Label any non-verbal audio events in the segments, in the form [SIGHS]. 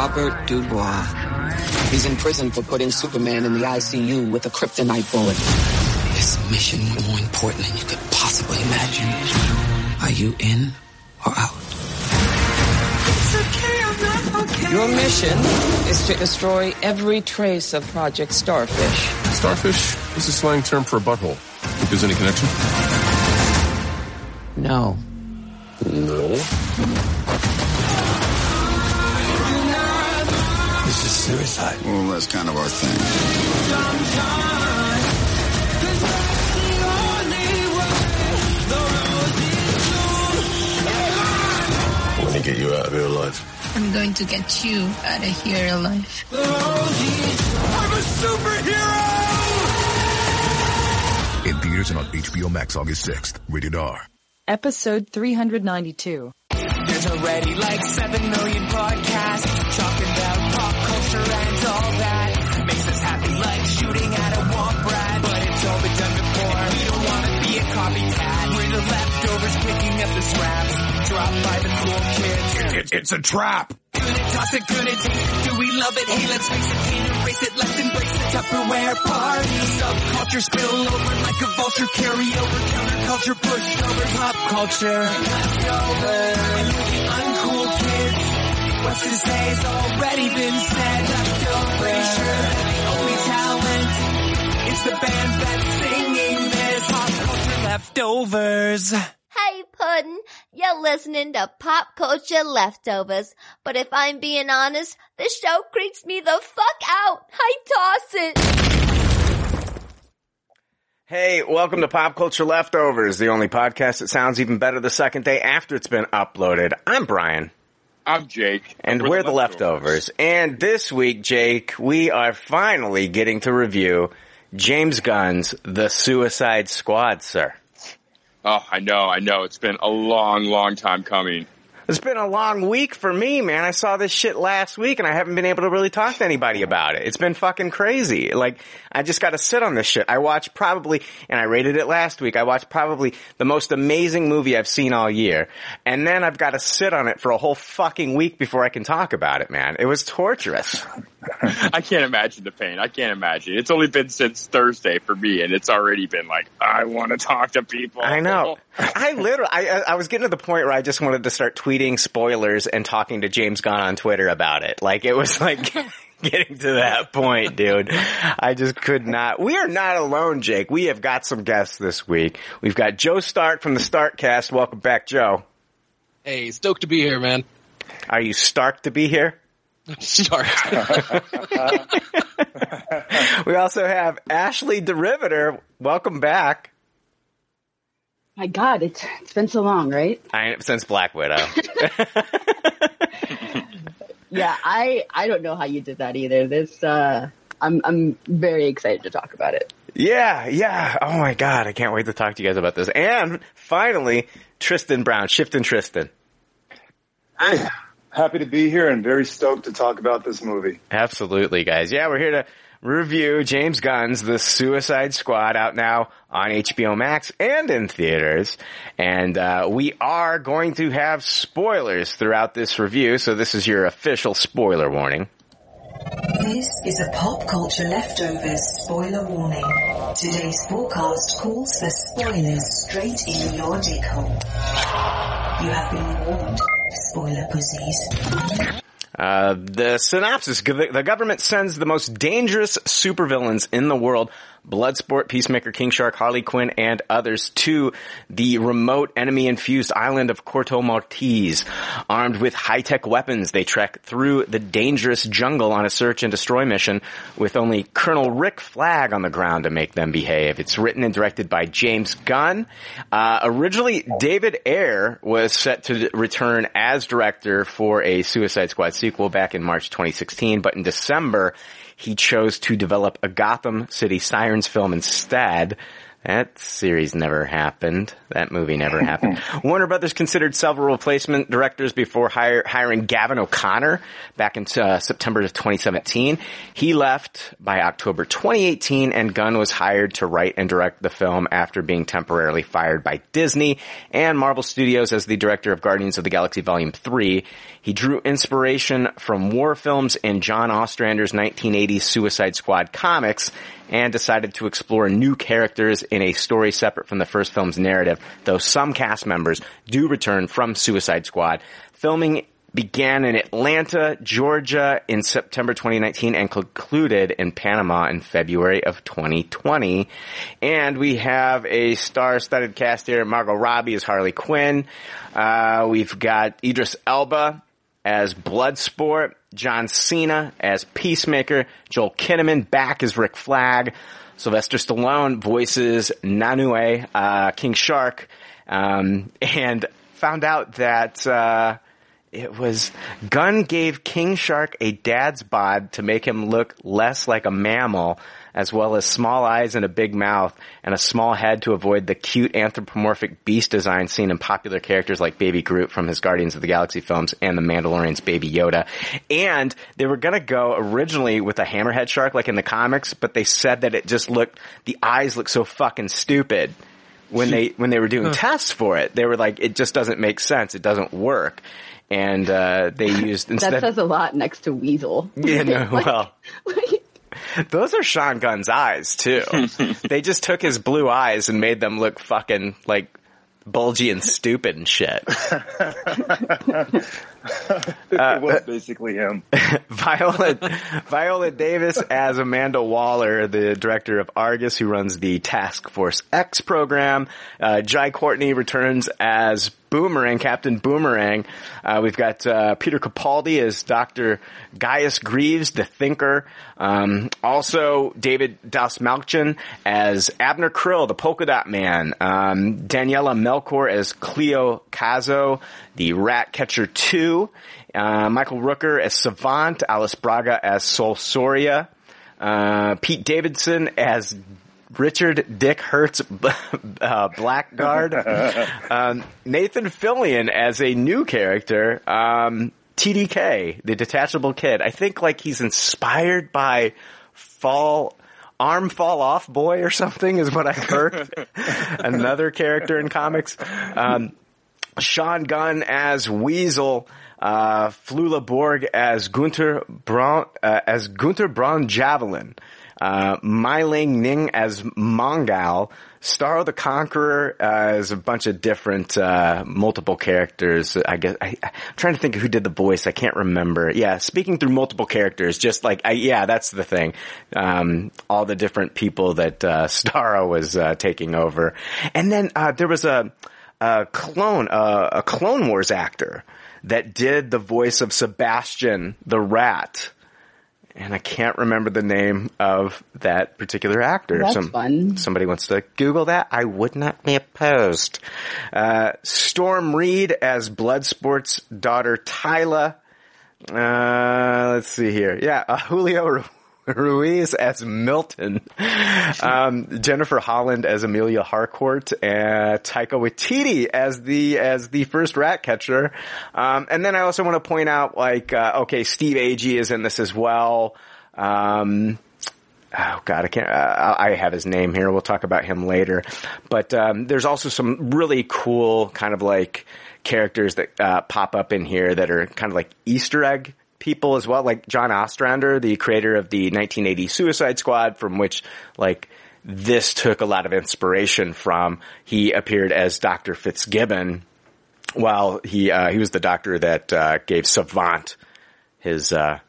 Robert Dubois. He's in prison for putting Superman in the ICU with a kryptonite bullet. This mission is more important than you could possibly imagine. Are you in or out? Your mission is to destroy every trace of Project Starfish. Starfish is a slang term for a butthole. Think there's any connection? No. No. Suicide. Well, that's kind of our thing. I'm gonna get you out of here alive. I'm going to get you out of here alive. In theaters and on HBO Max August 6th. Rated R. Episode 392. There's already like 7 million podcasts talking about pop culture and all that. Makes us happy like shooting at a womp rat. But it's all been done before. And We don't want to be a copycat. We're the leftovers picking up the scraps. Dropped by the cool kids. It's, it's a trap. Gonna toss it, taste it. Do we love it? Hey, let's face it, can't erase it. Let's embrace the Tupperware party. Subculture spill over like a vulture. Carry over counterculture, push over pop culture. Leftovers. And you're the uncool kids. What's to say has already been said. Leftovers. Pretty sure that the only talent is the band that's singing this. Pop culture leftovers. Hey Puddin', you're listening to Pop Culture Leftovers, but if I'm being honest, this show creeps me the fuck out. I toss it. Hey, welcome to Pop Culture Leftovers, the only podcast that sounds even better the second day after it's been uploaded. I'm Brian. I'm Jake. And we're, the leftovers. And this week, Jake, we are finally getting to review James Gunn's The Suicide Squad, sir. Oh, I know, I know. It's been a long, long time coming. It's been a long week for me, man. I saw this shit last week and I haven't been able to really talk to anybody about it. It's been fucking crazy. Like, I just gotta sit on this shit. I watched probably, and I rated it last week, I watched probably the most amazing movie I've seen all year. And then I've gotta sit on it for a whole fucking week before I can talk about it, man. It was torturous. [LAUGHS] I can't imagine the pain. I can't imagine. It's only been since Thursday for me, and it's already been like, I want to talk to people. I know. [LAUGHS] I literally, I, I was getting to the point where I just wanted to start tweeting spoilers and talking to James Gunn on Twitter about it. Like it was like [LAUGHS] getting to that point, dude. I just could not. We are not alone, Jake. We have got some guests this week. We've got Joe Stark from the Starkcast. Welcome back, Joe. Hey, stoked to be here, man. Are you Stark to be here? [LAUGHS] Stark. [LAUGHS] we also have Ashley Derivator. Welcome back. My God, it's it's been so long, right? I, since Black Widow. [LAUGHS] yeah, I I don't know how you did that either. This uh, I'm I'm very excited to talk about it. Yeah, yeah. Oh my God, I can't wait to talk to you guys about this. And finally, Tristan Brown, Shifting Tristan. Hey, happy to be here and very stoked to talk about this movie. Absolutely, guys. Yeah, we're here to review James Gunn's The Suicide Squad out now on HBO Max and in theaters. And uh, we are going to have spoilers throughout this review, so this is your official spoiler warning. This is a pop culture leftovers spoiler warning. Today's forecast calls for spoilers straight in your dick hole. You have been warned, spoiler pussies. Uh, the synopsis, the government sends the most dangerous supervillains in the world, Bloodsport, Peacemaker, King Shark, Harley Quinn, and others to the remote enemy-infused island of Corto Maltese. Armed with high-tech weapons, they trek through the dangerous jungle on a search and destroy mission with only Colonel Rick Flag on the ground to make them behave. It's written and directed by James Gunn. Uh, originally, David Ayer was set to return as director for a Suicide Squad sequel back in March 2016, but in December, he chose to develop a Gotham City Sirens film instead. That series never happened. That movie never happened. [LAUGHS] Warner Brothers considered several replacement directors before hire, hiring Gavin O'Connor back in uh, September of 2017. He left by October 2018 and Gunn was hired to write and direct the film after being temporarily fired by Disney and Marvel Studios as the director of Guardians of the Galaxy Volume 3. He drew inspiration from war films and John Ostrander's 1980 Suicide Squad comics and decided to explore new characters in a story separate from the first film's narrative, though some cast members do return from Suicide Squad. Filming began in Atlanta, Georgia in September 2019 and concluded in Panama in February of 2020. And we have a star-studded cast here. Margot Robbie is Harley Quinn. Uh, we've got Idris Elba as Bloodsport, John Cena as Peacemaker, Joel Kinnaman back as Rick Flag, Sylvester Stallone voices Nanaue, uh, King Shark, um, [LAUGHS] and found out that, uh, it was Gunn gave King Shark a dad's bod to make him look less like a mammal, as well as small eyes and a big mouth, and a small head to avoid the cute anthropomorphic beast design seen in popular characters like Baby Groot from his Guardians of the Galaxy films and the Mandalorian's Baby Yoda. And they were gonna go originally with a hammerhead shark like in the comics, but they said that it just looked, the eyes looked so fucking stupid when they when they were doing Huh. tests for it. They were like, it just doesn't make sense. It doesn't work. And uh, they used instead. that says a lot next to Weasel. yeah, [LAUGHS] no, [LAUGHS] Like, well. Those are Sean Gunn's eyes too. [LAUGHS] they just took his blue eyes and made them look fucking like bulgy and stupid and shit. [LAUGHS] it was basically him. [LAUGHS] Viola Viola Davis as Amanda Waller, the director of Argus, who runs the Task Force X program. Uh, Jai Courtney returns as Boomerang, Captain Boomerang. Uh, we've got uh, Peter Capaldi as Dr. Gaius Greaves, the Thinker. Um, also, David Dastmalchian as Abner Krill, the Polka Dot Man. Um, Daniela Melchior as Cleo Cazo, the Rat Catcher 2. Uh, Michael Rooker as Savant, Alice Braga as Sol Soria, uh, Pete Davidson as Richard Dick Hertz [LAUGHS] uh, Blackguard, [LAUGHS] um, Nathan Fillion as a new character, um, TDK, the detachable kid. I think like he's inspired by Fall Arm Fall Off Boy or something is what I've heard. [LAUGHS] Another character in comics. Um, Sean Gunn as Weasel, uh, Flula Borg as Gunter Braun, uh, as Gunter Braun Javelin, uh, Ling Ning as Mongal, Starro the Conqueror uh, as a bunch of different, uh, multiple characters. I guess, I, I'm trying to think of who did the voice. I can't remember. Yeah, speaking through multiple characters, just like, I, yeah, that's the thing. Um, all the different people that, uh, [LAUGHS] Starro was, uh, taking over. And then, uh, there was a, a clone, a Clone Wars actor that did the voice of Sebastian the Rat. And I can't remember the name of that particular actor. That's fun. Somebody wants to Google that. I would not be opposed. Uh, Storm Reed as Bloodsport's daughter Tyla. Uh, let's see here. Yeah, uh, Julio [LAUGHS] Ruiz as Milton. [LAUGHS] Um, Jennifer Holland as Amelia Harcourt. And Taika Waititi as the, as the first rat catcher. Um, and then I also want to point out like, uh, okay, Steve Agee is in this as well. Um, oh god, I can't. Uh, I have his name here. We'll talk about him later. But um, there's also some really cool kind of like characters that uh, pop up in here that are kind of like Easter egg people as well, like John Ostrander, the creator of the 1980 Suicide Squad, from which like this took a lot of inspiration from. He appeared as Dr. Fitzgibbon while he uh, he was the doctor that uh, gave Savant his uh,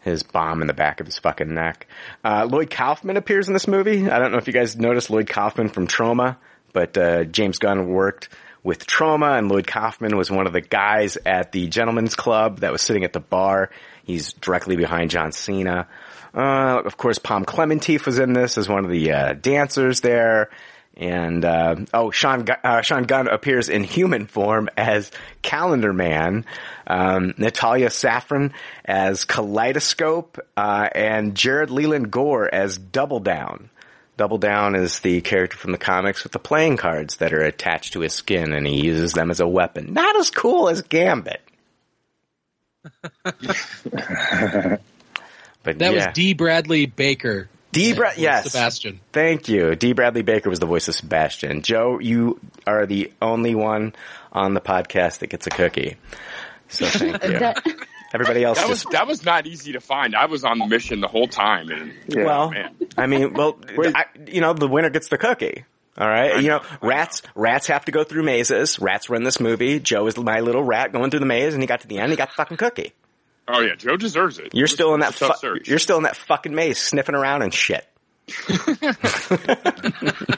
his bomb in the back of his fucking neck. Uh, Lloyd Kaufman appears in this movie. I don't know if you guys noticed Lloyd Kaufman from Troma, but uh, James Gunn worked with Troma, and Lloyd Kaufman was one of the guys at the Gentlemen's Club that was sitting at the bar. He's directly behind John Cena. Uh, of course, Pom Klementieff was in this as one of the uh, dancers there. And uh, oh, Sean uh, Sean Gunn appears in human form as Calendar Man, um, Natalia Safran as Kaleidoscope, uh, and Jared Leland Gore as Double Down. Double Down is the character from the comics with the playing cards that are attached to his skin, and he uses them as a weapon. Not as cool as Gambit. [LAUGHS] but That yeah. was D. Bradley Baker. D. Bra- yes. Sebastian. Thank you. D. Bradley Baker was the voice of Sebastian. Joe, you are the only one on the podcast that gets a cookie. So thank [LAUGHS] you. Everybody else That was that was not easy to find. I was on the mission the whole time, and well, man. I mean, well, I, you know, the winner gets the cookie. All right, you know, rats rats have to go through mazes. Rats run this movie. Joe is my little rat going through the maze, and he got to the end. He got the fucking cookie. Oh yeah, Joe deserves it. You're still in that. It's a tough Fu- you're still in that fucking maze, sniffing around and shit. [LAUGHS] [LAUGHS] [LAUGHS]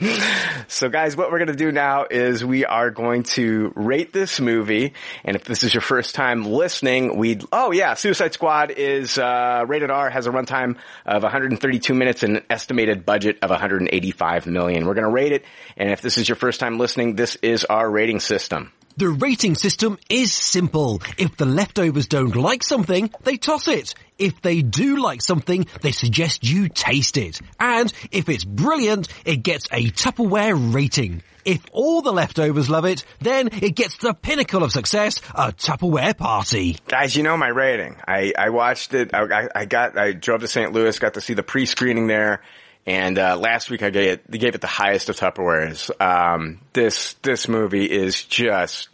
[LAUGHS] So guys, what we're going to do now is we are going to rate this movie. And if this is your first time listening, we'd, oh yeah, Suicide Squad is, uh, rated R, has a runtime of 132 minutes and an estimated budget of 185 million. We're going to rate it. And if this is your first time listening, this is our rating system. The rating system is simple. If the leftovers don't like something, they toss it. If they do like something, they suggest you taste it. And if it's brilliant, it gets a Tupperware rating. If all the leftovers love it, then it gets the pinnacle of success, a Tupperware party. Guys, you know my rating. I, I watched it. I, I- I got, I drove to St. Louis, got to see the pre-screening there. And, uh, last week I gave it, gave it the highest of Tupperwares. Um, this, this movie is just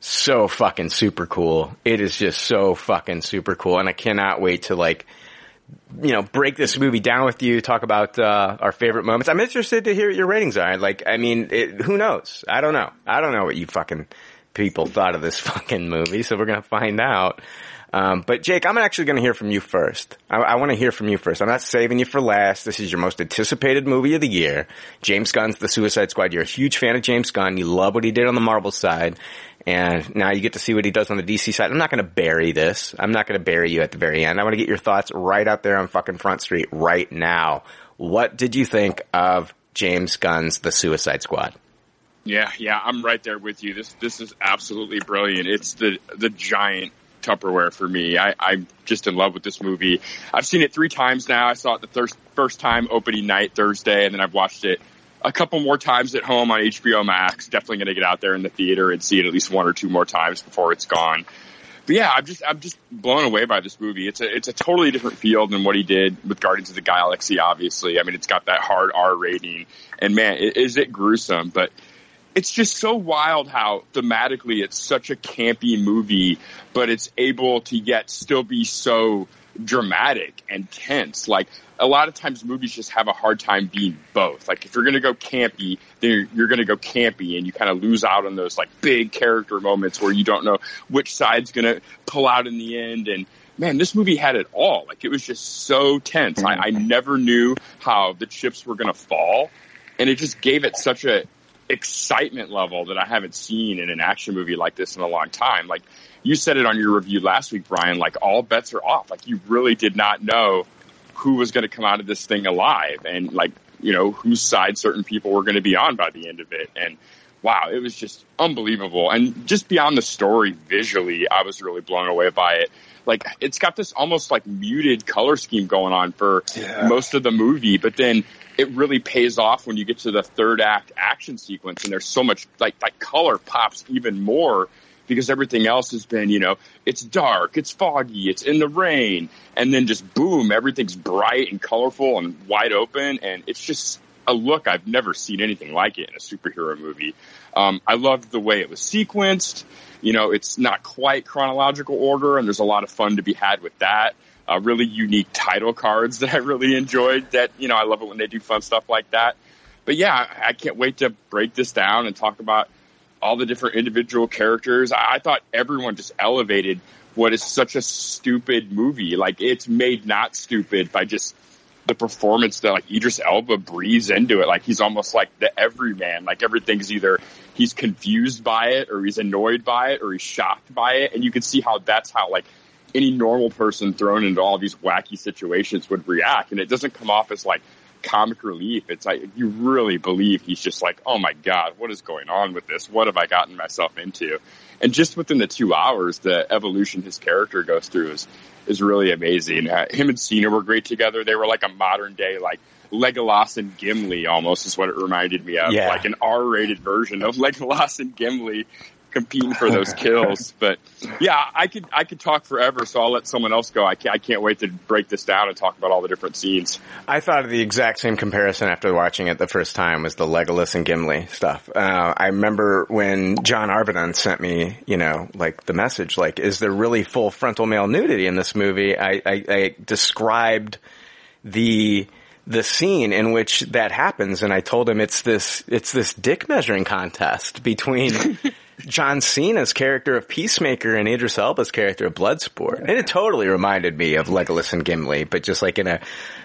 so fucking super cool. It is just so fucking super cool. And I cannot wait to like, you know, break this movie down with you, talk about, uh, our favorite moments. I'm interested to hear what your ratings are. Like, I mean, it, who knows? I don't know. I don't know what you fucking people thought of this [LAUGHS] fucking movie, so we're gonna find out. Um, but Jake, I'm actually going to hear from you first. I, I want to hear from you first. I'm not saving you for last. This is your most anticipated movie of the year. James Gunn's The Suicide Squad. You're a huge fan of James Gunn. You love what he did on the Marvel side. And now you get to see what he does on the DC side. I'm not going to bury this. I'm not going to bury you at the very end. I want to get your thoughts right out there on fucking Front Street right now. What did you think of James Gunn's The Suicide Squad? Yeah, yeah, I'm right there with you. This this is absolutely brilliant. It's the the giant Tupperware for me. I, I'm just in love with this movie. I've seen it three times now. I saw it the thir- first time opening night Thursday, and then I've watched it a couple more times at home on HBO Max. Definitely going to get out there in the theater and see it at least one or two more times before it's gone. But yeah, I'm just I'm just blown away by this movie. It's a it's a totally different field than what he did with Guardians of the Galaxy. Obviously, I mean it's got that hard R rating, and man, is it gruesome? But it's just so wild how thematically it's such a campy movie, but it's able to yet still be so dramatic and tense. Like a lot of times movies just have a hard time being both. Like if you're going to go campy, then you're, you're going to go campy and you kind of lose out on those like big character moments where you don't know which side's going to pull out in the end. And man, this movie had it all. Like it was just so tense. I, I never knew how the chips were going to fall. And it just gave it such a excitement level that I haven't seen in an action movie like this in a long time. Like you said it on your review last week, Brian, like all bets are off. Like you really did not know who was going to come out of this thing alive and like, you know, whose side certain people were going to be on by the end of it. And wow, it was just unbelievable. And just beyond the story visually, I was really blown away by it. Like it's got this almost like muted color scheme going on for most of the movie, but then it really pays off when you get to the third act action sequence and there's so much like like color pops even more because everything else has been, you know, it's dark, it's foggy, it's in the rain, and then just boom, everything's bright and colorful and wide open, and it's just a look I've never seen anything like it in a superhero movie. Um, I loved the way it was sequenced. You know, it's not quite chronological order, and there's a lot of fun to be had with that. Uh, really unique title cards that I really enjoyed. That you know, I love it when they do fun stuff like that. But yeah, I can't wait to break this down and talk about all the different individual characters. I thought everyone just elevated what is such a stupid movie. Like it's made not stupid by just the performance that like Idris Elba breathes into it. Like he's almost like the everyman. Like everything's either he's confused by it or he's annoyed by it or he's shocked by it. And you can see how that's how like any normal person thrown into all these wacky situations would react. And it doesn't come off as like comic relief. It's like you really believe he's just like, oh my god, what is going on with this? What have I gotten myself into? And just within the two hours, the evolution his character goes through is is really amazing. Uh, him and Cena were great together. They were like a modern day like Legolas and Gimli almost is what it reminded me of, Yeah. like an R-rated version of Legolas and Gimli competing for those kills. But yeah, I could I could talk forever, so I'll let someone else go. I can't, I can't wait to break this down and talk about all the different scenes. I thought of the exact same comparison after watching it the first time was the Legolas and Gimli stuff. Uh, I remember when John Arvidon sent me, you know, like the message, like, is there really full frontal male nudity in this movie? I, I, I described the the scene in which that happens, and I told him it's this it's this dick measuring contest between [LAUGHS] John Cena's character of Peacemaker and Idris Elba's character of Bloodsport. And it totally reminded me of Legolas and Gimli, but just like in a,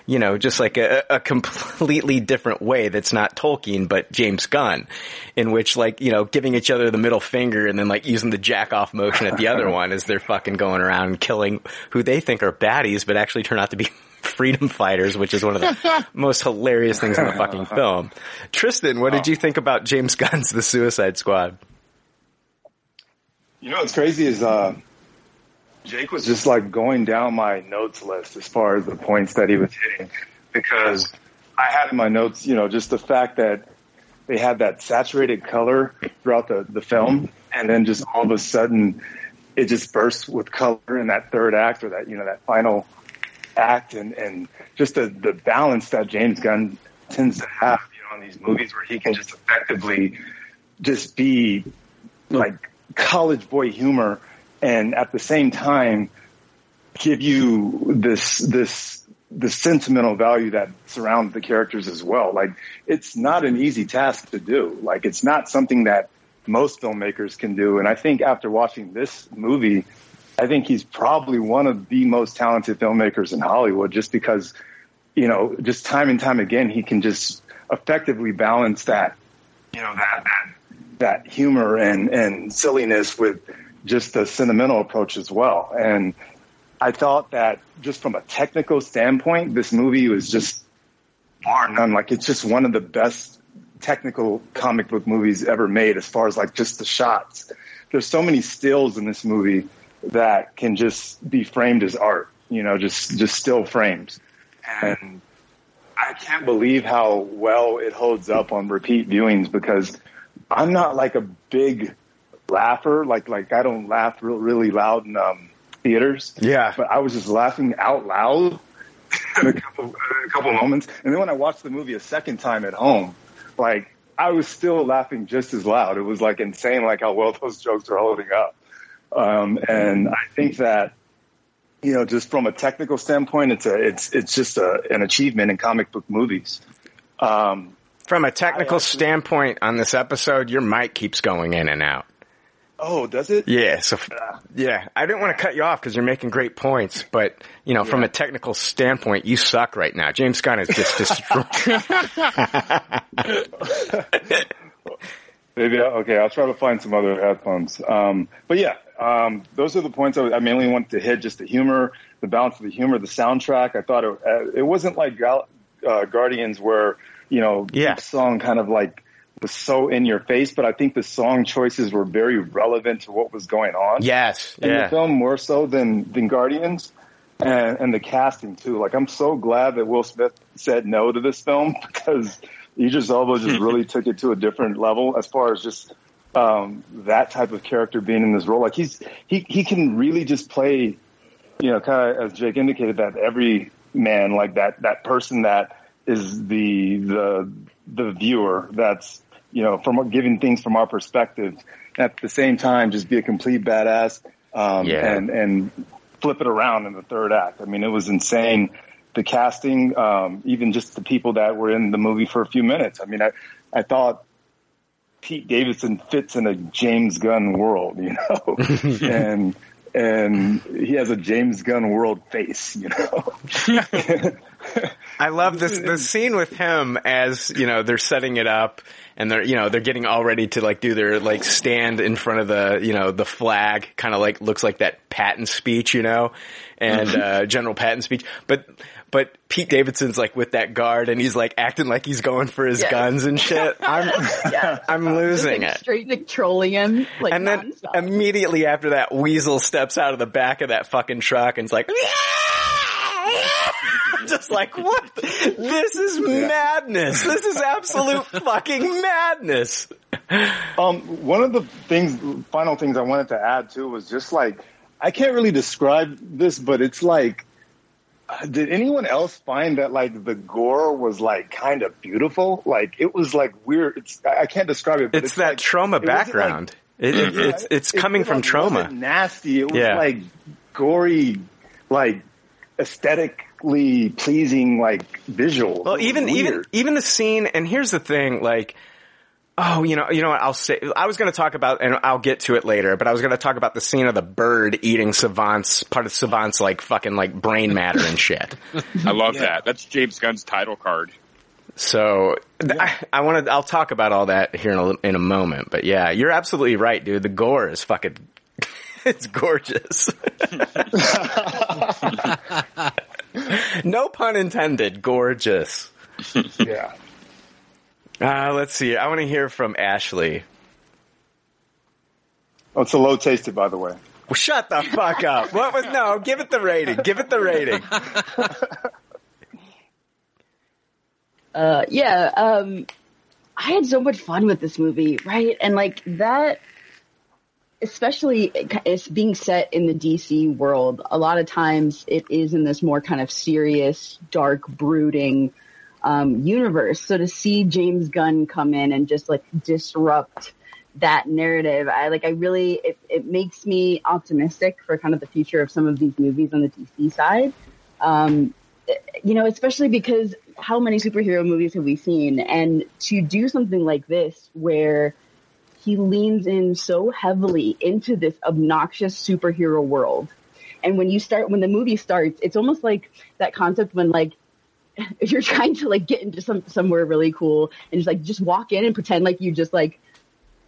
you know, just like a, a completely different way that's not Tolkien, but James Gunn, in which like, you know, giving each other the middle finger and then like using the jack off motion at the other [LAUGHS] one as they're fucking going around and killing who they think are baddies, but actually turn out to be [LAUGHS] freedom fighters, which is one of the [LAUGHS] most hilarious things in the fucking film. Tristan, what did oh. you think about James Gunn's The Suicide Squad? You know what's crazy is uh, Jake was just like going down my notes list as far as the points that he was hitting because I had in my notes, you know, just the fact that they had that saturated color throughout the, the film and then just all of a sudden it just bursts with color in that third act or that, you know, that final act and, and just the, the balance that James Gunn tends to have, you know, in these movies where he can just effectively just be like college boy humor and at the same time give you this this the sentimental value that surrounds the characters as well. Like it's not an easy task to do. Like it's not something that most filmmakers can do. And I think after watching this movie, I think he's probably one of the most talented filmmakers in Hollywood just because, you know, just time and time again, he can just effectively balance that, you know, that, that that humor and, and silliness with just the sentimental approach as well. And I thought that just from a technical standpoint, this movie was just bar none. Like it's just one of the best technical comic book movies ever made as far as like just the shots. There's so many stills in this movie that can just be framed as art, you know, just, just still frames. And I can't believe how well it holds up on repeat viewings because I'm not like a big laugher. Like, like I don't laugh real, really loud in, um, theaters. Yeah. But I was just laughing out loud [LAUGHS] in a couple, a couple moments. And then when I watched the movie a second time at home, like I was still laughing just as loud. It was like insane, like how well [LAUGHS] those jokes are holding up. Um, and I think that, you know, just from a technical standpoint, it's a, it's, it's just a, an achievement in comic book movies. Um, From a technical standpoint on this episode, your mic keeps going in and out. oh, does it? Yeah, so yeah, I didn't want to cut you off because you're making great points, but you know, from a technical standpoint, you suck right now. James Gunn is just destroyed. [LAUGHS] [LAUGHS] Maybe okay. I'll try to find some other headphones. Um, but yeah, um, those are the points I, I mainly wanted to hit. Just the humor, the balance of the humor, the soundtrack. I thought it, uh, it wasn't like Gal- uh, Guardians where you know Yeah. song kind of like was so in your face, but I think the song choices were very relevant to what was going on. yes, in yeah. the film more so than than Guardians, and and the casting too. Like I'm so glad that Will Smith said no to this film [LAUGHS] because Idris Elba just really [LAUGHS] took it to a different level as far as just um, that type of character being in this role. Like he's he he can really just play, you know, kind of as Jake indicated that every man like that that person that is the the the viewer that's you know from giving things from our perspective at the same time just be a complete badass um, Yeah. and and flip it around in the third act. I mean, it was insane. The casting, um, even just the people that were in the movie for a few minutes. I mean, I I thought Pete Davidson fits in a James Gunn world, you know, [LAUGHS] and and he has a James Gunn world face, you know. [LAUGHS] I love this the scene with him as you know they're setting it up and they're you know they're getting all ready to like do their like stand in front of the you know the flag kind of like looks like that Patton speech you know and [LAUGHS] uh General Patton speech but but Pete Davidson's like with that guard and he's like acting like he's going for his Yes. guns and shit [LAUGHS] I'm Yeah. I'm losing Just, like, it Straight like trolling him. Like and then nonstop. immediately after that Weasel steps out of the back of that fucking truck and's like [LAUGHS] just like what? This is madness. This is absolute fucking madness. Um, one of the things, final things I wanted to add too was just like I can't really describe this, but it's like, did anyone else find that like the gore was like kind of beautiful? Like it was like weird. It's I can't describe it. But It's, it's, that like, trauma it wasn't, like- background. it, it, Yeah, [CLEARS THROAT] it's it's coming from like, trauma. nasty. It was Yeah. like gory, like aesthetically pleasing, like visual. Well, even even even the scene, and here's the thing, like. Oh, you know, you know what? I'll say. I was going to talk about, and I'll get to it later. But I was going to talk about the scene of the bird eating Savant's part of Savant's like fucking like brain matter and shit. [LAUGHS] I love that. That's James Gunn's title card. So th- I, I want to. I'll talk about all that here in a, in a moment. But yeah, you're absolutely right, dude. The gore is fucking. [LAUGHS] it's gorgeous. [LAUGHS] no pun intended. Gorgeous. yeah. Uh, let's see. I want to hear from Ashley. Oh, it's a low tasted, by the way. Well, shut the fuck up. What was no? Give it the rating. Give it the rating. [LAUGHS] Uh, yeah, um, I had so much fun with this movie, right? And like that, especially it's being set in the DC world. A lot of times it is in this more kind of serious, dark, brooding, um, universe. So to see James Gunn come in and just like disrupt that narrative, I like, I really, it, it makes me optimistic for kind of the future of some of these movies on the DC side. Um, you know, especially because how many superhero movies have we seen? And to do something like this where he leans in so heavily into this obnoxious superhero world. And when you start, when the movie starts, it's almost like that concept when like, [LAUGHS] if you're trying to like get into some, somewhere really cool and just like, just walk in and pretend like you just like,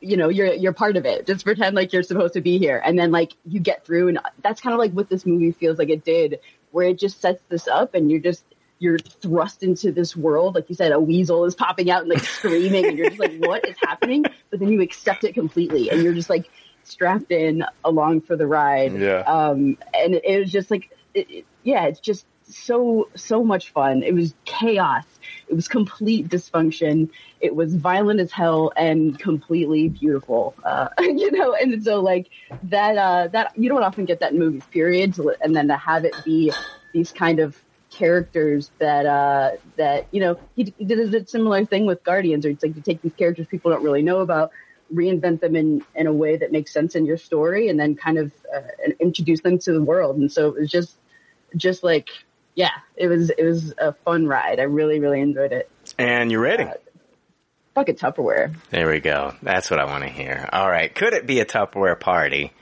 you know, you're, you're part of it. Just pretend like you're supposed to be here. And then like you get through and that's kind of like what this movie feels like it did, where it just sets this up and you're just, you're thrust into this world. Like you said, a weasel is popping out and like screaming and you're just like, [LAUGHS] what is happening? But then you accept it completely and you're just like strapped in along for the ride. Yeah. Um, and it, it was just like, it, it- yeah, it's just so, so much fun. It was chaos. It was complete dysfunction. It was violent as hell and completely beautiful. Uh, [LAUGHS] you know, and so like that, uh, that, you don't often get that in movies, period. And then to have it be these kind of characters that, uh, that, you know, he, he did a similar thing with Guardians, or it's like you take these characters people don't really know about, reinvent them in, in a way that makes sense in your story and then kind of uh, introduce them to the world. And so it was just, just like, yeah, it was, it was a fun ride. I really, really enjoyed it. And you rating? Fuck it, Tupperware. There we go. That's what I want to hear. All right. Could it be a Tupperware party?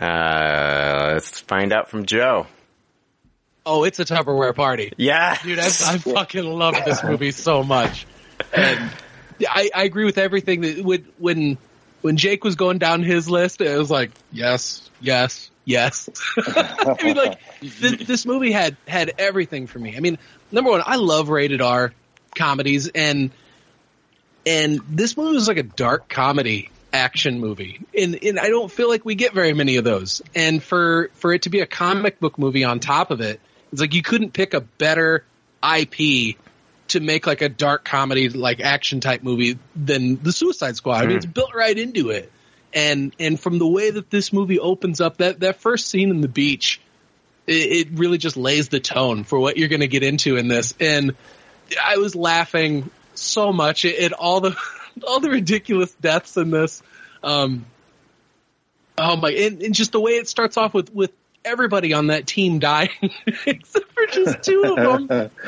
Uh, let's find out from Joe. Oh, it's a Tupperware party. Yeah. Dude, I, I fucking love this movie so much. And I, I agree with everything that when, when, when Jake was going down his list, it was like, yes, yes, yes. [LAUGHS] I mean, like, this, this movie had, had everything for me. I mean, number one, I love rated R comedies and, and this movie was like a dark comedy action movie. And, and I don't feel like we get very many of those. And for, for it to be a comic book movie on top of it, it's like you couldn't pick a better IP to make like a dark comedy, like action type movie than the Suicide Squad. I mean, it's hmm. built right into it. And, and from the way that this movie opens up, that, that first scene in the beach, it, it really just lays the tone for what you're going to get into in this. And I was laughing so much at, all the, [LAUGHS] all the ridiculous deaths in this. Um, oh my, and, and just the way it starts off with, with everybody on that team dying, [LAUGHS] except for just two of them. [LAUGHS]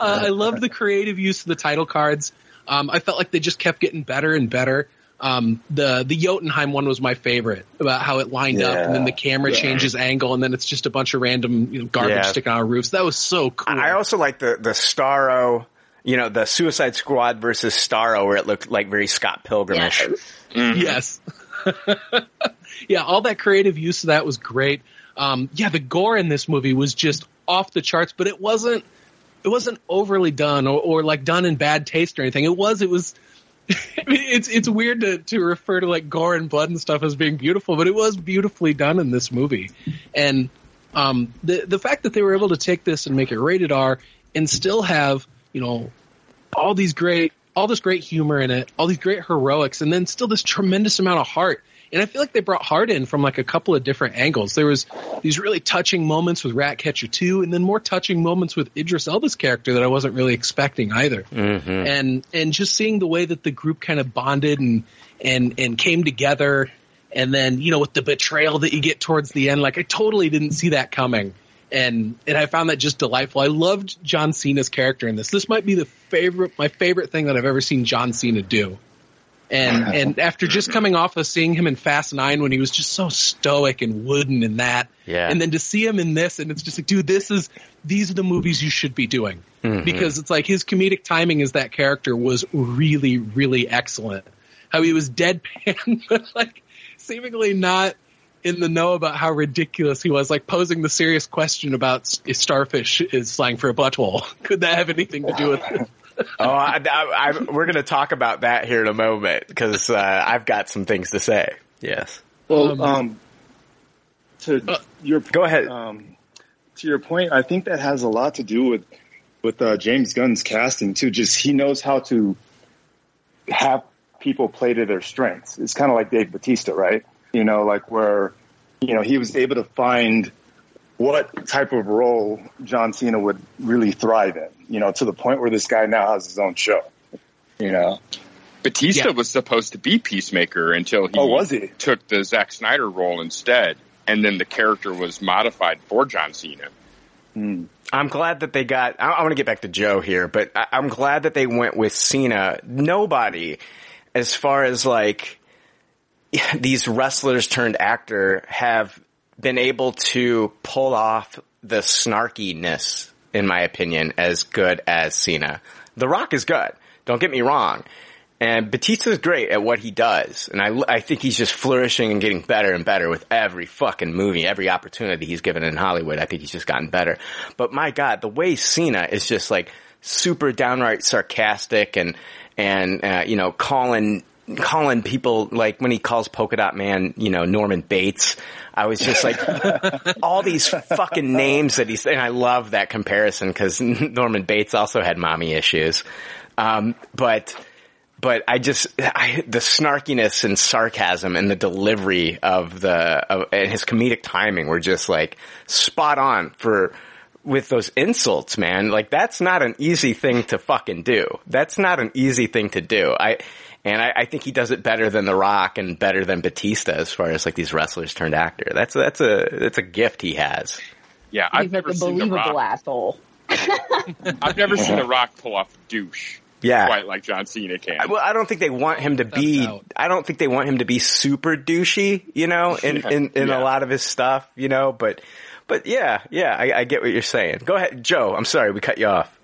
Uh, I love the creative use of the title cards. Um, I felt like they just kept getting better and better. Um, the the Jotunheim one was my favorite about how it lined up, and then the camera Yeah. changes angle, and then it's just a bunch of random you know, garbage Yeah. sticking on roofs. That was so cool. I also like the the Starro, you know, the Suicide Squad versus Starro, where it looked like very Scott Pilgrimish. Yes. [LAUGHS] yeah, all that creative use of that was great. Um, yeah, the gore in this movie was just off the charts, but it wasn't it wasn't overly done or, or like done in bad taste or anything. It was it was I mean, [LAUGHS] it's it's weird to, to refer to like gore and blood and stuff as being beautiful, but it was beautifully done in this movie. And Um, the the fact that they were able to take this and make it rated R and still have you know all these great all this great humor in it, all these great heroics, and then still this tremendous amount of heart. And I feel like they brought heart in from like a couple of different angles. There was these really touching moments with Ratcatcher 2 and then more touching moments with Idris Elba's character that I wasn't really expecting either. Mm-hmm. And and just seeing the way that the group kind of bonded and and and came together and then, you know, with the betrayal that you get towards the end, like I totally didn't see that coming. And and I found that just delightful. I loved John Cena's character in this. This might be the favorite my favorite thing that I've ever seen John Cena do. And [LAUGHS] and after just coming off of seeing him in Fast Nine when he was just so stoic and wooden in that, Yeah. and then to see him in this, and it's just like, dude, this is these are the movies you should be doing Mhm. because it's like his comedic timing as that character was really, really excellent. How he was deadpan, [LAUGHS] but like seemingly not in the know about how ridiculous he was, like posing the serious question about if starfish is slang for a butthole. [LAUGHS] Could that have anything to do with it? [LAUGHS] oh, I, I, I, we're going to talk about that here in a moment because uh, I've got some things to say. Yes. Well, um, to your go ahead. Um, to your point, I think that has a lot to do with with uh, James Gunn's casting too. Just he knows how to have people play to their strengths. It's kind of like Dave Batista, right? You know, like where you know he was able to find what type of role John Cena would really thrive in. You know, to the point where this guy now has his own show. You know. Batista was supposed to be Peacemaker until he, Oh, was he? took the Zack Snyder role instead, and then the character was modified for John Cena. Hmm. I'm glad that they got. I, I want to get back to Joe here, but I, I'm glad that they went with Cena. Nobody, as far as like [SIGHS] these wrestlers turned actor, have been able to pull off the snarkiness, in my opinion, as good as Cena. The Rock is good. Don't get me wrong. And Batista's great at what he does. And I, I think he's just flourishing and getting better and better with every fucking movie, every opportunity he's given in Hollywood. I think he's just gotten better. But my God, the way Cena is just like super downright sarcastic and, and, uh, you know, calling, calling people like when he calls Polka Dot Man, you know, Norman Bates. I was just like, [LAUGHS] all these fucking names that he's, and I love that comparison because [LAUGHS] Norman Bates also had mommy issues. Um, but, but I just I, the snarkiness and sarcasm and the delivery of the of, and his comedic timing were just like spot on for with those insults, man. Like that's not an easy thing to fucking do. That's not an easy thing to do. I and I, I think he does it better than The Rock and better than Batista as far as like these wrestlers turned actor. That's that's a that's a gift he has. Yeah, I've He's like never a seen The believable Rock. asshole. [LAUGHS] I've never seen The Rock pull off douche. Yeah. quite like John Cena can. I- Well, I don't think they want him to be. I don't think they want him to be super douchey, you know, [LAUGHS] in in, in Yeah. a lot of his stuff, you know. But but yeah, yeah, I, I get what you're saying. Go ahead, Joe. I'm sorry we cut you off.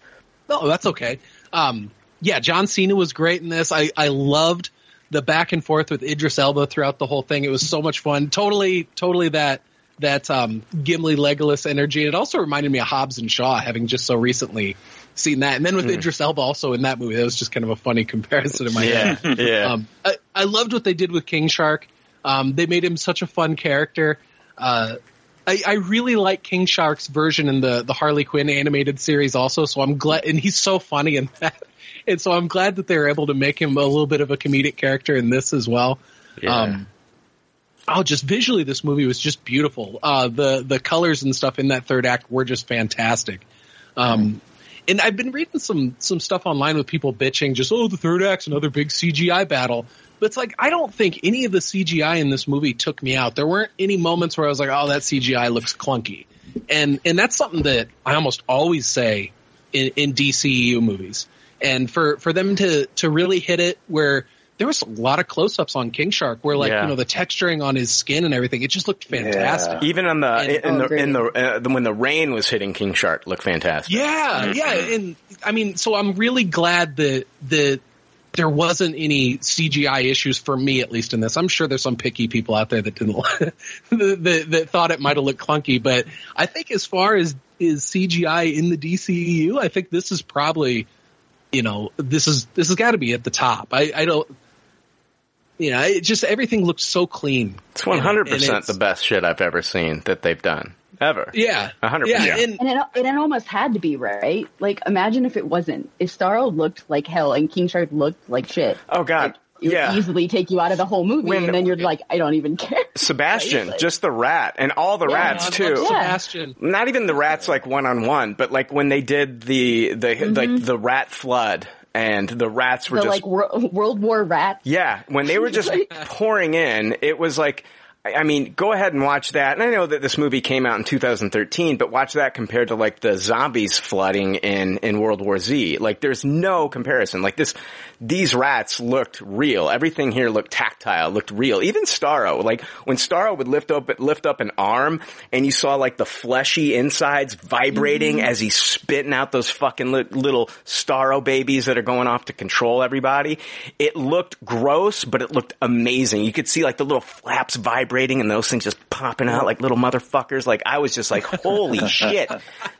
No, that's okay. Um, yeah, John Cena was great in this. I, I loved the back and forth with Idris Elba throughout the whole thing. It was so much fun. Totally, totally that that um, Gimli Legolas energy. It also reminded me of Hobbs and Shaw, having just so recently seen that. And then with Hmm. Idris Elba also in that movie, that was just kind of a funny [LAUGHS] comparison in my Yeah, head. yeah. Um, I, I loved what they did with King Shark. Um, they made him such a fun character. Uh, I, I really like King Shark's version in the, the Harley Quinn animated series also, so I'm glad, and he's so funny in that. [LAUGHS] And so I'm glad that they were able to make him a little bit of a comedic character in this as well. Yeah. Um, oh, just visually, this movie was just beautiful. Uh, the, the colors and stuff in that third act were just fantastic. Um, and I've been reading some, some stuff online with people bitching just, oh, the third act's another big CGI battle. But it's like, I don't think any of the CGI in this movie took me out. There weren't any moments where I was like, oh, that CGI looks clunky. And, and that's something that I almost always say in, in DCEU movies. And for, for them to, to really hit it where there was a lot of close-ups on King Shark where like, Yeah. you know, the texturing on his skin and everything, it just looked fantastic. Even on the And- in oh, the in the uh, when the rain was hitting King Shark, looked fantastic. Yeah, yeah, and I mean, so I'm really glad that that there wasn't any CGI issues for me, at least in this. I'm sure there's some picky people out there that didn't [LAUGHS] that, that, that thought it might have looked clunky, but I think as far as is CGI in the DCEU, I think this is probably, you know, this is this has got to be at the top. I, I don't. You know, it just everything looks so clean. It's one hundred percent the best shit I've ever seen that they've done. Ever. Yeah, hundred Yeah, percent. and- And it, and it almost had to be right. Like, imagine if it wasn't. If Starro looked like hell and King Shark looked like shit, Oh God, it yeah. would easily take you out of the whole movie, When- and then you're like, I don't even care. [LAUGHS] Sebastian, Right? just the rat, and all the Yeah, rats I too. Sebastian. Not even the rats like one on one, but like when they did the the like the rat flood, and the rats were Mm-hmm. the just like wor- World War rat. Yeah, when they were just [LAUGHS] pouring in, it was like, I mean, go ahead and watch that. And I know that this movie came out in 2013, but watch that compared to like the zombies flooding in, in World War Z. Like there's no comparison. Like this, these rats looked real. Everything here looked tactile, looked real. Even Starro, like when Starro would lift up, lift up an arm and you saw like the fleshy insides vibrating mm-hmm. as he's spitting out those fucking li- little Starro babies that are going off to control everybody. It looked gross, but it looked amazing. You could see like the little flaps vibrating and those things just popping out like little motherfuckers. Like I was just like, holy [LAUGHS] shit,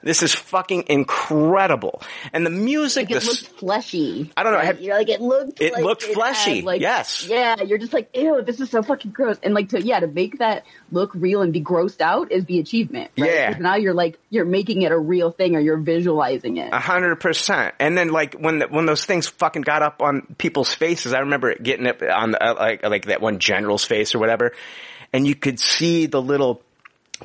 this is fucking incredible. And the music, Like it the, looked fleshy. I don't know, Right? have- You're like it looked. It like looked had, fleshy, like, yes. Yeah, you're just like, ew, this is so fucking gross. And like to yeah, to make that look real and be grossed out is the achievement. Right? Yeah. 'Cause Now you're like you're making it a real thing, or you're visualizing it. A hundred percent. And then like when the, when those things fucking got up on people's faces, I remember it getting it on the, uh, like like that one general's face or whatever, and you could see the little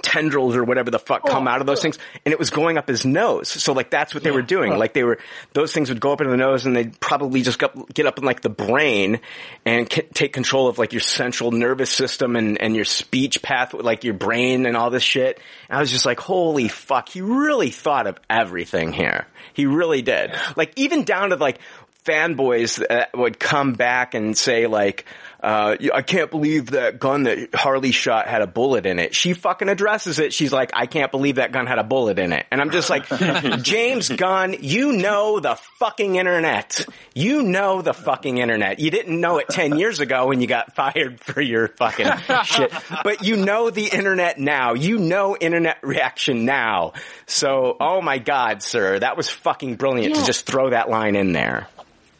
tendrils or whatever the fuck oh, come out of those things and it was going up his nose. So like that's what they were doing. Like they were those things would go up into the nose and they'd probably just get, get up in like the brain and c- take control of like your central nervous system and, and your speech path like your brain and all this shit. And i was just like holy fuck he really thought of everything here. He really did. Like even down to like fanboys that would come back and say like, uh, I can't believe that gun that Harley shot had a bullet in it. She fucking addresses it. She's like, I can't believe that gun had a bullet in it. And I'm just like, [LAUGHS] James Gunn, you know the fucking internet. You know the fucking internet. You didn't know it 10 years ago when you got fired for your fucking shit. But you know the internet now. You know internet reaction now. So, oh my god, sir, that was fucking brilliant to just throw that line in there.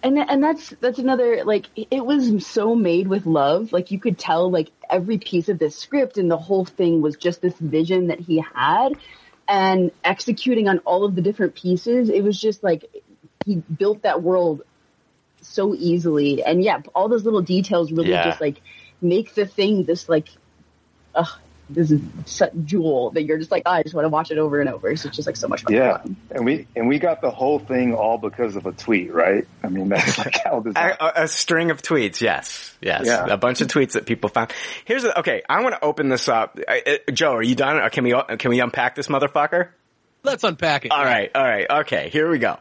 And and that's that's another like it was so made with love. Like you could tell like every piece of this script and the whole thing was just this vision that he had. And executing on all of the different pieces it was just like he built that world so easily. And yeah all those little details really Yeah. just like make the thing this like ugh, this is such jewel that you're just like I just want to watch it over and over it's just like so much fun Yeah, and we and we got the whole thing all because of a tweet, right? I mean, that's [LAUGHS] like how this. A, a, a string of tweets, yes, yes, Yeah. a bunch of tweets that people found. Here's the, okay. I want to open this up. I, uh, Joe, are you done? Or can we can we unpack this motherfucker? Let's unpack it. All right, all right, okay. Here we go.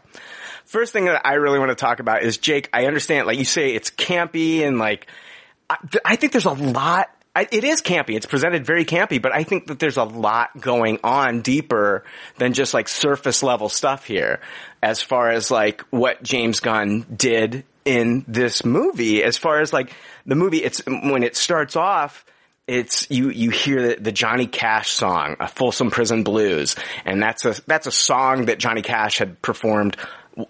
First thing that I really want to talk about is Jake. I understand, like you say, it's campy and like I, I think there's a lot. I, it is campy. It's presented very campy, but I think that there's a lot going on deeper than just like surface level stuff here, as far as like what James Gunn did in this movie. As far as like the movie, it's when it starts off it's you you hear the, the Johnny Cash song, a Folsom Prison Blues, and that's a that's a song that Johnny Cash had performed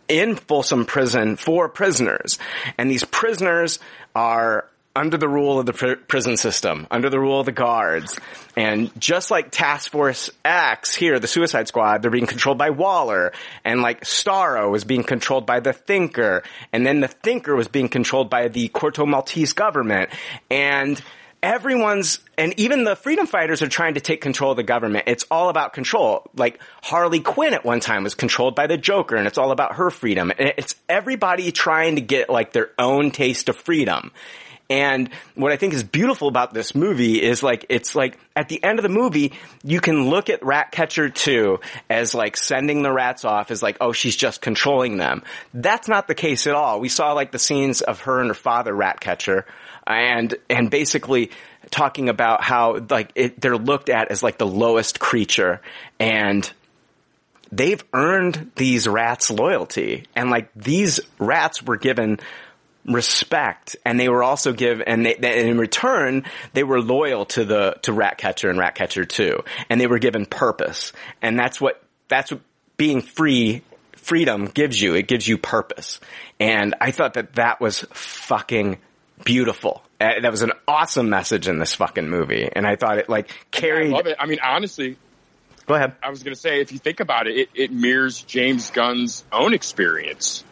in Folsom Prison for prisoners, and these prisoners are under the rule of the pr- prison system, under the rule of the guards, and just like Task Force X here, the Suicide Squad, they're being controlled by Waller, and like Starro was being controlled by the Thinker, and then the Thinker was being controlled by the Corto Maltese government, and everyone's and even the freedom fighters are trying to take control of the government. It's all about control. Like Harley Quinn at one time was controlled by the Joker and it's all about her freedom. And it's everybody trying to get like their own taste of freedom. And what I think is beautiful about this movie is like, it's like at the end of the movie, you can look at Ratcatcher 2 as like sending the rats off as like, oh, she's just controlling them. That's not the case at all. We saw like the scenes of her and her father, Ratcatcher, and, and basically talking about how like it, they're looked at as like the lowest creature and they've earned these rats loyalty and like these rats were given respect and they were also give and they, they- and in return they were loyal to the to Ratcatcher and Ratcatcher 2 and they were given purpose. And that's what that's what being free freedom gives you. It gives you purpose. And I thought that that was fucking beautiful. Uh, that was an awesome message in this fucking movie. And I thought it like I carried love it. I mean, honestly, Go ahead. I was going to say, if you think about it, it, it mirrors James Gunn's own experience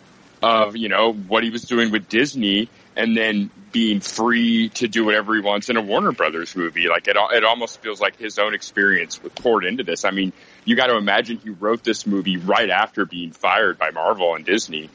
of, you know, what he was doing with Disney and then being free to do whatever he wants in a Warner Brothers movie. Like it, it almost feels like his own experience was poured into this. I mean, you got to imagine he wrote this movie right after being fired by Marvel and Disney.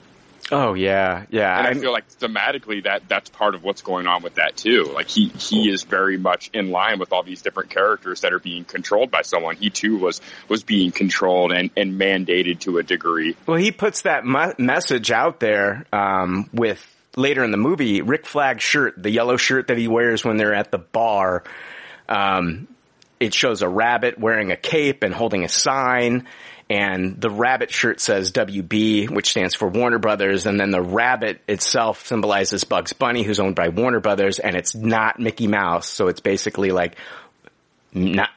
Oh yeah, yeah. And I feel like thematically that that's part of what's going on with that too. Like he he is very much in line with all these different characters that are being controlled by someone. He too was was being controlled and and mandated to a degree. Well, he puts that mu- message out there um, with later in the movie Rick Flag's shirt, the yellow shirt that he wears when they're at the bar. Um, it shows a rabbit wearing a cape and holding a sign. And the rabbit shirt says WB, which stands for Warner Brothers. And then the rabbit itself symbolizes Bugs Bunny, who's owned by Warner Brothers. And it's not Mickey Mouse. So it's basically like, not,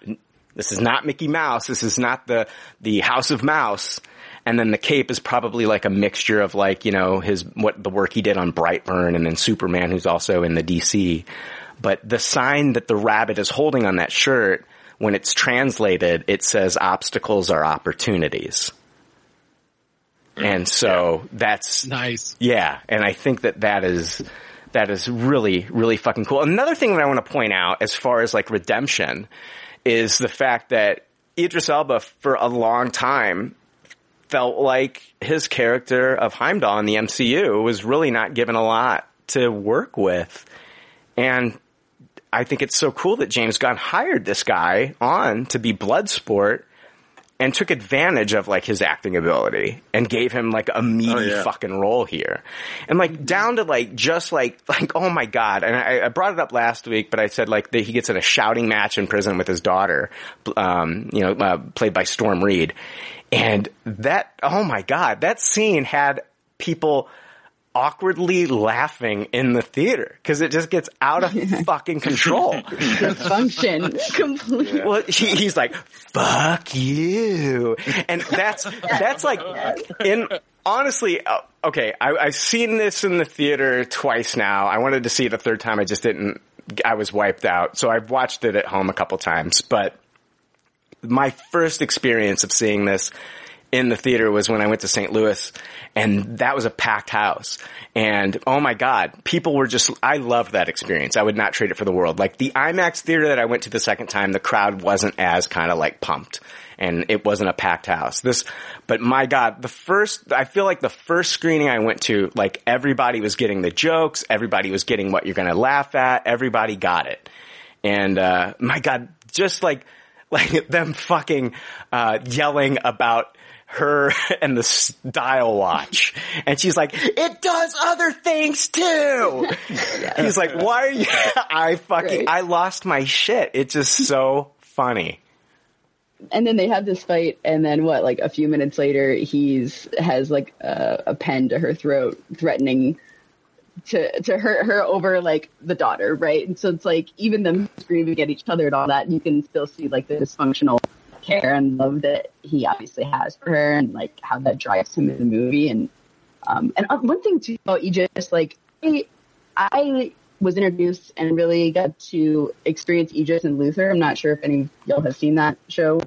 this is not Mickey Mouse. This is not the, the House of Mouse. And then the cape is probably like a mixture of like, you know, his, what the work he did on Brightburn and then Superman, who's also in the DC. But the sign that the rabbit is holding on that shirt, when it's translated, it says obstacles are opportunities. And so that's nice. Yeah, and I think that that is that is really really fucking cool. Another thing that I want to point out as far as like redemption is the fact that Idris Elba for a long time felt like his character of Heimdall in the MCU was really not given a lot to work with. And I think it's so cool that James Gunn hired this guy on to be Bloodsport and took advantage of like his acting ability and gave him like a meaty Oh, yeah. fucking role here. And like down to like just like like oh my god. And I, I brought it up last week, but I said like that he gets in a shouting match in prison with his daughter, um, you know, uh, played by Storm Reed. And that oh my god, that scene had people awkwardly laughing in the theater because it just gets out of [LAUGHS] fucking control. Dysfunction. [LAUGHS] Completely. Well, he, he's like, "Fuck you," and that's that's like in honestly. Uh, okay, I, I've seen this in the theater twice now. I wanted to see it a third time. I just didn't. I was wiped out, so I've watched it at home a couple times. But my first experience of seeing this in the theater was when I went to St. Louis and that was a packed house. And oh my God, people were just, I loved that experience. I would not trade it for the world. Like the IMAX theater that I went to the second time, the crowd wasn't as kind of like pumped and it wasn't a packed house. This, but my God, the first, I feel like the first screening I went to, like everybody was getting the jokes, everybody was getting what you're going to laugh at, everybody got it. And, uh, my God, just like, [LAUGHS] like them fucking, uh, yelling about, her [LAUGHS] and the style watch. And she's like, it does other things too. He's like, why are you, [LAUGHS] I fucking, I lost my shit. It's just so funny. And then they have this fight, and then what? Like a few minutes later, he's has like a, a pen to her throat, threatening to to hurt her over like the daughter, right? And so it's like even them screaming at each other and all that, you can still see like the dysfunctional care and love that he obviously has for her, and like how that drives him in the movie. And um, and uh, one thing too about Idris, like I, I was introduced and really got to experience Idris and Luther. I'm not sure if any of y'all have seen that show.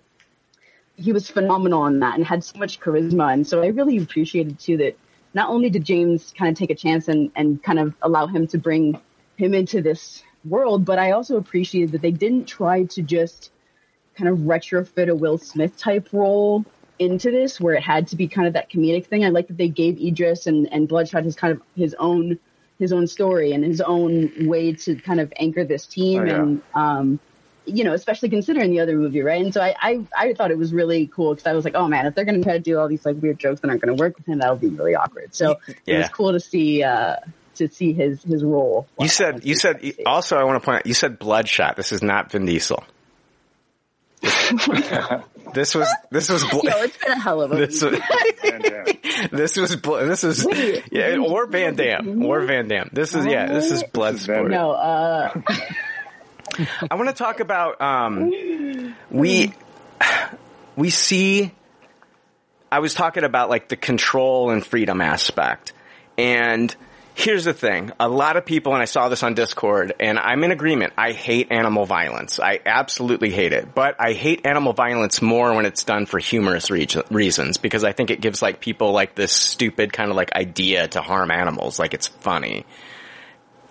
He was phenomenal in that and had so much charisma. And so I really appreciated too that not only did James kind of take a chance and, and kind of allow him to bring him into this world, but I also appreciated that they didn't try to just kind of retrofit a Will Smith type role into this where it had to be kind of that comedic thing. I like that they gave Idris and, and Bloodshot his kind of his own his own story and his own way to kind of anchor this team Oh, yeah. and um you know, especially considering the other movie, right? And so I, I, I thought it was really cool because I was like, oh man, if they're going to try to do all these like weird jokes that aren't going to work with him, that'll be really awkward. So it was cool to see, uh, to see his, his role. You said, you said, also I want to point out, you said Bloodshot. This is not Vin Diesel. [LAUGHS] This was, this was, Bl- Yo, it's been a hell of a this was, [LAUGHS] this was, Bl- this is, yeah, or Van Damme, or Van Damme. This is, yeah, this is Bloodsport. No, uh, [LAUGHS] I want to talk about um, we we see. I was talking about like the control and freedom aspect, and here's the thing. A lot of people, and I saw this on Discord, and I'm in agreement. I hate animal violence. I absolutely hate it. But I hate animal violence more when it's done for humorous re- reasons because I think it gives like people like this stupid kind of like idea to harm animals. Like it's funny.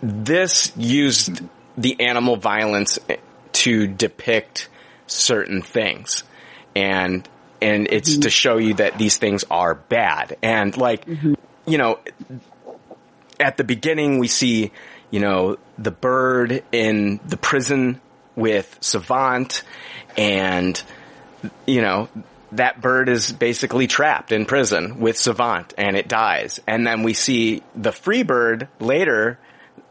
This used the animal violence eh, to depict certain things. And, and it's mm-hmm. to show you that these things are bad. And like, mm-hmm. you know, at the beginning we see, you know, the bird in the prison with Savant and, you know, that bird is basically trapped in prison with Savant and it dies. And then we see the free bird later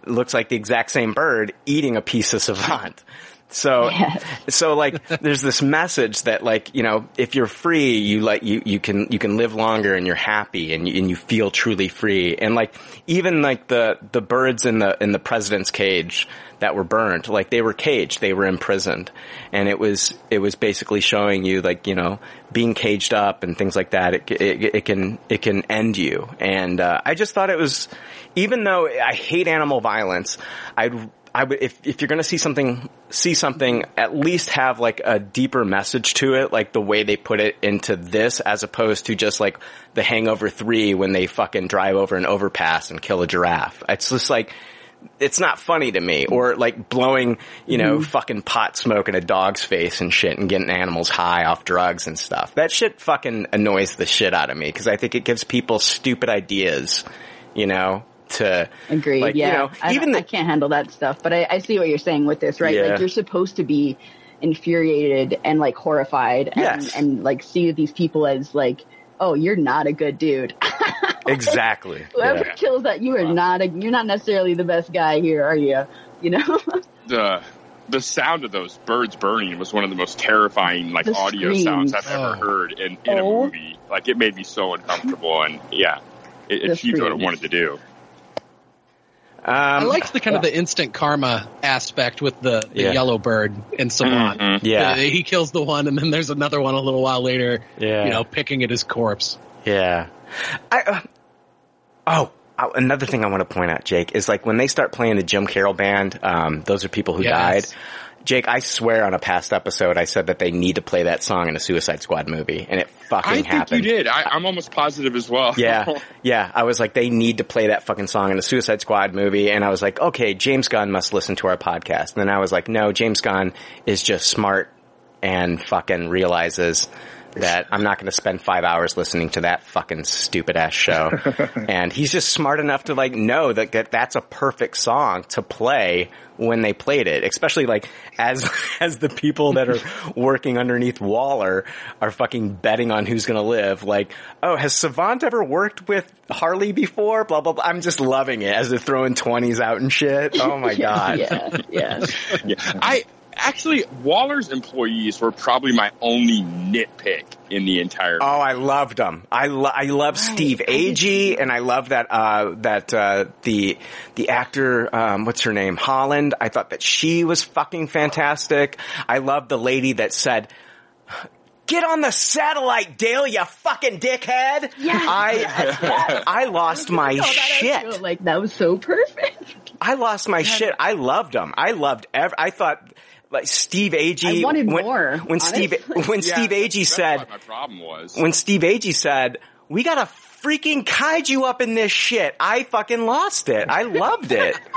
looks like the exact same bird eating a piece of Savant. So, [LAUGHS] so like, there's this message that like, you know, if you're free, you like, you, you can, you can live longer and you're happy and you, and you feel truly free. And like, even like the, the birds in the, in the president's cage that were burned, like they were caged, they were imprisoned. And it was, it was basically showing you like, you know, being caged up and things like that, it, it, it can, it can end you. And, uh, I just thought it was, even though I hate animal violence, I'd, I would, if, if you're gonna see something, see something, at least have like a deeper message to it, like the way they put it into this, as opposed to just like the Hangover 3 when they fucking drive over an overpass and kill a giraffe. It's just like, it's not funny to me. Or like blowing, you know, Mhm. fucking pot smoke in a dog's face and shit and getting animals high off drugs and stuff. That shit fucking annoys the shit out of me because I think it gives people stupid ideas, you know, to, Agreed. like, yeah. you know, I, even the, I can't handle that stuff, but I, I see what you're saying with this, right? Yeah. Like you're supposed to be infuriated and like horrified and, Yes. and like see these people as like, oh, you're not a good dude. [LAUGHS] exactly. Whoever Yeah. kills that, you are not a, you're not necessarily the best guy here, are you? You know? [LAUGHS] the the sound of those birds burning was one of the most terrifying like The audio screams. sounds I've ever Oh. heard in, in a Oh. movie. Like it made me so uncomfortable, and yeah, it The achieved what it wanted to do. I Um, liked the kind of the instant karma aspect with the, the Yeah. yellow bird and Savant. Mhm. Yeah. Uh, he kills the one, and then there's another one a little while later. Yeah. you know, picking at his corpse. Yeah. I, uh, oh, uh, another thing I want to point out, Jake, is like when they start playing the Jim Carroll band, um, those are people who Yes. died. Jake, I swear on a past episode I said that they need to play that song in a Suicide Squad movie, and it fucking I think happened. you did. I, I'm almost positive as well. Yeah, [LAUGHS] yeah. I was like, they need to play that fucking song in a Suicide Squad movie, and I was like, okay, James Gunn must listen to our podcast. And then I was like, no, James Gunn is just smart and fucking realizes that I'm not going to spend five hours listening to that fucking stupid ass show. [LAUGHS] and he's just smart enough to like know that, that that's a perfect song to play when they played it, especially like as, [LAUGHS] as the people that are [LAUGHS] working underneath Waller are fucking betting on who's gonna live. Like, oh, has Savant ever worked with Harley before? Blah, blah, blah. I'm just loving it as they're throwing 20s out and shit. Oh my god. yeah, yeah. yeah. I actually Waller's employees were probably my only nitpick in the entire. Oh, I loved them. I lo- I love Steve Agee, and I love that uh that uh the the actor um what's her name Holland. I thought that she was fucking fantastic. I love the lady that said. Get on the satellite, Dale, you fucking dickhead! Yes. I [LAUGHS] I lost my that shit. Like that was so perfect. I lost my shit. I loved them. I loved ev- I thought like Steve Agee. I wanted when, more, When Steve honestly. [LAUGHS] when Yeah, Steve Agee that's said what my problem was. when Steve Agee said, "We got a freaking kaiju up in this shit," I fucking lost it. I loved it. [LAUGHS]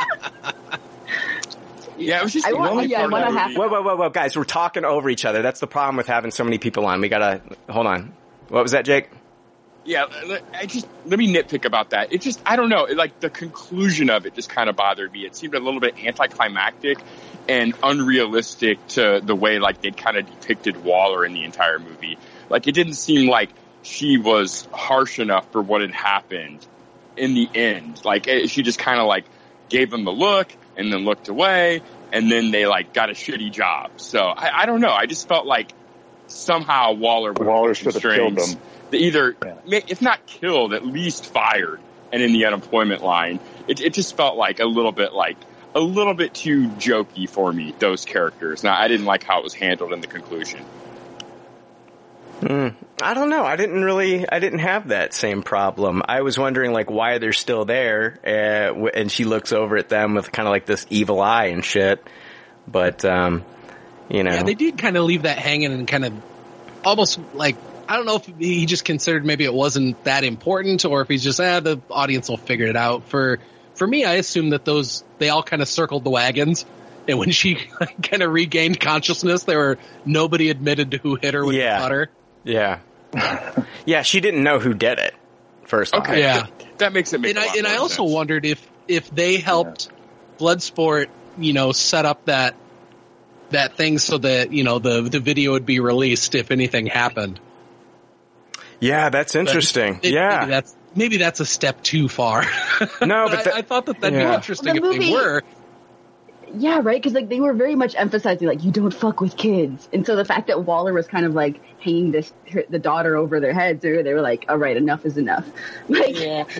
yeah, it was just I the want- only yeah, I part wanna of the have- movie- whoa, whoa, whoa, whoa, guys, we're talking over each other. That's the problem with having so many people on. We gotta hold on. What was that, Jake? Yeah, I just let me nitpick about that. It just I don't know, it, like the conclusion of it just kind of bothered me. It seemed a little bit anticlimactic and unrealistic to the way like they kind of depicted Waller in the entire movie. Like it didn't seem like she was harsh enough for what had happened in the end. Like it, she just kind of like gave him the look and then looked away and then they like got a shitty job. So I, I don't know. I just felt like somehow Waller Waller should have killed them. They either, ma- if not killed, at least fired and in the unemployment line. It, it just felt like a little bit like a little bit too jokey for me. Those characters. Now I didn't like how it was handled in the conclusion. Mm, I don't know. I didn't really, I didn't have that same problem. I was wondering like why they're still there, uh, and she looks over at them with kind of like this evil eye and shit. But, um, you know. Yeah, they did kind of leave that hanging and kind of almost like I don't know if he just considered maybe it wasn't that important or if he's just ah the audience will figure it out. For for me, I assume that those they all kind of circled the wagons. And when she [LAUGHS] kind of regained consciousness, there were nobody admitted to who hit her with Yeah. the cutter. Yeah. [LAUGHS] yeah, she didn't know who did it. First off. Okay, Yeah. that, that makes it make and a I lot and I also sense. wondered if if they helped Bloodsport, you know, set up that that thing so that you know the the video would be released if anything happened. Yeah, that's interesting. It- yeah. maybe that's maybe that's a step too far. [LAUGHS] No, but but I, that- I thought that that'd yeah. be interesting Well, the if they were. Yeah, right. Because like they were very much emphasizing like you don't fuck with kids, and so the fact that Waller was kind of like hanging this her, the daughter over their heads, or they were like, all right, enough is enough. [LAUGHS] Like,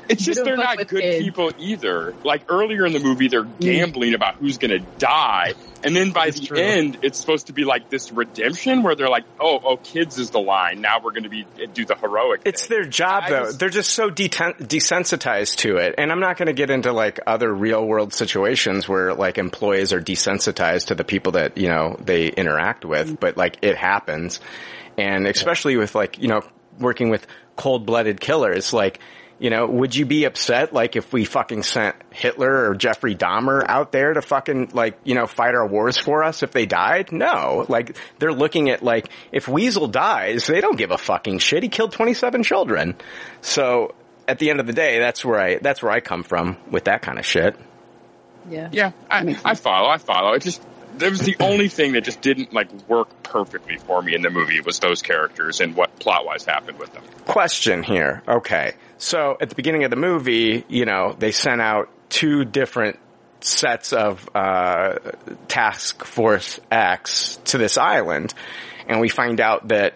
It's just they're not good kids. people either. Like earlier in the movie, they're mm. gambling about who's going to die, and then by the true. end, it's supposed to be like this redemption where they're like, "Oh, oh, kids is the line. Now we're going to be uh, do the heroic." It's their job I though. just- They're just so deten- desensitized to it. And I'm not going to get into like other real world situations where like employees are desensitized to the people that, you know, they interact with, mm. but like it happens. And especially with like, you know, working with cold blooded killers, like, you know, would you be upset like if we fucking sent Hitler or Jeffrey Dahmer out there to fucking like, you know, fight our wars for us if they died? No. Like they're looking at like if Weasel dies, they don't give a fucking shit. He killed 27 children. So at the end of the day, that's where I that's where I come from with that kind of shit. yeah, yeah, I, I follow. I follow. It just that was the only thing that just didn't like work perfectly for me in the movie was those characters and what plot wise happened with them. Question here. Okay. So at the beginning of the movie, you know, they sent out two different sets of uh, Task Force X to this island, and we find out that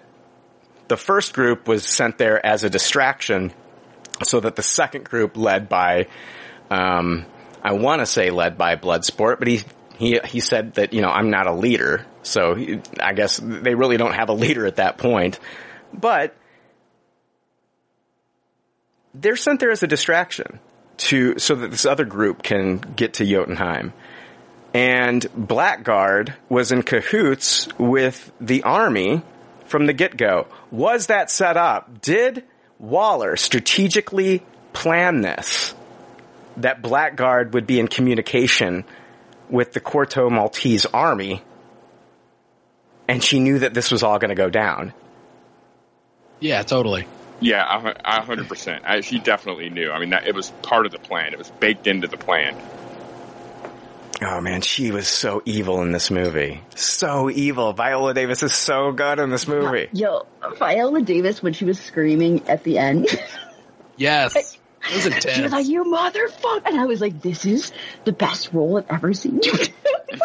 the first group was sent there as a distraction, so that the second group, led by, um, I want to say led by Bloodsport, but he he he said that you know I'm not a leader, so he, I guess they really don't have a leader at that point, but they're sent there as a distraction to so that this other group can get to Jotunheim. And Blackguard was in cahoots with the army from the get-go. Was that set up? Did Waller strategically plan this? That Blackguard would be in communication with the Corto Maltese army and she knew that this was all going to go down. Yeah, totally. Yeah, a hundred percent. She definitely knew. I mean, that, it was part of the plan. It was baked into the plan. Oh man, she was so evil in this movie. So evil. Viola Davis is so good in this movie. Yo, Viola Davis when she was screaming at the end, [LAUGHS] Yes, it was [LAUGHS] she was like, "You motherfucker!" And I was like, "This is the best role I've ever seen you do."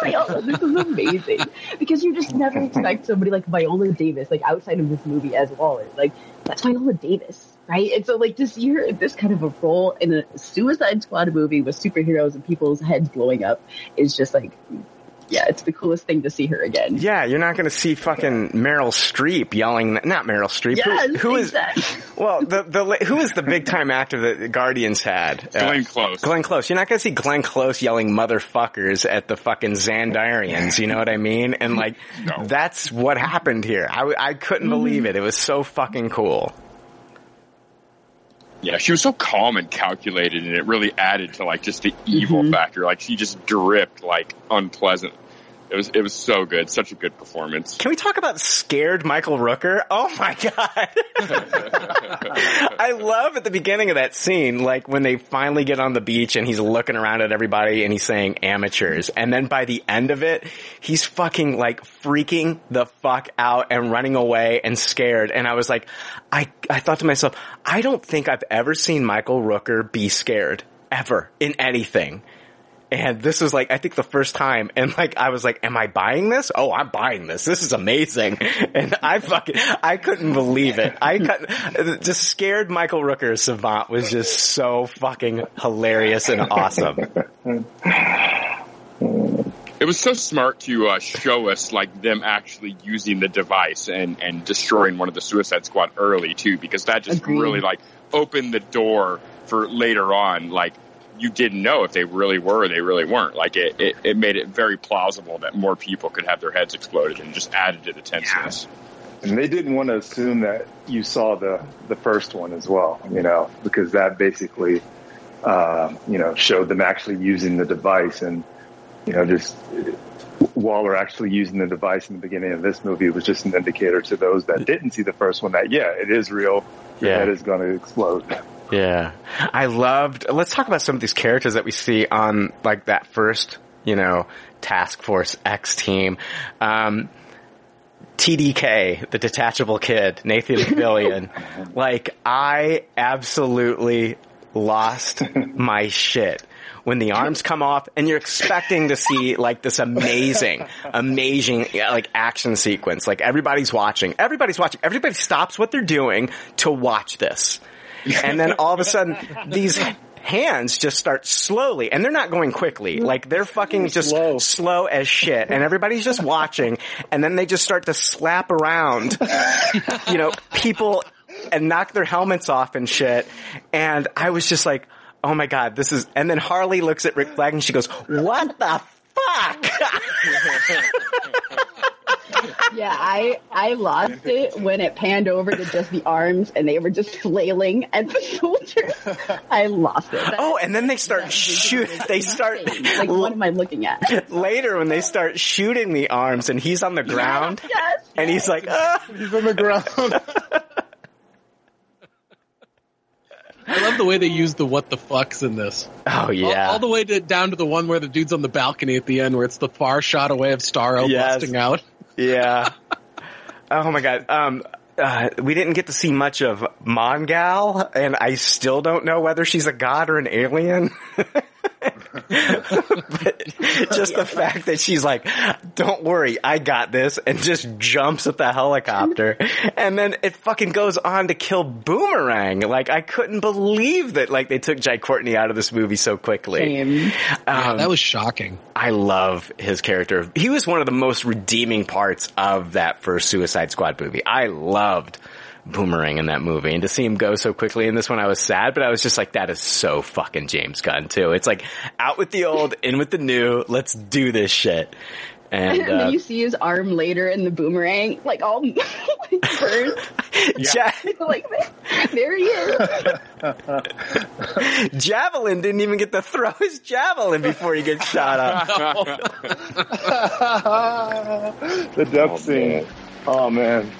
Viola, this is amazing because you just never expect somebody like Viola Davis, like outside of this movie as Waller, like that's Viola Davis, right? And so, like, to see her in this kind of a role in a Suicide Squad movie with superheroes and people's heads blowing up is just like, yeah, it's the coolest thing to see her again. Yeah, you're not going to see fucking Meryl Streep yelling. Not Meryl Streep. Who- Yes, who is? exactly. Well, the the who is the big time actor that the Guardians had? Uh, Glenn Close. Glenn Close. You're not going to see Glenn Close yelling motherfuckers at the fucking Xandarians. You know what I mean? And like, [LAUGHS] No. that's what happened here. I I couldn't Mm-hmm. believe it. It was so fucking cool. Yeah, she was so calm and calculated, and it really added to like just the evil factor. Like she just dripped like unpleasant. It was it was so good, such a good performance. Can we talk about scared Michael Rooker? Oh my god. [LAUGHS] I love at the beginning of that scene, like when they finally get on the beach and he's looking around at everybody and he's saying amateurs. And then by the end of it, he's fucking like freaking the fuck out and running away and scared. And I was like, I, I thought to myself, I don't think I've ever seen Michael Rooker be scared. Ever. In anything. And this was like, I think the first time, and like, I was like, am I buying this? Oh, I'm buying this. This is amazing. [LAUGHS] And I fucking, I couldn't believe it. I cut, [LAUGHS] just scared Michael Rooker Savant was just so fucking hilarious and awesome. it was so smart to uh, show us like them actually using the device and and destroying one of the Suicide Squad early too, because that just Agreed. really like opened the door for later on. Like you didn't know if they really were or they really weren't. Like it, it, it made it very plausible that more people could have their heads exploded and just added to the tenseness. And they didn't want to assume that you saw the the first one as well, you know, because that basically, uh, you know, showed them actually using the device, and you know, just Waller actually using the device in the beginning of this movie was just an indicator to those that didn't see the first one that yeah, it is real. Your Yeah. head is going to explode. Yeah. I loved, let's talk about some of these characters that we see on like that first, you know, Task Force X team. Um, TDK, the detachable kid, Nathan [LAUGHS] Fillion. like, I absolutely lost my shit when the arms come off and you're expecting to see like this amazing, amazing like action sequence. Like everybody's watching, everybody's watching, everybody stops what they're doing to watch this. [LAUGHS] And then all of a sudden these hands just start slowly and they're not going quickly. Like they're fucking just slow. as shit and everybody's just watching and then they just start to slap around, you know, people and knock their helmets off and shit. And I was just like, oh my god, this is, and then Harley looks at Rick Flag and she goes, what the fuck? [LAUGHS] yeah, I I lost it when it panned over to just the arms and they were just flailing at the soldiers. I lost it. Oh, and then they start shoot. They start like, what am I looking at? later when they start shooting the arms and he's on the ground Yes. and he's like, ah. He's on the ground. I love the way they use the what the fucks in this. Oh All, yeah. all the way to down to the one where the dude's on the balcony at the end, where it's the far shot away of Starro Yes. busting out. Yeah. oh my god. Um, uh, we didn't get to see much of Mongal, and I still don't know whether she's a god or an alien. [LAUGHS] but just the fact that she's like, "Don't worry, I got this," and just jumps at the helicopter, and then it fucking goes on to kill Boomerang. Like I couldn't believe that like they took Jai Courtney out of this movie so quickly. Same. Um, that was shocking. I love his character. He was one of the most redeeming parts of that first Suicide Squad movie. I loved Boomerang in that movie. And to see him go so quickly in this one, I was sad, but I was just like, that is so fucking James Gunn too. It's like, out with the old, in with the new, let's do this shit. And, [LAUGHS] And uh, then you see his arm later in the boomerang, like all [LAUGHS] like burned. [LAUGHS] Ja- like there he is. Javelin didn't even get to throw his javelin before he gets shot up. the duck scene. Oh man.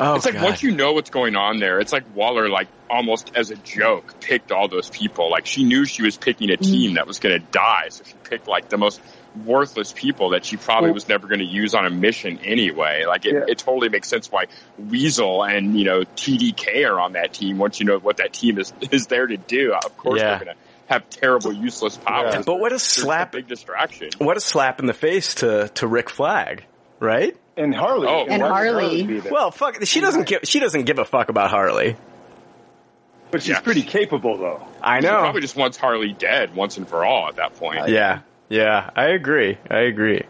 Oh, it's like God. once you know what's going on there, it's like Waller, like almost as a joke, picked all those people. Like she knew she was picking a mm. team that was going to die, so she picked like the most worthless people that she probably was never going to use on a mission anyway. Like it, Yeah. it totally makes sense why Weasel and you know TDK are on that team. Once you know what that team is [LAUGHS] is there to do, of course Yeah. they're going to have terrible, useless powers. But what a They're just slap- big distraction. What a slap in the face to, to Rick Flag, right? And Harley. Oh. And why would Harley. Well, fuck, she doesn't give, she doesn't give a fuck about Harley. but she's Yeah. pretty capable though. I She know. probably just wants Harley dead once and for all at that point. Yeah, yeah, I agree. I agree.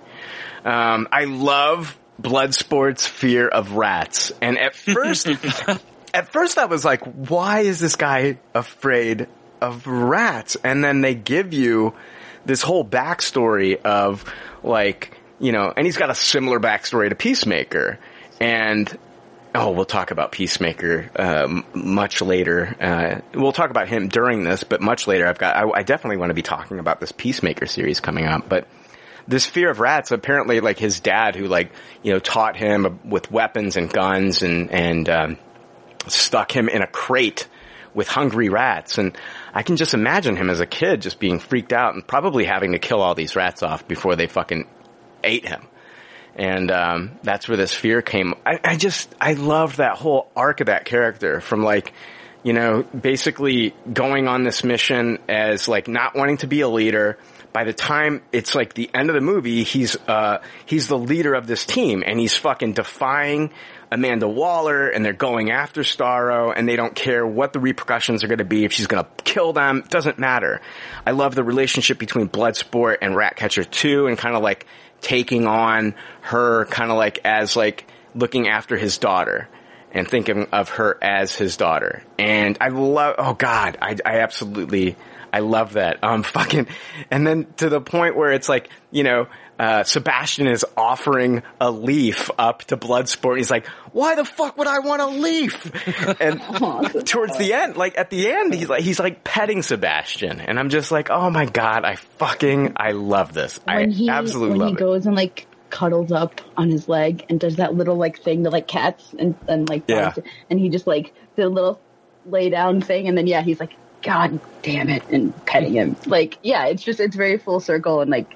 Um, I love Bloodsport's fear of rats, and at [LAUGHS] first, at first I was like, why is this guy afraid of rats? And then they give you this whole backstory of like, you know, and he's got a similar backstory to Peacemaker, and Oh, we'll talk about Peacemaker um, much later. Uh, we'll talk about him during this, but much later. I've got. I, I definitely want to be talking about this Peacemaker series coming up. But this fear of rats, apparently, like his dad, who like you know taught him with weapons and guns and and um, stuck him in a crate with hungry rats. And I can just imagine him as a kid just being freaked out and probably having to kill all these rats off before they fucking ate him and um, that's where this fear came. I, I just I loved that whole arc of that character from like you know basically going on this mission as like not wanting to be a leader. By the time it's like the end of the movie, he's uh he's the leader of this team and he's fucking defying Amanda Waller and they're going after Starro and they don't care what the repercussions are going to be if she's going to kill them. It doesn't matter. I love the relationship between Bloodsport and Ratcatcher 2 and kind of like taking on her kind of like as like looking after his daughter and thinking of her as his daughter. And I love, oh God, I, I absolutely, I love that. Um, [LAUGHS] fucking, and then to the point where it's like, you know, uh, Sebastian is offering a leaf up to Bloodsport. He's like, why the fuck would I want a leaf? [LAUGHS] And towards the end, like at the end, he's like, he's like petting Sebastian. And I'm just like, oh my God, I fucking, I love this. I when he absolutely when love he it. goes and like cuddles up on his leg and does that little like thing to like cats and and like Yeah. dogs, and he just like the little lay down thing and then yeah he's like god damn it and petting him like yeah it's just it's very full circle and like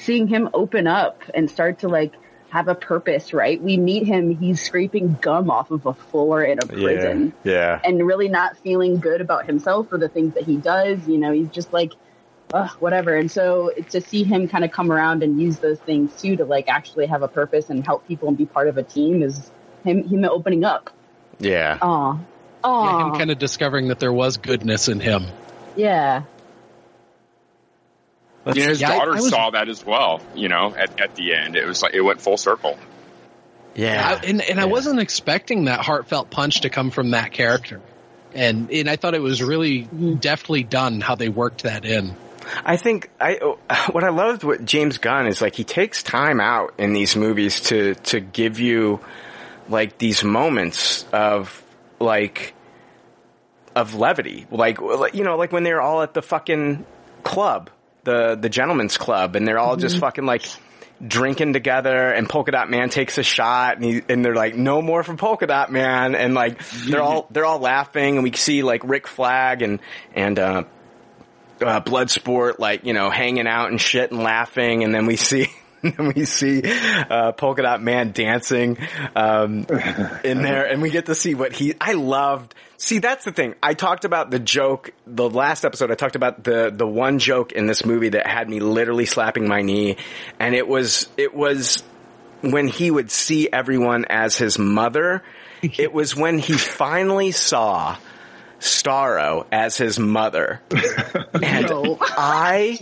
seeing him open up and start to like have a purpose right we meet him he's scraping gum off of a floor in a prison Yeah. and really not feeling good about himself or the things that he does. You know, he's just like, ugh, whatever. And so to see him kind of come around and use those things too to like actually have a purpose and help people and be part of a team is him him opening up. Yeah. Aw. Yeah, Aw. him kind of discovering that there was goodness in him. yeah. You know, his Yeah, daughter I was- saw that as well. You know, at, at the end, it was like it went full circle. Yeah. I, and and I wasn't expecting that heartfelt punch to come from that character. And and I thought it was really deftly done how they worked that in. I think I [LAUGHS] what I loved what James Gunn is like he takes time out in these movies to to give you like these moments of like of levity like like, you know like when they're all at the fucking club the the gentleman's club and they're all just Mhm. fucking like drinking together and polka dot man takes a shot and he, and they're like no more from polka dot man and like they're all they're all laughing and we see like Rick Flag and and uh uh, Bloodsport, like you know, hanging out and shit and laughing, and then we see. [LAUGHS] And we see uh, Polka Dot Man dancing um, in [LAUGHS] there, and we get to see what he. I loved. See, that's the thing. I talked about the joke the last episode. I talked about the the one joke in this movie that had me literally slapping my knee, and it was it was when he would see everyone as his mother. [LAUGHS] It was when he finally saw Starro as his mother. And I,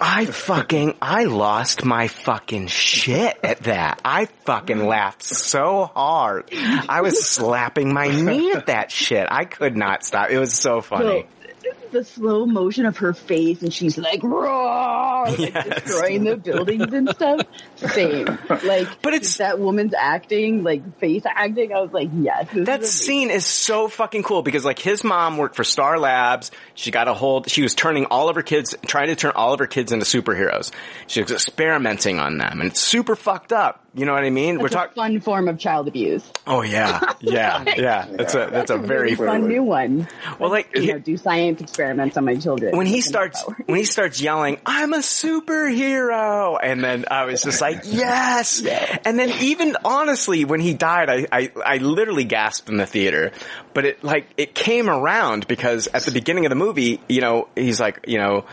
I fucking, I lost my fucking shit at that. I fucking laughed so hard. I was slapping my knee at that shit. I could not stop. It was so funny. The, slow motion of her face and she's like like Yes. destroying the buildings and stuff. Same. Like but it's that woman's acting, like face acting, I was like, yes. That is scene is so fucking cool because like his mom worked for Star Labs. She got a hold, she was turning all of her kids, trying to turn all of her kids into superheroes. She was experimenting on them and it's super fucked up. You know what I mean? That's We're talking, fun form of child abuse. oh yeah, yeah, [LAUGHS] yeah. That's a, that's a very really fun new one. Well, like you know, do science experiments on my children. when he starts when he starts yelling i'm a superhero and then i was just like [LAUGHS] yes and then even honestly when he died I, I i literally gasped in the theater but it like it came around because at the beginning of the movie you know he's like you know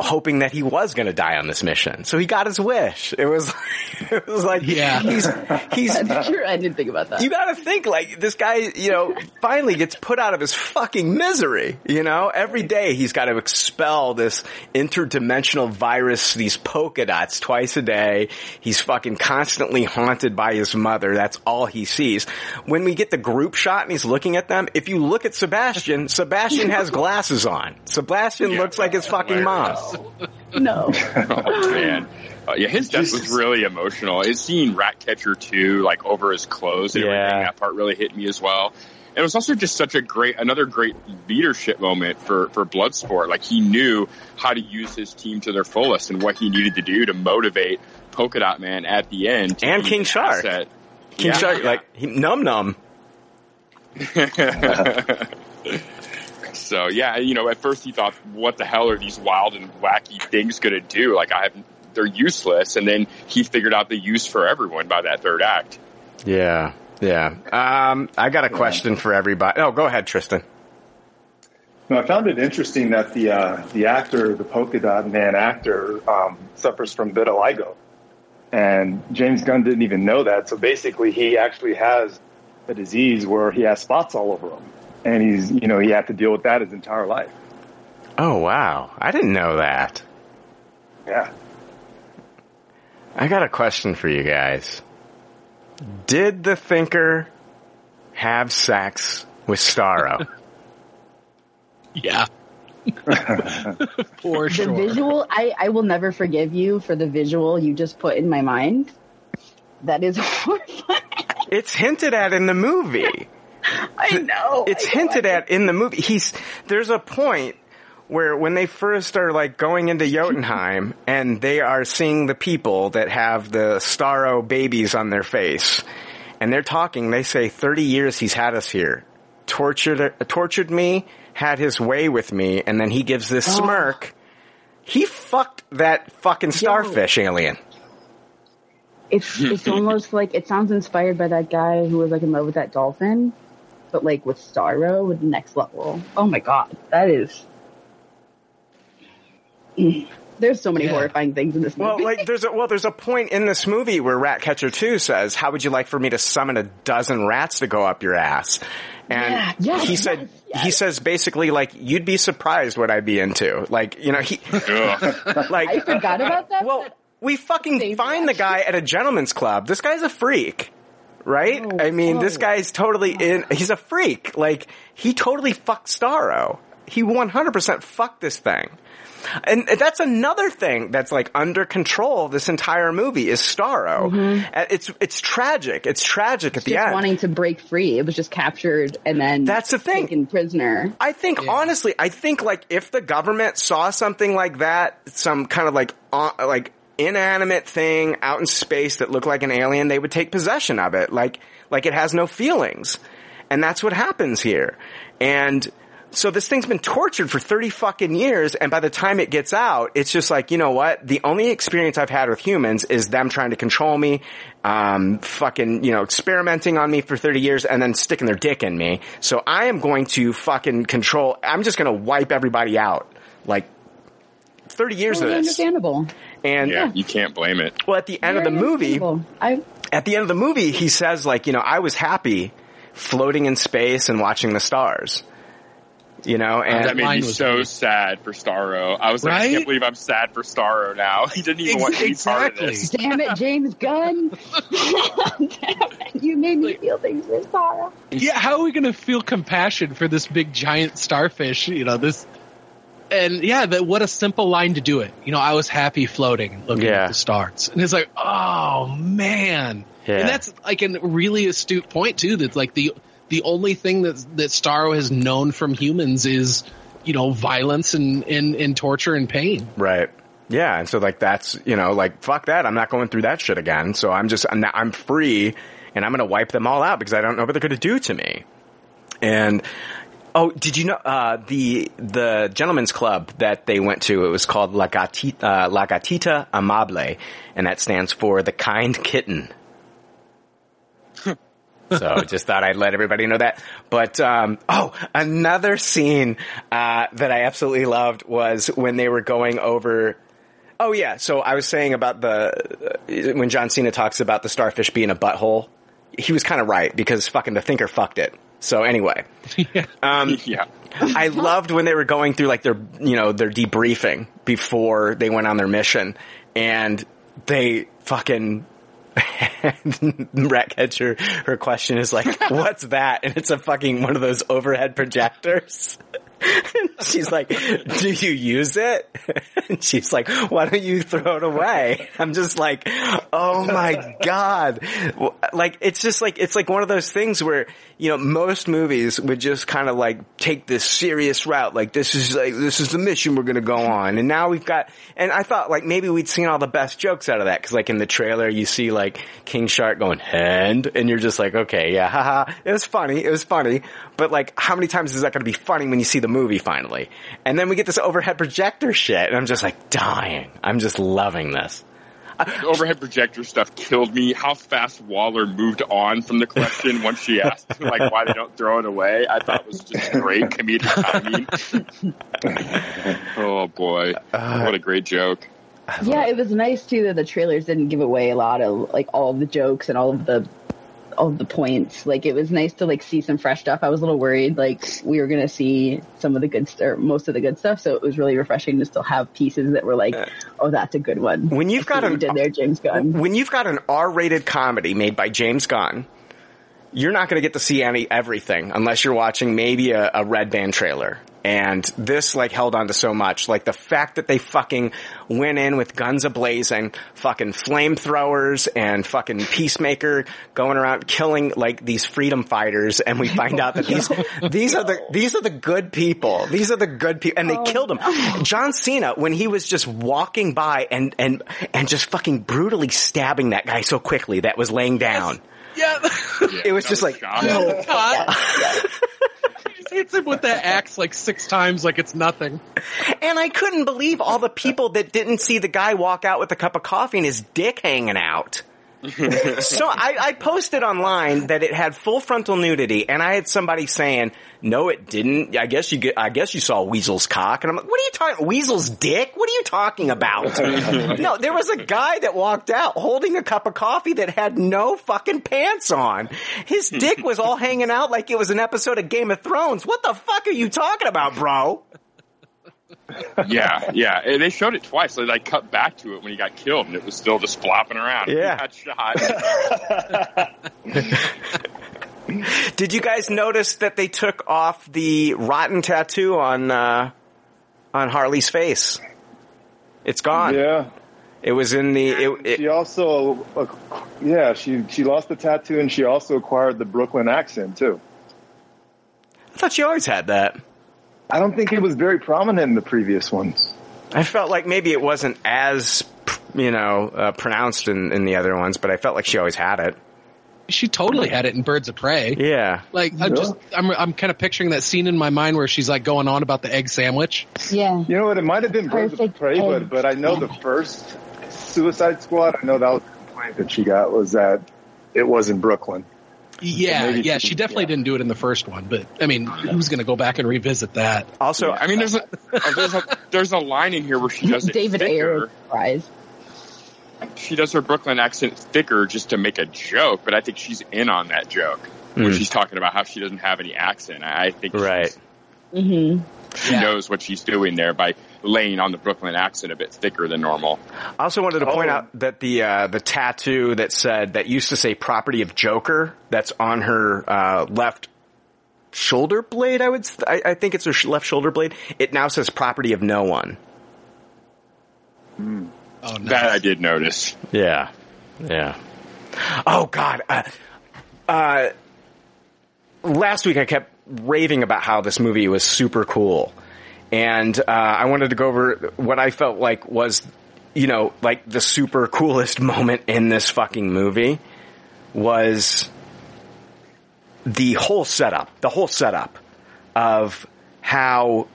hoping that he was going to die on this mission so he got his wish it was [LAUGHS] it was like Yeah. he's he's [LAUGHS] That's true. I didn't think about that. you gotta think like this guy, you know, finally gets put out of his fucking misery. You know, every day he's got to expel this interdimensional virus, these polka dots twice a day. He's fucking constantly haunted by his mother. That's all he sees. When we get the group shot and he's looking at them, if you look at Sebastian, Sebastian has glasses on. Sebastian looks like his fucking mom. No. [LAUGHS] [LAUGHS] oh man. Uh, yeah, his death was really emotional. It's seeing Ratcatcher 2, like over his clothes and everything. That part really hit me as well. And it was also just such a great, another great leadership moment for, for Bloodsport. Like he knew how to use his team to their fullest and what he needed to do to motivate Polka Dot Man at the end. to And King Shark. asset. King Yeah. Shark, like, he, num num. [LAUGHS] So yeah, you know, at first he thought, "What the hell are these wild and wacky things going to do? Like I have, they're useless." And then he figured out the use for everyone by that third act. Yeah, yeah. Um, I got a question for everybody. Oh, go ahead, Tristan. No, I found it interesting that the uh, the actor, the polka dot man actor, um, suffers from vitiligo, and James Gunn didn't even know that. So basically, he actually has a disease where he has spots all over him, and he's you know he had to deal with that his entire life. Oh wow, I didn't know that. Yeah. I got a question for you guys. Did the thinker have sex with Starro? [LAUGHS] yeah. [LAUGHS] For sure. the visual, I, I will never forgive you for the visual you just put in my mind. That is [LAUGHS] horrifying. It's hinted at in the movie. [LAUGHS] I know. It's hinted at in the movie. He's there's a point where when they first are like going into Jotunheim [LAUGHS] and they are seeing the people that have the Starro babies on their face and they're talking, they say 30 years he's had us here. Tortured tortured me, had his way with me, and then he gives this Oh. smirk. He fucked that fucking starfish alien. It's it's [LAUGHS] almost like it sounds inspired by that guy who was like in love with that dolphin, but like with Starro with next level. Oh my god, that is. Mm. There's so many Yeah. horrifying things in this movie. Well, like there's a well, there's a point in this movie where Ratcatcher Two says, "How would you like for me to summon a dozen rats to go up your ass?" And Yeah, yes, he said, he says basically like, "You'd be surprised what I'd be into." Like, you know, he [LAUGHS] like I forgot about that. Well, we fucking find the guy at a gentleman's club. This guy's a freak. Right? Oh, I mean, this guy's totally in, he's a freak. Like, he totally fucked Starro. He 100% fucked this thing. And that's another thing that's like under control this entire movie is Starro. Uh, It's, it's tragic. It's tragic at the Mm-hmm. end. wanting to break free. It was just captured and then That's the thing. taken prisoner. I think honestly, I think like if the government saw something like that, some kind of like uh, like inanimate thing out in space that looked like an alien, they would take possession of it, like like it has no feelings, and that's what happens here. And so this thing's been tortured for 30 fucking years, and by the time it gets out, it's just like, you know what? The only experience I've had with humans is them trying to control me, um, fucking, you know, experimenting on me for 30 years and then sticking their dick in me. So I am going to fucking control, I'm just gonna wipe everybody out. Like, 30 years Totally of this. understandable. And Yeah, you can't blame it. well, at the end of the movie. I at the end of the movie, he says like, you know, I was happy floating in space and watching the stars. You know, and that made me so sad for Starro. I was like, I can't believe I'm sad for Starro now. [LAUGHS] He didn't even want any part of this. Damn it, James Gunn! Damn [LAUGHS] it, [LAUGHS] you made me feel things for Starro. yeah, how are we going to feel compassion for this big giant starfish? You know, this. And yeah, that what a simple line to do it. You know, I was happy floating, looking Yeah. at the stars, and it's like, oh man, Yeah. and that's like a really astute point too. That's like the the only thing that that Starro has known from humans is you know violence and and, and torture and pain. Right. Yeah, and so like that's you know like fuck that. I'm not going through that shit again. So I'm just I'm, not, I'm free, and I'm gonna wipe them all out because I don't know what they're gonna do to me. And oh, did you know uh, the the gentlemen's club that they went to? It was called La Gatita, uh, La Gatita Amable, and that stands for the kind kitten. [LAUGHS] so just thought I'd let everybody know that. But um, oh, another scene uh, that I absolutely loved was when they were going over. Oh yeah, so I was saying about the uh, when John Cena talks about the starfish being a butthole. He was kind of right because fucking the thinker fucked it. So anyway, [LAUGHS] um, yeah. I loved when they were going through like their, you know, their debriefing before they went on their mission and they fucking, [LAUGHS] Ratcatcher, her question is like, [LAUGHS] what's that? And it's a fucking one of those overhead projectors. [LAUGHS] She's like, do you use it? [LAUGHS] And she's like, why don't you throw it away? I'm just like, oh my god. Like, it's just like, it's like one of those things where, you know, most movies would just kind of like take this serious route. Like, this is like, this is the mission we're gonna go on. And now we've got, and I thought like maybe we'd seen all the best jokes out of that. Cause like in the trailer, you see like King Shark going, hand, and you're just like, okay, yeah, haha. It was funny. It was funny. But like, how many times is that gonna be funny when you see the movie finally? And then we get this overhead projector shit, and I'm just like dying. I'm just loving this. The overhead projector stuff killed me. How fast Waller moved on from the question once she asked like why they don't throw it away. I thought was just great comedic timing. [LAUGHS] oh boy, uh, what a great joke! Yeah, it was nice too that the trailers didn't give away a lot of like all of the jokes and all of the all the points. Like it was nice to like see some fresh stuff. I was a little worried like we were gonna see some of the good stuff, most of the good stuff. So it was really refreshing to still have pieces that were like, oh, that's a good one. When you've got an did there, James Gunn. when you've got an R-rated comedy made by James Gunn, you're not going to get to see any everything unless you're watching maybe a, a Red Band trailer. And this like held on to so much, like the fact that they fucking went in with guns ablazing, fucking flamethrowers and fucking Peacemaker going around killing like these freedom fighters, and we find out that these [LAUGHS] these are the these are the good people. These are the good people, and they killed him. John Cena when he was just walking by and and and just fucking brutally stabbing that guy so quickly that was laying down. Yeah. it was just like, Oh, God. he just hits him with that axe like six times like it's nothing. And I couldn't believe all the people that didn't see the guy walk out with a cup of coffee and his dick hanging out. [LAUGHS] so I, I posted online that it had full frontal nudity, and I had somebody saying, "No, it didn't." I guess you get. I guess you saw Weasel's cock, and I'm like, "What are you talking? Weasel's dick? What are you talking about?" [LAUGHS] no, there was a guy that walked out holding a cup of coffee that had no fucking pants on. His dick was all hanging out like it was an episode of Game of Thrones. What the fuck are you talking about, bro? Yeah, yeah. And they showed it twice. They like cut back to it when he got killed, and it was still just flopping around. Yeah. He got shot. [LAUGHS] Did you guys notice that they took off the rotten tattoo on uh, on Harley's face? It's gone. Yeah. It was in the. It, it, She also, uh, yeah, she she lost the tattoo and she also acquired the Brooklyn accent too. I thought she always had that. I don't think it was very prominent in the previous ones. I felt like maybe it wasn't as you know uh, pronounced in, in the other ones, but I felt like she always had it. She totally had it in Birds of Prey. Yeah. Like I'm just I'm I'm kind of picturing that scene in my mind where she's like going on about the egg sandwich. Yeah. You know what? It might have been Birds of Perfect Prey, but but I know the first Suicide Squad. I know that was the complaint that she got was that it was in Brooklyn. Yeah, yeah, she- she definitely didn't do it in the first one, but I mean, who's going to go back and revisit that? Also, I mean, there's a oh, [LAUGHS] there's a there's a line in here where she does it David thicker. Ayer prize. She does her Brooklyn accent thicker just to make a joke, but I think she's in on that joke when Mm. she's talking about how she doesn't have any accent. I I think Right. she's- Mm-hmm. she knows what she's doing there by laying on the Brooklyn accent a bit thicker than normal. I also wanted to point Oh. out that the uh, the tattoo that said that used to say "property of Joker" that's on her uh, left shoulder blade. I would, s- I, I think it's her sh- left shoulder blade. It now says "property of no one." Oh, nice. That I did notice. Yeah, yeah. Oh God. Uh, uh, last week I kept raving about how this movie was super cool, and uh, I wanted to go over what I felt like was, you know, like the super coolest [LAUGHS] moment in this fucking movie was the whole setup, the whole setup of how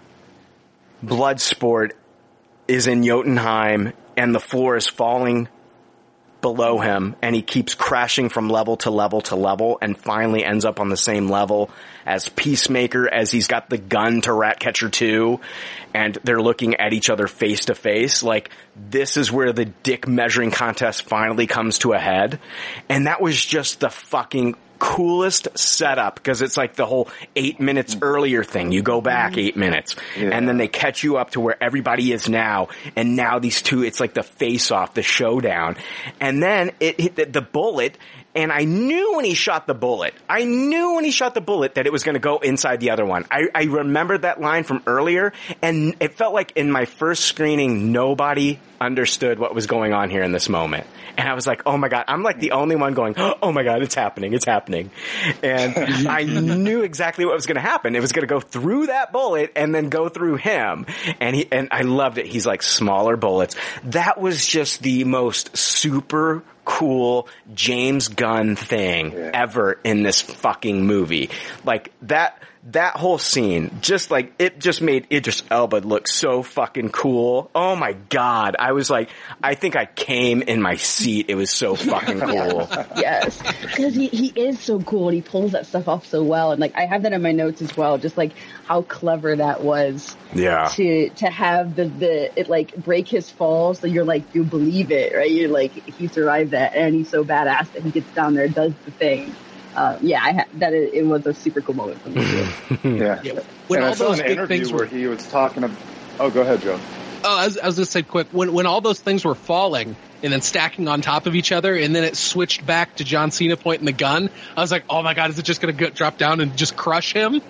Bloodsport is in Jotunheim and the floor is falling below him and he keeps crashing from level to level to level and finally ends up on the same level as Peacemaker as he's got the gun to Ratcatcher 2 and they're looking at each other face to face. Like this is where the dick measuring contest finally comes to a head. And that was just the fucking coolest setup because it's like the whole eight minutes earlier thing. You go back eight minutes and then they catch you up to where everybody is now. And now these two, it's like the face off, the showdown. And then it hit the, the bullet and I knew when he shot the bullet, I knew when he shot the bullet that it was going to go inside the other one. I, I remembered that line from earlier and it felt like in my first screening, nobody understood what was going on here in this moment. And I was like, oh my God, I'm like the only one going, [GASPS] oh my God, it's happening, it's happening. And [LAUGHS] I knew exactly what was going to happen. It was going to go through that bullet and then go through him. And he, and I loved it. He's like smaller bullets. That was just the most super cool James Gunn thing ever in this fucking movie. Like that, that whole scene, just like, it just made Idris Elba look so fucking cool. Oh my god. I was like, I think I came in my seat. It was so fucking [LAUGHS] cool. yes, because he, he is so cool and he pulls that stuff off so well. And like I have that in my notes as well, just like how clever that was Yeah. to to have the the it like break his fall, so you're like you believe it, right? You're like he survived that, and he's so badass that he gets down there, and does the thing. Uh, yeah, I ha- that it, it was a super cool moment for me. [LAUGHS] Too. yeah. When and all I saw those an big interview things where were- he was talking about. Oh, go ahead, Joe. Oh, I was, I was gonna say quick when when all those things were falling and then stacking on top of each other, and then it switched back to John Cena pointing the gun. I was like, oh my god, is it just gonna go, drop down and just crush him?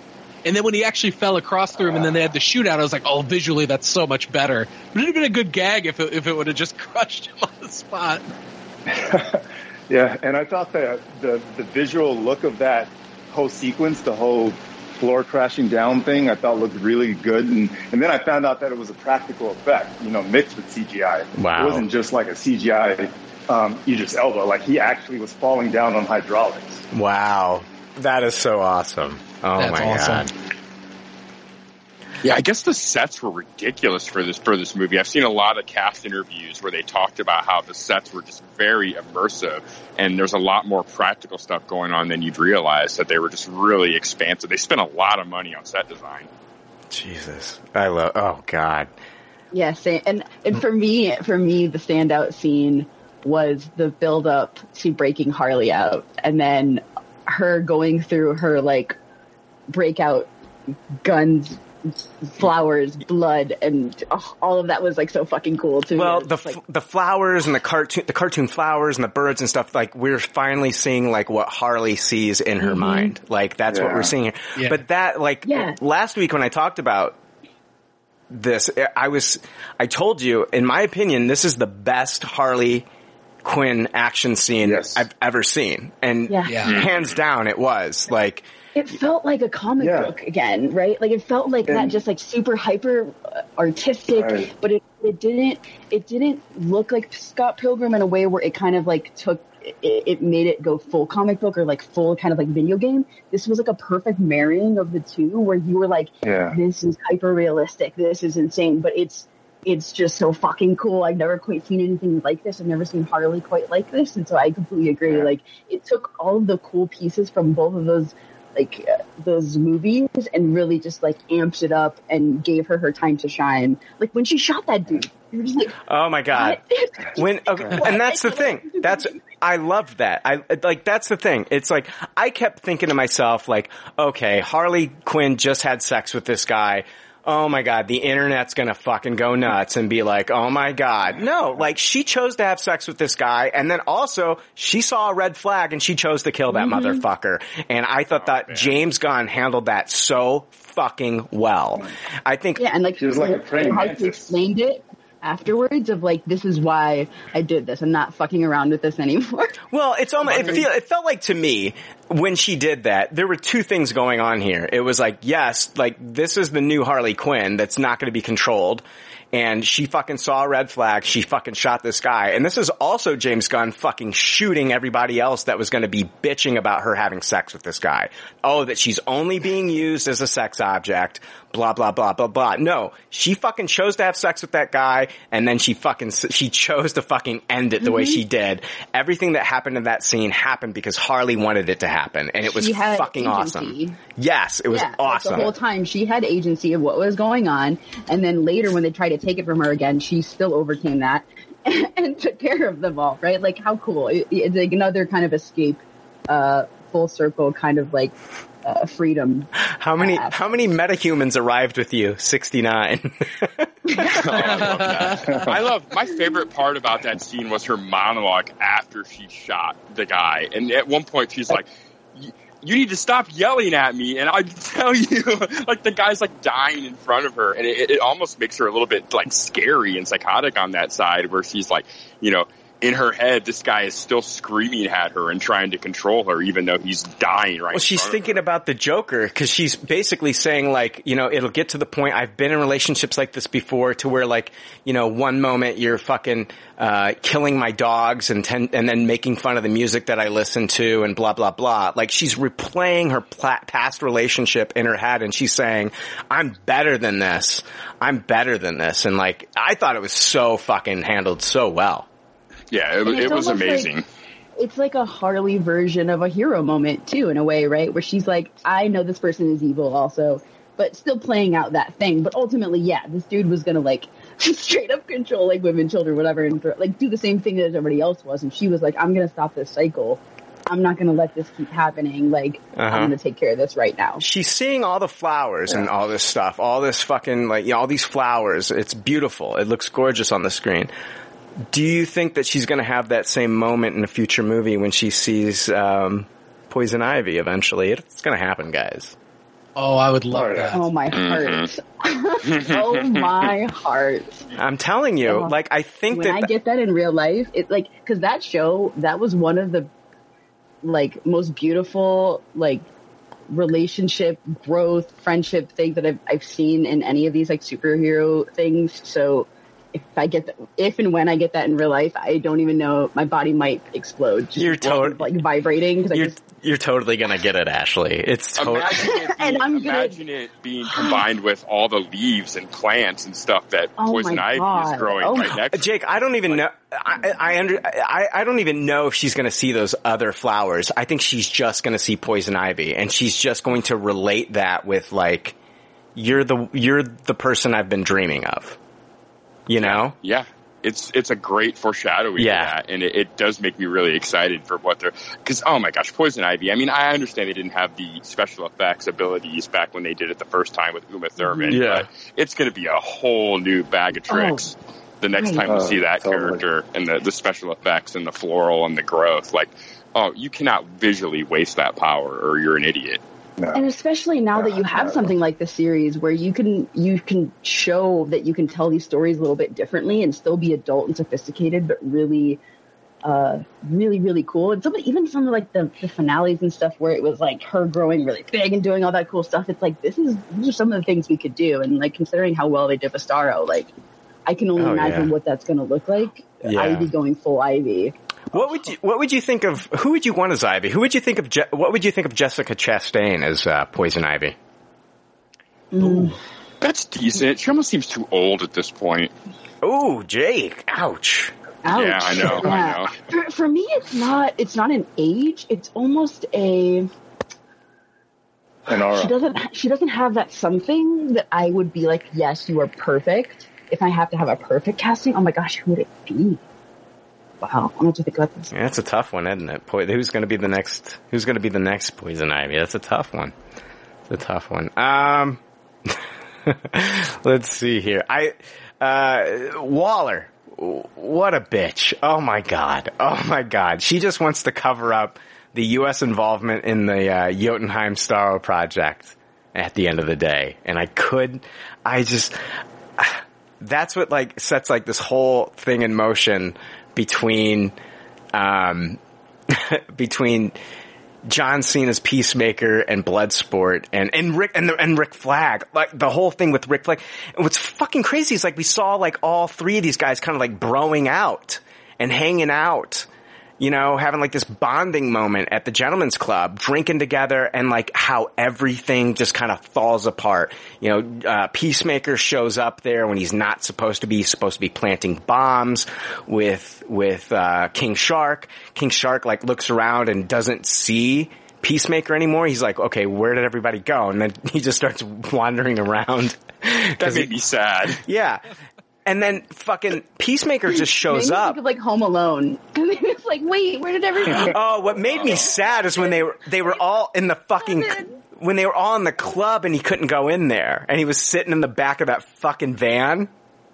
And then when he actually fell across the room, and then they had the shootout, I was like, oh, visually that's so much better. But it'd have been a good gag if it, if it would have just [LAUGHS] crushed him on the spot. [LAUGHS] Yeah, and I thought that the the visual look of that whole sequence, the whole floor crashing down thing, I thought looked really good. And and then I found out that it was a practical effect, you know, mixed with CGI. Wow. It wasn't just like a CGI um, Idris Elba. Like he actually was falling down on hydraulics. Wow. That is so awesome. Oh That's my awesome. god. Yeah, I guess the sets were ridiculous for this for this movie. I've seen a lot of cast interviews where they talked about how the sets were just very immersive, and there's a lot more practical stuff going on than you'd realize. That they were just really expansive. They spent a lot of money on set design. Jesus. I love oh god. Yeah. And and for me, for me, the standout scene was the build up to breaking Harley out, and then her going through her like breakout guns, flowers, blood, and oh, all of that was like so fucking cool to Well, me. the f- the flowers and the cartoon the cartoon flowers and the birds and stuff like we're finally seeing like what Harley sees in her Mhm. mind. Like that's what we're seeing here. Yeah. But that like Yeah. last week when I talked about this, I was I told you in my opinion this is the best Harley Quinn action scene Yes. I've ever seen. And Yeah. Yeah. hands down it was. Like It felt like a comic Yeah. book again, right? Like it felt like that, just like super hyper uh, artistic, Right. but it, it didn't it didn't look like Scott Pilgrim in a way where it kind of like took it, it made it go full comic book or like full kind of like video game. This was like a perfect marrying of the two, where you were like, Yeah. "This is hyper realistic. This is insane," but it's it's just so fucking cool. I've never quite seen anything like this. I've never seen Harley quite like this, and so I completely agree. Yeah. Like it took all of the cool pieces from both of those like uh, those movies and really just like amped it up and gave her her time to shine. Like when she shot that dude, you were just like, Oh my god. [LAUGHS] When okay, and that's the thing. That's I love that. I like that's the thing. It's like I kept thinking to myself like, okay, Harley Quinn just had sex with this guy. Oh my god, the internet's gonna fucking go nuts and be like, oh my god. No, like she chose to have sex with this guy and then also she saw a red flag and she chose to kill that mm-hmm. motherfucker. And I thought oh, that James Gunn handled that so fucking well. I think yeah, and like She was like a praying how she mantis. explained it afterwards of like, this is why I did this. I'm not fucking around with this anymore. [LAUGHS] Well, it's almost, it, feel, it felt like to me, when she did that, there were two things going on here. It was like, yes, like, this is the new Harley Quinn that's not going to be controlled. And she fucking saw a red flag. She fucking shot this guy. And this is also James Gunn fucking shooting everybody else that was going to be bitching about her having sex with this guy. Oh, that she's only being used as a sex object. Blah, blah, blah, blah, blah. No, she fucking chose to have sex with that guy. And then she fucking, she chose to fucking end it the way she did. Everything that happened in that scene happened because Harley wanted it to happen. And it was fucking agency. awesome. Yes, it was yeah, like, awesome. the whole time she had agency of what was going on, and then later when they tried to take it from her again, she still overcame that [LAUGHS] and took care of them all. Right? Like how cool! It- it's like another kind of escape, uh, full circle kind of like uh, freedom. How many path. how many metahumans arrived with you? Sixty nine. [LAUGHS] I love my favorite part about that scene was her monologue after she shot the guy, and at one point she's like. You need to stop yelling at me, and I [LAUGHS] tell you, like the guy's like dying in front of her, and it, it almost makes her a little bit like scary and psychotic on that side, where she's like, you know, in her head, this guy is still screaming at her and trying to control her, even though he's dying right. Well, she's thinking about the Joker because she's basically saying like, you know, it'll get to the point. I've been in relationships like this before, to where like, you know, one moment you're fucking uh, killing my dogs and ten- and then making fun of the music that I listen to and blah blah blah. Like she's replaying her pla- past relationship in her head, and she's saying, "I'm better than this. I'm better than this." And like, I thought it was so fucking handled so well. Yeah, it, it was amazing. like- it's like a Harley version of a hero moment too, in a way, right? Where she's like, I know this person is evil also, but still playing out that thing. But ultimately, yeah, this dude was gonna like [LAUGHS] straight up control like women, children, whatever, and like do the same thing as everybody else was. And she was like, I'm gonna stop this cycle. I'm not going to let this keep happening. Like, Uh-huh. I'm going to take care of this right now. She's seeing all the flowers and all this stuff, all this fucking like, you know, all these flowers. It's beautiful. It looks gorgeous on the screen. Do you think that she's going to have that same moment in a future movie when she sees um, Poison Ivy eventually? It's going to happen, guys. Oh, I would love that. Oh my heart. [LAUGHS] oh my heart. I'm telling you, Oh. like I think when that I get that in real life, it like because that show that was one of the like most beautiful like relationship growth friendship thing that I've I've seen in any of these like superhero things. So if I get that, if and when I get that in real life, I don't even know my body might explode. Just You're while- tot- like vibrating because you're just you're totally going to get it, Ashley. It's totally. Imagine it, [LAUGHS] And I'm gonna- imagine it being combined with all the leaves and plants and stuff that Oh poison ivy God. is growing Oh right my- next. Uh, Jake, I don't even know. I, I under. I, I don't even know if she's going to see those other flowers. I think she's just going to see poison ivy, and she's just going to relate that with like, you're the you're the person I've been dreaming of. You know? Yeah. It's it's a great foreshadowing Yeah. of that, and it, it does make me really excited for what they're because oh my gosh, Poison Ivy. I mean, I understand they didn't have the special effects abilities back when they did it the first time with Uma Thurman, Yeah. but it's going to be a whole new bag of oh, tricks the next right. time we Oh, see that totally. character and the the special effects and the floral and the growth. Like, oh, you cannot visually waste that power, or you're an idiot. No. And especially now that you have something like the series where you can you can show that you can tell these stories a little bit differently and still be adult and sophisticated, but really, uh, really really cool. And some of- even some of like the, the finales and stuff where it was like her growing really big and doing all that cool stuff. It's like this is these are some of the things we could do. And like considering how well they did with Starro, like I can only Oh, imagine yeah. what that's going to look like. Yeah. Ivy going full Ivy. What would you What would you think of? Who would you want as Ivy? Who would you think of? Je- what would you think of Jessica Chastain as uh, Poison Ivy? That's decent. She almost seems too old at this point. Ooh, Jake! Ouch! Ouch. Yeah, I know, I know. For, for me, it's not. It's not an age. It's almost a. An She doesn't. She doesn't have that something that I would be like, yes, you are perfect. If I have to have a perfect casting, oh my gosh, who would it be? Wow, I'm gonna think about this. Yeah, that's a tough one, isn't it? Po- who's to be the next? Who's to be the next Poison Ivy? That's a tough one. It's a tough one. Um, [LAUGHS] let's see here. I uh, Waller. What a bitch! Oh my god! Oh my god! She just wants to cover up the U.S. involvement in the uh, Jotunheim Starro project. At the end of the day, and I could, I just, [SIGHS] that's what like sets like this whole thing in motion between um [LAUGHS] between John Cena's Peacemaker and Bloodsport and and Rick and the, and Rick Flag like the whole thing with Rick Flag what's fucking crazy is like we saw like all three of these guys kind of like broing out and hanging out you know, having like this bonding moment at the gentleman's club, drinking together and like how everything just kind of falls apart. You know, uh, Peacemaker shows up there when he's not supposed to be, he's supposed to be planting bombs with, with, uh, King Shark. King Shark like looks around and doesn't see Peacemaker anymore. He's like, okay, where did everybody go? And then [LAUGHS] he just starts wandering around. That [LAUGHS] made me sad. Yeah. And then fucking Peacemaker just shows up. Think of like Home Alone. [LAUGHS] it's like, wait, where did everyone? [LAUGHS] Oh, what made me sad is when they were they were all in the fucking when they were all in the club and he couldn't go in there and he was sitting in the back of that fucking van.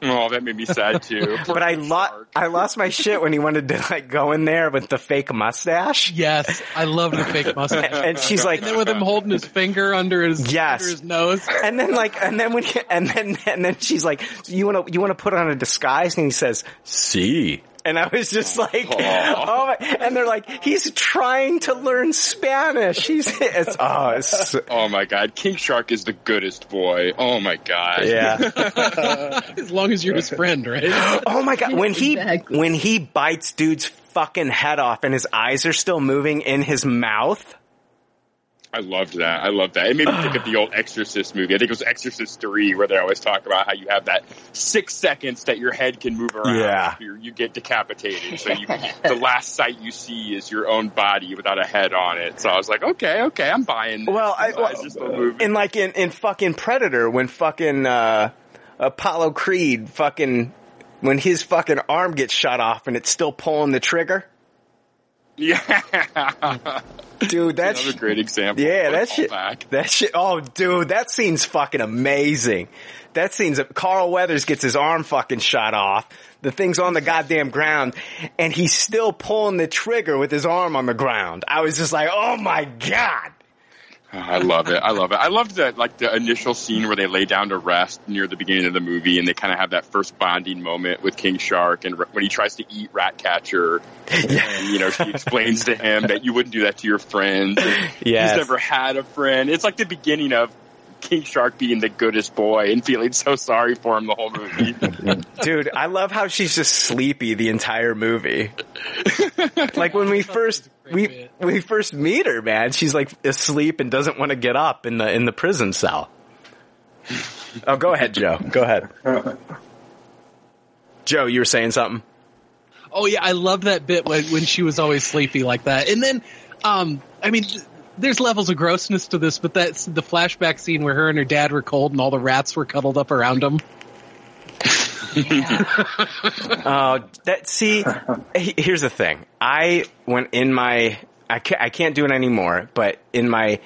Oh, that made me sad too. [LAUGHS] But I lost I lost my shit when he wanted to like go in there with the fake mustache. Yes, I love the fake [LAUGHS] mustache. And she's like, and then with him holding his finger under his Yes. under his nose. and then like, and then when, he, and then, and then she's like, you want to, you want to put on a disguise? And he says, see. And I was just like, [LAUGHS] oh my, and they're like, he's trying to learn Spanish. He's, it's, oh, it's, [LAUGHS] so- Oh my god, King Shark is the goodest boy. Oh my god. yeah. [LAUGHS] as long as you're his friend, right? [GASPS] Oh my god, when he, Exactly. when he bites dude's fucking head off and his eyes are still moving in his mouth. I loved that. I loved that. It made me think of the old [SIGHS] Exorcist movie. I think it was Exorcist 3 where they always talk about how you have that six seconds that your head can move around. Yeah. You get decapitated. So you, the last sight you see is your own body without a head on it. So I was like, okay, okay, I'm buying this. Well, I, His eyes are still moving. in like in, in fucking Predator when fucking, uh, Apollo Creed fucking, when his fucking arm gets shot off and it's still pulling the trigger. [LAUGHS] Yeah. Dude, that's another great example. Yeah, that shit. That shit. Oh, dude, that scene's fucking amazing. That scene's. Carl Weathers gets his arm fucking shot off. The thing's on the goddamn ground, and he's still pulling the trigger with his arm on the ground. I was just like, oh my god. I love it. I love it. I loved that, like the initial scene where they lay down to rest near the beginning of the movie, and they kind of have that first bonding moment with King Shark, and when he tries to eat Ratcatcher, and you know she explains to him that you wouldn't do that to your friend. and [LAUGHS] Yes. He's never had a friend. It's like the beginning of King Shark being the goodest boy and feeling so sorry for him the whole movie. [LAUGHS] Dude, I love how she's just sleepy the entire movie. like when we first we we first meet her, man, she's like asleep and doesn't want to get up in the in the prison cell. Oh, go ahead, Joe. Go ahead. Joe, you were saying something? Oh yeah, I love that bit when when she was always sleepy like that. And then, um, I mean, th- there's levels of grossness to this, but that's the flashback scene where her and her dad were cold and all the rats were cuddled up around them. Oh, [LAUGHS] that see. Here's the thing. I went in my. I can't, I can't do it anymore. But in my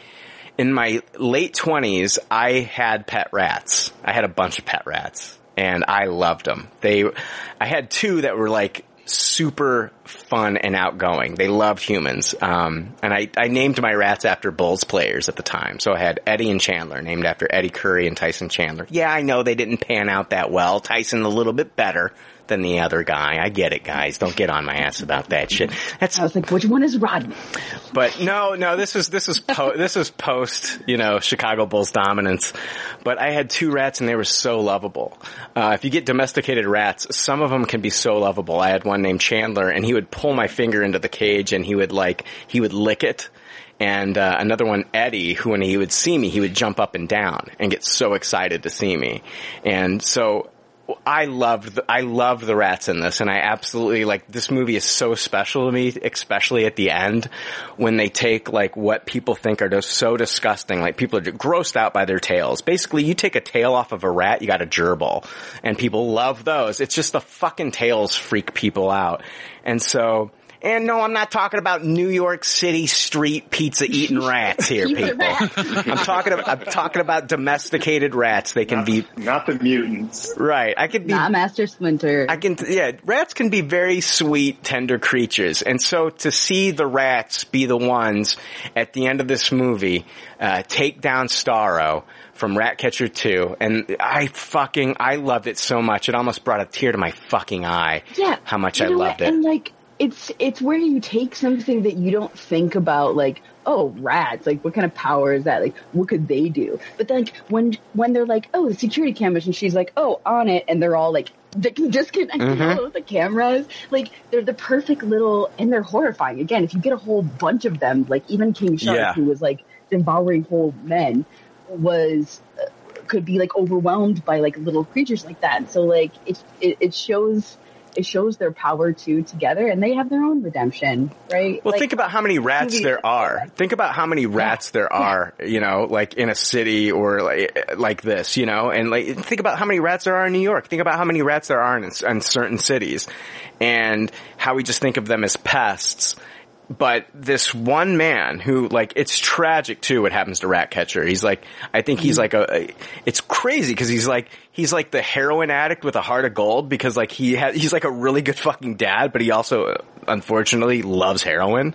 in my late twenties, I had pet rats. I had a bunch of pet rats, and I loved them. They. I had two that were like super fun and outgoing. They loved humans. Um, and I, I named my rats after Bulls players at the time. So I had Eddie and Chandler, named after Eddie Curry and Tyson Chandler. Yeah, I know they didn't pan out that well. Tyson a little bit better than the other guy. I get it, guys. Don't get on my ass about that shit. That's I was like, which one is Rodney? but no, no, this was this was po- this was post, you know, Chicago Bulls dominance. But I had two rats and they were so lovable. Uh, if you get domesticated rats, some of them can be so lovable. I had one named Chandler, and he would pull my finger into the cage and he would like he would lick it. And uh, another one, Eddie, who when he would see me, he would jump up and down and get so excited to see me. And so I loved the, I loved the rats in this, and I absolutely like this movie is so special to me, especially at the end when they take like what people think are just so disgusting. Like people are grossed out by their tails. Basically, you take a tail off of a rat, you got a gerbil, and people love those. It's just the fucking tails freak people out, and so. And no, I'm not talking about New York City street pizza eating rats here, [LAUGHS] people. [LAUGHS] I'm talking about I'm talking about domesticated rats. They can be Not the mutants. right. I could be Not Master Splinter. I can, yeah, rats can be very sweet, tender creatures. And so to see the rats be the ones at the end of this movie, uh, take down Starro from Ratcatcher 2, and I fucking, I loved it so much. It almost brought a tear to my fucking eye. yeah, How much you I loved what? it. And like, it's it's where you take something that you don't think about, like, oh, rats, like, what kind of power is that? Like, what could they do? But like, when when they're like, oh, the security cameras, and she's like, oh, on it, and they're all like. They can disconnect Mhm. all the cameras. Like they're the perfect little, and they're horrifying. Again, if you get a whole bunch of them, like even King Shark, Yeah. who was like devouring whole men, was uh, could be like overwhelmed by like little creatures like that. So like it it, it shows it shows their power too together, and they have their own redemption, right? Well, Like, think about how many rats there are. Think about how many rats there are, you know, like in a city or like, like this, you know, and like, think about how many rats there are in New York. Think about how many rats there are in, in certain cities and how we just think of them as pests. But this one man who, like, it's tragic too what happens to Ratcatcher. He's like, I think he's like a, a it's crazy because he's like, he's like the heroin addict with a heart of gold because like he has, he's like a really good fucking dad, but he also, uh, unfortunately, loves heroin,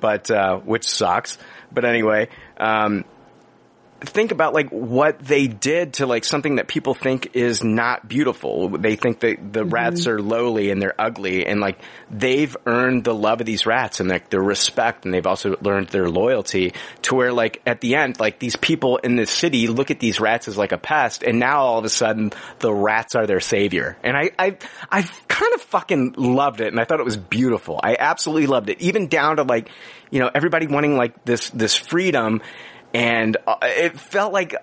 but, uh, which sucks. But anyway, um, think about like what they did to like something that people think is not beautiful. They think that the mm-hmm. rats are lowly and they're ugly and like they've earned the love of these rats and like their respect and they've also learned their loyalty to where like at the end, like these people in the city look at these rats as like a pest and now all of a sudden the rats are their savior. And I, I, I kind of fucking loved it and I thought it was beautiful. I absolutely loved it. Even down to like, you know, everybody wanting like this, this freedom and uh, it felt like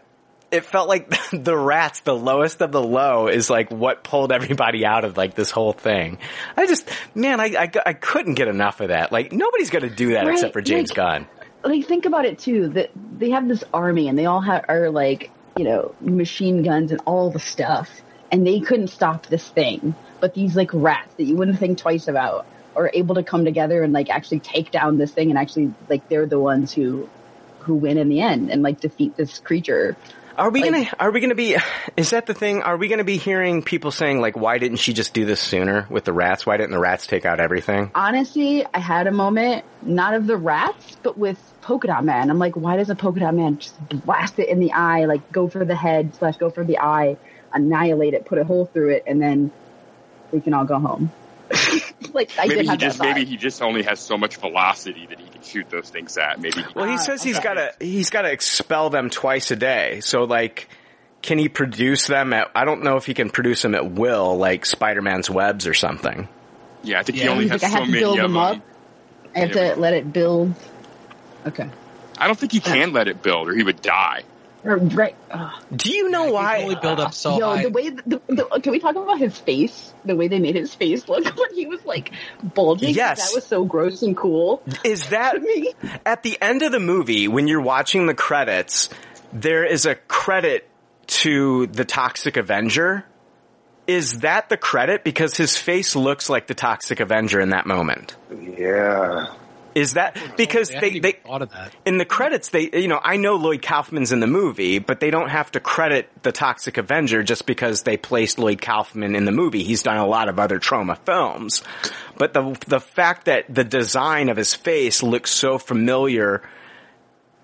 it felt like [LAUGHS] the rats, the lowest of the low, is like what pulled everybody out of like this whole thing. I just, man, I I, I couldn't get enough of that. Like nobody's gonna do that Right, except for James like- Gunn. like think about it too that they have this army and they all have are like you know machine guns and all the stuff and they couldn't stop this thing but these like rats that you wouldn't think twice about are able to come together and like actually take down this thing and actually like they're the ones who who win in the end and like defeat this creature. Are we Like- gonna? Are we gonna be? Is that the thing? Are we gonna be hearing people saying like, "Why didn't she just do this sooner with the rats? Why didn't the rats take out everything?" Honestly, I had a moment, not of the rats, but with Polka Dot Man. I'm like, why does a Polka Dot Man just blast it in the eye, like go for the head slash go for the eye, annihilate it, put a hole through it, and then we can all go home. [LAUGHS] like I maybe did he have just that maybe he just only has so much velocity that he can shoot those things at. Maybe. Well, he says he's got to he's got to expel them twice a day. So like, can he produce them at? I don't know if he can produce them at will, like Spider-Man's webs or something. Yeah, I think Yeah, he's like, I have to build them up. I have to let it build. Okay. I don't think he can let it build, or he would die. Or, right. ugh. Do you know why? only build up so Yo, high. the way the, the, can we talk about his face? The way they made his face look [LAUGHS] when he was like bulging. Yes. that was so gross and cool. Is that me? at the end of the movie when you're watching the credits? There is a credit to the Toxic Avenger. Is that the credit? Because his face looks like the Toxic Avenger in that moment. Yeah. Is that because they, they thought of that. in the credits they you know I know Lloyd Kaufman's in the movie but they don't have to credit the Toxic Avenger just because they placed Lloyd Kaufman in the movie. He's done a lot of other Troma films. But the the fact that the design of his face looks so familiar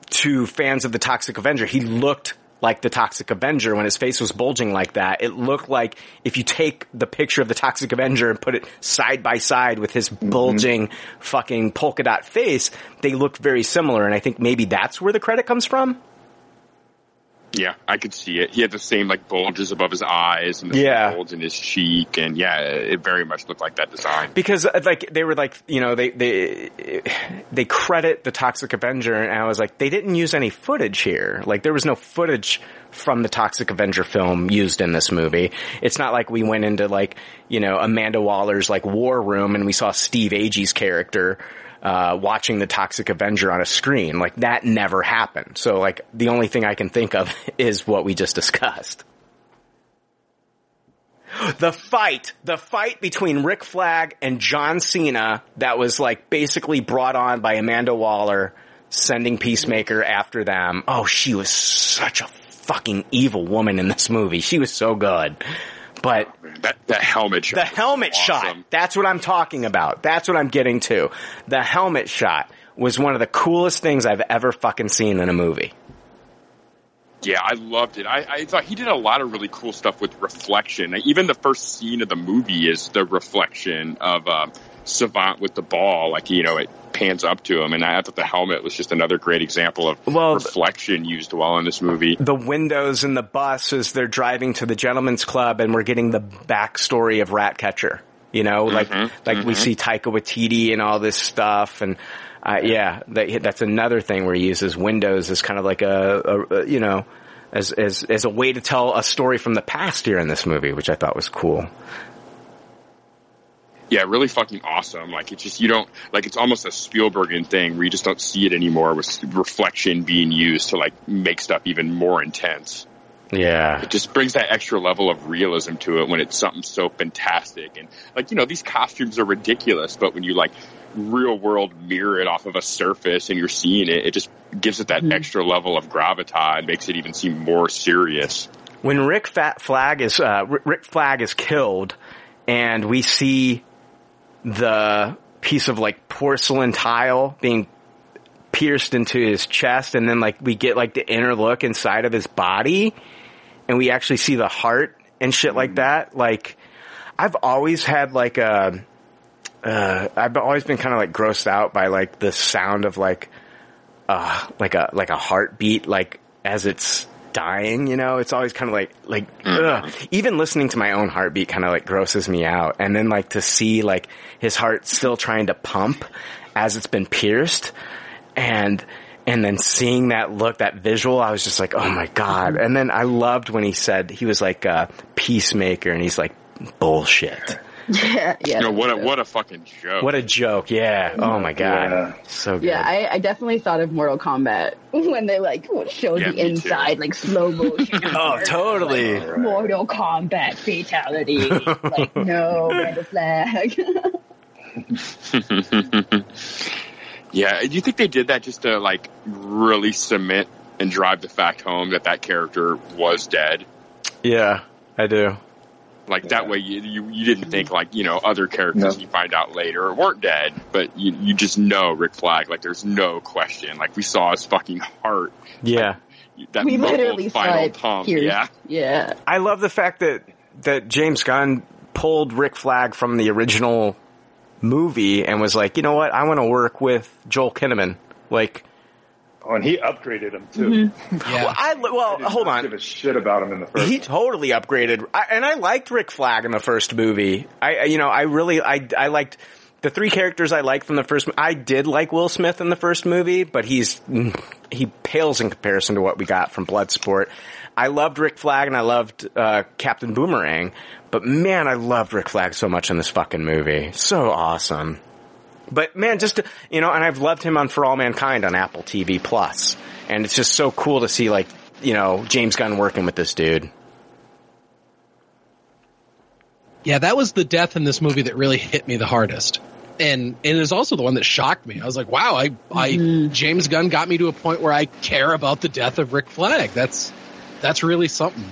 to fans of the Toxic Avenger he looked like the Toxic Avenger when his face was bulging like that. It looked like if you take the picture of the Toxic Avenger and put it side by side with his mm-hmm. bulging fucking polka dot face, they look very similar and I think maybe that's where the credit comes from. Yeah, I could see it. He had the same like bulges above his eyes and the Yeah. bulge in his cheek, and yeah, it very much looked like that design. Because uh, like they were like you know they they they credit the Toxic Avenger and I was like they didn't use any footage here like there was no footage from the Toxic Avenger film used in this movie. It's not like we went into like you know Amanda Waller's like war room and we saw Steve Agee's character uh, watching the Toxic Avenger on a screen like that never happened. So like the only thing I can think of [LAUGHS] is what we just discussed. The fight, the fight between Rick Flag and John Cena that was like basically brought on by Amanda Waller sending Peacemaker after them. Oh, she was such a fucking evil woman in this movie. She was so good. But that that helmet shot. The helmet shot. That's what I'm talking about. That's what I'm getting to. The helmet shot was one of the coolest things I've ever fucking seen in a movie. Yeah, I loved it. I, I thought he did a lot of really cool stuff with reflection. Even the first scene of the movie is the reflection of um, Savant with the ball. Like you know, it pans up to him, and I thought the helmet was just another great example of reflection used well in this movie. the windows in the bus as they're driving to the gentleman's club and we're getting the backstory of Ratcatcher. You know, like, like we mhm. see Taika Waititi and all this stuff and, uh, yeah, that, that's another thing where he uses windows as kind of like a, a, a you know, as, as, as a way to tell a story from the past here in this movie, which I thought was cool. Yeah, really fucking awesome. Like it's just you don't like it's almost a Spielbergian thing where you just don't see it anymore with reflection being used to like make stuff even more intense. Yeah. It just brings that extra level of realism to it when it's something so fantastic. And like, you know, these costumes are ridiculous, but when you like real world mirror it off of a surface and you're seeing it, it just gives it that extra level of gravitas and makes it even seem more serious. when Rick Fat Flag is uh, R- Rick Flag is killed, and we see the piece of like porcelain tile being pierced into his chest, and then like we get like the inner look inside of his body, and we actually see the heart and shit like that. Like I've always had like a. Uh, I've always been kind of like grossed out by like the sound of like, uh, like a, like a heartbeat, like as it's dying, you know, it's always kind of like, like, mm-hmm. ugh. even listening to my own heartbeat kind of like grosses me out. And then like to see like his heart still trying to pump as it's been pierced and, and then seeing that look, that visual, I was just like, oh my God. Mm-hmm. And then I loved when he said, he was like a peacemaker and he's like, bullshit. Yeah, yeah. [LAUGHS] You know, what a, what a fucking joke. What a joke. Yeah. Oh my God. So good. Yeah, I, I definitely thought of Mortal Kombat [LAUGHS] when they like showed Yeah, the me too. inside, like slow motion. [LAUGHS] Oh, totally. Mortal Kombat fatality. like, no, red flag. yeah, do you think they did that just to like really cement and drive the fact home that that character was dead? Yeah, I do. Like that way, you, you you didn't think like you know other characters No. you find out later weren't dead, but you you just know Rick Flag. Like there's no question. Like we saw his fucking heart. Yeah. That we muffled literally saw final it tongue. pierced. Yeah. Yeah. I love the fact that that James Gunn pulled Rick Flag from the original movie and was like, you know what, I want to work with Joel Kinnaman. Like, Oh, and he upgraded him too. well, I well, hold on. Give a shit about him in the first. He totally upgraded, I, and I liked Rick Flag in the first movie. I, I- you know, I really, I, I liked the three characters I liked from the first. I did like Will Smith in the first movie, but he's he pales in comparison to what we got from Bloodsport. I loved Rick Flag and I loved uh, Captain Boomerang, but man, I loved Rick Flag so much in this fucking movie. So awesome. But man, just to, you know, and I've loved him on For All Mankind on Apple TV Plus, and it's just so cool to see like you know James Gunn working with this dude. Yeah, that was the death in this movie that really hit me the hardest. And and it is also the one that shocked me. I was like, wow, I I mm-hmm. James Gunn got me to a point where I care about the death of Rick Flag. That's that's really something.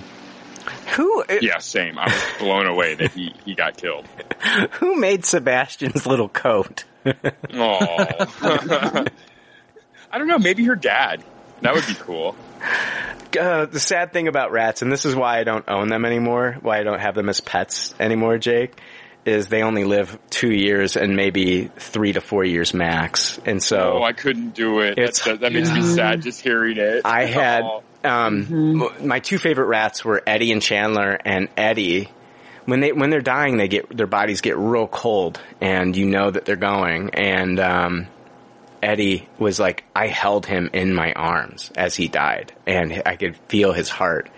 Who? Uh, yeah, same. I was blown away that he he got killed. [LAUGHS] Who made Sebastian's little coat? Oh. [LAUGHS] I don't know. Maybe her dad. That would be cool. Uh, the sad thing about rats, and this is why I don't own them anymore, why I don't have them as pets anymore, Jake, is they only live two years and maybe three to four years max. And so oh, I couldn't do it. It's- That, that makes me sad just hearing it. I had [LAUGHS] um, m- my two favorite rats were Eddie and Chandler, and Eddie. When they when they're dying, they get their bodies get real cold, and you know that they're going. And um, Eddie was like, I held him in my arms as he died, and I could feel his heart.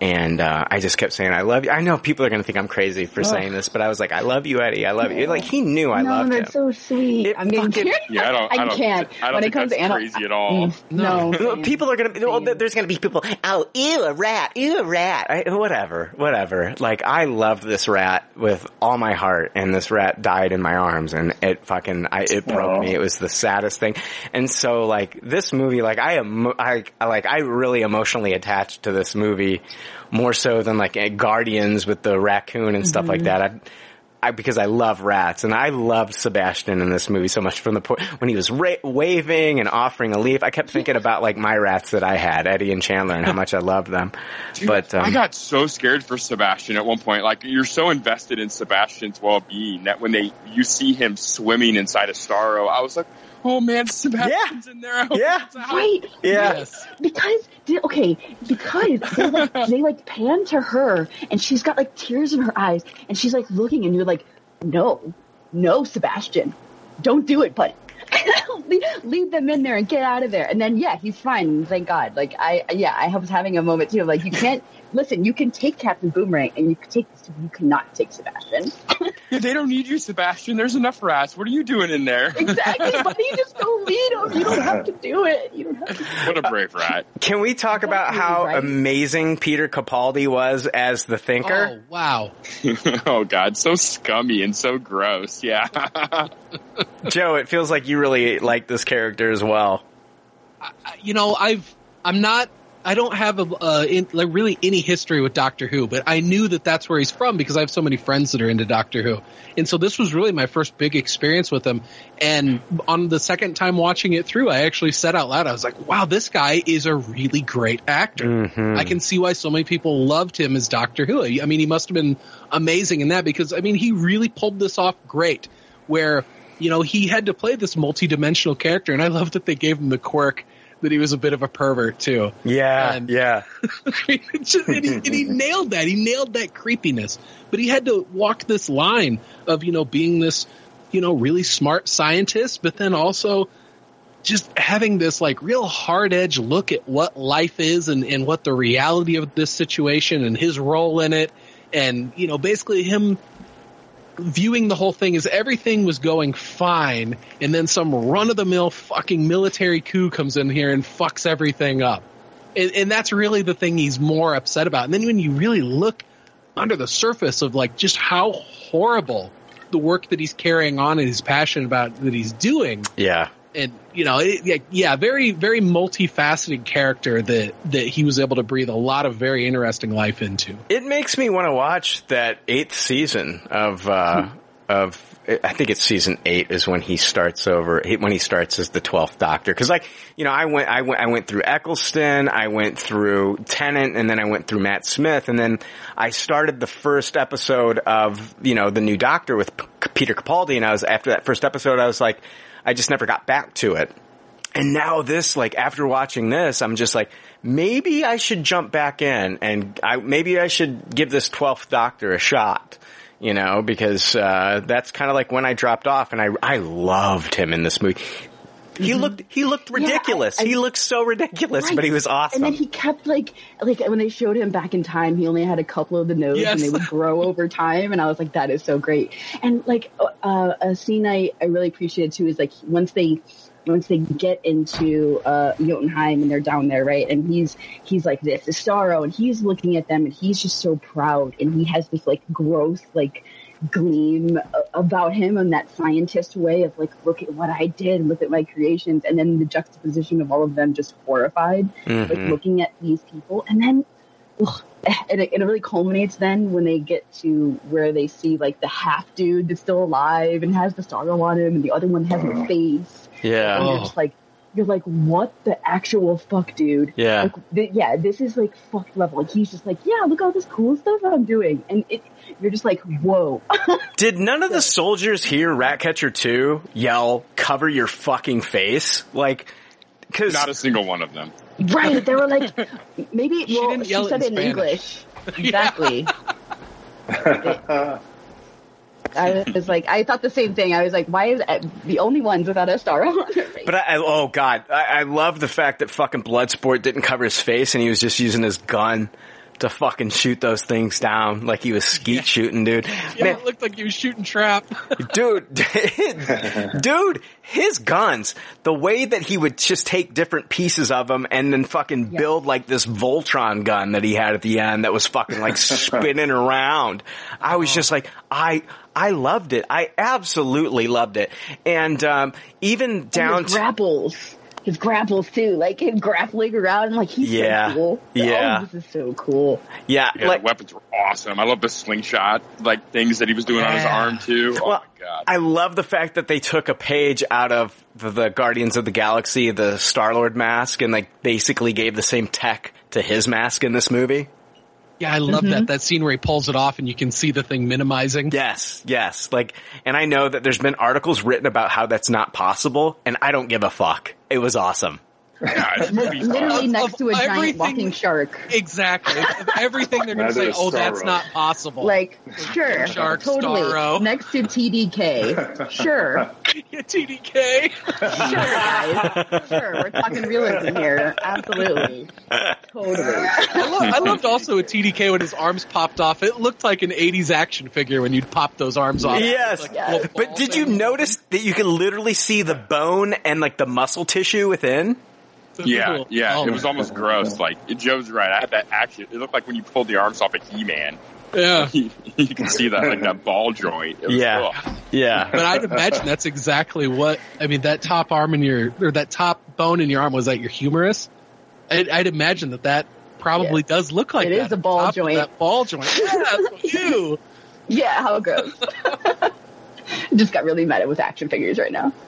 And uh, I just kept saying, "I love you." I know people are going to think I'm crazy for Ugh. saying this, but I was like, "I love you, Eddie. I love you." Like he knew I no, loved him. that's so sweet. I'm mean, Yeah, I don't. I, don't. can't. I don't when think it comes that's to animal, crazy at all. no, [LAUGHS] Well, people are gonna be. Well, there's gonna be people. Oh, ew, a rat. Ew, a rat. I, whatever, whatever. Like I loved this rat with all my heart, and this rat died in my arms, and it fucking, I, it broke Aw. me. It was the saddest thing. And so, like this movie, like I am, I, I like I really emotionally attached to this movie more so than like eh, Guardians with the raccoon and stuff like Mhm. that. I, I, because I love rats, and I loved Sebastian in this movie so much. From the point when he was ra- waving and offering a leaf, I kept thinking about like my rats that I had, Eddie and Chandler, and how much I loved them. [LAUGHS] but um, I got so scared for Sebastian at one point. Like you're so invested in Sebastian's well-being that when they you see him swimming inside a Starro, I was like, "Oh man, Sebastian's in there." I hope Yeah. he's out. Right. Yeah. Because okay, because they like [LAUGHS] they like pan to her and she's got like tears in her eyes and she's like looking and you're like, no, no, Sebastian, don't do it, buddy. [LAUGHS] leave, leave them in there and get out of there. And then yeah, he's fine. Thank God. Like I yeah, I was having a moment too. Like you can't listen. You can take Captain Boomerang and you can take this, you cannot take Sebastian. [LAUGHS] Yeah, they don't need you, Sebastian. There's enough rats. What are you doing in there? [LAUGHS] Exactly, buddy. Just go lead them. You don't have to do it. You don't have to. what a brave uh, rat. can we talk about how amazing Peter Capaldi was as the thinker? Oh wow. [LAUGHS] oh god, so scummy and so gross. Yeah. Joe, it feels like you really like this character as well. you know, I've I'm not I don't have a uh, in, like really any history with Doctor Who, but I knew that that's where he's from because I have so many friends that are into Doctor Who, and so this was really my first big experience with him. And on the second time watching it through, I actually said out loud, I was like, "Wow, this guy is a really great actor." Mm-hmm. I can see why so many people loved him as Doctor Who. I mean, he must have been amazing in that because I mean, he really pulled this off great. Where you know he had to play this multi-dimensional character, and I love that they gave him the quirk that he was a bit of a pervert too. Yeah, yeah. [LAUGHS] Just- and, he, and he [LAUGHS] nailed that. He nailed that creepiness. But he had to walk this line of, you know, being this, you know, really smart scientist, but then also just having this like real hard edge look at what life is and, and what the reality of this situation and his role in it. And, you know, basically him viewing the whole thing as everything was going fine and then some run of the mill fucking military coup comes in here and fucks everything up. And, and that's really the thing he's more upset about. And then when you really look under the surface of like just how horrible the work that he's carrying on and his passion about that he's doing. Yeah. And you know, it, yeah, yeah, very, very multifaceted character that that he was able to breathe a lot of very interesting life into. It makes me want to watch that eighth season of uh, of I think it's season eight is when he starts over when he starts as the twelfth Doctor because like you know I went I went I went through Eccleston I went through Tennant and then I went through Matt Smith and then I started the first episode of you know the new Doctor with P- Peter Capaldi and I was after that first episode I was like I just never got back to it. And now this, like, after watching this, I'm just like, maybe I should jump back in and I, maybe I should give this 12th Doctor a shot. You know, because, uh, that's kind of like when I dropped off and I, I loved him in this movie. He looked, he looked ridiculous. he looked so ridiculous, Right. but he was awesome. And then he kept like, like when they showed him back in time, he only had a couple of the nodes Yes. and they would grow over time. And I was like, that is so great. And like, uh, a scene I, I really appreciated too is like once they, once they get into, uh, Jotunheim and they're down there, right? And he's, he's like this is Starro and he's looking at them and he's just so proud and he has this like growth, like, gleam about him in that scientist way of like, look at what I did, look at my creations, and then the juxtaposition of all of them just horrified, like Mhm. looking at these people, and then. ugh, and [SIGHS] it, it really culminates then when they get to where they see like the half dude that's still alive and has the Starro on him, and the other one has no face. Yeah. And you're Oh. just like, you're like, what the actual fuck, dude? Yeah. Like, th- yeah, this is like fucked level. Like he's just like, yeah, look at all this cool stuff I'm doing, and it, you're just like, whoa. [LAUGHS] Did none of the soldiers hear Ratcatcher 2 yell, cover your fucking face? Like, cause. Not a single one of them. Right. They were like, [LAUGHS] maybe, well, didn't she, yell it said in it in Spanish. [LAUGHS] English. Exactly. I was like, I thought the same thing. I was like, why is it the only ones without a star on their face? But I, I oh god, I, I love the fact that fucking Bloodsport didn't cover his face and he was just using his gun to fucking shoot those things down like he was skeet shooting, dude. Yeah, Man, it looked like he was shooting trap. [LAUGHS] dude, [LAUGHS] dude, his guns, the way that he would just take different pieces of them and then fucking build like this Voltron gun that he had at the end that was fucking like [LAUGHS] spinning around. I was just like, I, I loved it. I absolutely loved it. And, um, even down and his grapples. His grapples too, like him grappling around, and like he's Yeah. so cool. Oh, yeah. Oh, this is so cool. yeah, Yeah, like, the weapons were awesome. I love the slingshot, like things that he was doing on his arm too. Oh my god. I love the fact that they took a page out of the, the Guardians of the Galaxy, the Star Lord mask, and like basically gave the same tech to his mask in this movie. Yeah, I love Mhm. that that scene where he pulls it off and you can see the thing minimizing. Yes, yes. Like, and I know that there's been articles written about how that's not possible, and I don't give a fuck. It was awesome. Literally next to a giant walking shark. Exactly. Of everything they're going to say, is oh, that's not possible. Like, sure, Shark, totally. Starro. Next to TDK, [LAUGHS] sure, [LAUGHS] yeah, TDK. sure, guys, sure. We're talking realism here. Absolutely, totally. I, lo- I loved also a TDK when his arms popped off. It looked like an 80s action figure when you'd pop those arms off. Yes. Like a little But did you notice that you can literally see the bone and like the muscle tissue within? Yeah, yeah, Oh it was almost gross. Like Joe's right. I had that action. It looked like when you pulled the arms off a He-Man. Yeah, [LAUGHS] you, you can see that like that ball joint. It was- Yeah. ugh. Yeah. But I'd imagine that's exactly what I mean. That top arm in your or that top bone in your arm was that your humerus. I'd, I'd imagine that that probably does look like It that. is a ball joint. That ball joint. Yeah, that's you. [LAUGHS] Yeah, how it goes. [LAUGHS] [LAUGHS] Just got really mad with action figures right now. [LAUGHS]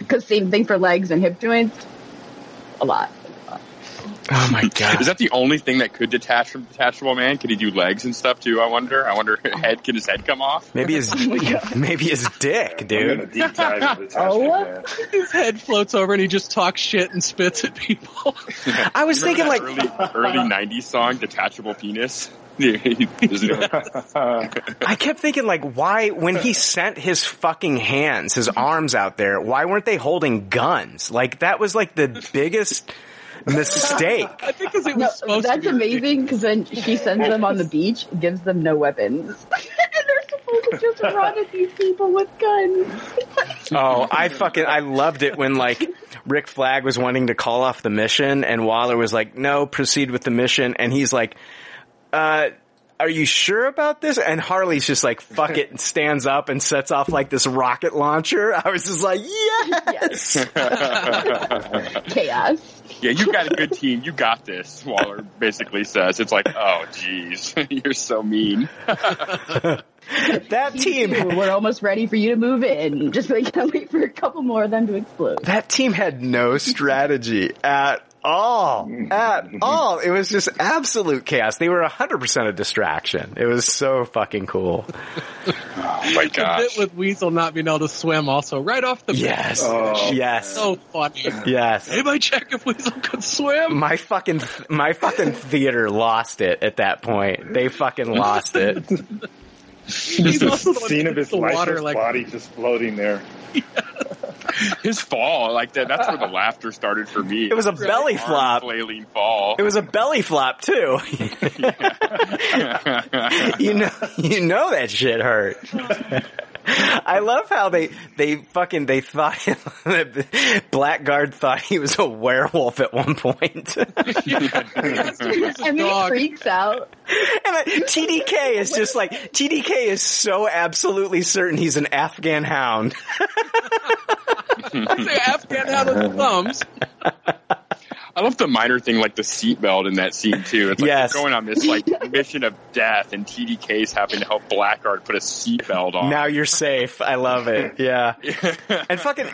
Because same thing for legs and hip joints. A lot. Oh my god. Is that the only thing that could detach from Detachable Man? Could he do legs and stuff too? I wonder. I wonder. [LAUGHS] Head? Can his head come off? Maybe his oh maybe his dick, dude. Deep dive into Oh, His head floats over and he just talks shit and spits at people. I was thinking like early early '90s song, "Detachable Penis." Isn't it? [LAUGHS] I kept thinking like why when he sent his fucking hands, his arms out there, why weren't they holding guns? Like that was like the biggest mistake. [LAUGHS] I think because it was supposed that's to be. amazing because then she sends them on the beach, gives them no weapons. [LAUGHS] and they're supposed to just run at these people with guns. Oh, I fucking I loved it when like Rick Flag was wanting to call off the mission and Waller was like, "No, proceed with the mission." And he's like, "Uh are you sure about this? And Harley's just like, fuck it, [LAUGHS] and stands up and sets off like this rocket launcher. [LAUGHS] I was just like, yes! [LAUGHS] Chaos. Yeah, you got a good team. You got this. Waller basically says it's like, oh, geez, you're so mean. that team, we're almost ready for you to move in. Just like wait for a couple more of them to explode. That team had no strategy at all. Mm. At [LAUGHS] all. It was just absolute chaos. They were 100% a distraction. It was so fucking cool. [LAUGHS] Oh my The bit with Weasel not being able to swim also right off the bat. Yes. Oh. Yes. So funny. Yes. Anybody check if Weasel could swim? My fucking, my fucking theater lost it at that point. They fucking lost it. [LAUGHS] Just also the the scene of his hits the water, lifeless like- body just floating there. His fall, like that, that's where the laughter started for me. It was a belly Arm flop. Flailing fall. It was a belly flop too. [LAUGHS] [LAUGHS] you know, you know that shit hurt. [LAUGHS] I love how they they fucking they thought [LAUGHS] Blackguard thought he was a werewolf at one point. [LAUGHS] and then he freaks out. And I- TDK is just like TDK is so absolutely certain he's an Afghan hound. I [LAUGHS] say Afghan out of the thumbs. I love the minor thing, like the seatbelt in that scene too. It's like Yes. going on this like mission of death, and TDK's having to help Blackguard put a seatbelt on. Now you're safe. I love it. Yeah. [LAUGHS] And fucking,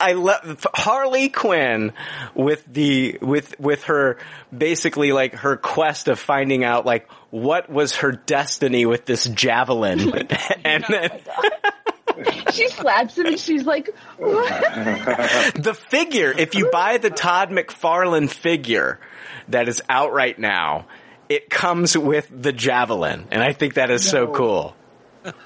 I love Harley Quinn with the, with, with her basically like her quest of finding out like what was her destiny with this javelin. [LAUGHS] and then [LAUGHS] She slaps him and she's like, what? the figure, if you buy the Todd McFarlane figure that is out right now, it comes with the javelin. And I think that is so cool.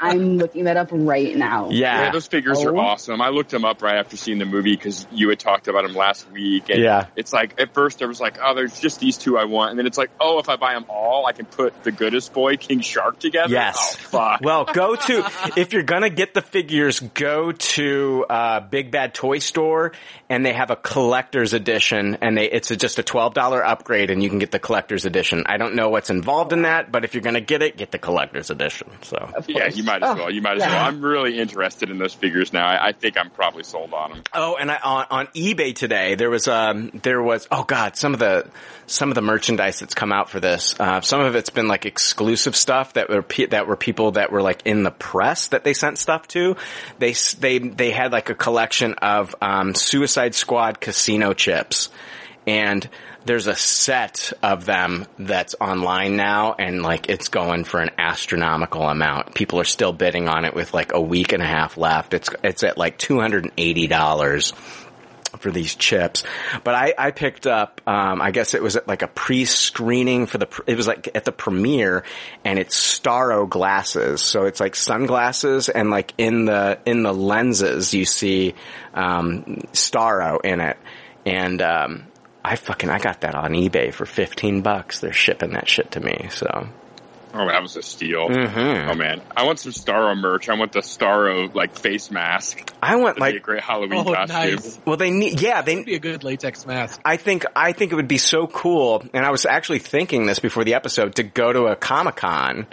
I'm looking that up right now. Yeah. those figures are Oh. awesome. I looked them up right after seeing the movie because you had talked about them last week. And Yeah. it's like at first there was like, oh, there's just these two I want, and then it's like, oh, if I buy them all, I can put the Goodest Boy King Shark together. Yes. Oh, fuck. Well, go to [LAUGHS] if you're gonna get the figures, go to uh, Big Bad Toy Store, and they have a collector's edition, and they it's a, just a twelve dollar upgrade, and you can get the collector's edition. I don't know what's involved in that, but if you're gonna get it, get the collector's edition. So yeah, you might as well. You might as yeah. well. I'm really interested in those figures now. I, I think I'm probably sold on them. Oh, and I, on, on eBay today there was um there was oh god some of the some of the merchandise that's come out for this uh, some of it's been like exclusive stuff that were pe- that were people that were like in the press that they sent stuff to they they they had like a collection of um, Suicide Squad casino chips and there's a set of them that's online now and like it's going for an astronomical amount. People are still bidding on it with like a week and a half left. It's it's at like $280 for these chips. But I, I picked up, um, I guess it was at like a pre-screening for the, it was like at the premiere and it's Starro glasses. So it's like sunglasses and like in the, in the lenses you see, um, Starro in it. And, um, I fucking, I got that on eBay for 15 bucks. They're shipping that shit to me. So Oh, that was a steal. Mhm. Oh man, I want some Starro merch. I want the Starro like face mask. I want That'd be like, a great Halloween Oh, costume. nice. well, they need, yeah, they, Be a good latex mask. I think I think it would be so cool, and I was actually thinking this before the episode to go to a Comic Con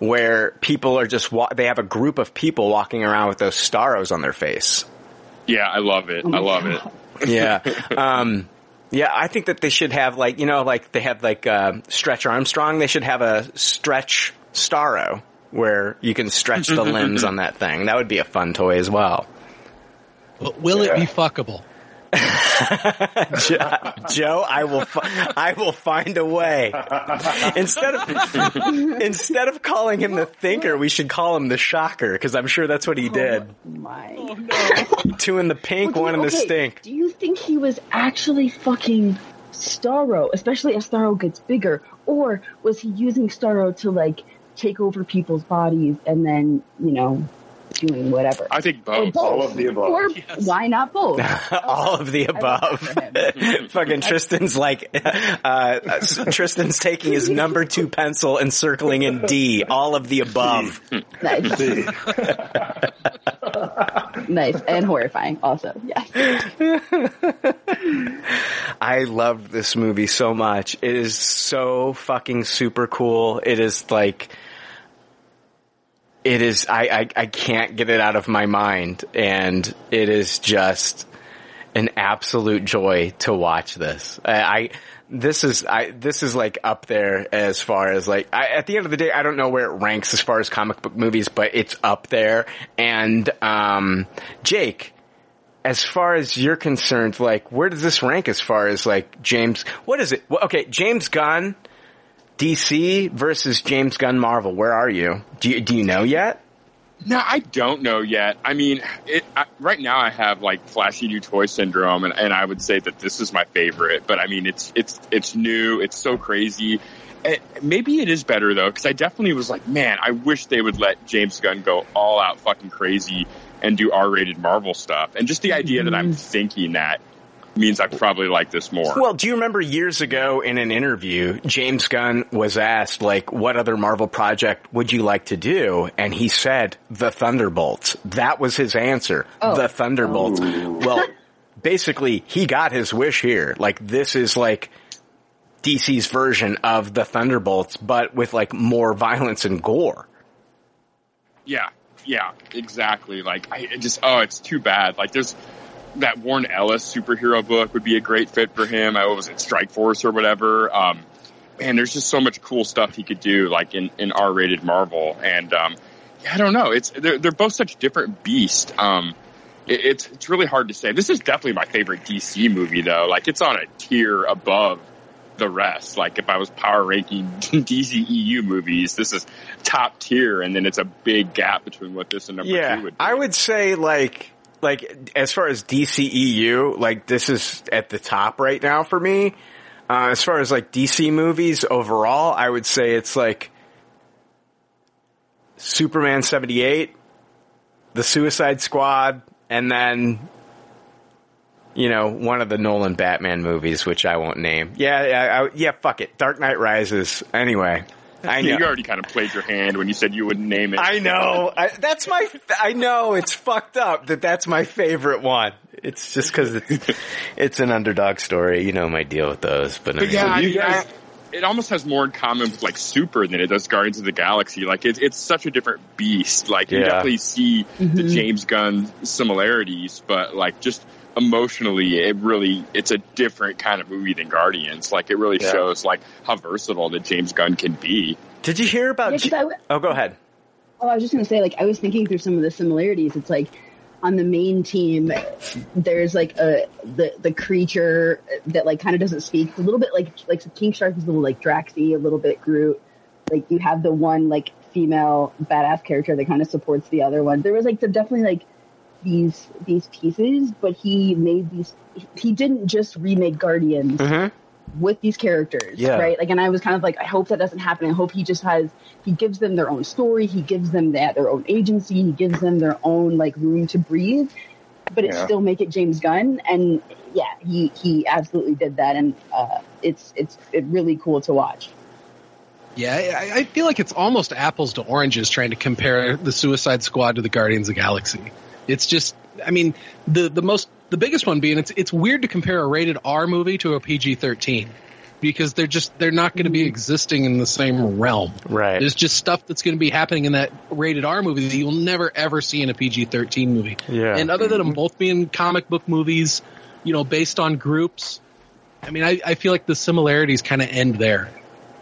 where people are just wa- they have a group of people walking around with those starros on their face. Yeah, I love it. I love it. Yeah, [LAUGHS] um, yeah. I think that they should have like you know like they have like uh, Stretch Armstrong. They should have a Stretch Starro where you can stretch the limbs on that thing. That would be a fun toy as well. But will it be fuckable? [LAUGHS] Jo- Joe, I will, fi- I will find a way. Instead of, instead of calling him the thinker, we should call him the shocker, because I'm sure that's what he oh did. My. Two in the pink, Well, one in the okay, stink. Do you think he was actually fucking Starro, especially as Starro gets bigger, or was he using Starro to like take over people's bodies and then you know doing whatever? I think Or both. both. All of the above. Or why not both? [LAUGHS] All of the above. [LAUGHS] Fucking Tristan's like, uh, uh, Tristan's taking his number two pencil and circling in D. All of the above. Nice. [LAUGHS] Nice and horrifying also. Yes. I loved this movie so much. It is so fucking super cool. It is like, it is, I, I, I can't get it out of my mind. And it is just an absolute joy to watch this. I, I this is I this is like up there as far as like I, at the end of the day I don't know where it ranks as far as comic book movies but it's up there and um Jake as far as you're concerned like where does this rank as far as like James what is it okay James Gunn DC versus James Gunn Marvel where are you do you do you know yet No, I don't know yet. I mean, it, I, right now I have like flashy new toy syndrome, and, and I would say that this is my favorite. But I mean, it's it's it's new. It's so crazy. It, maybe it is better though, because I definitely was like, man, I wish they would let James Gunn go all out fucking crazy and do R-rated Marvel stuff. And just the idea that I'm mm-hmm. thinking that means I probably like this more. Well, do you remember years ago in an interview, James Gunn was asked, like, what other Marvel project would you like to do? And he said, the Thunderbolts. That was his answer. Oh. The Thunderbolts. Well, basically, he got his wish here. Like, this is like DC's version of the Thunderbolts, but with like more violence and gore. Yeah, yeah, exactly. Like I it just oh, it's too bad. Like there's that Warren Ellis superhero book would be a great fit for him. I was it Strike Force or whatever. Um, man, there's just so much cool stuff he could do, like in, in R-rated Marvel. And um, yeah, I don't know. It's they're they're both such different beasts. Um, it, it's it's really hard to say. This is definitely my favorite DC movie, though. Like it's on a tier above the rest. Like if I was power ranking [LAUGHS] DCEU movies, this is top tier, and then it's a big gap between what this and number yeah, two would. Be. I would say like like as far as DCEU, like this is at the top right now for me. Uh, as far as like DC movies overall, I would say it's like Superman seventy eight, The Suicide Squad, and then you know one of the Nolan Batman movies, which I won't name. Yeah, yeah, I, yeah. Fuck it, Dark Knight Rises. Anyway. I know. You already kind of played your hand when you said you wouldn't name it. I know. I, that's my. I know it's fucked up that that's my favorite one. It's just because it's it's an underdog story. You know my deal with those, but, But I mean, yeah, I mean, I- it almost has more in common with like Super than it does Guardians of the Galaxy. Like it's it's such a different beast. Like you Yeah. definitely see the mm-hmm. James Gunn similarities, but like just emotionally, it really it's a different kind of movie than Guardians. Like it really Yeah. shows like how versatile that James Gunn can be. Did you hear about? Yeah, 'cause I w- oh, go ahead. Oh, I was just gonna say, like, I was thinking through some of the similarities. It's like on the main team, there's like a the the creature that like kind of doesn't speak. It's a little bit like like King Shark is a little like Draxy, a little bit Groot. Like you have the one like female badass character that kind of supports the other one. There was like the definitely like these these pieces, but he made these. He didn't just remake Guardians with these characters, Yeah. right? Like, and I was kind of like, I hope that doesn't happen. I hope he just has, he gives them their own story, he gives them that their own agency, he gives them their own like room to breathe, but it Yeah. still make it James Gunn. And yeah, he he absolutely did that, and uh, it's it's it really cool to watch. Yeah, I, I feel like it's almost apples to oranges trying to compare the Suicide Squad to the Guardians of the Galaxy. It's just, I mean, the the most the biggest one being it's it's weird to compare a rated R movie to a PG thirteen because they're just they're not going to be existing in the same realm. Right. There's just stuff that's going to be happening in that rated R movie that you'll never ever see in a PG thirteen movie. Yeah. And other than them both being comic book movies, you know, based on groups, I mean, I, I feel like the similarities kind of end there.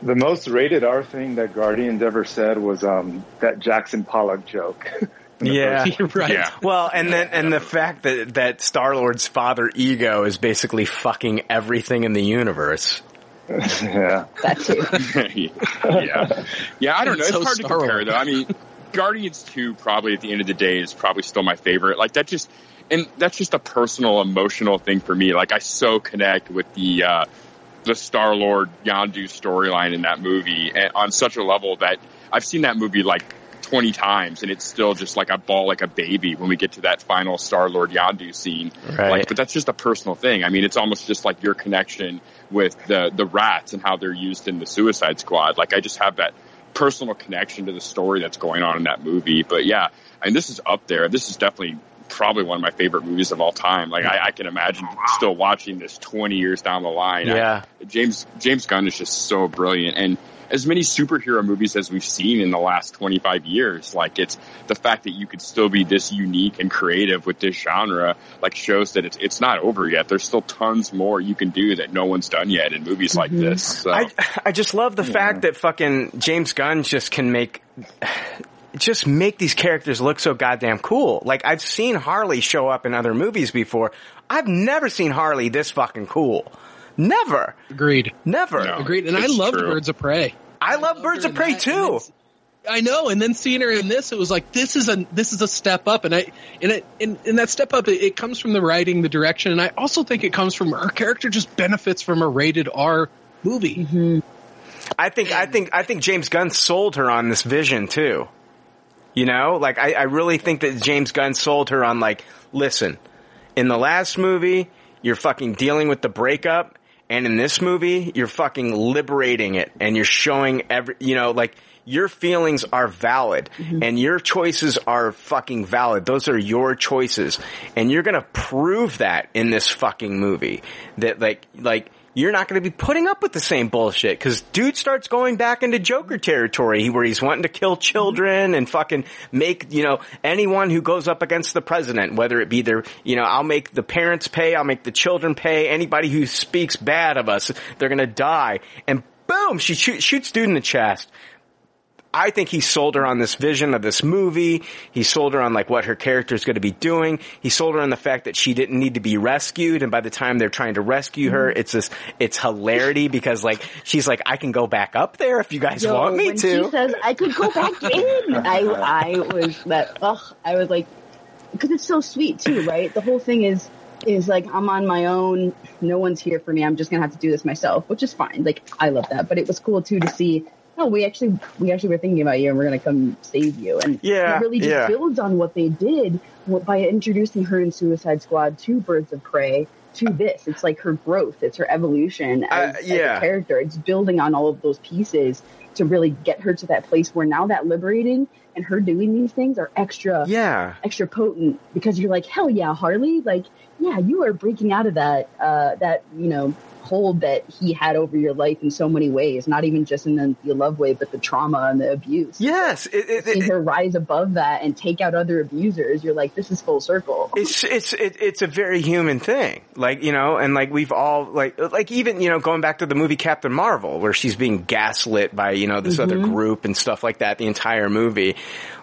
The most rated R thing that Guardians ever said was um, that Jackson Pollock joke. [LAUGHS] Yeah, [LAUGHS] right. Yeah. Well, and then and the fact that that Star Lord's father ego is basically fucking everything in the universe. yeah. That too. [LAUGHS] yeah, yeah. I don't know. It's It's so hard to compare though. I mean, Guardians Two probably at the end of the day is probably still my favorite. Like that just, and that's just a personal, emotional thing for me. Like I so connect with the uh, the Star Lord Yondu storyline in that movie and on such a level that I've seen that movie like 20 times and it's still just like I ball like a baby when we get to that final Star Lord Yondu scene. Right. Like, but that's just a personal thing. I mean, it's almost just like your connection with the, the rats and how they're used in the Suicide Squad. Like I just have that personal connection to the story that's going on in that movie. But yeah, I mean, this is up there. This is definitely probably one of my favorite movies of all time. Like I, I can imagine still watching this 20 years down the line. Yeah. I, James James Gunn is just so brilliant, and as many superhero movies as we've seen in the last 25 years, like it's the fact that you could still be this unique and creative with this genre, like shows that it's it's not over yet. There's still tons more you can do that no one's done yet in movies like mm-hmm. this. So. I I just love the fact that fucking James Gunn just can make just make these characters look so goddamn cool. Like I've seen Harley show up in other movies before. I've never seen Harley this fucking cool. Never. Agreed. Never. Agreed. And I loved Birds of Prey. I love Birds of Prey too. I know, and then seeing her in this, it was like this is a this is a step up, and I and it and, and that step up it, it comes from the writing, the direction, and I also think it comes from her character just benefits from a rated R movie. Mm-hmm. I think I think I think James Gunn sold her on this vision too. You know, like I, I really think that James Gunn sold her on like, listen, in the last movie, you're fucking dealing with the breakup, and in this movie, you're fucking liberating it, and you're showing every, you know, like your feelings are valid, mm-hmm. and your choices are fucking valid. Those are your choices, and you're gonna prove that in this fucking movie. That like, like you're not going to be putting up with the same bullshit because dude starts going back into Joker territory where he's wanting to kill children and fucking make, you know, anyone who goes up against the president, whether it be their, you know, I'll make the parents pay, I'll make the children pay, anybody who speaks bad of us, they're going to die. And boom, she shoot, shoots dude in the chest. I think he sold her on this vision of this movie. He sold her on like what her character is going to be doing. He sold her on the fact that she didn't need to be rescued. And by the time they're trying to rescue her, mm-hmm. it's this, it's hilarity because like, she's like, I can go back up there if you guys Yo, want me when to. She says I could go back [LAUGHS] in. I I was that. Ugh, I was like, because it's so sweet too, right? The whole thing is is like I'm on my own. No one's here for me. I'm just gonna have to do this myself, which is fine. Like I love that, but it was cool too to see. No, we actually we actually were thinking about you, and we're gonna come save you. And Yeah, it really just yeah. builds on what they did by introducing her in Suicide Squad to Birds of Prey to this. It's like her growth. It's her evolution as, as yeah. a character. It's building on all of those pieces to really get her to that place where now that liberating and her doing these things are extra Yeah. extra potent because you're like hell yeah Harley like yeah you are breaking out of that uh that you know hold that he had over your life in so many ways not even just in the, the love way but the trauma and the abuse yes it, see her rise above that and take out other abusers you're like this is full circle It's it's it, it's a very human thing, like you know, and like we've all like like even you know going back to the movie Captain Marvel, where she's being gaslit by you know this other Mhm. group and stuff like that. The entire movie,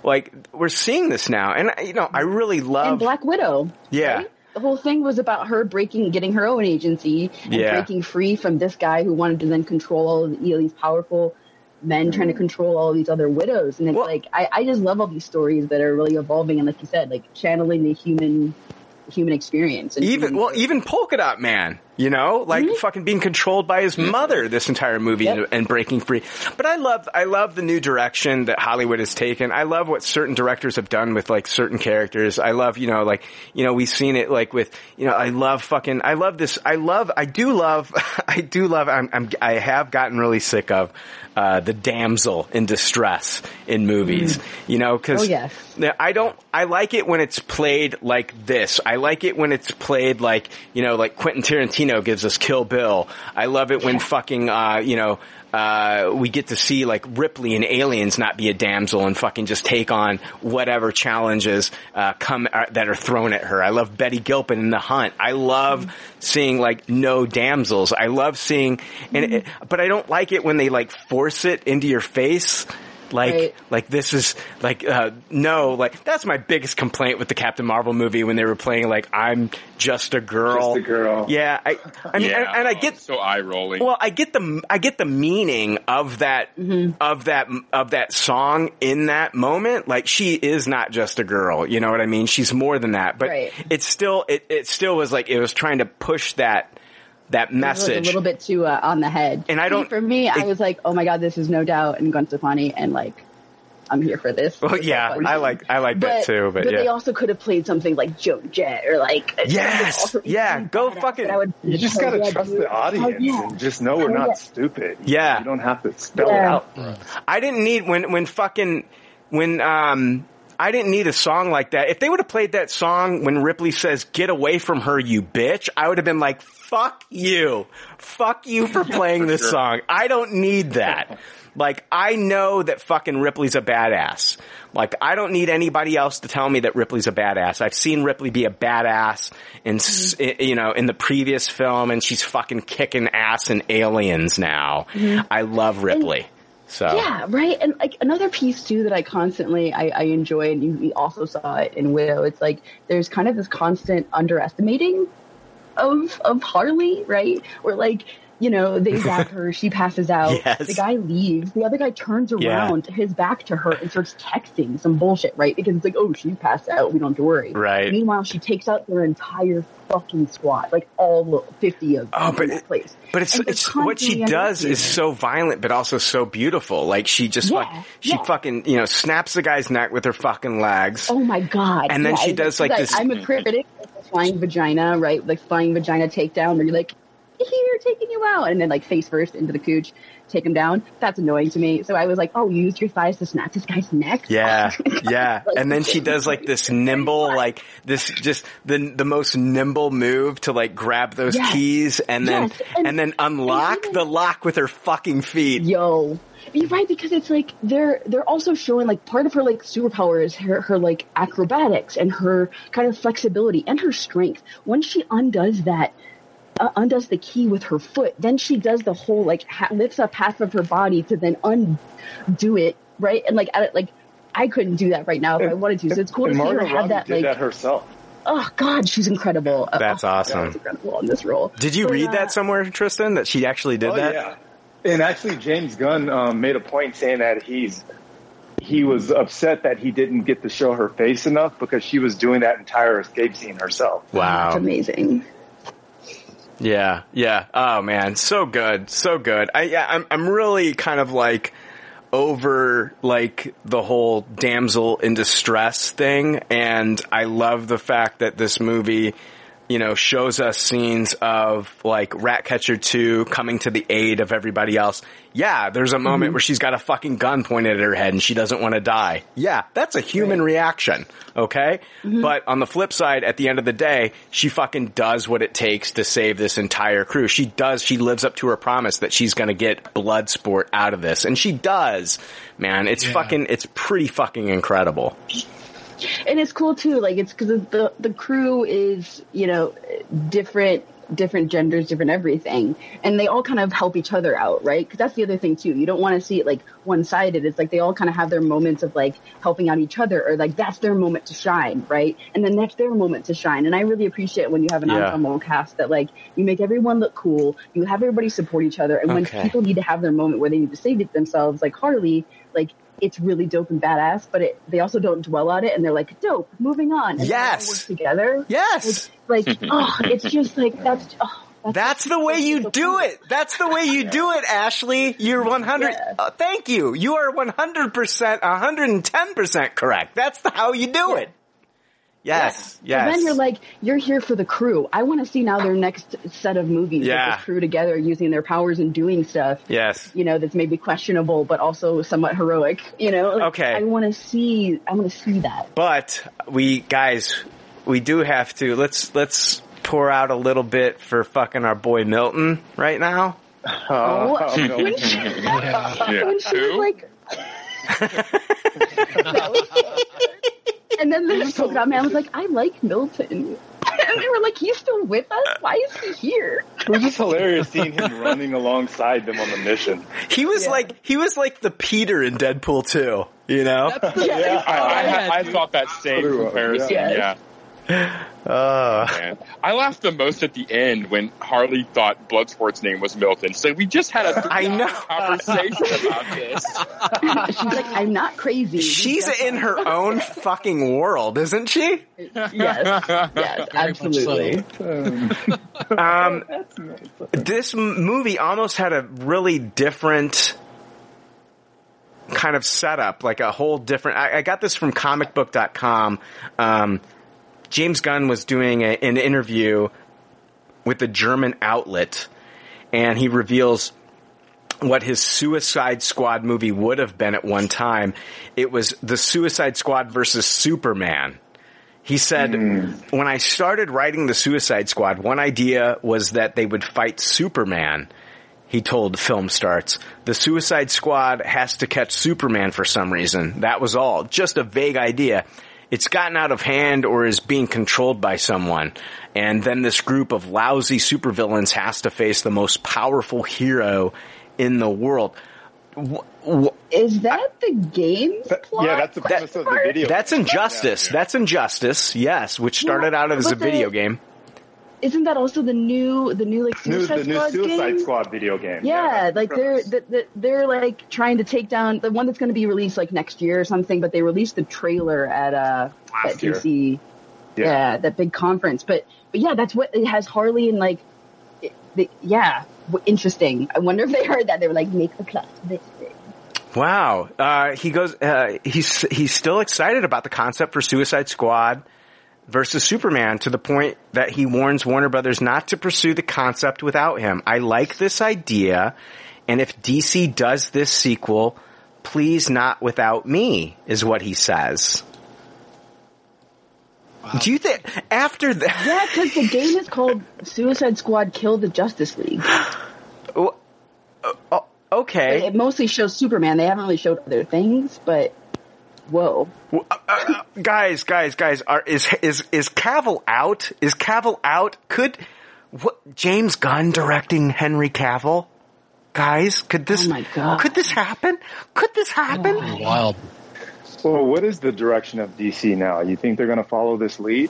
like we're seeing this now, and you know I really love and Black Widow yeah. The whole thing was about her breaking, getting her own agency and Yeah. breaking free from this guy who wanted to then control all of the, you know, these powerful men mm-hmm. trying to control all these other widows. And it's like, I, I just love all these stories that are really evolving. And like you said, like channeling the human, human experience. And Even well, even Polka Dot Man, you know, like Mm-hmm. fucking being controlled by his mother this entire movie and, and breaking free. But I love, I love the new direction that Hollywood has taken. I love what certain directors have done with like certain characters. I love, you know, like you know, we've seen it like with, you know, I love fucking, I love this. I love, I do love, [LAUGHS] I do love. I'm, I'm I have gotten really sick of uh, the damsel in distress in movies. You know, because Oh, yes. I don't. I like it when it's played like this. I like it when it's played like you know, like Quentin Tarantino gives us Kill Bill. I love it when fucking uh, you know. Uh, we get to see like Ripley and Aliens not be a damsel and fucking just take on whatever challenges uh, come uh, that are thrown at her. I love Betty Gilpin in The Hunt. I love seeing like no damsels. I love seeing, and it, but I don't like it when they like force it into your face. Like, Right. like this is like uh no, like that's my biggest complaint with the Captain Marvel movie when they were playing like I'm just a girl. Just a girl. Yeah, I, I mean, Yeah, and, and I get so eye rolling. well, I get the I get the meaning of that of that of that song in that moment. Like she is not just a girl, you know what I mean? She's more than that. But Right. it's still it it still was like it was trying to push that that It like, message. a little bit too uh, on the head. And I don't- For me, I was like, oh my god, this is no doubt and Gwen Stefani, and like, I'm here for this. well, It's so yeah, fun. I like I like that too. But, they yeah, also could have played something like Joan Jett or like yes, yeah, go fucking I would You just gotta yeah, trust dude. the audience Oh, yeah. and just know we're Oh, not yeah. stupid. Yeah. You don't have to spell it out for us. I didn't need when when fucking when um I didn't need a song like that. If they would have played that song when Ripley says, get away from her, you bitch, I would have been like, fuck you. Fuck you for [LAUGHS] playing this sure. song. I don't need that. [LAUGHS] Like, I know that fucking Ripley's a badass. Like, I don't need anybody else to tell me that Ripley's a badass. I've seen Ripley be a badass in, Mm-hmm. you know, in the previous film and she's fucking kicking ass in Aliens now. Mhm. I love Ripley. So. Yeah, right. And like another piece too that I constantly I, I enjoy, and you, also saw it in Widow. It's like there's kind of this constant underestimating of of Harley, right? Where like you know they [LAUGHS] zap her, she passes out, Yes. the guy leaves, the other guy turns Yeah. around, his back to her, and starts texting some bullshit, right? Because it's like, oh, she passed out, we don't have to worry. Right. Meanwhile, she takes out their entire fucking squad, like all fifty of them Oh, but in that place. But it's it's what she does is so violent, but also so beautiful. Like she just Yeah, fuck, she yeah. fucking you know snaps the guy's neck with her fucking legs. Oh my god! And then Yeah, she does, like, this- I'm a critic flying vagina, right? Like flying vagina takedown, where you're like, here, taking you out, and then like face first into the cooch, take him down. That's annoying to me. So I was like, oh, you used your thighs to snap this guy's neck. Yeah, [LAUGHS] yeah. And then she does like this [LAUGHS] nimble, like this, just the the most nimble move to like grab those Yes. keys and then Yes, and, and- then unlock the lock with her fucking feet. Yo. You're right because it's like they're they're also showing like part of her like superpower is her her like acrobatics and her kind of flexibility and her strength. Once she undoes that, uh, undoes the key with her foot, then she does the whole like ha- lifts up half of her body to then undo it right and like at, like I couldn't do that right now if I wanted to. So it's cool to and see her Margot have that did like that herself. oh god she's incredible. Uh, That's oh, awesome. She's incredible in this role. Did you But, read uh, that somewhere, Tristan? That she actually did oh, that? yeah. And actually, James Gunn um, made a point saying that he's he was upset that he didn't get to show her face enough because she was doing that entire escape scene herself. Wow. It's amazing. Yeah, yeah. Oh man, so good, so good. I, yeah, I'm, I'm really kind of like over like the whole damsel in distress thing, and I love the fact that this movie, you know, shows us scenes of like Ratcatcher 2 coming to the aid of everybody else. Yeah, there's a moment Mhm. where she's got a fucking gun pointed at her head and she doesn't want to die. Yeah, that's a human reaction, okay? But on the flip side, at the end of the day, she fucking does what it takes to save this entire crew. She does, she lives up to her promise that she's gonna get Bloodsport out of this. And she does, man. It's fucking, it's pretty fucking incredible. And it's cool too like it's because the the crew is you know different different genders different everything. And they all kind of help each other out right? Because that's the other thing too. You don't want to see it like one-sided. It's like they all kind of have their moments of like helping out each other or like that's their moment to shine right? And then that's their moment to shine. And i really appreciate when you have an Yeah. ensemble cast that like you make everyone look cool you have everybody support each other and when people need to have their moment where they need to save it themselves like harley like it's really dope and badass, but it, they also don't dwell on it and they're like, dope, moving on. And they all Yes. work together. Yes. Like, [LAUGHS] oh, it's just like, that's, oh, That's the way you do it. That's the way you do it, Ashley. You're 100. Uh, thank you. You are 100%, 110% correct. That's the, how you do it. Yes. Yes. And then you're like, you're here for the crew. I want to see now their next set of movies Yeah. with the crew together using their powers and doing stuff. Yes. You know, that's maybe questionable, but also somewhat heroic. You know, Like, Okay. I want to see, I want to see that. But we, guys, we do have to, let's, let's pour out a little bit for fucking our boy Milton right now. [LAUGHS] Oh, when she, when she was like, [LAUGHS] [LAUGHS] That was- and then the polka man was like, I like Milton. [LAUGHS] And they were like, he's still with us? Why is he here? It was just hilarious seeing him running alongside them on the mission. He was like, he was like the Peter in Deadpool 2, you know? I, I, I thought that same comparison. Yeah. Yeah. Oh. Man. I laughed the most at the end when Harley thought Bloodsport's name was Milton. So we just had a [LAUGHS] I know. conversation about this. [LAUGHS] She's like, I'm not crazy. She's in her [LAUGHS] own fucking world, isn't she? Yes, yes, absolutely. Um, this movie almost had a really different kind of setup, like a whole different. I, I got this from comicbook.com. Um, James Gunn was doing a, an interview with a German outlet, and he reveals what his Suicide Squad movie would have been at one time. It was the Suicide Squad versus Superman. He said, hmm. when I started writing the Suicide Squad, one idea was that they would fight Superman. He told Filmstarts, the Suicide Squad has to catch Superman for some reason. That was all. Just a vague idea. It's gotten out of hand or is being controlled by someone. And then this group of lousy supervillains has to face the most powerful hero in the world. Wh- wh- Is that the game plot? Yeah, that's the premise of the video. That's Injustice. That's Injustice. Yes, which started out as a but the- video game. Isn't that also the new the new like New, Suicide the new Squad Suicide game? Squad video game. Yeah, like they're premise. they're, they're like trying to take down the one that's going to be released like next year or something. But they released the trailer at uh Last at year. DC, Yeah. yeah. that big conference. But but yeah, that's what it has Harley and like, it, the, yeah, w- interesting. I wonder if they heard that they were like make the plot this big. Wow. Uh, he goes, uh, he's, he's still excited about the concept for Suicide Squad versus Superman to the point that he warns Warner Brothers not to pursue the concept without him. I like this idea. And if DC does this sequel, please not without me is what he says. Do you think after that? Yeah, because the game is called Suicide Squad Kill the Justice League. Uh, okay. It mostly shows Superman. They haven't really showed other things, but whoa. Uh, uh, guys, guys, guys, are, is is is Cavill out? Is Cavill out? Could what James Gunn directing Henry Cavill? Guys, could this oh could this happen? Could this happen? Wild. Well, what is the direction of DC now? You think they're going to follow this lead?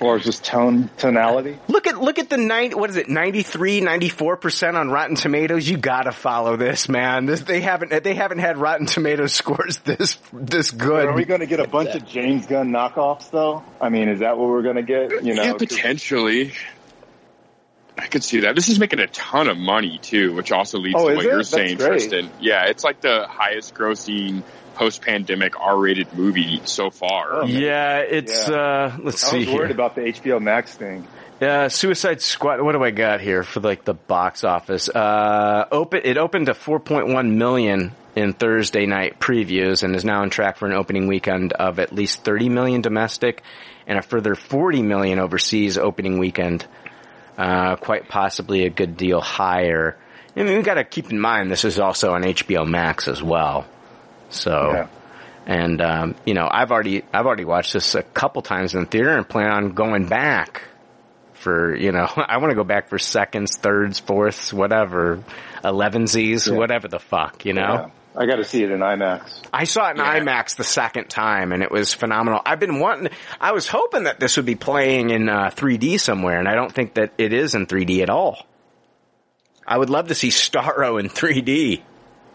Or just tone tonality? Look at look at the nine. What is it? 93, 94 percent on Rotten Tomatoes. You got to follow this, man. This they haven't they haven't had Rotten Tomatoes [LAUGHS] scores this this good. Are we going to get a bunch of James Gunn knockoffs, though? I mean, is that what we're going to get? You know, yeah, potentially. I could see that. This is making a ton of money too, which also leads Oh, to what it? you're That's saying, great. Tristan. Yeah, it's like the highest grossing post-pandemic R-rated movie so far. yeah, it's uh let's I see was here. worried about the HBO Max thing. Uh, Suicide Squad. What do I got here for like the box office? Uh, open. It opened to 4.1 million in Thursday night previews and is now on track for an opening weekend of at least 30 million domestic and a further 40 million overseas opening weekend. Uh, quite possibly a good deal higher. I mean, we got to keep in mind this is also on HBO Max as well. So. Yeah. And um, you know, I've already I've already watched this a couple times in the theater and plan on going back for you know [LAUGHS] I want to go back for seconds, thirds, fourths, whatever, elevensies, Yeah. whatever the fuck, you know. Yeah. I got to see it in IMAX. I saw it in IMAX the second time and it was phenomenal. I've been wanting, I was hoping that this would be playing in uh, 3D somewhere and I don't think that it is in 3D at all. I would love to see Starro in 3D.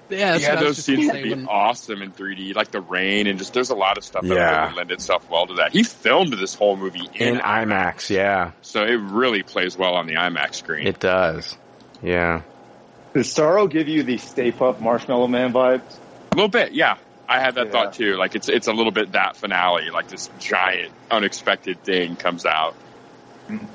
Yeah, that's yeah, what I was those just scenes gonna would be when- awesome in 3D, like the rain and just there's a lot of stuff that Yeah. really lend itself well to that. He filmed this whole movie in, In IMAX, yeah. so it really plays well on the IMAX screen. It does. Yeah. Does Starro give you the Stay Puft Marshmallow Man vibes? A little bit, yeah. I had that Yeah. thought too. Like it's it's a little bit that finale, like this giant unexpected thing comes out. Mm-hmm.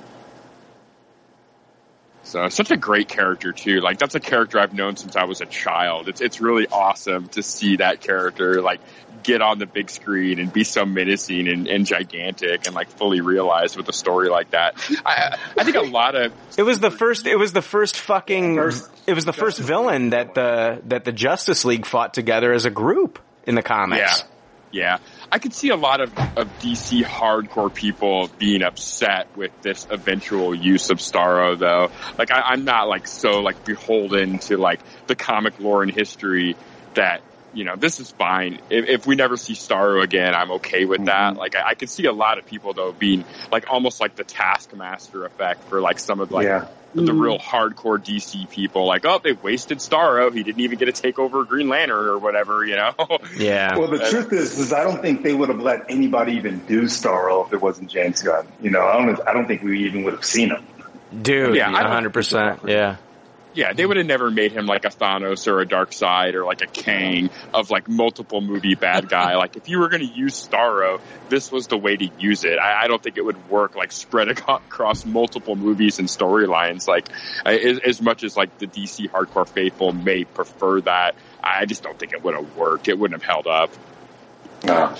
So such a great character too. Like that's a character I've known since I was a child. It's it's really awesome to see that character like get on the big screen and be so menacing and, and gigantic and like fully realized with a story like that. I I think a lot of [LAUGHS] It was the first. It was the first fucking. it was the first villain that the that the Justice League fought together as a group in the comics. Yeah. Yeah. I could see a lot of, of DC hardcore people being upset with this eventual use of Starro though. Like I, I'm not like so like beholden to like the comic lore and history that you know, this is fine. If, if we never see Starro again, I'm okay with that. Mm-hmm. Like, I, I could see a lot of people though being like almost like the Taskmaster effect for like some of like Yeah. The, the real hardcore DC people. Like, oh, they wasted Starro. He didn't even get to take over Green Lantern or whatever, you know? [LAUGHS] Yeah. Well, the truth is, is I don't think they would have let anybody even do Starro if it wasn't James Gunn. You know, I don't. I don't think we even would have seen him. Dude, Yeah, I hundred percent. Yeah. Yeah, they would have never made him like a Thanos or a Dark Side or like a Kang of like multiple movie bad guy. [LAUGHS] like if you were going to use Starro, this was the way to use it. I, I don't think it would work like spread [LAUGHS] across multiple movies and storylines. Like uh, as, as much as like the DC hardcore faithful may prefer that, I just don't think it would have worked. It wouldn't have held up.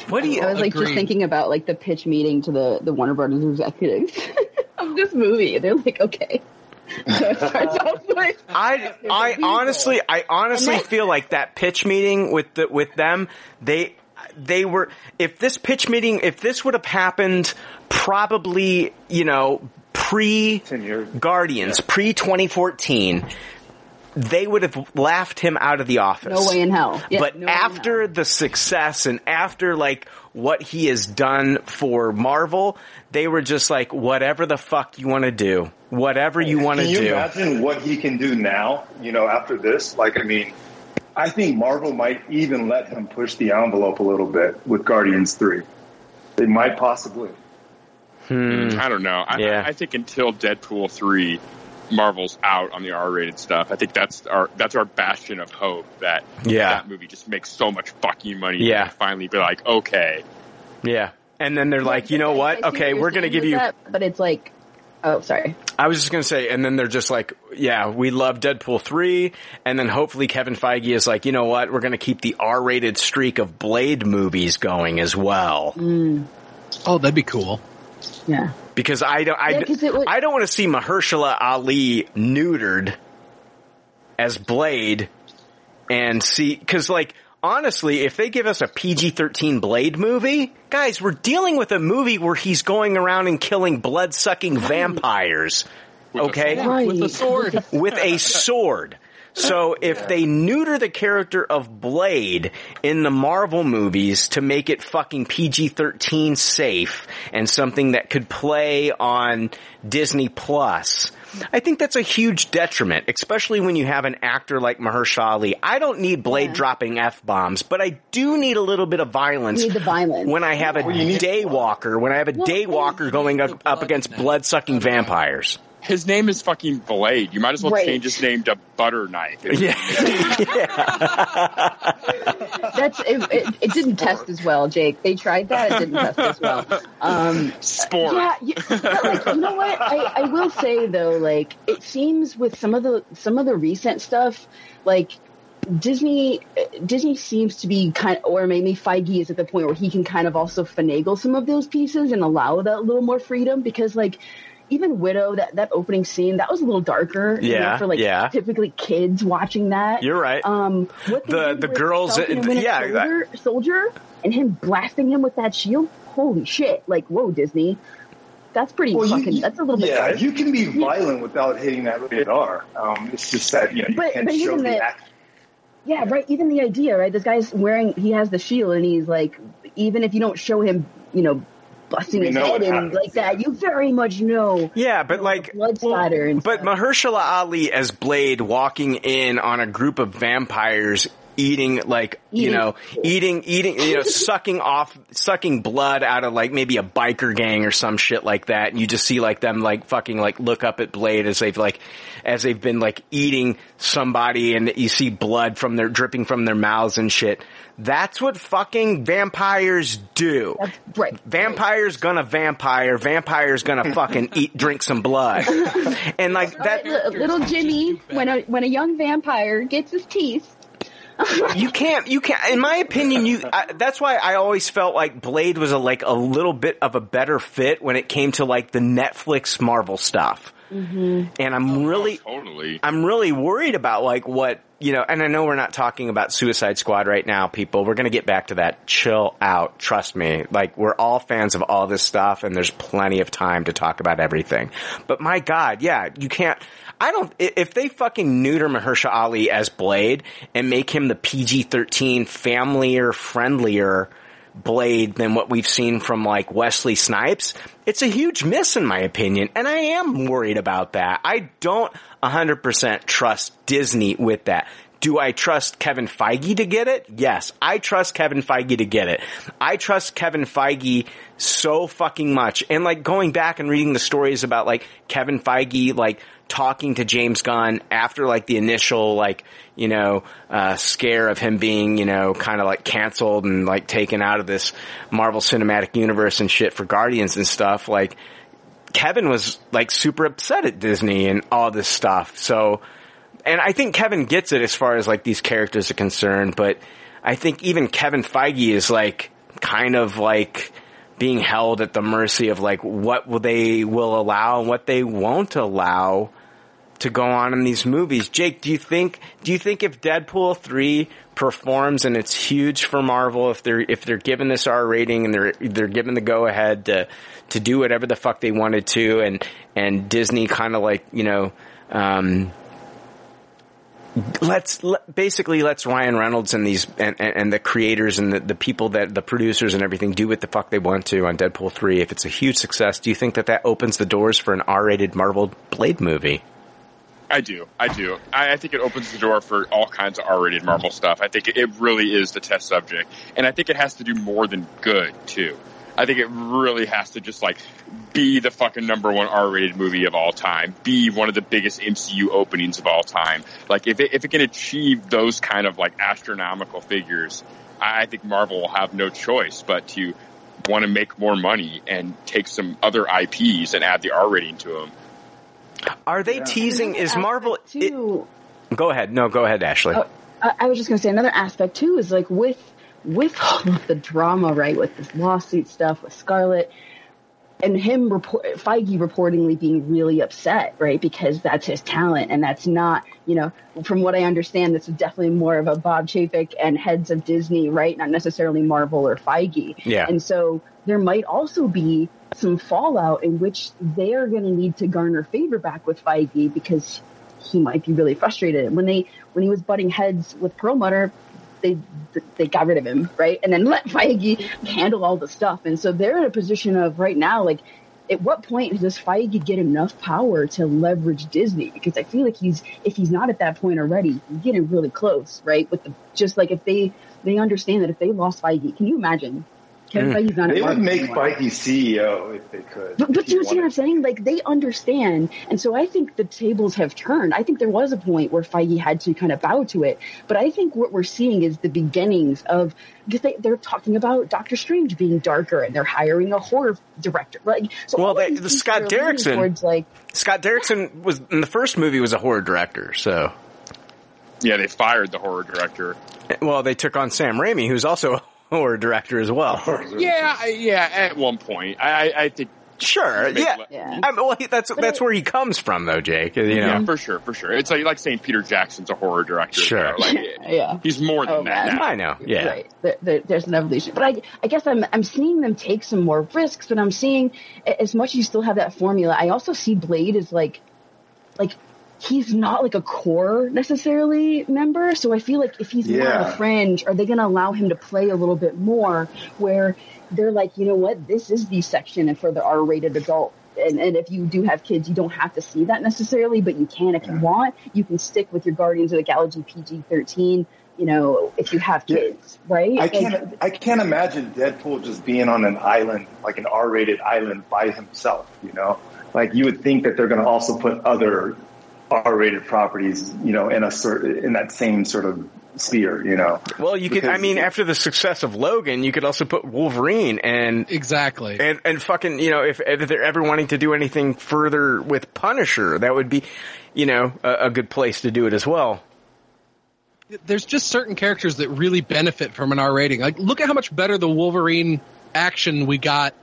What do you? I was like just thinking about like the pitch meeting to the the Warner Brothers executives [LAUGHS] of this movie. They're like, okay. So it starts off with I I honestly I honestly then- feel like that pitch meeting with the with them they they were if this pitch meeting if this would have happened probably you know pre Guardians pre 2014 they would have laughed him out of the office. No way in hell. Yeah, but no way in after the success and after like what he has done for Marvel, they were just like, whatever the fuck you want to do, whatever you want to do. Can you imagine what he can do now? You know, after this, like I mean, I think Marvel might even let him push the envelope a little bit with Guardians Three. They might possibly. Hmm. I don't know. I, Yeah. I think until Deadpool three, Marvel's out on the R-rated stuff. I think that's our that's our bastion of hope that Yeah. that movie just makes so much fucking money. Yeah. and finally be like, okay, Yeah. And then they're like, you know what? Okay, we're going to give you. that, but it's like, oh, sorry. I was just going to say, and then they're just like, yeah, we love Deadpool 3. And then hopefully Kevin Feige is like, you know what? We're going to keep the R rated streak of Blade movies going as well. Mm. Oh, that'd be cool. Yeah. Because I don't, I, Yeah, 'cause it was- I don't want to see Mahershala Ali neutered as Blade and see, cause like, honestly, if they give us a PG-13 Blade movie, guys, we're dealing with a movie where he's going around and killing blood-sucking vampires. Okay? Right. With a sword. with a sword. So if they neuter the character of Blade in the Marvel movies to make it fucking PG-13 safe and something that could play on Disney Plus, I think that's a huge detriment, especially when you have an actor like Mahershala Ali. I don't need Blade dropping F-bombs, but I do need a little bit of violence. You need the violence. When I have a daywalker, when I have a daywalker going up, up against blood-sucking vampires. His name is fucking Blade. You might as well Right. change his name to Butter Knife. [LAUGHS] Yeah. [LAUGHS] That's it, it, it. didn't test as well, Jake. They tried that. It didn't test as well. Um, Sport. Yeah, yeah but like you know what? I, I will say though, like it seems with some of the some of the recent stuff, like Disney Disney seems to be kind of, or maybe Feige is at the point where he can kind of also finagle some of those pieces and allow that little more freedom because like even Widow that that opening scene that was a little darker you know, Yeah, for like yeah. typically kids watching that You're right. um what they The- the girls- Falcon and yeah, soldier, soldier and him blasting him with that shield holy shit like whoa Disney that's pretty Well, fucking you- that's a little bit Yeah, dark. you can be violent without hitting that rated R. Um, it's just that you know you But- can't but show even the the- action. Yeah, right. Even the idea, right? This guy's wearing, he has the shield, and he's like, even if you don't show him, you know, busting We his head what in like that, you very much know. Yeah, but like, blood splatter and but Mahershala Ali as Blade walking in on a group of vampires eating like you know eating eating you know [LAUGHS] sucking off sucking blood out of like maybe a biker gang or some shit like that. And you just see like them like fucking like look up at Blade as they've like as they've been like eating somebody and you see blood from their dripping from their mouths and shit. That's what fucking vampires do. Right. Vampires gonna vampire. Vampires gonna [LAUGHS] fucking eat drink some blood. [LAUGHS] And like that little Jimmy, when a when a young vampire gets his teeth, you can't you can't in my opinion you I, that's why i always felt like blade was a like a little bit of a better fit when it came to like the netflix marvel stuff. Mm-hmm. and i'm really totally. I'm really worried about like what you know and i know we're not talking about suicide squad right now people. We're gonna get back to that. Chill out. Trust me. Like we're all fans of all this stuff and there's plenty of time to talk about everything. But my god yeah you can't I don't. If they fucking neuter Mahershala Ali as Blade and make him the PG-13 familiar, friendlier Blade than what we've seen from like Wesley Snipes, it's a huge miss in my opinion, and I am worried about that. I don't 100% trust Disney with that. Do I trust Kevin Feige to get it? Yes, I trust Kevin Feige to get it. I trust Kevin Feige so fucking much. And like going back and reading the stories about like Kevin Feige like talking to James Gunn after like the initial like you know uh, scare of him being you know kind of like canceled and like taken out of this Marvel Cinematic Universe and shit for Guardians and stuff. Like Kevin was like super upset at Disney and all this stuff. So, and I think Kevin gets it as far as like these characters are concerned, but I think even Kevin Feige is like kind of like being held at the mercy of like what will they will allow and what they won't allow to go on in these movies. Jake, do you think do you think if Deadpool 3 performs and it's huge for Marvel if they're if they're given this R rating and they're they're given the go ahead to to do whatever the fuck they wanted to and and Disney kind of like, you know, um let's let, basically let's Ryan Reynolds and these and, and, and the creators and the, the people that the producers and everything do what the fuck they want to on Deadpool 3 if it's a huge success do you think that that opens the doors for an R-rated Marvel Blade movie I do. I do. I, I think it opens the door for all kinds of R-rated Marvel stuff. I think it, it really is the test subject, and I think it has to do more than good too. I think it really has to just like be the fucking number one R-rated movie of all time, be one of the biggest MCU openings of all time. Like if it, if it can achieve those kind of like astronomical figures, I I think Marvel will have no choice but to want to make more money and take some other IPs and add the R rating to them. Are they teasing? Is Marvel? Too, Go ahead. No, go ahead, Ashley. Oh, I, I was just going to say another aspect too is like with with all of the drama, right? With this lawsuit stuff with Scarlett and him report Feige reportedly being really upset, right? Because that's his talent, and that's not, you know, from what I understand, this is definitely more of a Bob Chapek and heads of Disney, right? Not necessarily Marvel or Feige. Yeah. And so there might also be some fallout in which they are going to need to garner favor back with Feige because he might be really frustrated when they when he was butting heads with Perlmutter. They they got rid of him, right, and then [LAUGHS] let Feige handle all the stuff. And so they're in a position of right now, like, at what point does Feige get enough power to leverage Disney? Because I feel like he's if he's not at that point already, he's getting really close, right? With the just like if they they understand that if they lost Feige, can you imagine? Kevin Feige's not at They would make anymore. Feige CEO if they could. But, but you see what I'm saying? Like they understand, and so I think the tables have turned. I think there was a point where Feige had to kind of bow to it, but I think what we're seeing is the beginnings of because they, they're talking about Doctor Strange being darker, and they're hiring a horror director. Like, so well, they, the Scott Derrickson, towards like Scott Derrickson was in the first movie was a horror director. So, Yeah, they fired the horror director. well, they took on Sam Raimi, who's also [LAUGHS] a director as well. Yeah, I- yeah. At one point, I, I- I think. Sure, Make yeah. le- I mean, well, he- that's that's where he comes from, though, Jake. You know, Yeah, for sure, for sure. It's like like saying Peter Jackson's a horror director. Sure. Like, [LAUGHS] yeah. he's more than Oh, that. now. I know. Yeah. Right. There, there, there's an evolution. But I, I guess I'm, I'm seeing them take some more risks, but I'm seeing as much as you still have that formula, I also see Blade as like, like, he's not like a core necessarily member. So I feel like if he's more on Yeah. the fringe, are they going to allow him to play a little bit more where they're like, you know what, this is the section for the R-rated adult. And, and if you do have kids, you don't have to see that necessarily, but you can if you want. You can stick with your Guardians of the Galaxy PG-13, you know, if you have kids, right? I can't. I can't imagine Deadpool just being on an island, like an R-rated island by himself. You know, like you would think that they're going to also put other R-rated properties, you know, in a sort in that same sort of sphere. You know. Well, you could. I mean, after the success of Logan, you could also put Wolverine and exactly and and fucking you know if, if they're ever wanting to do anything further with Punisher, that would be you know a, a good place to do it as well. there's just certain characters that really benefit from an R rating. Like, look at how much better the Wolverine action we got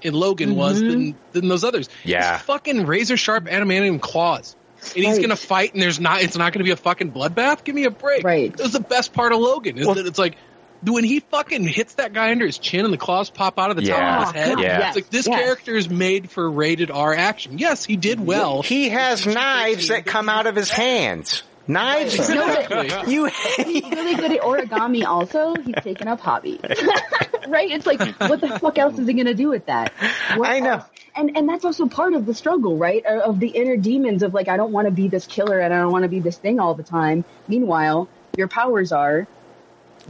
in Logan was Mm-hmm. than than those others. Yeah. It's fucking razor sharp adamantium claws, and he's Right. gonna fight, and there's not. It's not gonna be a fucking bloodbath. Give me a break. Right. That was the best part of Logan. Is Well- that it's like. When he fucking hits that guy under his chin and the claws pop out of the Yeah. top of his head, God, Yeah. it's like this yes. character is made for rated R action. Yes, he did well. He has knives that come out of his hands. Knives. No, [LAUGHS] You. he's really good at origami also. He's taken up hobby. [LAUGHS] right? It's like, what the fuck else is he going to do with that? What I know. else? And, and that's also part of the struggle, right? Of of the inner demons of like, I don't want to be this killer and I don't want to be this thing all the time. Meanwhile, your powers are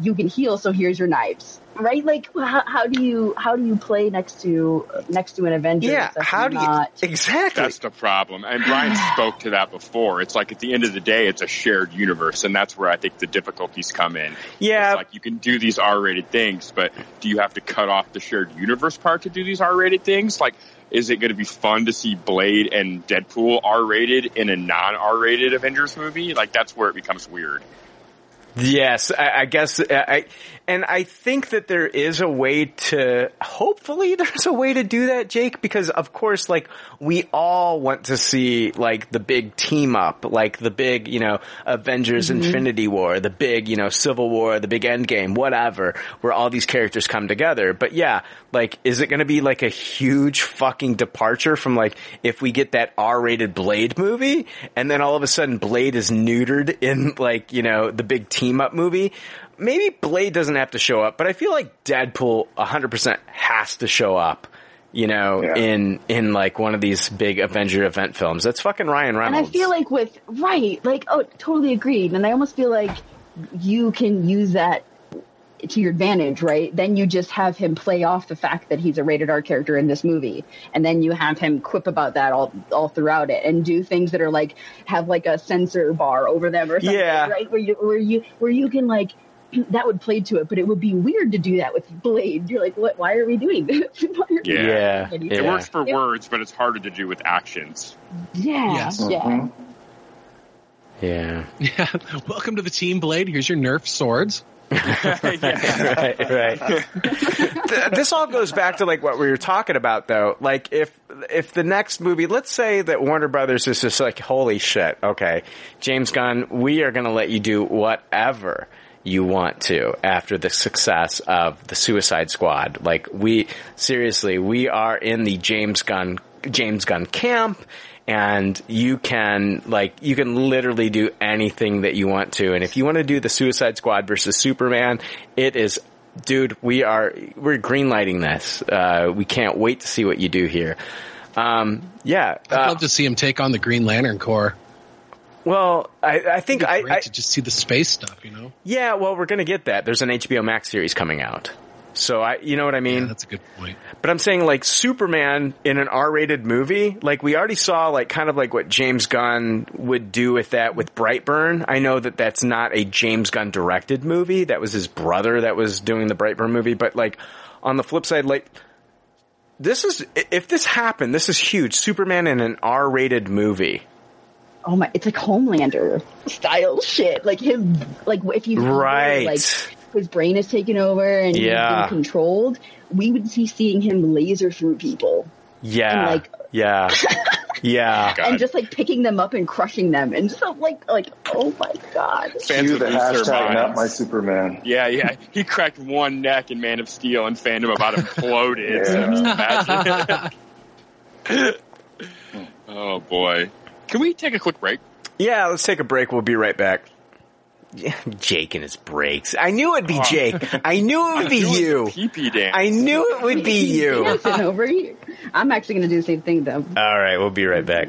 you can heal, so here's your knives, right? Like, how, how do you how do you play next to next to an Avenger? Yeah, how do you exactly? That's the problem. And Brian [SIGHS] spoke to that before. It's like at the end of the day, it's a shared universe, and that's where I think the difficulties come in. Yeah. It's like you can do these R-rated things, but do you have to cut off the shared universe part to do these R-rated things? Like, is it going to be fun to see Blade and Deadpool R-rated in a non-R-rated Avengers movie? Like, that's where it becomes weird. Yes, I, I guess, I, and I think that there is a way to, hopefully [LAUGHS] there's a way to do that, Jake, because of course, like, we all want to see, like, the big team up, like the big, you know, Avengers Mhm. Infinity War, the big, you know, Civil War, the big Endgame, whatever, where all these characters come together. But yeah, like, is it gonna be like a huge fucking departure from like, if we get that R-rated Blade movie, and then all of a sudden Blade is neutered in like, you know, the big team up movie? Maybe Blade doesn't have to show up, but I feel like Deadpool 100% has to show up, you know, in, in like one of these big Avenger event films. That's fucking Ryan Reynolds. And I feel like with right, like oh, totally agreed. And I almost feel like you can use that to your advantage, right? Then you just have him play off the fact that he's a rated R character in this movie, and then you have him quip about that all all throughout it, and do things that are like have like a censor bar over them or something, Yeah. right? Where you where you where you can like. [CLEARS THROAT] That would play to it, but it would be weird to do that with Blade. You're like, what? Why are we doing this? [LAUGHS] Why are we doing Yeah. this? It works for words, but it's harder to do with actions. Yeah, Yes. yeah. Mm-hmm. Yeah. [LAUGHS] Yeah. Welcome to the Team Blade. Here's your Nerf swords. [LAUGHS] right, right. This all goes back to like what we were talking about though. Like if if the next movie, let's say that Warner Brothers is just like, holy shit, okay, James Gunn, we are going to let you do whatever you want to after the success of the Suicide Squad. Like we seriously, we are in the James Gunn James Gunn camp and you can like you can literally do anything that you want to and if you want to do the Suicide Squad versus Superman, it is dude, we are we're greenlighting this. Uh we can't wait to see what you do here. Um yeah, I'd love to see him take on the Green Lantern Corps. Well, I, I think I, great I to just see the space stuff, you know. Yeah, well, we're gonna get that. There's an HBO Max series coming out. So I, you know what I mean? that's a good point. But I'm saying like Superman in an R-rated movie, like we already saw like kind of like what James Gunn would do with that with Brightburn. I know that that's not a James Gunn directed movie. That was his brother that was doing the Brightburn movie. But like on the flip side, like this is, if this happened, this is huge. Superman in an R-rated movie. Oh my, it's like Homelander style shit. Like him, like if you Right. like his brain is taken over and Yeah. he's being controlled, we would see seeing him laser through people Yeah. And, like- yeah. [LAUGHS] Yeah. Oh and just like picking them up and crushing them and just like like oh my god. Fans Cue would the hashtag not my Superman. Yeah, yeah. He cracked one neck in Man of Steel, and fandom about imploded. [LAUGHS] Yeah. just imagine. [LAUGHS] oh boy. Can we take a quick break? Yeah, let's take a break. We'll be right back. Jake and his breaks. I knew it'd be Oh. Jake. I knew it would be you. Pee-pee dance. I knew it would be you. over here. I'm actually gonna do the same thing though. All right, we'll be right back.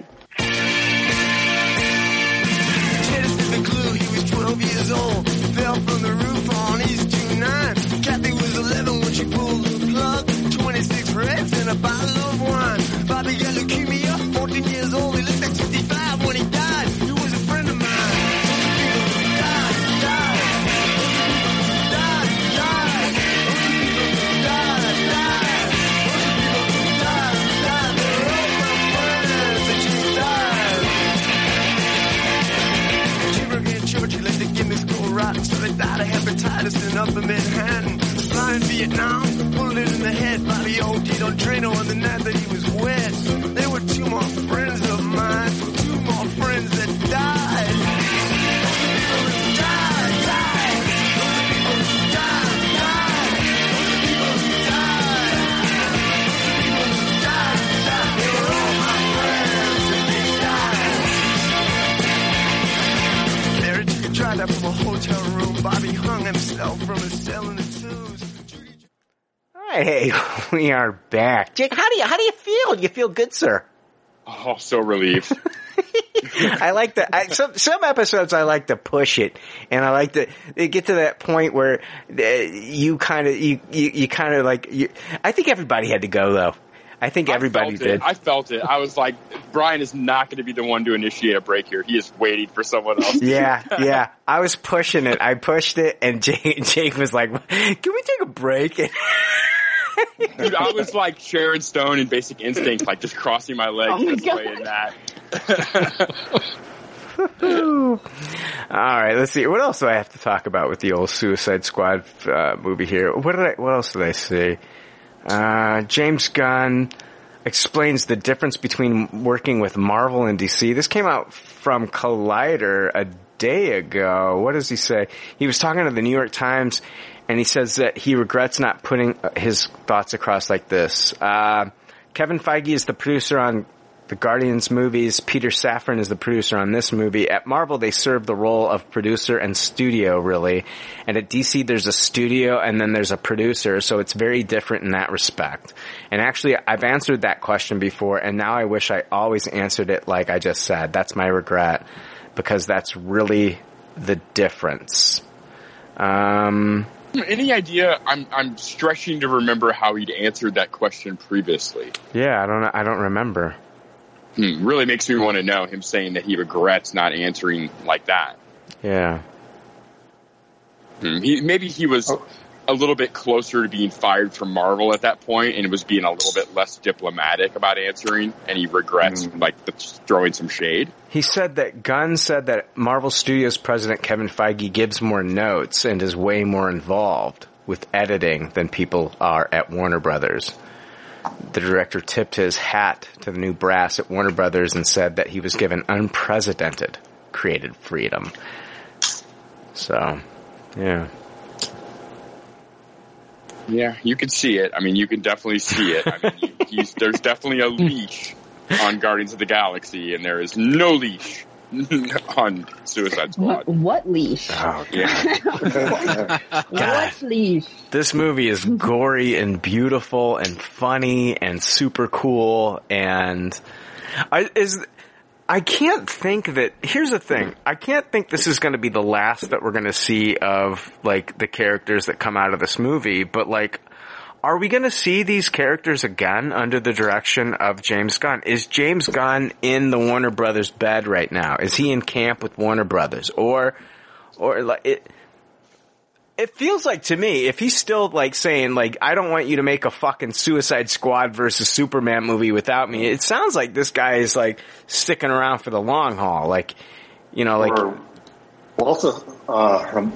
Genesis the glue, he was 12 years old. Hepatitis in Manhattan. Flying Vietnam, bullet in the head, Bobby OD'd on Drano on the night that he was wet. There were two more hung from a cell the twos. Hey, [LAUGHS] we are back. Jake, how do you how do you feel? You feel good, sir? Oh, so relieved. [LAUGHS] I like that. I, some some episodes I like to push it, and I like to they get to that point where uh, you kind of you you, you kind of like. You, I think everybody had to go though. I think everybody I felt did. It. I felt it. I was like, Brian is not going to be the one to initiate a break here. He is waiting for someone else. yeah, [LAUGHS] yeah. I was pushing it. I pushed it, and [LAUGHS] Jake, Jake was like, "Can we take a break?" [LAUGHS] Dude, I was like Sharon Stone in Basic Instinct, like just crossing my legs Oh my this way and that. All right, let's see. What else do I have to talk about with the old Suicide Squad uh, movie here? What did I? What else did I see? Uh, James Gunn explains the difference between working with Marvel and DC. This came out from Collider a day ago. What does he say? He was talking to the New York Times, and he says that he regrets not putting his thoughts across like this. Uh, Kevin Feige is the producer on the Guardians movies. Peter Safran is the producer on this movie. At Marvel, they serve the role of producer and studio, really. And at DC, there's a studio and then there's a producer, so it's very different in that respect. And actually, I've answered that question before, and now I wish I always answered it like I just said. That's my regret, because that's really the difference. Um, Any idea? I'm I'm stretching to remember how he'd answered that question previously. yeah, I don't, I don't remember. Hmm, really makes me want to know him saying that he regrets not answering like that. Yeah. Hmm, he, maybe he was a little bit closer to being fired from Marvel at that point and was being a little bit less diplomatic about answering, and he regrets like the, throwing some shade. He said that Gunn said that Marvel Studios president Kevin Feige gives more notes and is way more involved with editing than people are at Warner Brothers. The director tipped his hat to the new brass at Warner Brothers and said that he was given unprecedented creative freedom. So, yeah. Yeah, you can see it. I mean, you can definitely see it. I mean, [LAUGHS] there's definitely a leash on Guardians of the Galaxy, and there is no leash [LAUGHS] on Suicide Squad. What, what leash? Oh, [LAUGHS] yeah. what leash? This movie is gory and beautiful and funny and super cool and I is I can't think that here's the thing. I can't think this is going to be the last that we're going to see of like the characters that come out of this movie, but like are we going to see these characters again under the direction of James Gunn? Is James Gunn in the Warner Brothers bed right now? Is he in camp with Warner Brothers or or like it it feels like to me, if he's still like saying like, I don't want you to make a fucking Suicide Squad versus Superman movie without me, it sounds like this guy is like sticking around for the long haul. Like, you know, like, Walter uh,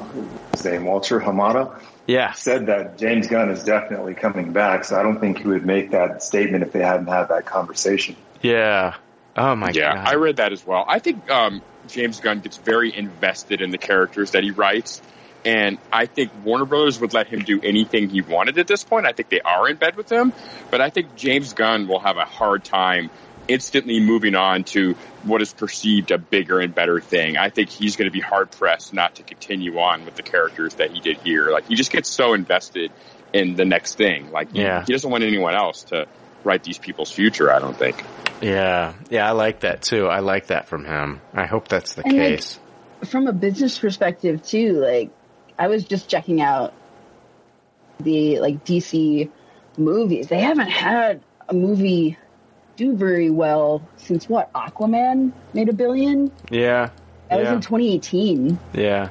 his name Walter Hamada, yeah, said that James Gunn is definitely coming back. So I don't think he would make that statement if they hadn't had that conversation. yeah. Oh my yeah, god. I read that as well. I think um, James Gunn gets very invested in the characters that he writes, and I think Warner Brothers would let him do anything he wanted at this point. I think they are in bed with him, but I think James Gunn will have a hard time instantly moving on to what is perceived a bigger and better thing. I think he's going to be hard pressed not to continue on with the characters that he did here. Like he just gets so invested in the next thing. Like he- Yeah. he doesn't want anyone else to write these people's future. I don't think. Yeah. Yeah, I like that too. I like that from him. I hope that's the And, like, case. From a business perspective too, like I was just checking out the like DC movies. They haven't had a movie do very well since what? Aquaman made a billion? yeah. That was in 2018, yeah.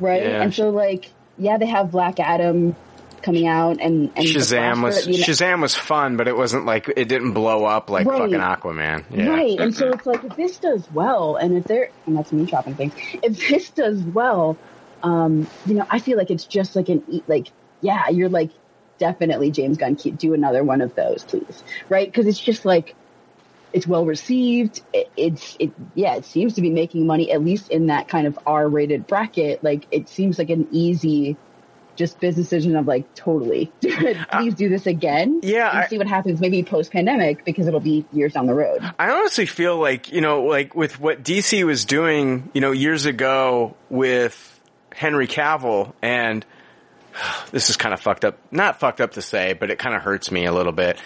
right? Yeah. And so like yeah, they have Black Adam coming out and, and Shazam was you know- Shazam was fun, but it wasn't like it didn't blow up like Right. fucking Aquaman. Yeah. Right, and so it's like if this does well, and if they're, and that's me chopping things. If this does well, um, you know, I feel like it's just like an like, yeah, you're like definitely James Gunn, keep do another one of those, please, right? Because it's just like it's well received. It, it's it, yeah, it seems to be making money at least in that kind of R-rated bracket. Like it seems like an easy. Just business decision of like totally, [LAUGHS] please do this again. Yeah, and I- see what happens. Maybe post pandemic because it'll be years down the road. I honestly feel like, you know, like with what DC was doing, you know, years ago with Henry Cavill and [SIGHS] this is kind of fucked up, not fucked up to say, but it kind of hurts me a little bit.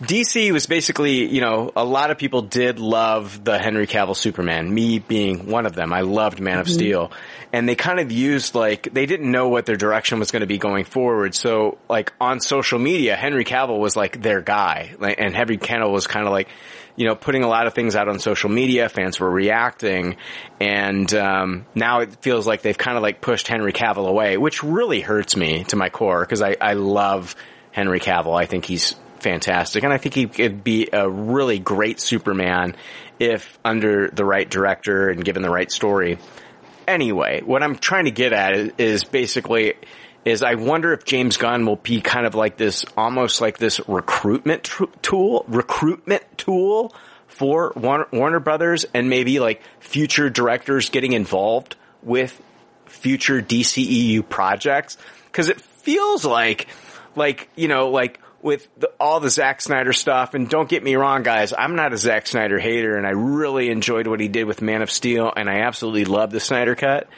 DC was basically, you know, a lot of people did love the Henry Cavill Superman, me being one of them. I loved Man of Mhm. Steel. And they kind of used like, they didn't know what their direction was going to be going forward. So like on social media, Henry Cavill was like their guy. Like, and Henry Cavill was kind of like, you know, putting a lot of things out on social media. Fans were reacting, and um, now it feels like they've kind of like pushed Henry Cavill away, which really hurts me to my core because I, I love Henry Cavill. I think he's fantastic, and I think he could be a really great Superman if under the right director and given the right story. Anyway, what I'm trying to get at is, basically is I wonder if James Gunn will be kind of like this, almost like this recruitment tr- tool, recruitment tool for Warner, Warner Brothers and maybe like future directors getting involved with future DCEU projects. Cause it feels like, like, you know, like with the, all the Zack Snyder stuff, and don't get me wrong, guys, I'm not a Zack Snyder hater, and I really enjoyed what he did with Man of Steel, and I absolutely love the Snyder Cut.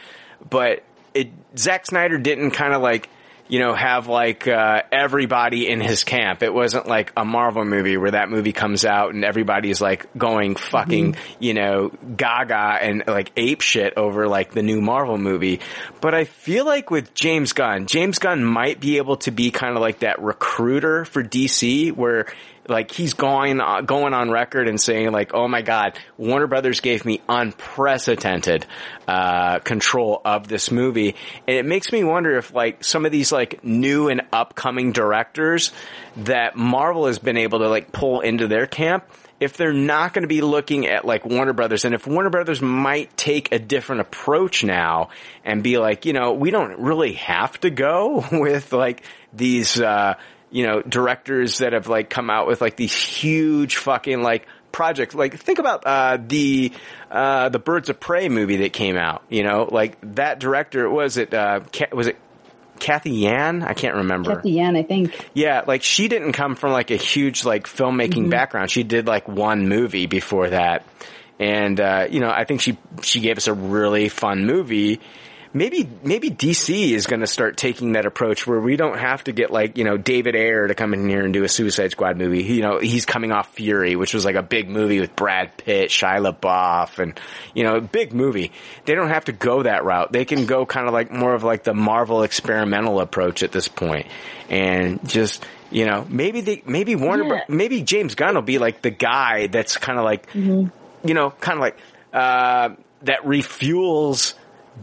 But it, Zack Snyder didn't kind of like, you know, have like uh, everybody in his camp. It wasn't like a Marvel movie where that movie comes out and everybody's like going fucking, you know, gaga and like ape shit over like the new Marvel movie. But I feel like with James Gunn, James Gunn might be able to be kind of like that recruiter for DC where like he's going uh, going on record and saying like, "Oh my God, Warner Brothers gave me unprecedented uh, control of this movie," and it makes me wonder if like some of these like new and upcoming directors that Marvel has been able to like pull into their camp. If they're not going to be looking at like Warner Brothers, and if Warner Brothers might take a different approach now and be like, you know, we don't really have to go [LAUGHS] with like these, uh, you know, directors that have like come out with like these huge fucking like projects. Like think about uh the uh the Birds of Prey movie that came out, you know, like that director was it uh was it Kathy Yan? I can't remember. Kathy Yan, I think. Yeah, like she didn't come from like a huge like filmmaking Mhm. background. She did like one movie before that. And uh, you know, I think she she gave us a really fun movie. Maybe maybe DC is going to start taking that approach where we don't have to get like, you know, David Ayer to come in here and do a Suicide Squad movie. You know, he's coming off Fury, which was like a big movie with Brad Pitt, Shia LaBeouf and you know, a big movie. They don't have to go that route. They can go kind of like more of like the Marvel experimental approach at this point and just you know, maybe they, maybe Warner, Bro- maybe James Gunn will be like the guy that's kind of like, you know, kind of like, uh, that refuels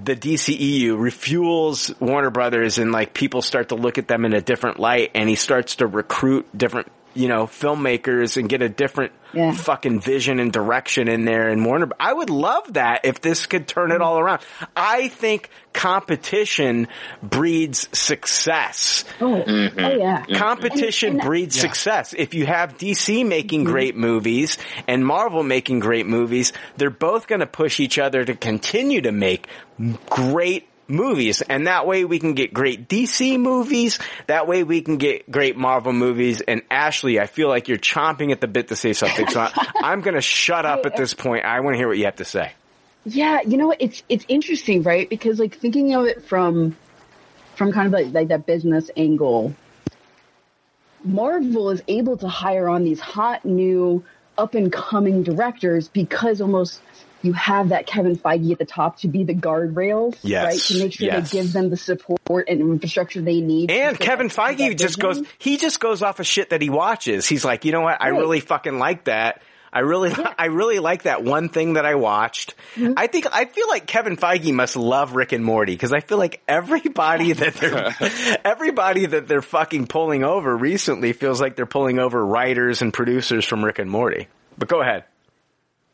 the DCEU, refuels Warner Brothers and like people start to look at them in a different light and he starts to recruit different, you know, filmmakers and get a different Yeah. fucking vision and direction in there and Warner. I would love that if this could turn it all around. I think competition breeds success. Oh, oh yeah. Mm-hmm. Mm-hmm. Competition And- and- breeds Yeah. success. If you have DC making mm-hmm. great movies and Marvel making great movies, they're both going to push each other to continue to make m- great movies. And that way we can get great DC movies. That way we can get great Marvel movies. And Ashley, I feel like you're chomping at the bit to say something. So [LAUGHS] I'm going to shut up at this point. I want to hear what you have to say. Yeah, you know what? It's it's interesting, right? Because like thinking of it from from kind of like, like that business angle, Marvel is able to hire on these hot new up and coming directors because almost you have that Kevin Feige at the top to be the guardrails, Yes, right? To make sure yes. they give them the support and infrastructure they need. And Kevin Feige just vision. goes, he just goes off of shit that he watches. He's like, you know what? I Right. really fucking like that. I really, [LAUGHS] I really like that one thing that I watched. Mm-hmm. I think, I feel like Kevin Feige must love Rick and Morty because I feel like everybody that they're, [LAUGHS] everybody that they're fucking pulling over recently feels like they're pulling over writers and producers from Rick and Morty. But go ahead.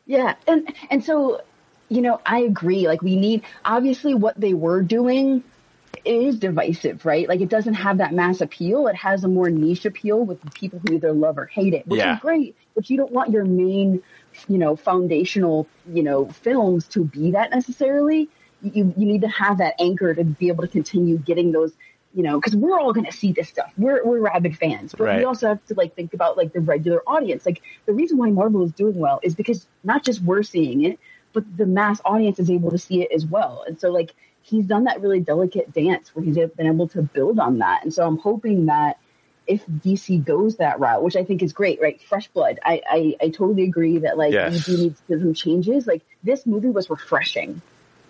Yeah, and and so you know, I agree. Like we need obviously what they were doing is divisive, right? Like it doesn't have that mass appeal. It has a more niche appeal with people who either love or hate it, which Yeah. is great. But you don't want your main, you know, foundational, you know, films to be that necessarily. You you need to have that anchor to be able to continue getting those. You know, because we're all going to see this stuff. We're we're rabid fans, but Right. we also have to like think about like the regular audience. Like the reason why Marvel is doing well is because not just we're seeing it, but the mass audience is able to see it as well. And so like he's done that really delicate dance where he's been able to build on that. And so I'm hoping that if DC goes that route, which I think is great, right? Fresh blood. I, I, I totally agree that like Yes. we do need some changes. Like this movie was refreshing.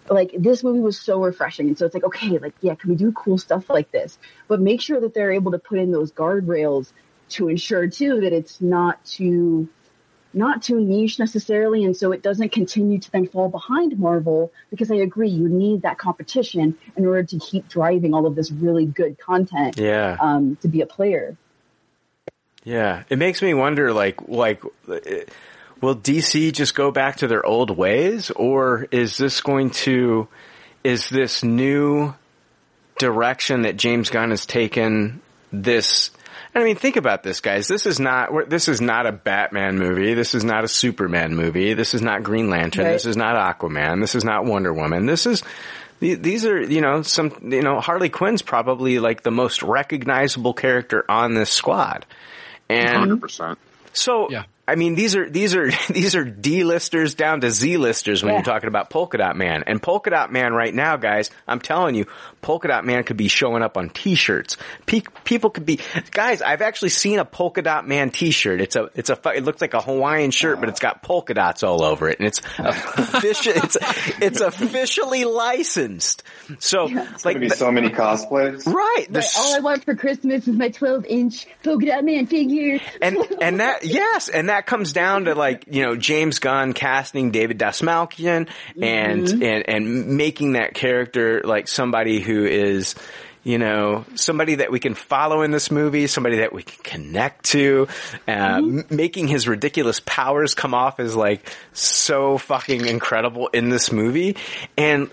Like this movie was so refreshing. And so it's like, okay, like, yeah, can we do cool stuff like this? But make sure that they're able to put in those guardrails to ensure too that it's not too not too niche necessarily, and so it doesn't continue to then fall behind Marvel. Because I agree, you need that competition in order to keep driving all of this really good content. Yeah. Um, to be a player. Yeah, it makes me wonder, like, like, will DC just go back to their old ways, or is this going to, is this new direction that James Gunn has taken this? I mean, think about this, guys. This is not, this is not a Batman movie. This is not a Superman movie. This is not Green Lantern. Right. This is not Aquaman. This is not Wonder Woman. This is, these are, you know, some, you know, Harley Quinn's probably like the most recognizable character on this squad. And 100%. so, I mean, these are these are [LAUGHS] these are D listers down to Z listers when Yeah. you're talking about Polka Dot Man. And Polka Dot Man right now, guys, I'm telling you, Polka Dot Man could be showing up on T-shirts. Pe- people could be guys. I've actually seen a Polka Dot Man T-shirt. It's a it's a it looks like a Hawaiian shirt, but it's got polka dots all over it, and it's [LAUGHS] official. it's it's officially licensed. So, it's Like like be so many cosplays. Right. But all I want for Christmas is my 12 inch polka dot man figure. and and that yes, and that comes down to like you know James Gunn casting David Dasmalkian and Mhm. and and making that character like somebody who is you know somebody that we can follow in this movie, somebody that we can connect to, uh, m- making his ridiculous powers come off as like so fucking incredible in this movie, and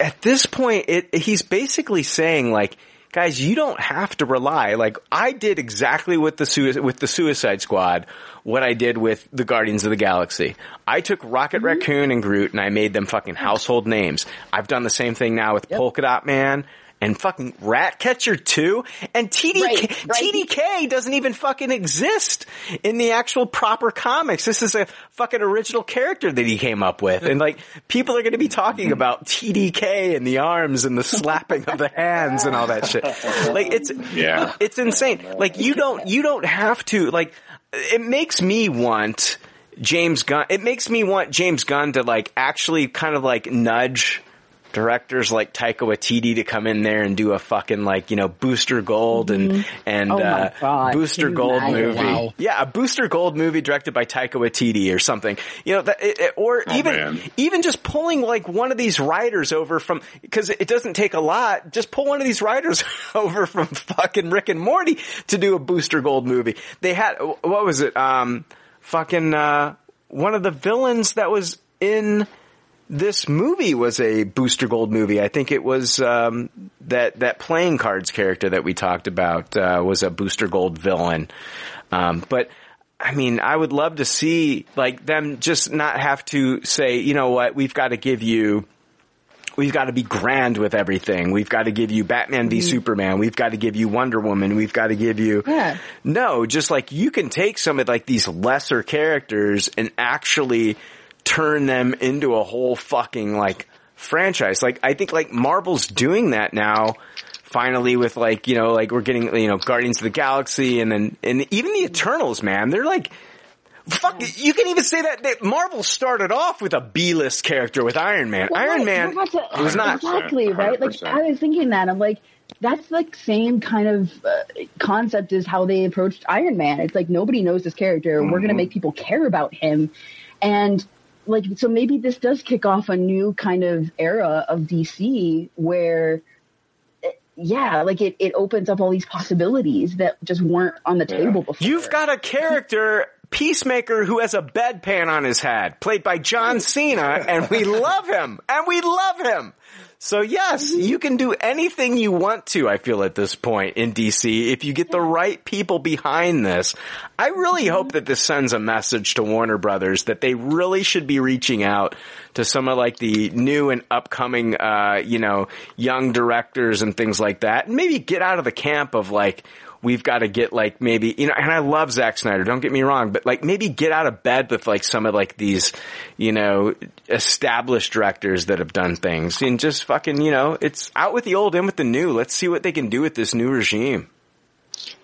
at this point, it, he's basically saying like, guys, you don't have to rely. Like I did exactly with the sui- with the Suicide Squad, what I did with the Guardians of the Galaxy. I took Rocket mm-hmm. Raccoon and Groot and I made them fucking household names. I've done the same thing now with Polka Dot Man. And fucking Ratcatcher 2 and TDK, TDK doesn't even fucking exist in the actual proper comics. This is a fucking original character that he came up with. And like, people are going to be talking mm-hmm. about TDK and the arms and the slapping of the hands and all that shit. Like, it's, Yeah. it's insane. Like, you don't, you don't have to, like, it makes me want James Gunn, it makes me want James Gunn to like actually kind of like nudge directors like Taika Waititi to come in there and do a fucking like, you know, Booster Gold and, and, Oh uh, Booster Gold imagine? movie. Wow. Yeah, a Booster Gold movie directed by Taika Waititi or something. You know, that, it, it- or even man. even just pulling like one of these writers over from because it doesn't take a lot. Just pull one of these writers [LAUGHS] over from fucking Rick and Morty to do a Booster Gold movie. They had what was it? Um, fucking uh, one of the villains that was in this movie was a Booster Gold movie. I think it was um, that that playing cards character that we talked about uh, was a Booster Gold villain. Um, but I mean, I would love to see like them just not have to say, you know what, we've got to give you. We've got to be grand with everything. We've got to give you Batman v Superman. We've got to give you Wonder Woman. We've got to give you Yeah. no, just like you can take some of like these lesser characters and actually turn them into a whole fucking like franchise. Like I think like Marvel's doing that now finally with like, you know, like we're getting, you know, Guardians of the Galaxy and then, and even the Eternals, man, they're like, fuck, you can even say that, that Marvel started off with a B-list character with Iron Man. Well, Iron right, Man we're to- was not. exactly right. Like I was thinking that I'm like, that's like same kind of uh, concept as how they approached Iron Man. It's like nobody knows this character. We're gonna Mhm. make people care about him, and like so maybe this does kick off a new kind of era of DC where. eh, Yeah, like it, it opens up all these possibilities that just weren't on the table before. You've got a character, Peacemaker, who has a bedpan on his head, played by John Cena, and we love him, and we love him. So yes, you can do anything you want to, I feel at this point in DC, if you get the right people behind this. I really hope that this sends a message to Warner Brothers that they really should be reaching out to some of like the new and upcoming, uh, you know, young directors and things like that. And maybe get out of the camp of like, we've got to get like maybe, you know, and I love Zack Snyder, don't get me wrong, but like maybe get out of bed with like some of like these, you know, established directors that have done things and just fucking, you know, it's out with the old, in with the new. Let's see what they can do with this new regime.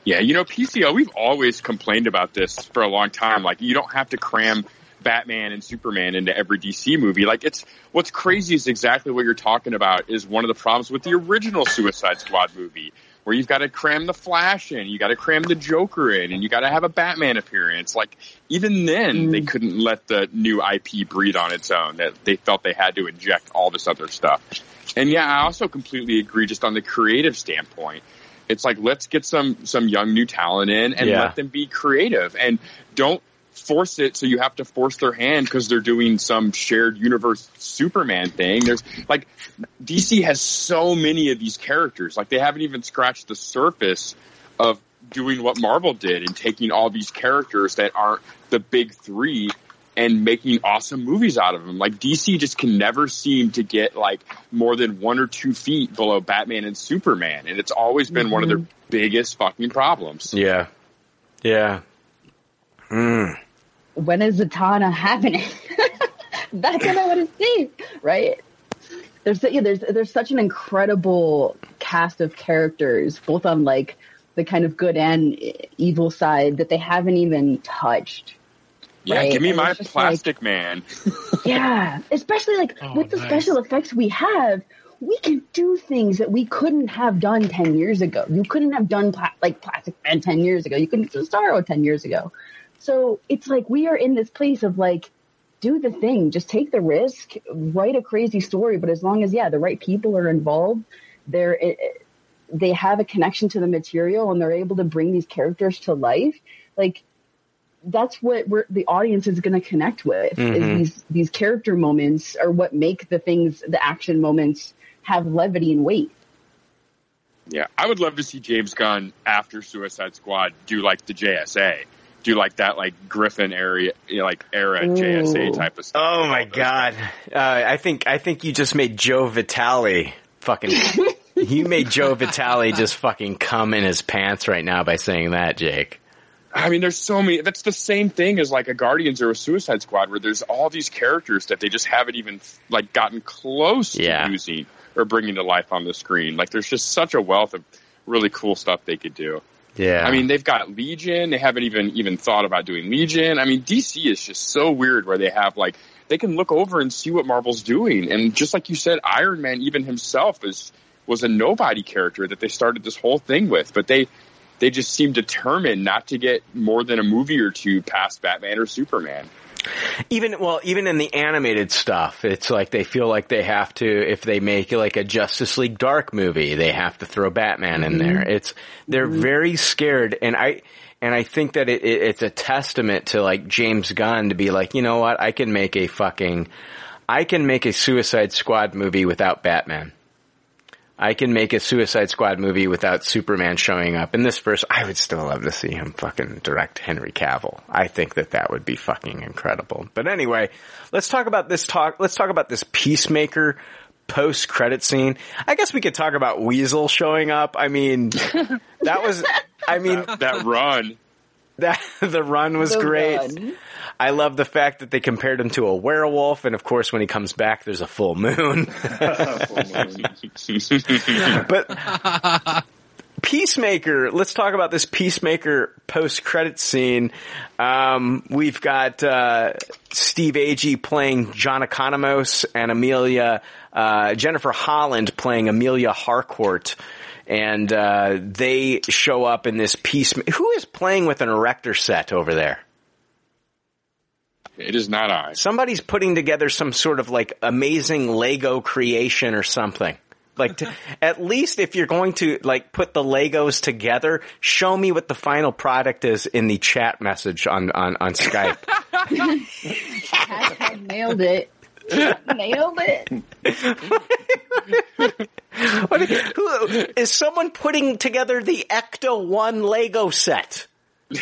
Yeah, you know, PCO, we've always complained about this for a long time. Like, you don't have to cram Batman and Superman into every DC movie. Like, it's what's crazy is exactly what you're talking about. Is one of the problems with the original Suicide Squad movie, where you've got to cram the Flash in, you got to cram the Joker in, and you got to have a Batman appearance. Like, even then, they mm. couldn't let the new IP breathe on its own. That they felt they had to inject all this other stuff. And yeah, I also completely agree. Just on the creative standpoint it's like let's get some some young new talent in and Yeah. let them be creative and don't force it so you have to force their hand because they're doing some shared universe Superman thing. There's like DC has so many of these characters. Like they haven't even scratched the surface of doing what Marvel did and taking all these characters that aren't the big three and making awesome movies out of them. Like DC just can never seem to get like more than one or two feet below Batman and Superman. And it's always been one of their mm-hmm. biggest fucking problems. Yeah. Yeah. Mm. when is Zatanna happening? [LAUGHS] That's what I want to see, right? There's yeah, there's there's such an incredible cast of characters, both on like the kind of good and evil side that they haven't even touched. Yeah, right? give me And my it's just like- plastic man. [LAUGHS] yeah, especially like with the nice. special effects we have, we can do things that we couldn't have done 10 years ago. You couldn't have done pla- like Plastic Man 10 years ago. You couldn't do Starro 10 years ago. So it's like we are in this place of like, do the thing, just take the risk, write a crazy story. But as long as, yeah, the right people are involved, they're, it, it- they have a connection to the material and they're able to bring these characters to life. Like, that's what we're, the audience is going to connect with Mhm. is these these character moments are what make the things the action moments have levity and weight Yeah, I would love to see James Gunn after Suicide Squad do like the JSA, do like that like Griffin area, you know, like era JSA type of stuff. Oh my god! Uh, I think I think you just made Joe Vitale fucking. [LAUGHS] you made Joe Vitale just fucking come in his pants right now by saying that, Jake. I mean, there's so many. That's the same thing as like a Guardians or a Suicide Squad, where there's all these characters that they just haven't even like gotten close Yeah. to using or bringing to life on the screen. Like, there's just such a wealth of really cool stuff they could do. Yeah. I mean, they've got Legion. They haven't even even thought about doing Legion. I mean, DC is just so weird where they have like they can look over and see what Marvel's doing, and just like you said, Iron Man even himself is was a nobody character that they started this whole thing with, but they they just seem determined not to get more than a movie or two past Batman or Superman. Even well, even in the animated stuff, it's like they feel like they have to. If they make like a Justice League Dark movie, they have to throw Batman in there. Mm-hmm. It's they're mm-hmm. very scared, and I and I think that it, it, it's a testament to like James Gunn to be like, you know what, I can make a fucking, I can make a Suicide Squad movie without Batman. I can make a Suicide Squad movie without Superman showing up. In this verse, I would still love to see him fucking direct Henry Cavill. I think that that would be fucking incredible. But anyway, let's talk about this talk. Let's talk about this Peacemaker post credit scene. I guess we could talk about Weasel showing up. I mean, [LAUGHS] that was, I mean, that run. [LAUGHS] That the run was The great. run. I love the fact that they compared him to a werewolf, and of course, when he comes back, there's a full moon. [LAUGHS] but Peacemaker, let's talk about this Peacemaker post credit scene. Um, we've got uh, Steve Agee playing John Economos and Amelia uh, Jennifer Holland playing Amelia Harcourt. And uh, they show up in this piece. Who is playing with an erector set over there? It is not I. Somebody's putting together some sort of like amazing Lego creation or something. Like, to, [LAUGHS] at least if you're going to like put the Legos together, show me what the final product is in the chat message on on, on Skype. [LAUGHS] Hashtag nailed it [LAUGHS] nailed it [LAUGHS] What- who, is someone putting together the Ecto One Lego set? [LAUGHS]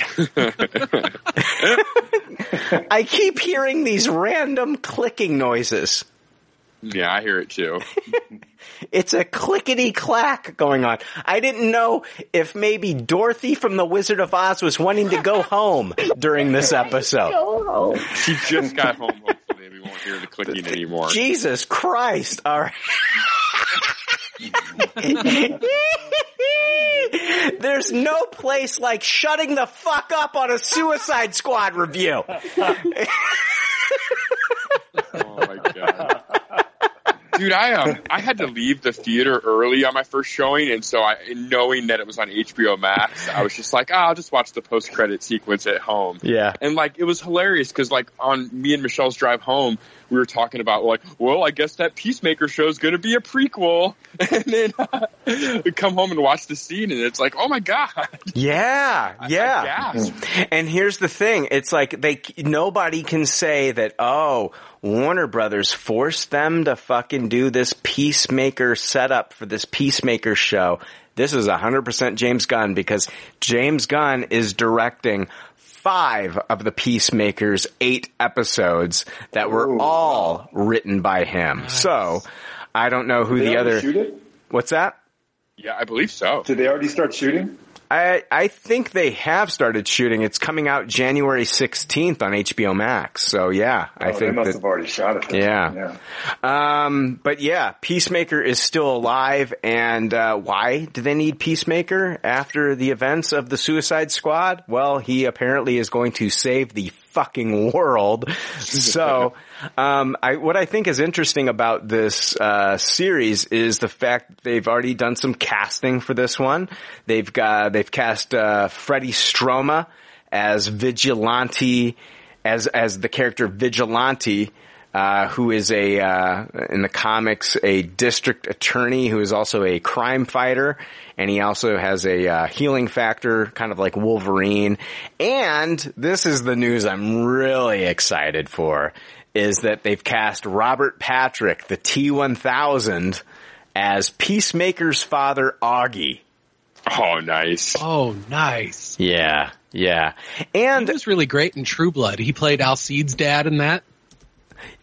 I keep hearing these random clicking noises. Yeah, I hear it too. It's a clickety clack going on. I didn't know if maybe Dorothy from The Wizard of Oz was wanting to go home during this episode. She just got home. We won't hear the clicking [LAUGHS] anymore. Jesus Christ. All right. [LAUGHS] There's no place like shutting the fuck up on a Suicide Squad review. [LAUGHS] Oh my god. Dude, I um, I had to leave the theater early on my first showing, and so I, knowing that it was on HBO Max, I was just like, oh, I'll just watch the post credit sequence at home. Yeah. And like, it was hilarious because like on me and Michelle's drive home, we were talking about like, well, I guess that Peacemaker show is going to be a prequel, [LAUGHS] and then uh, we come home and watch the scene, and it's like, oh my god. Yeah, yeah. And here's the thing: it's like they nobody can say that. Oh, Warner Brothers forced them to fucking do this Peacemaker setup for this Peacemaker show. This is 100% James Gunn because James Gunn is directing five of the Peacemaker's eight episodes that were all written by him. So I don't know who Did the already other. shoot it? What's that? Yeah, I believe so. Did they already start shooting? I I think they have started shooting. It's coming out January 16th on HBO Max. So yeah, I oh, think they must that- have already shot it. then. Yeah. Um, but yeah, Peacemaker is still alive, and uh, why do they need Peacemaker after the events of the Suicide Squad? Well, he apparently is going to save the fucking world. [LAUGHS] So, um, I, what I think is interesting about this uh, series is the fact they've already done some casting for this one. They've got they've cast uh, Freddie Stroma as Vigilante, as as the character Vigilante uh, who is a uh, in the comics a district attorney who is also a crime fighter, and he also has a uh, healing factor, kind of like Wolverine. And this is the news I'm really excited for: is that they've cast Robert Patrick, the T1000, as Peacemaker's father, Augie. Oh, nice. Oh, nice. Yeah, yeah, and he was really great in True Blood. He played Alcide's dad in that.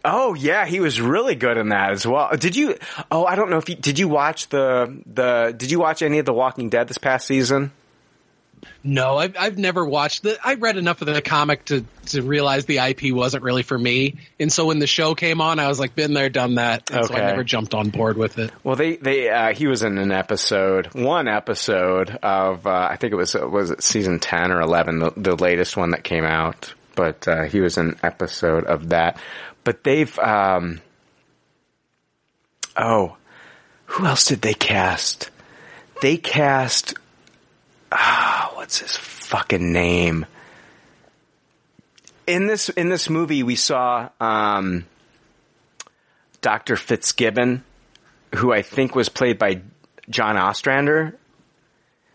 Oh yeah, he was really good in that as well. Did you? Oh, I don't know if you did. You watch the the? Did you watch any of the Walking Dead this past season? No, I've I've never watched the. I read enough of the comic to to realize the IP wasn't really for me, and so when the show came on, I was like, been there, done that, and so I never jumped on board with it. Well, they they uh, he was in an episode, one episode of uh, I think it was was it season ten or eleven, the, the latest one that came out. But uh, he was an episode of that. But they've um, oh, who else did they cast? They cast ah, what's his fucking name? In this in this movie, we saw um, Doctor Fitzgibbon, who I think was played by John Ostrander.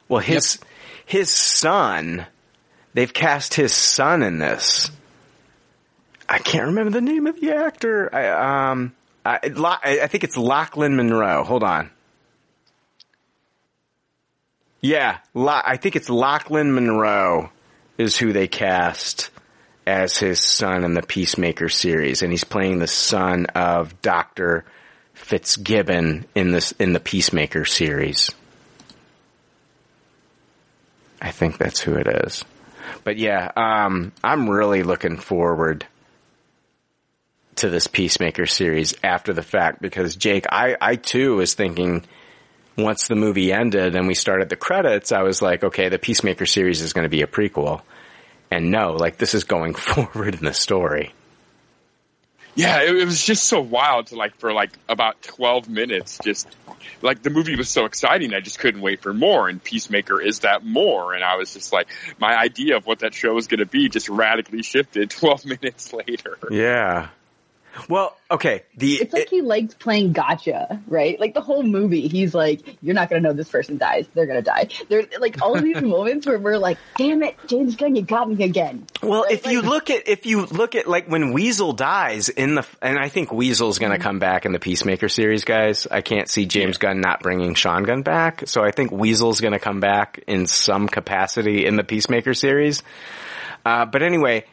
Well, his his son, they've cast his son in this. I can't remember the name of the actor. I um, I, I think it's Lochlyn Munro. Hold on. Yeah, I think it's Lochlyn Munro is who they cast as his son in the Peacemaker series, and he's playing the son of Doctor Fitzgibbon in this in the Peacemaker series. I think that's who it is. But yeah, um, I'm really looking forward to this Peacemaker series after the fact because Jake, I, I too was thinking once the movie ended and we started the credits, I was like, okay, the Peacemaker series is going to be a prequel. And no, like this is going [LAUGHS] forward in the story. Yeah, it, it was just so wild to like for like about twelve minutes. Just like the movie was so exciting, I just couldn't wait for more. And Peacemaker is that more. And I was just like, my idea of what that show was going to be just radically shifted [LAUGHS] twelve minutes later. Yeah. Well, okay. The It's like he liked playing gotcha, right? Like the whole movie, he's like, "You're not gonna know this person dies. They're gonna die." There's like all of these [LAUGHS] moments where we're like, "Damn it, James Gunn, you got me again." Well, if you look at if you look at like when Weasel dies in the and I think Weasel's going to come back in the Peacemaker series, guys. I can't see James Gunn not bringing Sean Gunn back, so I think Weasel's going to come back in some capacity in the Peacemaker series. Uh, but anyway,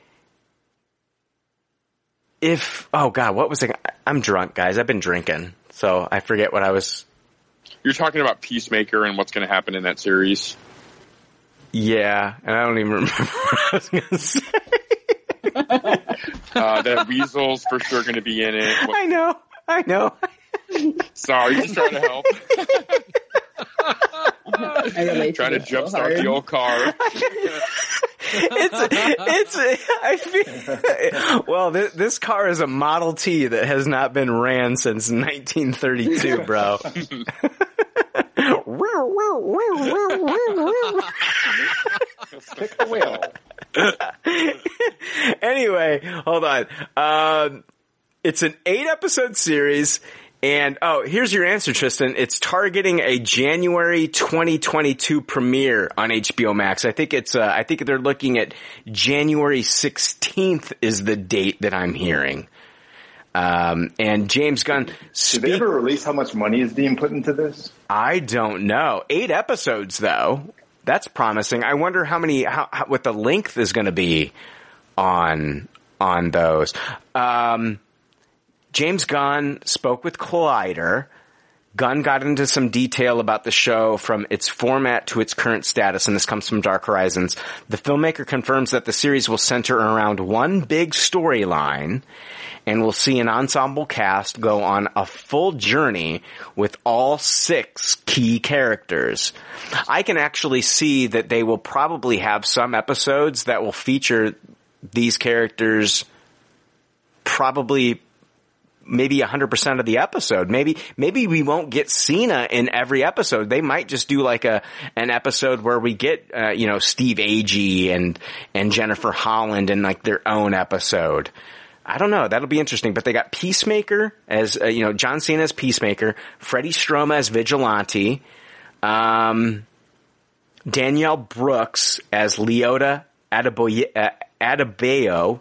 if oh god, what was it? I'm drunk, guys. I've been drinking, so I forget what I was. You're talking about Peacemaker and what's going to happen in that series. Yeah, and I don't even [LAUGHS] remember what I was going to say. [LAUGHS] Uh, that Weasel's for sure going to be in it. I know, I know. Sorry, just trying to help. [LAUGHS] [LAUGHS] I relate Trying to this jumpstart hard. the old car. [LAUGHS] it's it's I feel well this, this car is a Model T that has not been ran since 1932, bro. [LAUGHS] Pick the wheel. anyway, hold on. Um, it's an eight episode series. And oh, here's your answer, Tristan. It's targeting a January 2022 premiere on HBO Max. I think it's, uh, I think they're looking at January 16th is the date that I'm hearing. Um, and James Gunn Did speak, they ever release how much money is being put into this? I don't know. Eight episodes though. That's promising. I wonder how many, how, how what the length is going to be on, on those. Um, James Gunn spoke with Collider. Gunn got into some detail about the show from its format to its current status, and this comes from Dark Horizons. The filmmaker confirms that the series will center around one big storyline, and we'll see an ensemble cast go on a full journey with all six key characters. I can actually see that they will probably have some episodes that will feature these characters probably maybe 100% of the episode. Maybe, maybe we won't get Cena in every episode. They might just do like a, an episode where we get, uh, you know, Steve Agee and, and Jennifer Holland in like their own episode. I don't know. That'll be interesting. But they got Peacemaker as, uh, you know, John Cena as Peacemaker, Freddie Stroma as Vigilante, um, Danielle Brooks as Leota Adebayo, uh,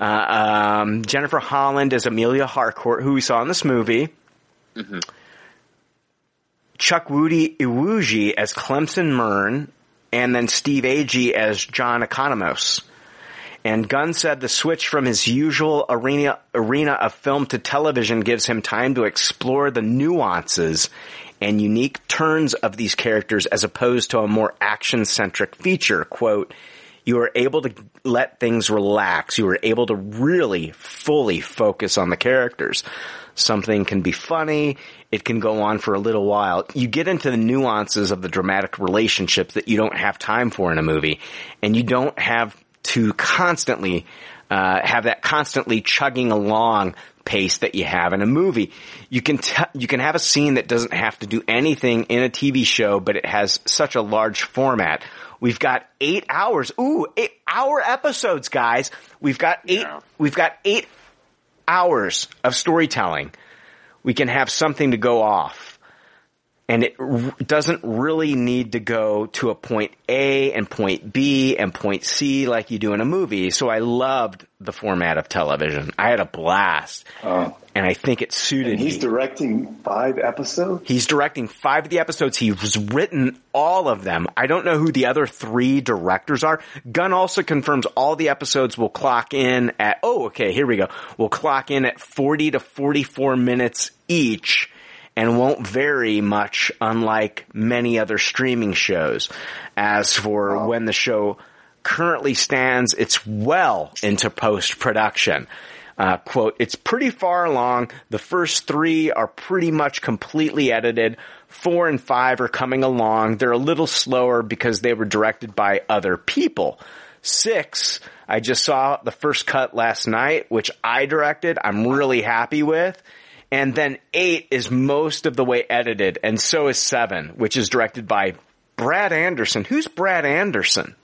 uh, um, Jennifer Holland as Amelia Harcourt, who we saw in this movie. Chukwudi Iwuji as Clemson Murn, and then Steve Agee as John Economos. And Gunn said the switch from his usual arena, arena of film to television gives him time to explore the nuances and unique turns of these characters as opposed to a more action-centric feature. Quote, you are able to let things relax. You are able to really fully focus on the characters. Something can be funny. It can go on for a little while. You get into the nuances of the dramatic relationships that you don't have time for in a movie and you don't have to constantly, uh, have that constantly chugging along pace that you have in a movie. You can you can have a scene that doesn't have to do anything in a TV show, but it has such a large format. We've got eight hours. Ooh, eight hour episodes, guys. We've got eight. We've got eight hours of storytelling. We can have something to go off. And it r- doesn't really need to go to a point A and point B and point C like you do in a movie. So I loved the format of television. I had a blast. Oh. And I think it suited And he's me. directing five episodes? He's directing five of the episodes. He's written all of them. I don't know who the other three directors are. Gunn also confirms all the episodes will clock in at, oh, okay, here we go. We'll clock in at 40 to 44 minutes each and won't vary much unlike many other streaming shows. As for when the show currently stands, it's well into post production. Uh, quote, it's pretty far along. The first three are pretty much completely edited. Four and five are coming along. They're a little slower because they were directed by other people. Six, I just saw the first cut last night, which I directed. I'm really happy with. And then eight is most of the way edited, and so is seven, which is directed by Brad Anderson. Who's Brad Anderson?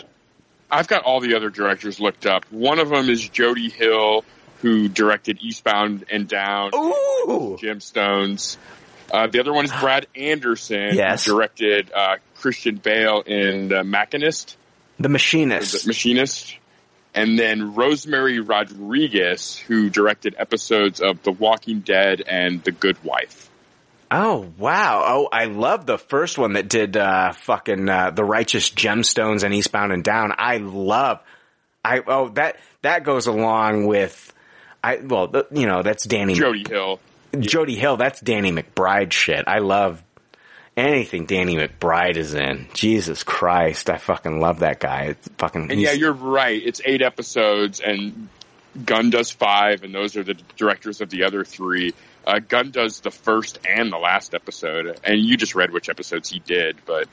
I've got all the other directors looked up. One of them is Jody Hill, who directed Eastbound and Down, Ooh. Gemstones. Uh, the other one is Brad Anderson, Yes. who directed uh, Christian Bale in The Machinist. The Machinist. The Machinist. And then Rosemary Rodriguez, who directed episodes of The Walking Dead and The Good Wife. Oh wow! Oh, I love the first one that did uh, fucking uh, the Righteous Gemstones and Eastbound and Down. I love. I oh that that goes along with. I well the, you know that's Danny Jody Hill. Jody Hill. That's Danny McBride shit. I love anything Danny McBride is in. Jesus Christ, I fucking love that guy. It's fucking And yeah, you're right. It's eight episodes, and Gunn does five, and those are the directors of the other three. Uh, Gunn does the first and the last episode, and you just read which episodes he did, but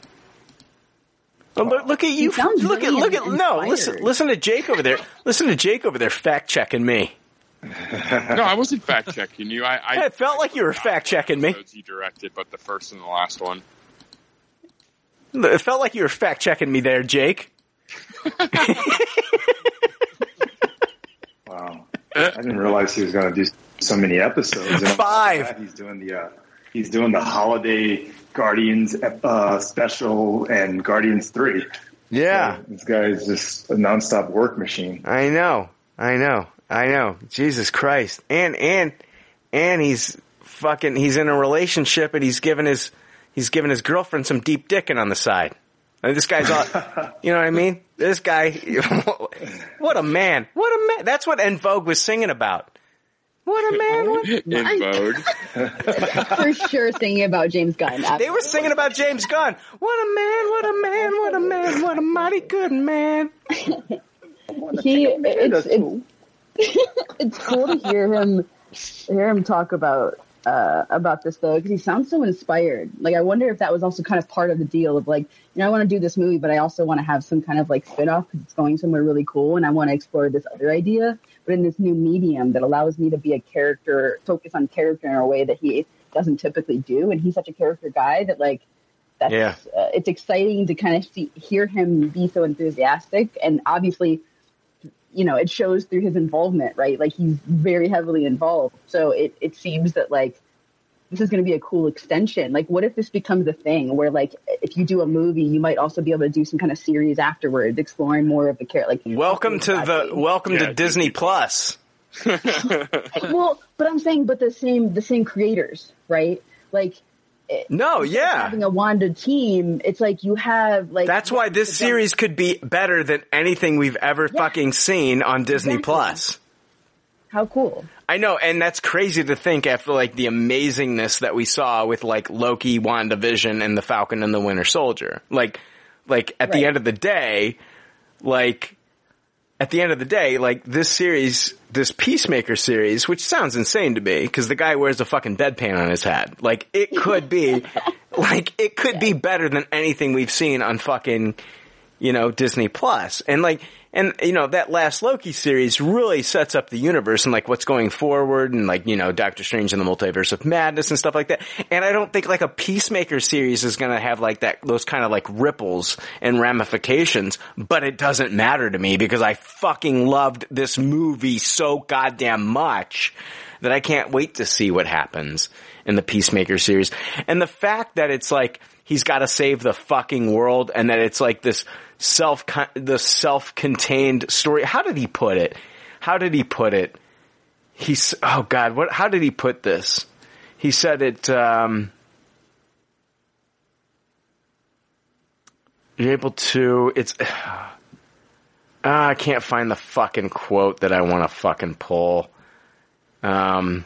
Oh, look, look at you! sounds Look at look at no! Listen, listen to Jake over there. Listen to Jake over there fact checking me. No, I wasn't fact checking you. I, I [LAUGHS] It felt like you were fact checking me. episodes he directed, but the first and the last one. It felt like you were fact checking me there, Jake. [LAUGHS] Wow. I didn't realize he was going to do so many episodes. And on top of Five. that, He's doing the uh, he's doing the holiday Guardians uh, special and Guardians three. Yeah. So this guy is just a nonstop work machine. I know, I know, I know. Jesus Christ, and and and he's fucking. He's in a relationship, and he's giving his he's giving his girlfriend some deep dicking on the side. Like, this guy's all, [LAUGHS] you know what I mean? This guy, [LAUGHS] what a man! What a man! That's what En Vogue was singing about. What a man! What, En Vogue. [LAUGHS] For sure singing about James Gunn. they were singing about James Gunn. What a man! What a man! What a man! What a mighty good man! he it's it's, [LAUGHS] it's cool to hear him hear him talk about uh about this though because he sounds so inspired like i wonder if that was also kind of part of the deal of like you know i want to do this movie but i also want to have some kind of like spin-off because it's going somewhere really cool and i want to explore this other idea but in this new medium that allows me to be a character focus on character in a way that he doesn't typically do and he's such a character guy that like that's Yeah. uh, it's exciting to kind of see hear him be so enthusiastic and obviously you know it shows through his involvement right? Like he's very heavily involved. So it it seems that like this is going to be a cool extension. Like what if this becomes a thing where like if you do a movie you might also be able to do some kind of series afterwards exploring more of the character like Welcome to the welcome to Disney Plus. [LAUGHS] well but i'm saying but the same the same creators right? Like no yeah. having a wanda team it's like you have like That's why this series could be better than anything we've ever fucking seen on Disney Plus. how cool. I know, and that's crazy to think after like the amazingness that we saw with like Loki, WandaVision, and the Falcon and the Winter Soldier. Like, like at the end of the day, like at the end of the day, like this series, this Peacemaker series, which sounds insane to me because the guy wears a fucking bedpan on his head. Like it could be, [LAUGHS] like it could be better than anything we've seen on fucking, you know, Disney Plus. And like, and you know, that last Loki series really sets up the universe and like what's going forward and like, you know, Doctor Strange and the Multiverse of Madness and stuff like that. And I don't think like a Peacemaker series is gonna have like that, those kind of like ripples and ramifications, but it doesn't matter to me because I fucking loved this movie so goddamn much that I can't wait to see what happens in the Peacemaker series. And the fact that it's like, he's got to save the fucking world and that it's like this self, the self-contained story. How did he put it? How did he put it? He's, oh god, what, how did he put this? He said it, um, you're able to, it's, [SIGHS] ah, I can't find the fucking quote that I want to fucking pull. Um,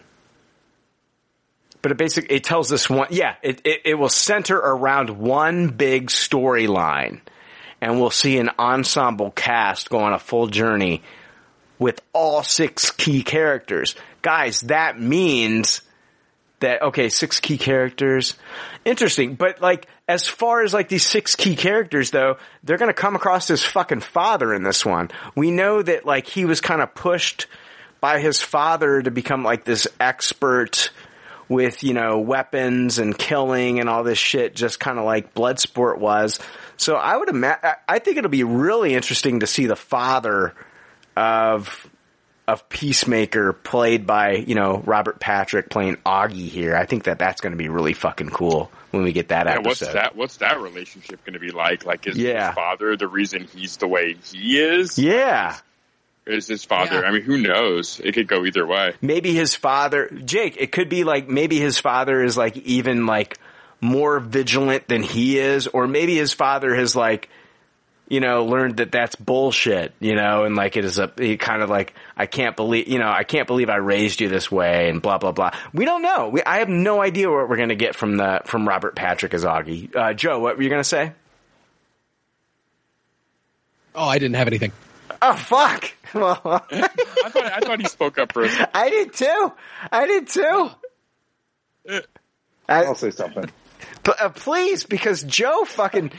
but it basically it tells this one yeah it, it, it will center around one big storyline and we'll see an ensemble cast go on a full journey with all six key characters. Guys that means that okay six key characters. Interesting but like as far as like these six key characters though they're gonna come across his fucking father in this one. We know that like he was kind of pushed by his father to become like this expert with, you know, weapons and killing and all this shit, just kind of like Bloodsport was. So I would imagine, I think it'll be really interesting to see the father of, of Peacemaker played by, you know, Robert Patrick playing Augie here. I think that that's going to be really fucking cool when we get that Yeah, episode. what's that? What's that relationship going to be like? Like, is Yeah. his father the reason he's the way he is? Yeah. Is his father? I mean, who knows? It could go either way. maybe his father, Jake, it could be like maybe his father is like even like more vigilant than he is, or maybe his father has like, you know, learned that that's bullshit, you know, and like it is a he kind of like I can't believe, you know, I can't believe I raised you this way, and blah blah blah. We don't know. We, I have no idea what we're gonna get from the from Robert Patrick as Augie. Uh, Joe, what were you gonna say? Oh, I didn't have anything. Oh fuck! [LAUGHS] Well, I thought I thought he spoke up for first. I did too. I did too. I, I'll say something. P- uh, please, because Joe fucking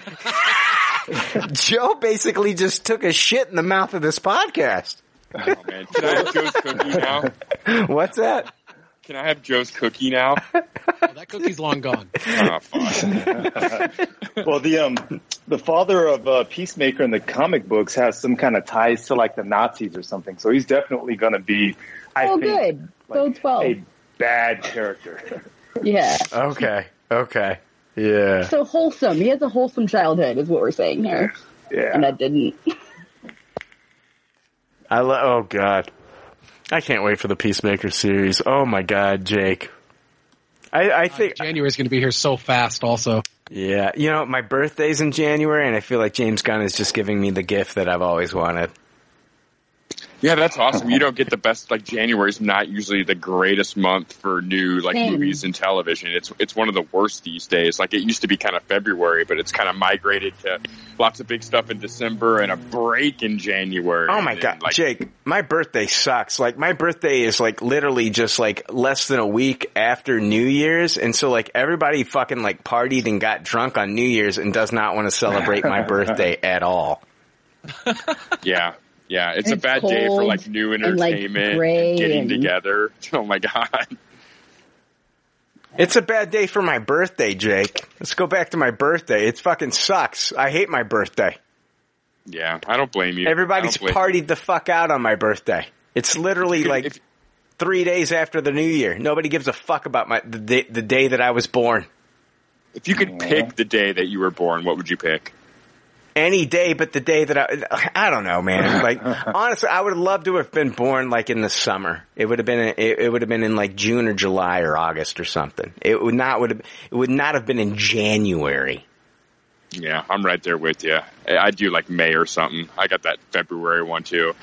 [LAUGHS] Joe basically just took a shit in the mouth of this podcast. Oh man, can I have Joe's cookie now? What's that? Can I have Joe's cookie now? that cookie's long gone. Oh, fuck. [LAUGHS] well, the um, the father of uh, Peacemaker in the comic books has some kind of ties to like the Nazis or something. So he's definitely going to be, I oh, think, good. Bodes well. a bad character. [LAUGHS] Yeah. Okay. Okay. Yeah. So wholesome. He has a wholesome childhood, is what we're saying here. Yeah. And that didn't. [LAUGHS] I lo- oh god. I can't wait for the Peacemaker series. Oh my god, Jake. I, I think January's going to be here so fast. Also, yeah, you know, my birthday's in January, and I feel like James Gunn is just giving me the gift that I've always wanted. Yeah, that's awesome. You don't get the best like January's not usually the greatest month for new like Same. movies and television. It's it's one of the worst these days. Like it used to be kind of February, but it's kind of migrated to lots of big stuff in December and a break in January. Oh my And god, like, Jake, my birthday sucks. Like my birthday is like literally just like less than a week after New Year's, and so like everybody fucking like partied and got drunk on New Year's and does not want to celebrate my [LAUGHS] birthday at all. Yeah. Yeah, it's, a bad day for like new and, like, entertainment, and getting and- together. [LAUGHS] Oh my god. It's a bad day for my birthday, Jake. Let's go back to my birthday. It fucking sucks. I hate my birthday. Yeah, I don't blame you. Everybody's I don't you. partied the fuck out on my birthday. It's literally like three days after the new year. Nobody gives a fuck about my the the day that I was born. If you could pick the day that you were born, what would you pick? Any day but the day that I, I don't know, man. [LAUGHS] Like, honestly, I would have loved to have been born like in the summer. It would have been, it, it would have been in like June or July or August or something. It would not would have, it would not have been in January. Yeah, I'm right there with you. I do like May or something. I got that February one too.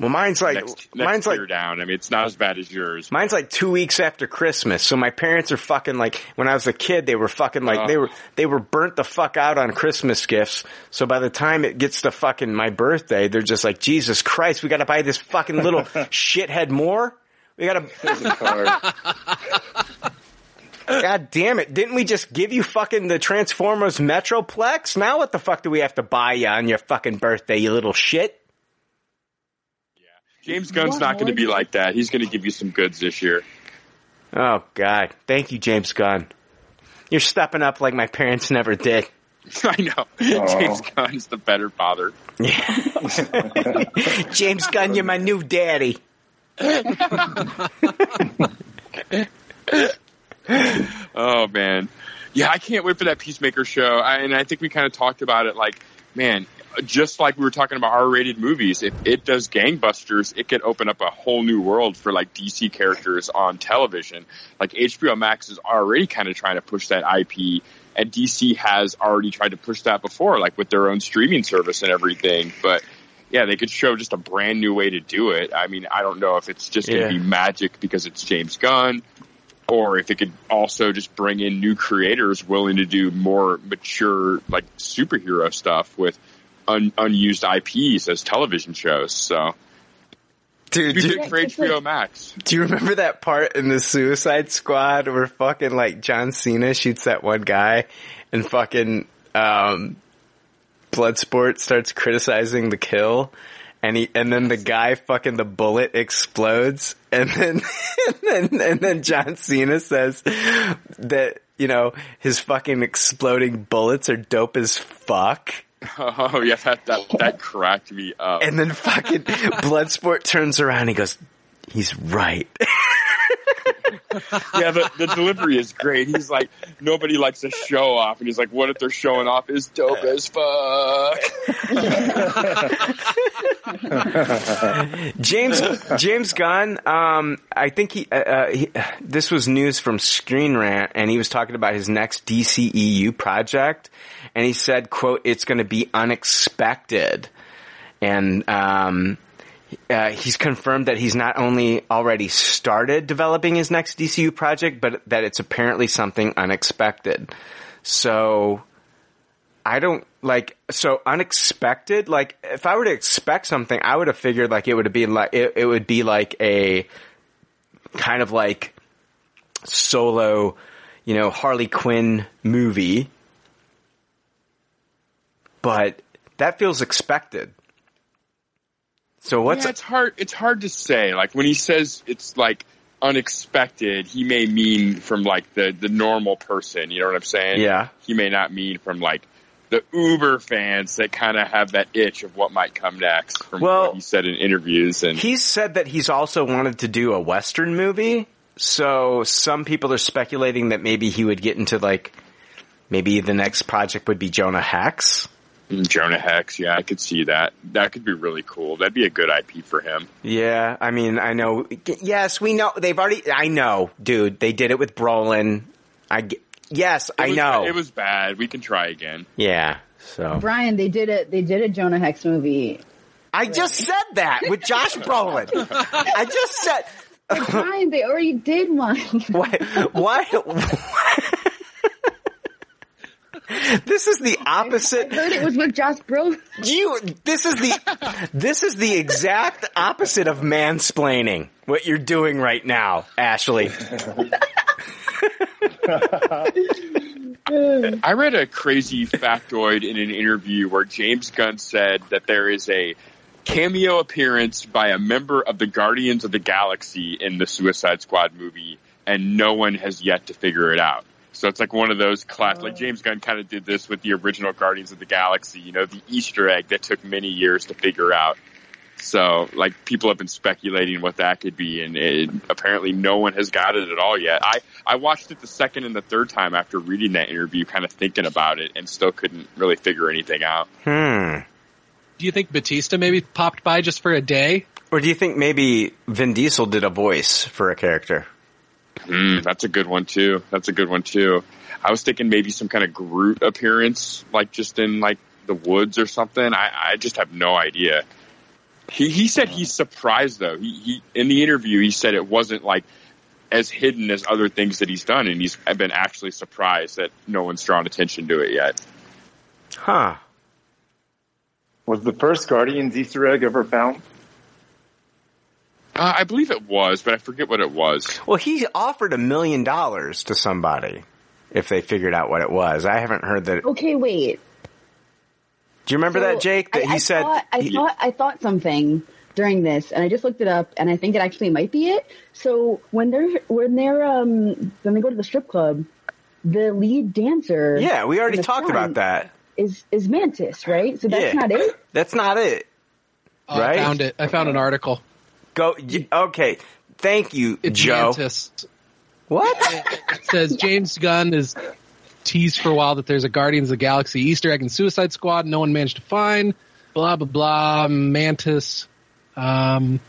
Well, mine's like, Next, next mine's like, down. I mean, it's not as bad as yours. Mine's like two weeks after Christmas. So my parents are fucking like, when I was a kid, they were fucking like, they were, they were burnt the fuck out on Christmas gifts. So by the time it gets to fucking my birthday, they're just like, Jesus Christ, we gotta buy this fucking little [LAUGHS] shithead more? We gotta, [LAUGHS] God damn it. Didn't we just give you fucking the Transformers Metroplex? Now what the fuck do we have to buy you on your fucking birthday, you little shit? James Gunn's What not going to be like that. He's going to give you some goods this year. Oh God. Thank you, James Gunn. You're stepping up like my parents never did. [LAUGHS] I know. James Gunn's the better father. [LAUGHS] James Gunn, you're my new daddy. [LAUGHS] oh man, yeah, I can't wait for that Peacemaker show. I, and I think we kind of talked about it. Like, man, just like we were talking about R-rated movies, if it does gangbusters, it could open up a whole new world for like DC characters on television. Like HBO Max is already kind of trying to push that IP, and DC has already tried to push that before, like with their own streaming service and everything. But yeah, they could show just a brand new way to do it. I mean, I don't know if it's just going to Yeah. be magic because it's James Gunn, or if it could also just bring in new creators willing to do more mature, like superhero stuff with un- unused IPs as television shows. So, Dude, It'd dude- for HBO Max. Do you remember that part in the Suicide Squad where fucking like John Cena shoots that one guy and fucking um Bloodsport starts criticizing the kill and he and then the guy fucking the bullet explodes and then [LAUGHS] and then and then John Cena says that you know his fucking exploding bullets are dope as fuck. [LAUGHS] Oh yeah, that that that cracked me up. And then fucking [LAUGHS] Bloodsport turns around and he goes, he's right. [LAUGHS] [LAUGHS] yeah, the, the delivery is great. He's like, nobody likes to show off, and he's like, what if they're showing off is dope as fuck. [LAUGHS] James James Gunn, um, I think he, uh, uh, he. This was news from Screen Rant, and he was talking about his next DCEU project, and he said, "quote It's going to be unexpected," and um, uh, he's confirmed that he's not only already started developing his next DCU project, but that it's apparently something unexpected. So I don't like so unexpected. Like if I were to expect something, I would have figured like it would be like it, it would be like a kind of like solo, you know, Harley Quinn movie. but that feels expected. So what's yeah, it's hard. It's hard to say. Like when he says it's like unexpected, he may mean from like the the normal person. You know what I'm saying? Yeah. He may not mean from like the Uber fans that kind of have that itch of what might come next. From Well- what he said in interviews, and he said that he's also wanted to do a Western movie. So some people are speculating that maybe he would get into like, maybe the next project would be Jonah Hex. Mm, Jonah Hex. Yeah, I could see that. That could be really cool. That'd be a good IP for him. Yeah, I mean, I know. Yes, we know they've already. I know, dude. They did it with Brolin. I yes, It I was- know. it was bad. We can try again. yeah. So Brian, they did it. They did a Jonah Hex movie. I just said that with Josh [LAUGHS] Brolin. I just said. But Brian, they already did one. [LAUGHS] Why? Why? [LAUGHS] this is the opposite. I heard it was with Josh Brolin. You. This is the. This is the exact opposite of mansplaining. What you're doing right now, Ashley. I read a crazy factoid in an interview where James Gunn said that there is a cameo appearance by a member of the Guardians of the Galaxy in the Suicide Squad movie, and no one has yet to figure it out. So it's like one of those class, like James Gunn kind of did this with the original Guardians of the Galaxy, you know, the Easter egg that took many years to figure out. So, like, people have been speculating what that could be, and it, apparently no one has got it at all yet. I, I watched it the second and the third time after reading that interview, kind of thinking about it, and still couldn't really figure anything out. Hmm. Do you think Bautista maybe popped by just for a day? Or do you think maybe Vin Diesel did a voice for a character? Mm, that's a good one too. That's a good one too. I was thinking maybe some kind of Groot appearance, like just in like the woods or something. I, I just have no idea. He he said he's surprised though. He he in the interview he said it wasn't like as hidden as other things that he's done, and he's been actually surprised that no one's drawn attention to it yet. Huh. Was the first Guardians Easter egg ever found? Uh, I believe it was, but I forget what it was. Well, he offered a million dollars to somebody if they figured out what it was. I haven't heard that. Okay, wait. Do you remember So, that, Jake? That I, he I said. Thought, I he- thought I thought something during this, and I just looked it up, and I think it actually might be it. So when they're when they're um when they go to the strip club, the lead dancer. yeah, we already talked about that. Is is Mantis, right? So that's Yeah. not it. That's not it. Oh, right? I found it. I found an article. Go. Okay. Thank you, It's Joe. Mantis. What? It says James Gunn is teased for a while that there's a Guardians of the Galaxy Easter egg in Suicide Squad. No one managed to find. Blah blah blah. Mantis. Um,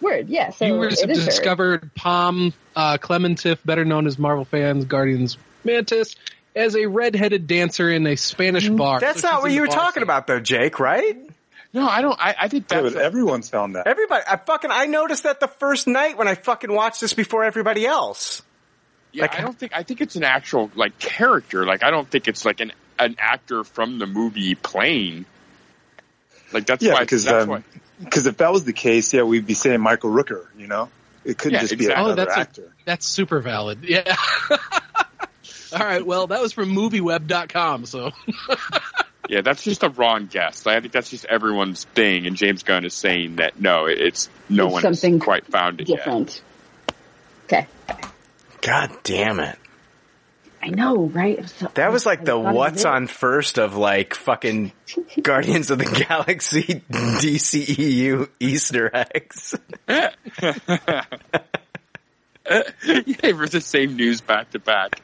Word, yeah. So viewers it have is her. discovered Pom uh, Klementieff, better known as Marvel fans, Guardians Mantis, as a red-headed dancer in a Spanish bar. That's So not what you were talking scene. about, though, Jake. Right? No, I don't. I, I think Yeah, that's but everyone's found that. Everybody. I fucking. I noticed that the first night when I fucking watched this before everybody else. Yeah, I don't think I think it's an actual like character. Like I don't think it's like an an actor from the movie playing. Like that's yeah, why because that's um, why because if that was the case, yeah, we'd be saying Michael Rooker. You know, it couldn't Yeah, just exactly. be Oh, another that's a- actor. That's super valid. Yeah. [LAUGHS] All right. Well, that was from MovieWeb.com. So [LAUGHS] yeah, that's just a wrong guess. I think that's just everyone's thing, and James Gunn is saying that no, it's no It's one something has quite found it yet. different. Okay, God damn it. I know, right? Was so- That was like the I thought it what's on first of like fucking [LAUGHS] Guardians of the Galaxy [LAUGHS] DCEU Easter eggs. [LAUGHS] yeah, we're the same news back to back.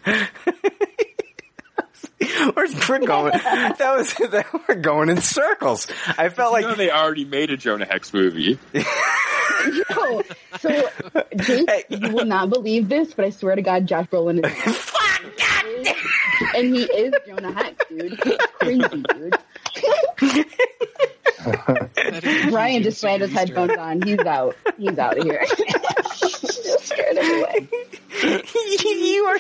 [LAUGHS] we're, we're going. [LAUGHS] That was that, we're going in circles. I felt like you know they already made a Jonah Hex movie. [LAUGHS] No. So, Jake, you will not believe this, but I swear to God, Josh Brolin is. and he is Jonah Hex, dude. He's crazy, dude. Brian just slammed his headphones on. He's out. He's out of here. Just scared him away. [LAUGHS] you are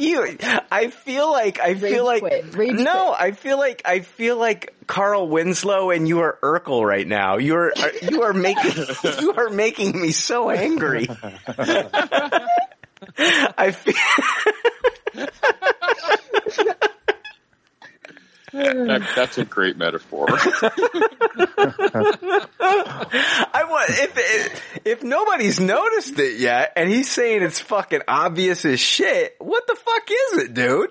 you. I feel like I feel like Rage no. I feel like I feel like Carl Winslow and you are Urkel right now. You are you are making [LAUGHS] you are making me so angry. [LAUGHS] I feel. That, that's a great metaphor. [LAUGHS] I want if, if if nobody's noticed it yet, and he's saying it's fucking obvious as shit. What the fuck is it, dude?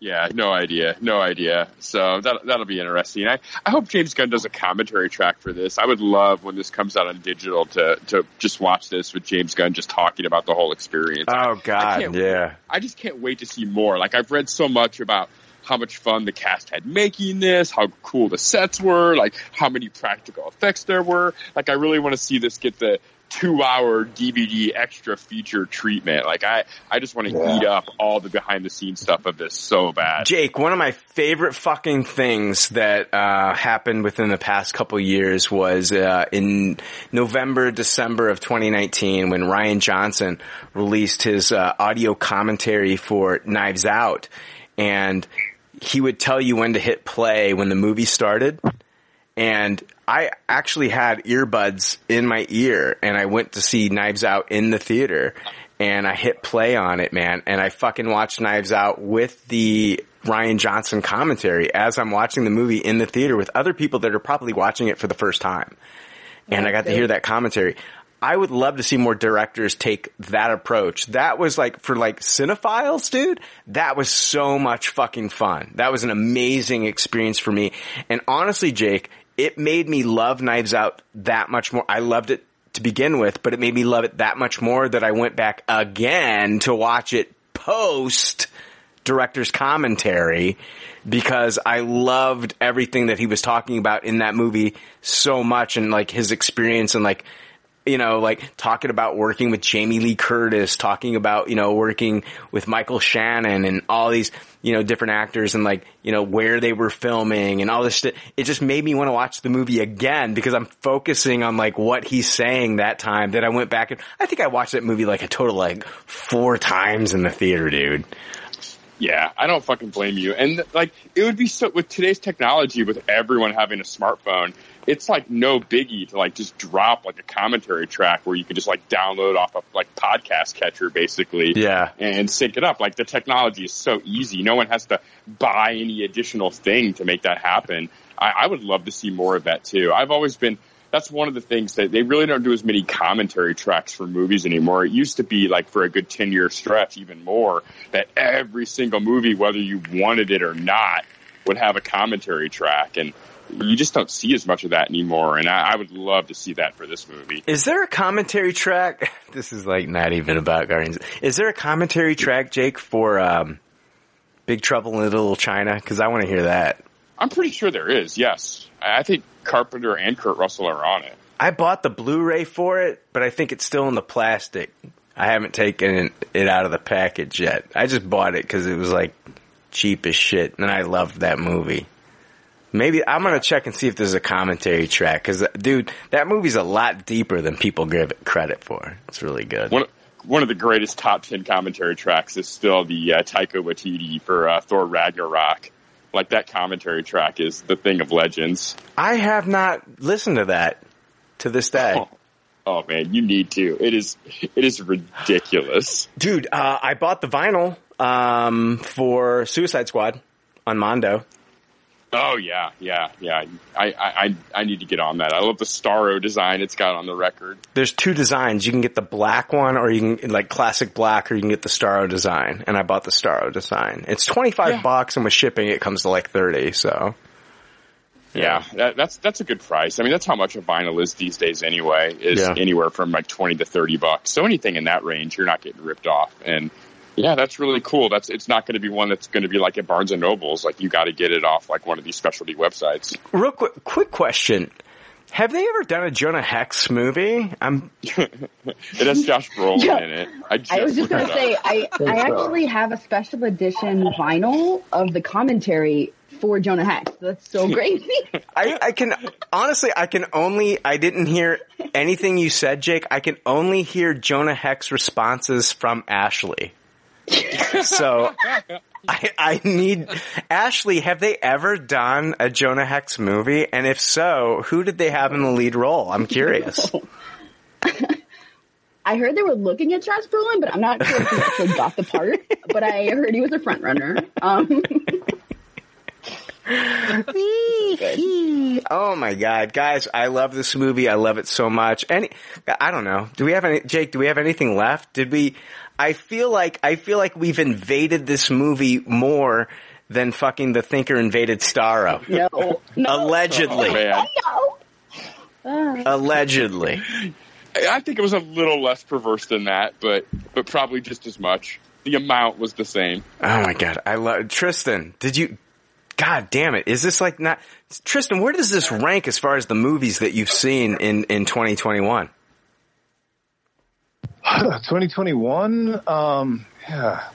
Yeah, no idea, no idea. So that that'll be interesting. I, I hope James Gunn does a commentary track for this. I would love when this comes out on digital to to just watch this with James Gunn just talking about the whole experience. Oh God, can't- yeah. I just can't wait to see more. Like I've read so much about how much fun the cast had making this, how cool the sets were, like how many practical effects there were. Like I really want to see this get the two hour DVD extra feature treatment. Like I, I just want to Yeah. eat up all the behind the scenes stuff of this so bad. Jake, one of my favorite fucking things that uh, happened within the past couple years was uh, in November, December of 2019 when Rian Johnson released his uh, audio commentary for Knives Out, and he would tell you when to hit play when the movie started. And I actually had earbuds in my ear and I went to see Knives Out in the theater and I hit play on it, man. And I fucking watched Knives Out with the Rian Johnson commentary as I'm watching the movie in the theater with other people that are probably watching it for the first time. And I got to hear that commentary. I would love to see more directors take that approach. That was like, for like cinephiles, dude, that was so much fucking fun. That was an amazing experience for me. And honestly, Jake, it made me love Knives Out that much more. I loved it to begin with, but it made me love it that much more that I went back again to watch it post director's commentary because I loved everything that he was talking about in that movie so much and like his experience and like you know, like talking about working with Jamie Lee Curtis, talking about, you know, working with Michael Shannon and all these, you know, different actors and like, you know, where they were filming and all this shit. It just made me want to watch the movie again because I'm focusing on like what he's saying that time that I went back and I think I watched that movie like a total like four times in the theater, dude. Yeah, I don't fucking blame you. And like, it would be so with today's technology, with everyone having a smartphone, it's like no biggie to like just drop like a commentary track where you can just like download off of like podcast catcher basically. Yeah. And sync it up. Like the technology is so easy. No one has to buy any additional thing to make that happen. I, I would love to see more of that too. I've always been that's one of the things that they really don't do as many commentary tracks for movies anymore. It used to be like for a good 10 year stretch, even more, that every single movie, whether you wanted it or not, would have a commentary track. And you just don't see as much of that anymore. And I, I would love to see that for this movie. Is there a commentary track? [LAUGHS] This is like not even about Guardians. Is there a commentary track, Jake, for um, Big Trouble in Little China? Because I want to hear that. I'm pretty sure there is, yes. I think Carpenter and Kurt Russell are on it. I bought the Blu-ray for it, but I think it's still in the plastic. I haven't taken it out of the package yet. I just bought it because it was like cheap as shit, and I loved that movie. Maybe I'm gonna check and see if there's a commentary track because, dude, that movie's a lot deeper than people give it credit for. It's really good. One, one of the greatest top 10 commentary tracks is still the uh, Taika Waititi for uh, Thor Ragnarok. Like that commentary track is the thing of legends. I have not listened to that to this day. Oh, oh, man, you need to. It is it is ridiculous. Dude, uh, I bought the vinyl um, for Suicide Squad on Mondo. Oh yeah, yeah, yeah. I, I I I need to get on that. I love the Starro design it's got on the record. There's two designs. You can get the black one or you can like classic black or you can get the Starro design. And I bought the Starro design. It's 25 Yeah. bucks and with shipping it comes to like 30, so. Yeah, that, that's that's a good price. I mean, that's how much a vinyl is these days anyway. Is Yeah. anywhere from like twenty to thirty bucks. So anything in that range, you're not getting ripped off. And yeah, that's really cool. That's it's not going to be one that's going to be like at Barnes and Nobles. Like you got to get it off like one of these specialty websites. Real quick, quick question. Have they ever done a Jonah Hex movie? I'm. [LAUGHS] It has Josh Brolin Yeah. in it. I, just I was just gonna say. I, I actually have a special edition vinyl of the commentary for Jonah Hex. That's so [LAUGHS] crazy. [LAUGHS] I, I can honestly, I can only. I didn't hear anything you said, Jake. I can only hear Jonah Hex responses from Ashley. So I, I need Ashley. Have they ever done a Jonah Hex movie? And if so, who did they have in the lead role? I'm curious. [LAUGHS] I heard they were looking at Josh Brolin, but I'm not sure if he actually got the part. But I heard he was a front runner. Um, [LAUGHS] oh my god, guys! I love this movie. I love it so much. Any, I don't know. Do we have any, Jake? Do we have anything left? Did we? I feel like I feel like we've invaded this movie more than fucking the Thinker invaded Starro. No, no. Allegedly. Oh, man. Ah. Allegedly. I think it was a little less perverse than that, but but probably just as much. The amount was the same. Oh my god, I love Tristan. Did you? God damn it! Is this like not Tristan? Where does this rank as far as the movies that you've seen in in 2021? 2021, [SIGHS] um, yeah,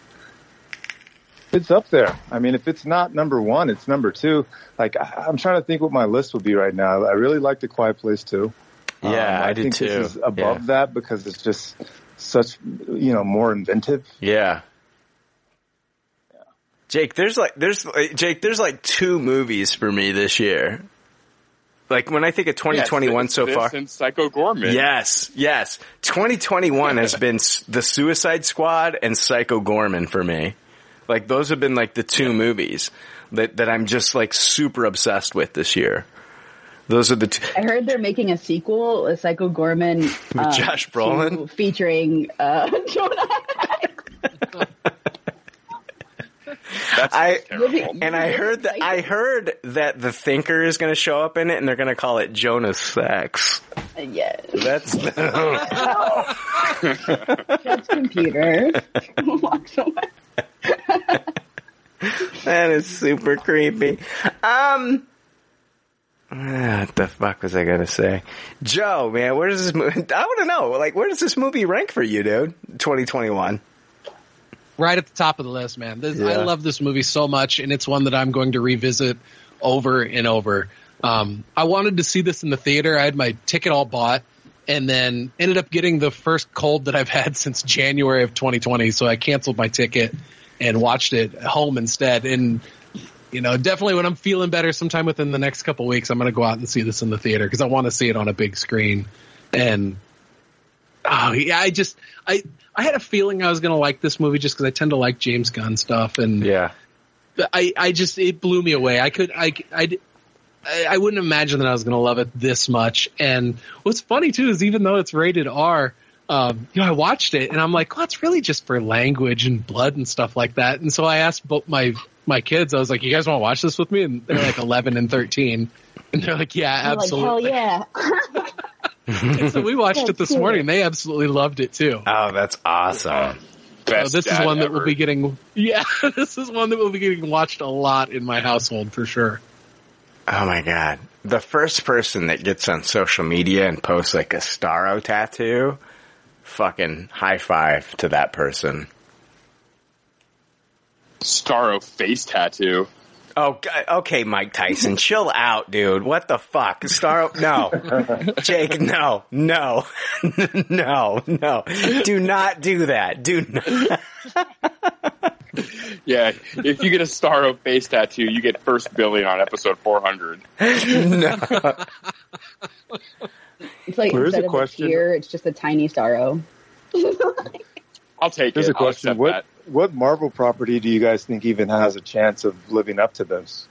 it's up there. I mean, if it's not number one, it's number two. Like I, I'm trying to think what my list would be right now. I really like The Quiet Place too. Yeah, Um, I did think too. This is above Yeah. that because it's just such, you know, more inventive. Yeah. Jake, there's like there's Jake, there's like two movies for me this year. Like when I think of 2021 Yes, so this far. and Psycho Goreman. Yes, yes. 2021 has been the Suicide Squad and Psycho Goreman for me. Like those have been like the two movies that that I'm just like super obsessed with this year. Those are the two. I heard they're making a sequel, a Psycho Goreman, [LAUGHS] um, Josh Brolin? featuring uh, [LAUGHS] Jonah. [LAUGHS] I terrible. and I heard that I heard that the Thinker is going to show up in it, and they're going to call it Jonas Sex. Yes, That's [LAUGHS] that's computer. [LAUGHS] Walks away. [LAUGHS] that is super creepy. Um, what the fuck was I gonna say? Joe, man, where does this movie? I want to know, like, where does this movie rank for you, dude? 2021. Right at the top of the list, man. This, I love this movie so much, and it's one that I'm going to revisit over and over. Um, I wanted to see this in the theater. I had my ticket all bought, and then ended up getting the first cold that I've [LAUGHS] had since January of 2020. So I canceled my ticket and watched it at home instead. And you know, definitely when I'm feeling better, sometime within the next couple weeks, I'm going to go out and see this in the theater because I want to see it on a big screen. And oh yeah, I just I I had a feeling I was going to like this movie just because I tend to like James Gunn stuff, and Yeah. I I just it blew me away. I could I I. I I wouldn't imagine that I was going to love it this much. And what's funny too is even though it's rated R, um, you know, I watched it and I'm like, well, it's really just for language and blood and stuff like that. And so I asked both my my kids, I was like, you guys want to watch this with me? And they're like 11 and 13, and they're like, yeah, I'm like, absolutely. hell yeah. [LAUGHS] [LAUGHS] And so we watched it this That's morning. They absolutely loved it too. Oh, that's awesome. So Best this is dad one that will be getting, yeah, [LAUGHS] this is one that will be getting watched a lot in my household for sure. Oh my god. The first person that gets on social media and posts like a Starro tattoo, fucking high five to that person. Starro face tattoo. Oh, okay, Mike Tyson, chill out, dude. What the fuck? Starro, no. [LAUGHS] Jake, no, no, [LAUGHS] no, no. Do not do that. Do not. [LAUGHS] Yeah, if you get a Starro face tattoo, you get first billing on episode 400. no. It's like There is instead a of question. a tear, it's just a tiny sorrow. I'll take Here's it. a question: I'll What that. What Marvel property do you guys think even has a chance of living up to this?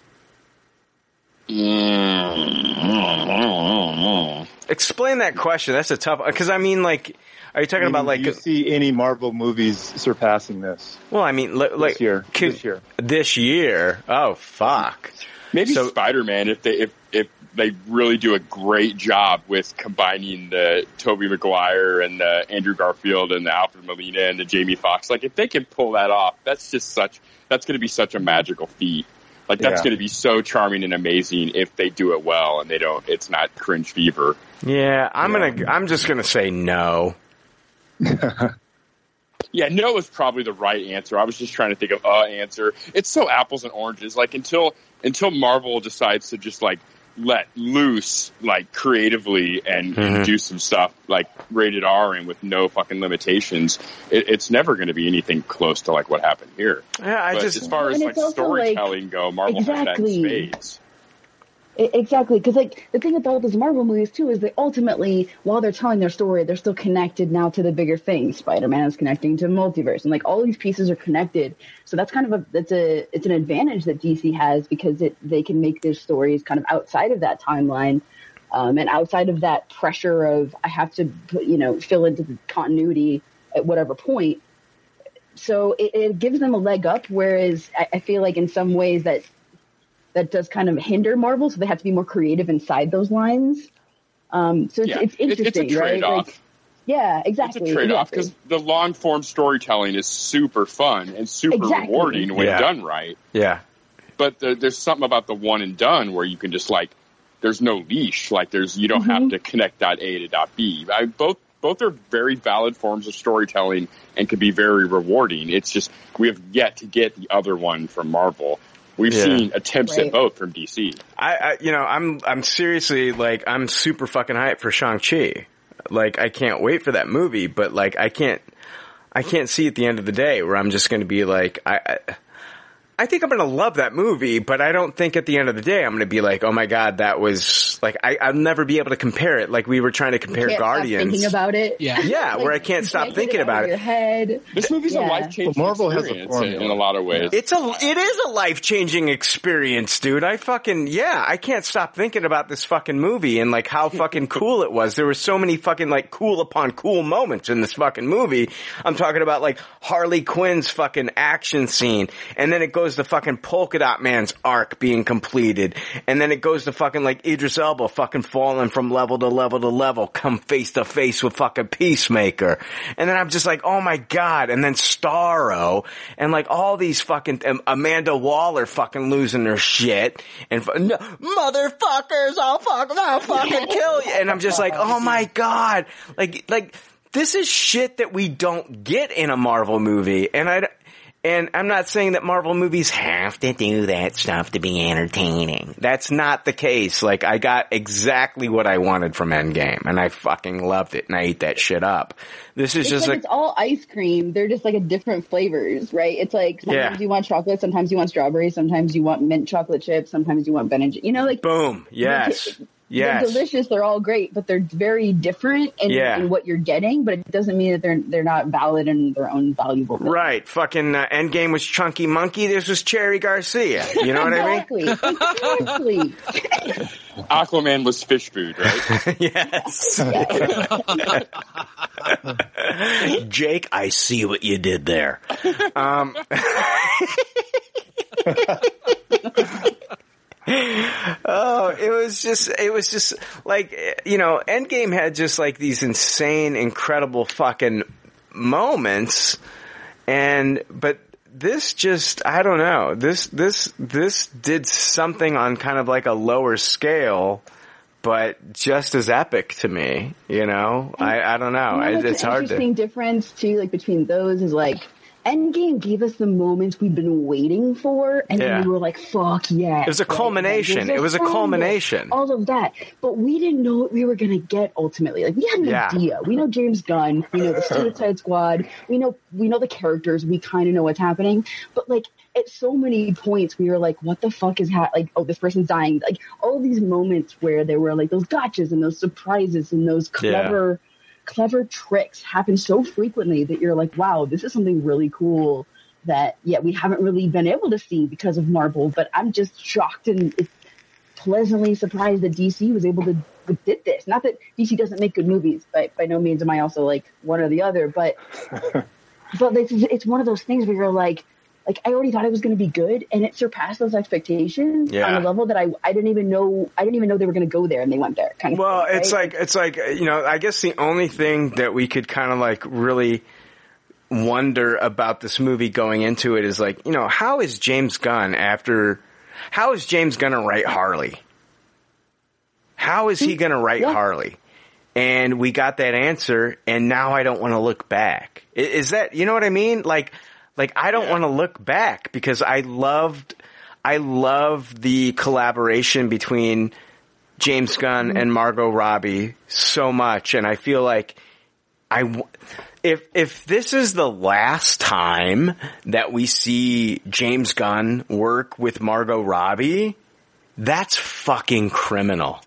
Mm. Explain that question. That's a tough, cause I mean, like, are you talking about like, do you see any Marvel movies surpassing this well, I mean, like, this year? could- this year. this year? Oh, fuck. Maybe So- Spider Man if they if if they really do a great job with combining the Tobey Maguire and the Andrew Garfield and the Alfred Molina and the Jamie Foxx. Like if they can pull that off, that's just such that's going to be such a magical feat. Like that's Yeah. going to be so charming and amazing if they do it well and they don't. It's not cringe fever. Yeah, I'm gonna, I'm just gonna say no. [LAUGHS] Yeah, no is probably the right answer. I was just trying to think of a answer. It's so apples and oranges. Like until until Marvel decides to just like let loose, like creatively and, Mhm. and do some stuff like rated R and with no fucking limitations, it, it's never going to be anything close to like what happened here. Yeah, I but just, as far as like it's also, like- storytelling go, Marvel has that Exactly. in spades. Exactly, because like the thing about those Marvel movies too is they ultimately, while they're telling their story, they're still connected now to the bigger thing. Spider-Man is connecting to multiverse, and like all these pieces are connected. So that's kind of a that's a it's an advantage that DC has because it they can make their stories kind of outside of that timeline, um, and outside of that pressure of I have to put, you know fill into the continuity at whatever point. So it, it gives them a leg up, whereas I, I feel like in some ways that that does kind of hinder Marvel, so they have to be more creative inside those lines. Um, so it's, Yeah, it's it- it's a interesting, right? Like, yeah, It's exactly. a trade off exactly. because the long form storytelling is super fun and super Exactly. rewarding when Yeah. done right. Yeah. But the, there's something about the one and done where you can just like, there's no leash. Like there's, you don't Mm-hmm. have to connect dot A to dot B. I, both, both are very valid forms of storytelling and can be very rewarding. It's just, we have yet to get the other one from Marvel. We've Yeah. seen attempts Right. at both from DC. I, I, you know, I'm, I'm seriously like, I'm super fucking hyped for Shang Chi. Like, I can't wait for that movie, but like, I can't, I can't see at the end of the day where I'm just going to be like, I, I, I think I'm going to love that movie, but I don't think at the end of the day I'm going to be like, oh my god, that was like, I, I'll never be able to compare it. Like we were trying to compare Can't stop Guardians. thinking about it. Yeah. yeah, Like, where I can't you stop get thinking out about of it. Your head. This movie's Yeah. a life changing Marvel has a experience in, formula. in a lot of ways. It's a, it is a life changing experience, dude. I fucking, yeah, I can't stop thinking about this fucking movie and like how fucking [LAUGHS] cool it was. There were so many fucking like cool upon cool moments in this fucking movie. I'm talking about like Harley Quinn's fucking action scene and then it goes to fucking Polka Dot Man's arc being completed and then it goes to fucking like Idris Elba fucking falling from level to level to level, come face to face with fucking Peacemaker. And then I'm just like, oh my god. And then Starro and like all these fucking, um, Amanda Waller fucking losing her shit and no, motherfuckers, I'll fuck, I'll fucking [LAUGHS] kill you. And I'm just like, oh my god. Like, like, this is shit that we don't get in a Marvel movie. And I, and I'm not saying that Marvel movies have to do that stuff to be entertaining. That's not the case. Like, I got exactly what I wanted from Endgame, and I fucking loved it, and I ate that shit up. This is It's just like, like, it's all ice cream. They're just like a different flavors, right? It's like sometimes Yeah. you want chocolate, sometimes you want strawberry, sometimes you want mint chocolate chips, sometimes you want Ben and J- you know, like boom, yes, they're yes. They're delicious. They're all great, but they're very different in, Yeah. in what you're getting. But it doesn't mean that they're they're not valid in their own valuable. Way. Right, fucking uh, Endgame was Chunky Monkey. This was Cherry Garcia. You know what I mean? exactly. Exactly. [LAUGHS] Aquaman was fish food, right? [LAUGHS] yes. [LAUGHS] Jake, I see what you did there. Um, oh, it was just, it was just like, you know, Endgame had just like these insane, incredible fucking moments. And, but this just, I don't know, this, this, this did something on kind of like a lower scale, but just as epic to me, you know? I, I don't know. I, it's an hard interesting to. difference too, like between those is like Endgame gave us the moments we've been waiting for, and Yeah. then we were like, "Fuck yeah!" It was a culmination. It was a culmination. All of that, but we didn't know what we were gonna get ultimately. Like we had an Yeah. idea. We know James Gunn. We know the [LAUGHS] Suicide Squad. We know we know the characters. We kind of know what's happening. But like at so many points, we were like, "What the fuck is happening?" Like, oh, this person's dying. Like all these moments where there were like those gotchas and those surprises and those clever clever tricks happen so frequently that you're like, wow, this is something really cool that yeah we haven't really been able to see because of Marvel. But I'm just shocked and pleasantly surprised that DC was able to did this. Not that DC doesn't make good movies, but by no means am I also like one or the other. But [LAUGHS] but it's it's one of those things where you're like. Like I already thought it was going to be good, and it surpassed those expectations Yeah. on a level that I I didn't even know I didn't even know they were going to go there, and they went there. Kind of. Well, thing, it's right? like it's like you know. I guess the only thing that we could kind of like really wonder about this movie going into it is like you know how is James Gunn after how is James Gunn to write Harley? How is he going to write Harley? And we got that answer, and now I don't want to look back. Is that you know what I mean? Like, like I don't want to look back because I loved, I loved the collaboration between James Gunn mm-hmm. and Margot Robbie so much, and I feel like I, if if this is the last time that we see James Gunn work with Margot Robbie, That's fucking criminal.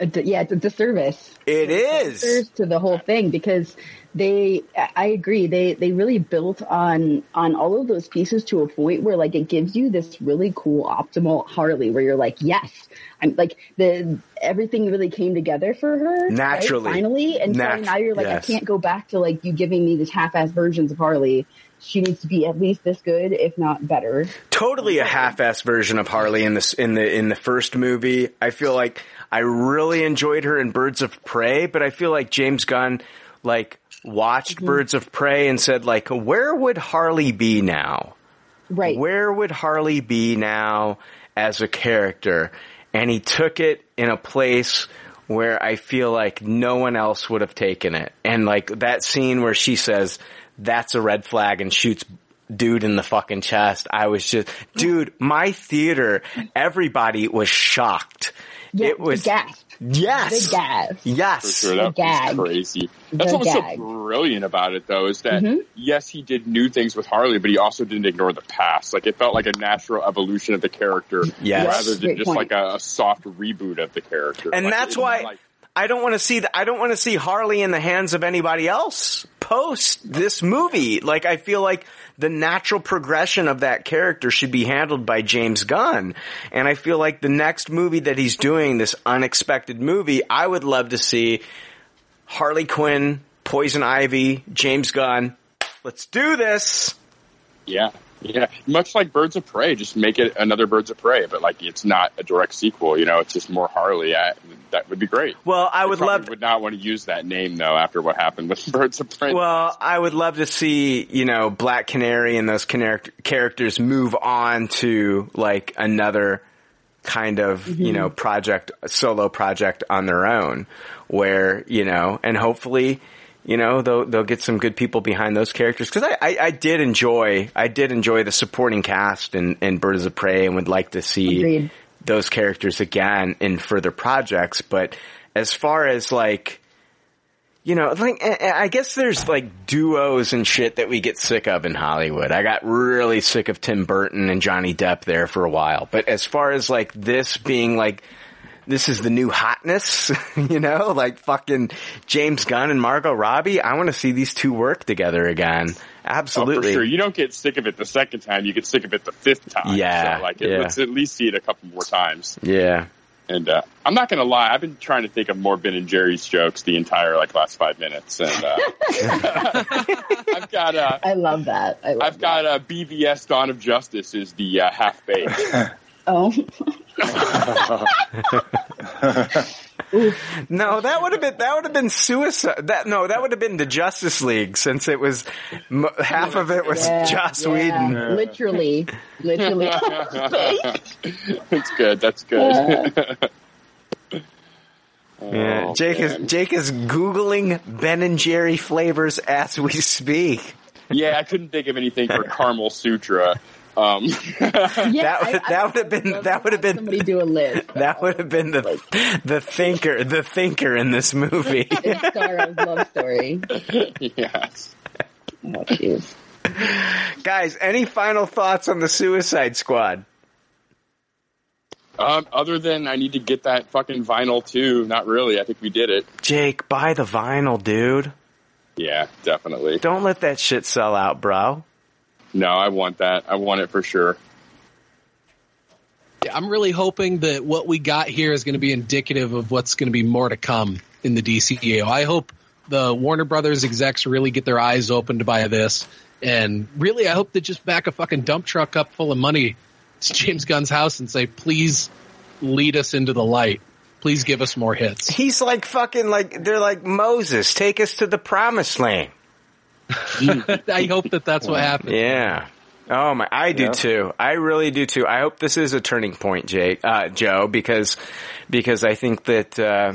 Yeah, it's a disservice. It is. to the whole thing because they I- agree they they really built on on all of those pieces to a point where like it gives you this really cool optimal Harley where you're like yes I'm like the everything really came together for her right, Naturally. finally and Nat- so now you're like yes. I can't go back to like you giving me these half-ass versions of Harley she needs to be at least this good if not better totally a half-ass version of Harley in this in the in the first movie. I feel like I really enjoyed her in Birds of Prey, but I feel like James Gunn like watched mm-hmm. Birds of Prey and said like, where would Harley be now? Right. Where would Harley be now as a character? And he took it in a place where I feel like no one else would have taken it. And like that scene where she says, that's a red flag and shoots dude in the fucking chest. I was just, dude, my theater, everybody was shocked. Yeah, it was, the gasp yes, the gasp yes. For sure, that The gag. crazy. That's The what's so gag. brilliant about it, though, is that Mhm. yes, he did new things with Harley, but he also didn't ignore the past. Like it felt like a natural evolution of the character, Yes. rather than Great just point. like a, a soft reboot of the character. And Like, that's why like- I don't want to see the, I don't want to see Harley in the hands of anybody else post this movie. Like I feel like the natural progression of that character should be handled by James Gunn. And I feel like the next movie that he's doing, this unexpected movie, I would love to see Harley Quinn, Poison Ivy, James Gunn. Let's do this. Yeah, yeah. Much like Birds of Prey, just make it another Birds of Prey, but like it's not a direct sequel. You know, it's just more Harley. I, that would be great. Well, I would love Would not want to use that name though after what happened with [LAUGHS] Birds of Prey. Well, I would love to see, you know, Black Canary and those charac- characters move on to like another kind of, you mm-hmm. know, project, solo project on their own where, you know, and hopefully, you know, they'll, they'll get some good people behind those characters. Cause I, I, I did enjoy, I did enjoy the supporting cast in, in Birds of Prey and would like to see Agreed. those characters again in further projects. But as far as like, you know, like I guess there's like duos and shit that we get sick of in Hollywood. I got really sick of Tim Burton and Johnny Depp there for a while. But as far as like this being like this is the new hotness, [LAUGHS] you know, like fucking James Gunn and Margot Robbie, I want to see these two work together again. Oh, Absolutely. for sure. You don't get sick of it the second time; you get sick of it the fifth time. Yeah, so, like it, yeah. let's at least see it a couple more times. Yeah. And uh, I'm not going to lie, I've been trying to think of more Ben and Jerry's jokes the entire like last five minutes, and uh, [LAUGHS] I've got uh, I love that I love I've got uh, BVS Dawn of Justice is the uh, half baked. [LAUGHS] oh [LAUGHS] No, that would have been that would have been suicide. That no, that would have been the Justice League since it was m- half of it was Yeah, Joss yeah. Whedon. literally literally [LAUGHS] That's good. That's good. Yeah, [LAUGHS] Oh, Jake man. is Jake is googling Ben and Jerry flavors as we speak. yeah, I couldn't think of anything for Caramel Sutra. Um, [LAUGHS] yeah, that would I- I that would have been that would have been somebody do a list [LAUGHS] that would have been the the thinker the thinker in this movie. [LAUGHS] it's Star's love story yes. oh jeez Guys, any final thoughts on the Suicide Squad? Um, other than I need to get that fucking vinyl too. Not really. I think we did it. Jake, buy the vinyl, dude. Yeah, definitely. Don't let that shit sell out, bro. No, I want that. I want it for sure. Yeah, I'm really hoping that what we got here is going to be indicative of what's going to be more to come in the DCEU. I hope the Warner Brothers execs really get their eyes opened by this. And really, I hope they just back a fucking dump truck up full of money to James Gunn's house and say, please lead us into the light. Please give us more hits. He's like fucking like they're like Moses, take us to the promised land. [LAUGHS] I hope that that's what happens. Yeah. Oh my, I do Yeah. too. I really do too. I hope this is a turning point, Jake, uh, Joe, because, because I think that, uh,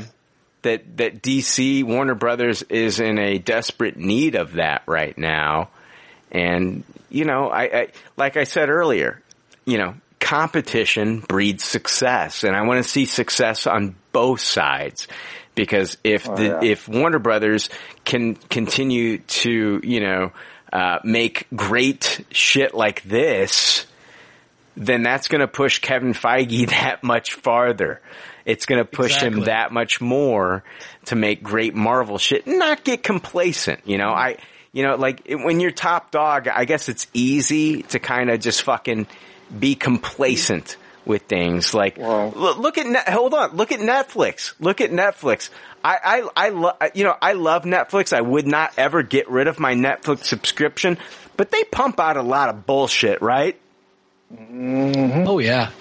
that, that DC, Warner Brothers is in a desperate need of that right now. And, you know, I, I like I said earlier, you know, competition breeds success and I want to see success on both sides because if Oh, the, yeah. if Warner Brothers can continue to, you know, uh, make great shit like this, then that's going to push Kevin Feige [LAUGHS] that much farther. It's going to push him that much more to make great Marvel shit, and not get complacent. You know, I, you know, like when you're top dog, I guess it's easy to kind of just fucking be complacent with things. Like, look, look at Net, hold on, look at Netflix. Look at Netflix. I, I, I love, you know, I love Netflix. I would not ever get rid of my Netflix subscription, but they pump out a lot of bullshit, right? Oh yeah.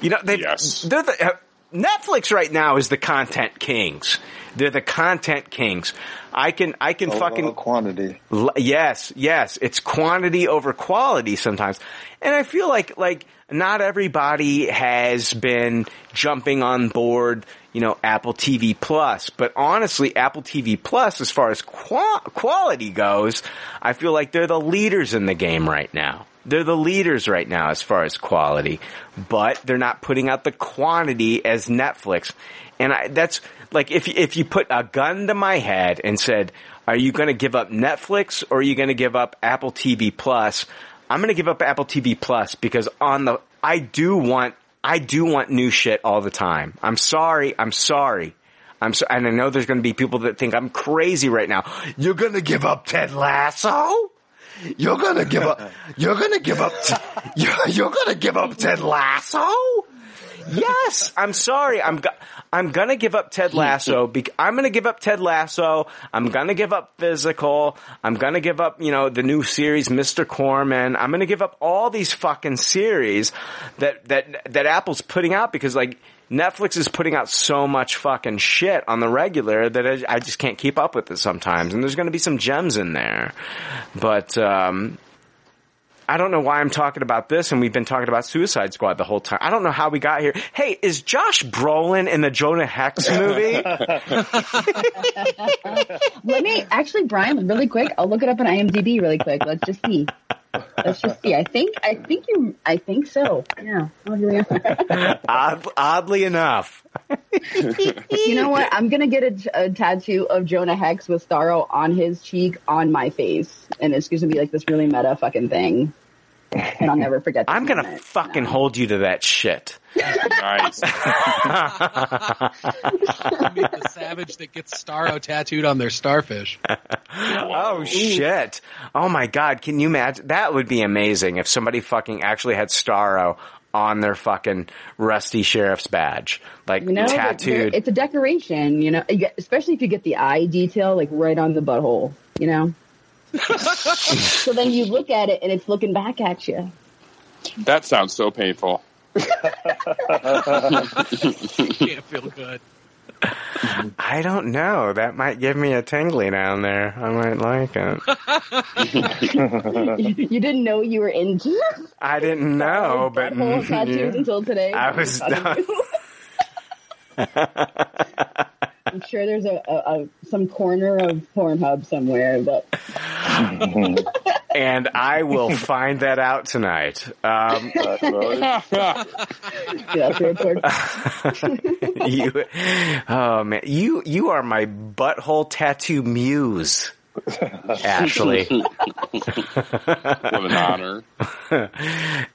You know, they, yes. they're the, uh, Netflix right now is the content kings. They're the content kings. I can, I can A fucking lot quantity. L- Yes, yes. It's quantity over quality sometimes. And I feel like, like, not everybody has been jumping on board, you know, Apple TV Plus. But honestly, Apple TV Plus, as far as qua- quality goes, I feel like they're the leaders in the game right now. They're the leaders right now as far as quality, but they're not putting out the quantity as Netflix. And I, that's like if if you put a gun to my head and said, "Are you going to give up Netflix or are you going to give up Apple TV Plus?" I'm going to give up Apple TV Plus because on the I do want I do want new shit all the time. I'm sorry. I'm sorry. I'm so, and I know there's going to be people that think I'm crazy right now. You're going to give up Ted Lasso? You're going to give up [LAUGHS] You're going to give up you're, you're going to give up Ted Lasso? Yes, I'm sorry. I'm go- I'm gonna give up Ted Lasso. Bec- I'm gonna give up Ted Lasso. I'm gonna give up Physical. I'm gonna give up, you know, the new series, Mr. Corman. I'm gonna give up all these fucking series that that that Apple's putting out because like Netflix is putting out so much fucking shit on the regular that I, I just can't keep up with it sometimes. And there's gonna be some gems in there, but um, I don't know why I'm talking about this, and we've been talking about Suicide Squad the whole time. I don't know how we got here. Hey, is Josh Brolin in the Jonah Hex movie? [LAUGHS] Let me actually, Brian, really quick. I'll look it up on IMDb really quick. Let's just see. Let's just see. I think, I think you, I think so. Yeah. Odd, oddly enough, you know what? I'm gonna get a, a tattoo of Jonah Hex with Starro on his cheek on my face, and it's gonna be like this really meta fucking thing. And I'll never forget. I'm gonna moment. fucking hold you to that shit. Nice. [LAUGHS] Make the savage that gets Starro tattooed on their starfish. oh shit! Oh my god! Can you imagine? That would be amazing if somebody fucking actually had Starro on their fucking rusty sheriff's badge, like You know, but there- tattooed. it's a decoration. You know, especially if you get the eye detail like right on the butthole. You know. [LAUGHS] so then you look at it and it's looking back at you. That sounds so painful. [LAUGHS] Can't feel good. I don't know. That might give me a tingly down there. I might like it. [LAUGHS] you didn't know you were into [LAUGHS] I didn't know, but butthole mm, tattoos until today. I was done. I'm sure there's a, a, a some corner of Pornhub somewhere that [LAUGHS] and I will find that out tonight. Um, [LAUGHS] [LAUGHS] you, oh man, you you are my butthole tattoo muse, Ashley. what an honor.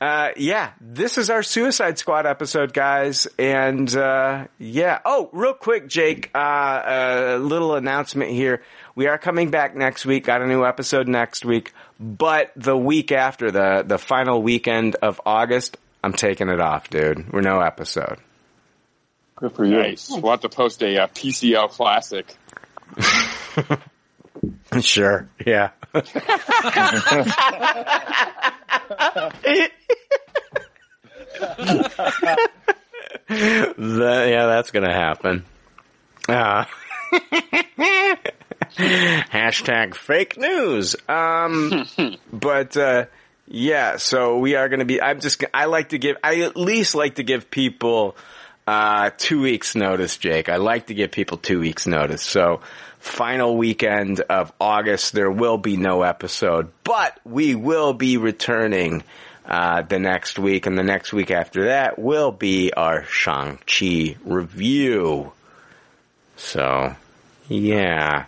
Uh, yeah, this is our Suicide Squad episode, guys, and uh, yeah. Oh, real quick, Jake, uh, a little announcement here. We are coming back next week. Got a new episode next week, but the week after the the final weekend of August, I'm taking it off, dude. We're no episode. Good for you. Nice. We'll have to post a uh, PCL classic. [LAUGHS] Sure. Yeah. [LAUGHS] That- yeah, that's gonna happen. Uh, [LAUGHS] [LAUGHS] hashtag fake news. Um, [LAUGHS] but, uh, yeah, so we are gonna be, I'm just, I like to give, I at least like to give people, uh, two weeks notice, Jake. I like to give people two weeks notice. So, final weekend of August, there will be no episode, but we will be returning, uh, the next week, and the next week after that will be our Shang-Chi review. So, yeah.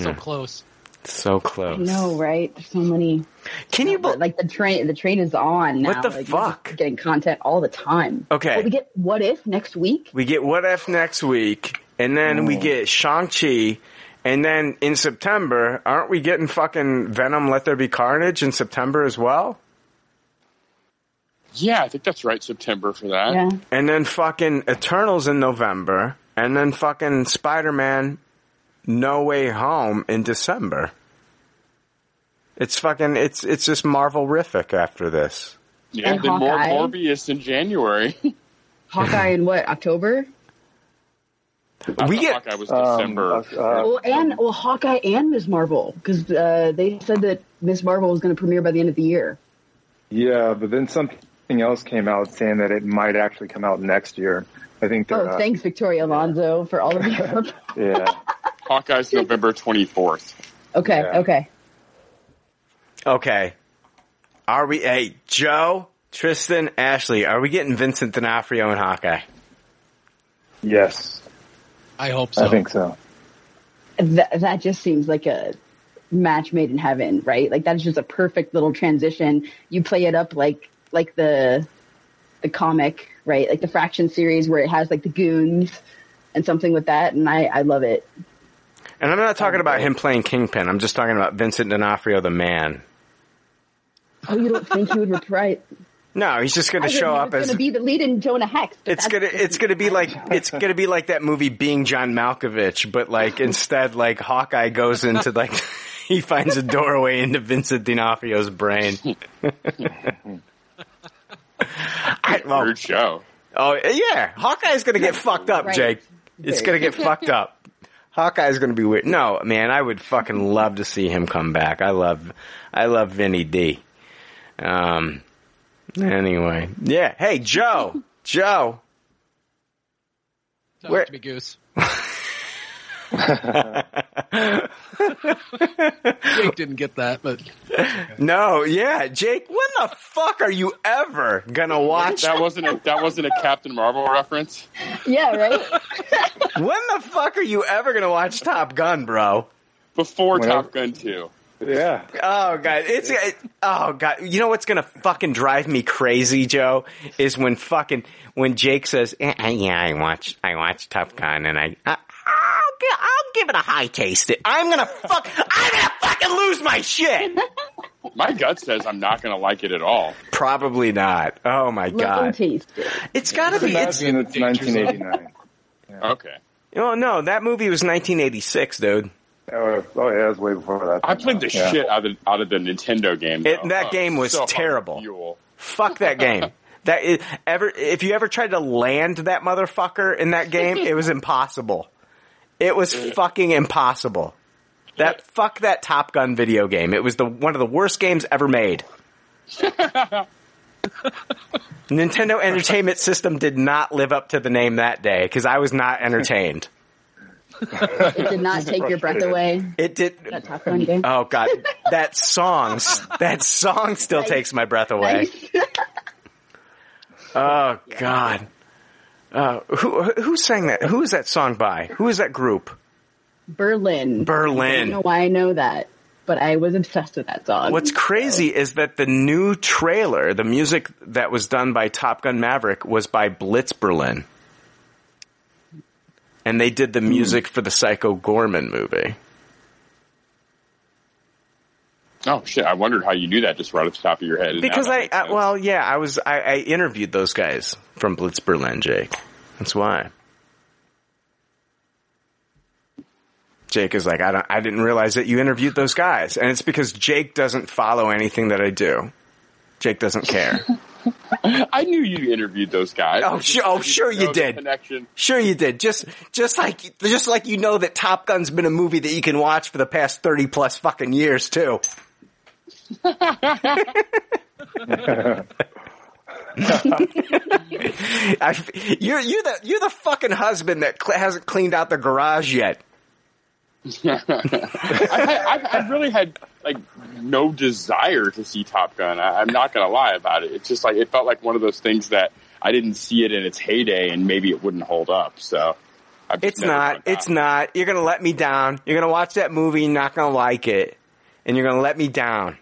So close. So close. No, right? There's so many. Can you bel like the train? The train is on now. What the like, fuck? Getting content all the time. Okay. We get what if next week? We get What If next week, and then we Oh. get Shang-Chi, and then in September, aren't we getting fucking Venom Let There Be Carnage in September as well? Yeah, I think that's right. September for that. Yeah. And then fucking Eternals in November, and then fucking Spider-Man No Way Home in December. It's fucking, it's, it's just Marvel-rific after this. Yeah, And then more Hawkeye. Morbius in January. [LAUGHS] Hawkeye in what October? We get Hawkeye was Um, December. uh, well, and well, Hawkeye and Ms. Marvel because uh, they said that Ms. Marvel was going to premiere by the end of the year. Yeah, but then something else came out saying that it might actually come out next year. I think Oh, uh, thanks, Victoria Alonso, for all of Europe. [LAUGHS] yeah. [LAUGHS] Hawkeye's November 24th. okay, Yeah. okay. Okay. Are we, hey, Joe, Tristan, Ashley, are we getting Vincent D'Onofrio and Hawkeye? Yes, I hope so. I think so. That that just seems like a match made in heaven, right? Like that's just a perfect little transition. You play it up like like the the comic, right? Like the Fraction series where it has like the goons and something with that, and I I love it. And I'm not talking about him playing Kingpin. I'm just talking about Vincent D'Onofrio, the man. Oh, you don't think he would reprise? No, he's just going to show up he as going to be the lead in Jonah Hex. it's gonna it's gonna be like [LAUGHS] it's gonna be like that movie Being John Malkovich, but like [LAUGHS] instead like Hawkeye goes into like [LAUGHS] he finds a doorway into Vincent D'Onofrio's brain. I, well, Weird show. oh yeah, Hawkeye's gonna get fucked up, Right. Jake. It's gonna get fucked up. Hawkeye's gonna be weird. No, man, I would fucking love to see him come back. I love, I love Vinny D. Um. Anyway, yeah. Hey, Joe, [LAUGHS] Joe. Talk Where- to me, Goose. [LAUGHS] [LAUGHS] Jake didn't get that, but No, yeah, Jake. When the fuck are you ever gonna watch? That wasn't a that wasn't a Captain Marvel reference. yeah, right. [LAUGHS] When the fuck are you ever gonna watch Top Gun, bro? Before Whenever- Top Gun 2. Yeah. Oh god, it's it, oh god. You know what's gonna fucking drive me crazy, Joe? Is when fucking when Jake says, "Yeah, yeah I watch I watch Top Gun," and I. I I'll, I'll give it a high taste. It. I'm gonna fuck. I'm gonna fucking lose my shit. [LAUGHS] My gut says I'm not going to like it at all. Probably not. Oh my Let them god. taste it. It's gotta be. It's, it's 1989. Okay. oh no, that movie was 1986, dude. Oh, oh yeah, it was way before that. I played the Yeah. shit out of out of the Nintendo game. It- that Oh, game was so terrible. Fuck that game. [LAUGHS] That is, ever if you ever tried to land that motherfucker in that game, it was impossible. It was fucking impossible. That fuck that Top Gun video game. It was the one of the worst games ever made. [LAUGHS] Nintendo Entertainment System did not live up to the name that day because I was not entertained. It did not take your breath away. It did. That Top Gun game. Oh god, that song, that song still takes my breath away. [LAUGHS] Oh God. Uh, who who sang that? Who is that song by? Who is that group? Berlin. Berlin. I don't know why I know that, but I was obsessed with that song. What's crazy is that the new trailer, the music that was done by Top Gun Maverick, was by Blitz Berlin, and they did the music for the Psycho Goreman movie. Oh shit! I wondered how you knew that just right off the top of your head. Because I, I well, yeah, I was I, I interviewed those guys from Blitz Berlin, Jake. That's why. Jake is like, I don't, I didn't realize that you interviewed those guys, and it's because Jake doesn't follow anything that I do. Jake doesn't care. [LAUGHS] I knew you interviewed those guys. Oh, sure, oh, sure you did. Connection. Sure you did. Just, just like, just like you know that Top Gun's been a movie that you can watch for the past 30 plus fucking years too. I, you're, you're the, you're the fucking husband that cl- hasn't cleaned out the garage yet. Had, I've, I've really had like no desire to see Top Gun. I, I'm not gonna lie about it. It's just like it felt like one of those things that I didn't see it in its heyday, and maybe it wouldn't hold up. So I've It's not. It's not. You're gonna let me down. You're gonna watch that movie. You're not gonna like it, and you're gonna let me down.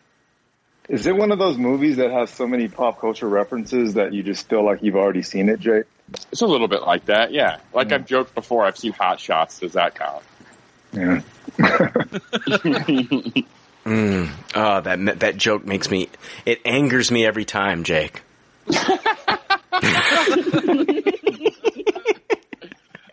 Is it one of those movies that has so many pop culture references that you just feel like you've already seen it, Jake? It's a little bit like that, yeah. Like I've joked before, I've seen Hot Shots. Does that count? Yeah. [LAUGHS] Mm. Oh, that that joke makes me. It angers me every time, Jake. [LAUGHS] I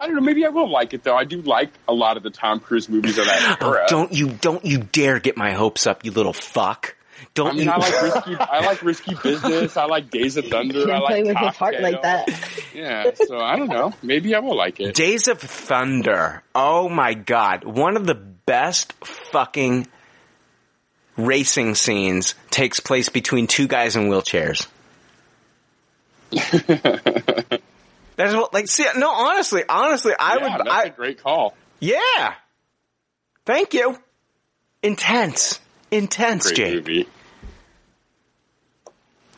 don't know. Maybe I will like it though. I do like a lot of the Tom Cruise movies of that [GASPS] Oh, era. don't you don't you dare get my hopes up, you little fuck. Don't I mean, you? I like [LAUGHS] risky. I like risky business. I like Days of Thunder. I Can't like play with his heart like that. Yeah, so I don't know. Maybe I will like it. Days of Thunder. Oh my god. One of the best fucking racing scenes takes place between two guys in wheelchairs. [LAUGHS] That's what, like, see, no, honestly, honestly, I Yeah, would, that's I, a great call. yeah. Thank you. Intense. Intense, Great Jake. movie.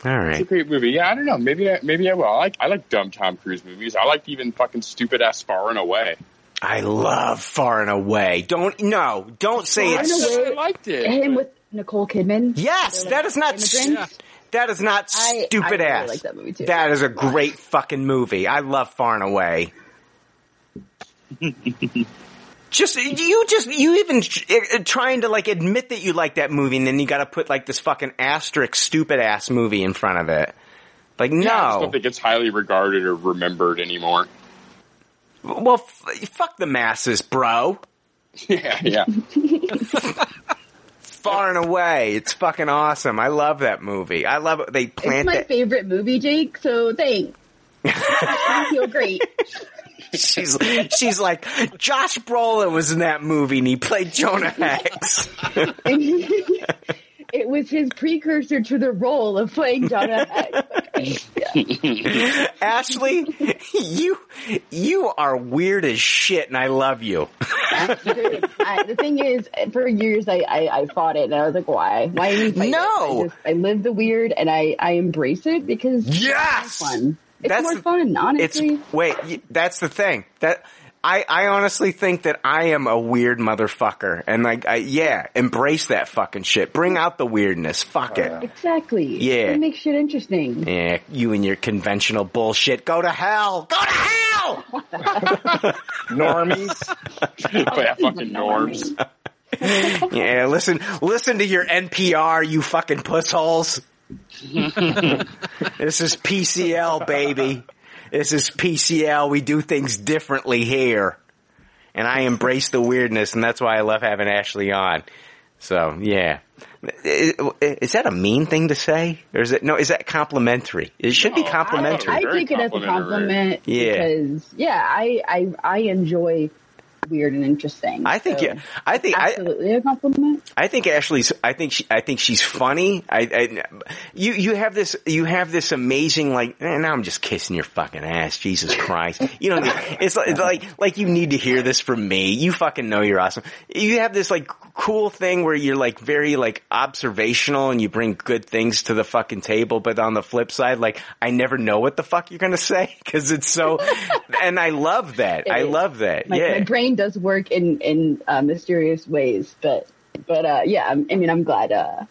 All It's a great movie. Yeah, I don't know. Maybe I, maybe I will. I like I like dumb Tom Cruise movies. I like even fucking stupid ass Far and Away. I love Far and Away. Don't, no, don't say Far it's, and Away, I liked it. Him with Nicole Kidman. yes, They're, like, is not, immigrants. that is not I- stupid I really ass. like that movie, too. That is a great fucking movie. I love Far and Away. [LAUGHS] just you just you even uh, trying to like admit that you like that movie and then you got to put like this fucking asterisk stupid ass movie in front of it. Like Yeah, I don't think it's highly regarded or remembered anymore. well, f- fuck the masses, bro. [LAUGHS] Yeah, yeah. [LAUGHS] Far and away, it's fucking awesome. I love that movie. I love it. They It's plant my that. favorite movie, Jake. So thanks. [LAUGHS] I feel great. [LAUGHS] She's she's like Josh Brolin was in that movie and he played Jonah Hex. [LAUGHS] it was his precursor to the role of playing Jonah Hex. [LAUGHS] Ashley, you you are weird as shit, and I love you. I, the thing is, for years I, I, I fought it, and I was like, "Why? Why even fight No! it? I, just, I live the weird, and I, I embrace it because Yes! it's fun. It's That's more the- fun, It's honestly. wait, that's the thing that. I, I honestly think that I am a weird motherfucker, and like, I, yeah, embrace that fucking shit. Bring out the weirdness. Fuck it. exactly. Yeah. It makes shit interesting. Yeah, you and your conventional bullshit. Go to hell. Go to hell. [LAUGHS] [LAUGHS] Normies. [LAUGHS] yeah, fucking norms. yeah, listen, listen to your NPR, you fucking pussholes. [LAUGHS] this is PCL, baby. This is PCL. We do things differently here. And I embrace the weirdness, and that's why I love having Ashley on. So, yeah. Is, is that a mean thing to say? Or is it, no, is that complimentary? It should be complimentary. I take it as a compliment Yeah. because, yeah, I, I, I enjoy weird and interesting. I think, so yeah, I think, I, absolutely a compliment. I think Ashley's. I think she. I think she's funny. I, I. You. You have this. You have this amazing. Like. eh, now I'm just kissing your fucking ass. Jesus Christ. You know. It's like, it's like. Like you need to hear this from me. You fucking know you're awesome. You have this like cool thing where you're like very like observational and you bring good things to the fucking table. But on the flip side, like I never know what the fuck you're gonna say [LAUGHS] because it's so. [LAUGHS] and I love that. It I is. love that. My, yeah. my brain does work in in uh, mysterious ways, but but uh, yeah, I'm, I mean, I'm glad. Uh,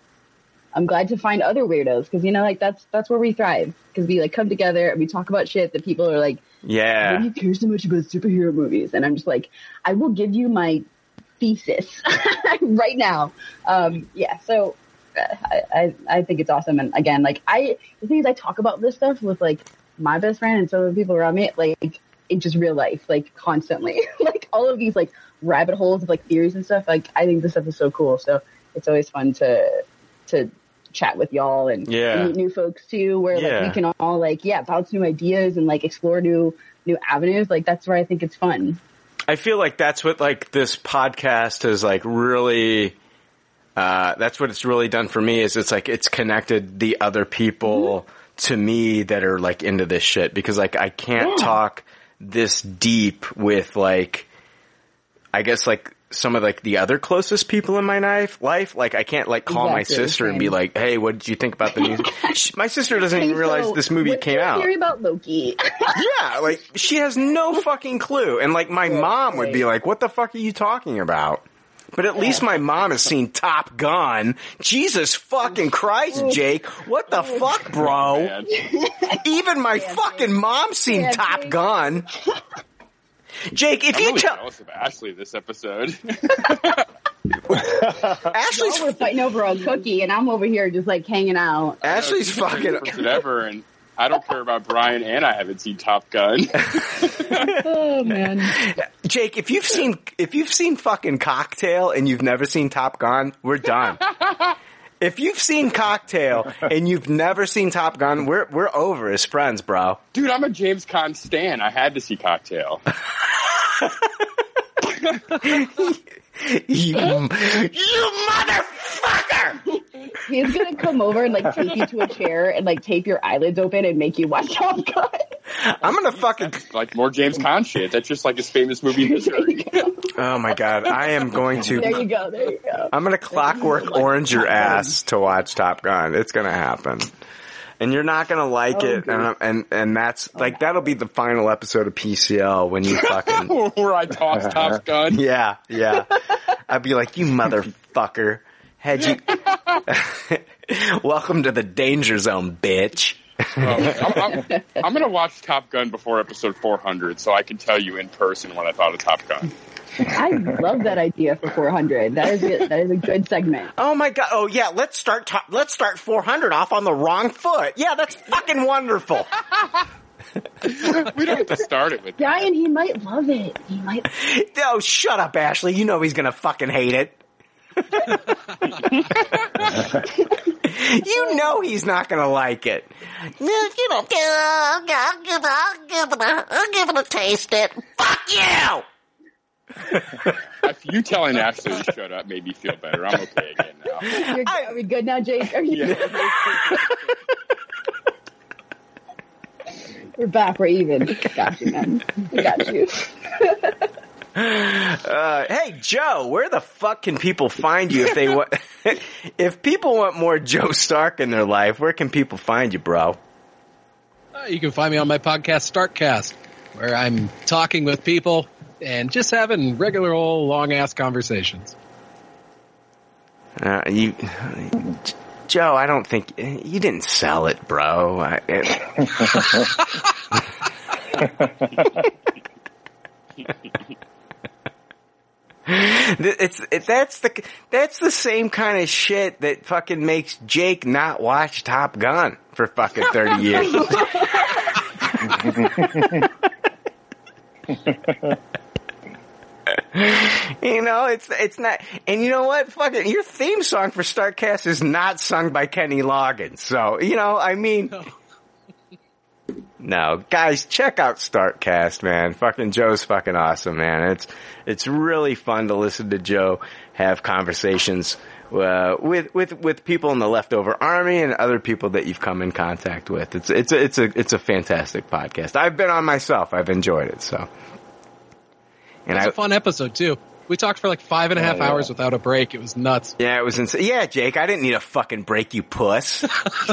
I'm glad to find other weirdos because you know, like that's that's where we thrive because we like come together and we talk about shit that people are like, yeah. "Why do you care so much about superhero movies?" And I'm just like, I will give you my thesis [LAUGHS] right now. Um, yeah, so uh, I, I I think it's awesome. And again, like I the thing is, I talk about this stuff with like my best friend and some of the people around me, like in just real life, like constantly, [LAUGHS] like all of these like rabbit holes of like theories and stuff. Like I think this stuff is so cool. So it's always fun to to chat with y'all and, Yeah. and meet new folks too, where Yeah. like we can all like yeah bounce new ideas and like explore new new avenues. Like that's where I think it's fun. I feel like that's what like this podcast has like really uh that's what it's really done for me is it's like it's connected the other people to me that are like into this shit because like I can't Yeah. talk this deep with like I guess like some of like the other closest people in my life. Life, like I can't like call my Exactly, sister and be like, "Hey, what did you think about the news?" [LAUGHS] She- my sister doesn't even Okay, realize so this movie what's came your out. Theory about Loki. [LAUGHS] yeah, like she has no [LAUGHS] fucking clue. And like my mom would be like, "What the fuck are you talking about?" But at least my mom has seen Top Gun. Jesus fucking Christ, oh. Jake. What the oh. fuck, bro? Even my fucking mom seen Yeah, Top Gun. Jake, if I'm you really tell jealous of Ashley this episode. [LAUGHS] Ashley's we're fighting over a cookie, and I'm over here just like hanging out. Ashley's fucking person ever, and I don't care about Brian, and I haven't seen Top Gun. [LAUGHS] oh man, Jake, if you've seen if you've seen fucking Cocktail and you've never seen Top Gun, we're done. [LAUGHS] if you've seen Cocktail [LAUGHS] and you've never seen Top Gun, we're we're over as friends, bro. Dude, I'm a James Caan stan. I had to see Cocktail. [LAUGHS] [LAUGHS] you, [LAUGHS] you motherfucker! He's gonna come over and like tape you to a chair and like tape your eyelids open and make you watch [LAUGHS] Top Gun. I'm gonna fucking like more James Caan shit. That's just like his famous movie Misery. Oh my god, I am going to. There you go. There you go. I'm gonna clockwork orange your ass to watch Top Gun. It's gonna happen. And you're not gonna like oh, it, and, I'm- um, and and that's oh. like that'll be the final episode of PCL when you fucking [LAUGHS] Where I toss uh-huh. Top Gun. [LAUGHS] yeah yeah. I'd be like, you motherfucker, had you? [LAUGHS] Welcome to the danger zone, bitch. I'm, I'm, I'm gonna watch Top Gun before episode 400, so I can tell you in person what I thought of Top Gun. I love that idea for 400. That is a, that is a good segment. Oh my god! Oh yeah, let's start. Top, let's start 400 off on the wrong foot. Yeah, that's fucking wonderful. [LAUGHS] we don't have to start it with Brian, he might love it. He might. [LAUGHS] Oh, shut up, Ashley. You know he's gonna fucking hate it. [LAUGHS] you know he's not gonna like it. You know, I'll give it, I'll give it, a, I'll give it a taste. It. Fuck you. If you telling Ashley to shut up made me feel better. I'm okay again now. You're, are we good now, Jake? Are you? [LAUGHS] We're back. We're even. Got you, man. We got you. [LAUGHS] Uh, hey Joe, where the fuck can people find you if they want? [LAUGHS] if people want more Joe Stark in their life, where can people find you, bro? Uh, you can find me on my podcast, Starkcast, where I'm talking with people and just having regular old long ass conversations. Uh, you, Joe, I don't think you didn't sell it, bro. I, it, it's it, that's the that's the same kind of shit that fucking makes Jake not watch Top Gun for fucking thirty [LAUGHS] years. [LAUGHS] [LAUGHS] [LAUGHS] You know, it's it's not, and you know what? Fucking your theme song for Starkcast is not sung by Kenny Loggins. So you know, I mean, no, [LAUGHS] guys, check out Starkcast, man. Fucking Joe's fucking awesome, man. It's it's really fun to listen to Joe have conversations uh, with with with people in the leftover army and other people that you've come in contact with. It's it's a, it's a it's a fantastic podcast. I've been on myself. I've enjoyed it. So. And it's a fun episode too. We talked for like five and a half Oh, yeah. hours without a break. It was nuts. Yeah, it was insane. Yeah, Jake, I didn't need a fucking break, you puss. [LAUGHS]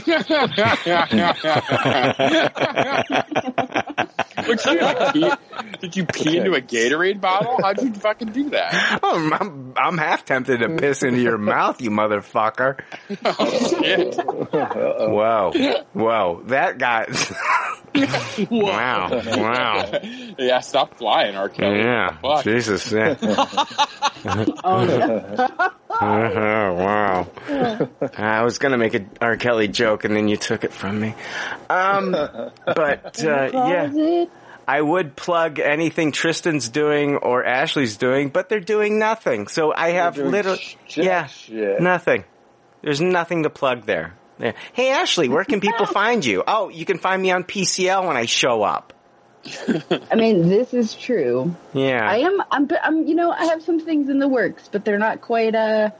Would you, like, pee, did you pee into a Gatorade bottle? How'd you fucking do that? Oh, I'm, I'm, I'm half tempted to piss into your mouth, you motherfucker. Oh, shit. Whoa. Whoa. That guy. [LAUGHS] [LAUGHS] wow. Wow. [LAUGHS] Yeah, stop flying, R. Kelly. Yeah. Fuck. Jesus. Yeah. Uh-huh, [LAUGHS] wow. I was gonna make a R. Kelly joke and then you took it from me. Um, but, uh, yeah. I would plug anything Tristan's doing or Ashley's doing, but they're doing nothing. So I have doing little, jack yeah, shit. nothing. There's nothing to plug there. There. Hey Ashley, where can people [LAUGHS] find you? Oh, you can find me on PCL when I show up. [LAUGHS] I mean, this is true. Yeah. I am. I'm. I'm. You know, I have some things in the works, but they're not quite. Uh,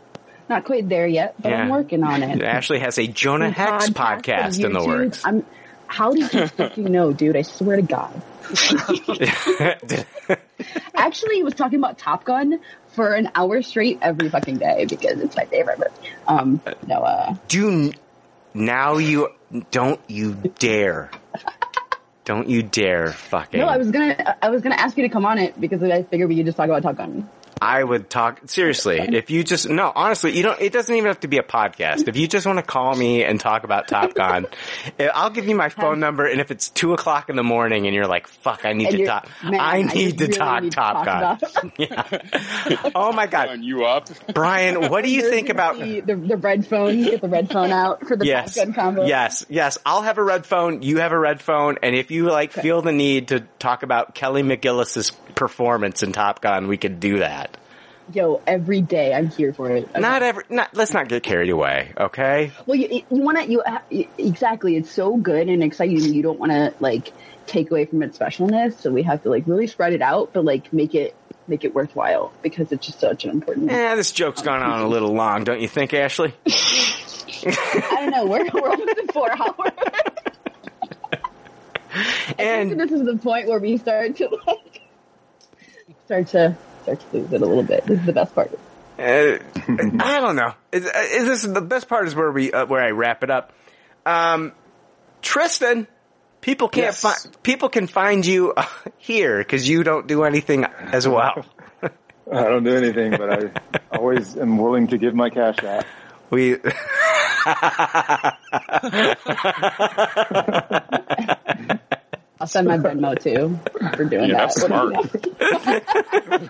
not quite there yet. But I'm working on it. [LAUGHS] Ashley has a Jonah Hex podcast in the works. I'm. How did you fucking know, dude? I swear to God. Actually, he was talking about Top Gun for an hour straight every fucking day because it's my favorite. Um, no, uh, Do now you don't you dare. Don't you dare fucking. no, I was gonna, I was gonna ask you to come on it because I figured we could just talk about Top Gun. I would talk seriously. If you just no, honestly, you don't. It doesn't even have to be a podcast. If you just want to call me and talk about Top Gun, [LAUGHS] eh, I'll give you my phone number. And if it's two o'clock in the morning and you're like, "Fuck, I need And to talk," man, I just need to really talk need to Top talk Gun. [LAUGHS] yeah. [LAUGHS] Oh my god, you up, Brian? What do you think about? the, the, the red phone? Get the red phone out for the yes, Top Gun combo. yes, yes. I'll have a red phone. You have a red phone, and if you like feel the need to talk about Kelly McGillis's performance in Top Gun, we could do that. Yo, every day I'm here for it. Not every. Not. Let's not get carried away. Okay. Well, you, you want to, you uh, exactly. It's so good and exciting. You don't want to like take away from its specialness, so we have to like really spread it out, but like make it make it worthwhile because it's just such an important. Yeah, this joke's gone on a little long, don't you think, Ashley? [LAUGHS] I don't know. We're we're almost at four hours. [LAUGHS] and this is the point where we start to like start to start to lose it a little bit. This is the best part. Uh, I don't know. Is, is this the best part? Is where we uh, where I wrap it up. Um, Tristan, people can't Yes. find people can find you uh, here because you don't do anything as well. [LAUGHS] I don't do anything, but I always am willing to give my cash out. We. [LAUGHS] [LAUGHS] I'll send my Venmo too for doing Yeah, that. What do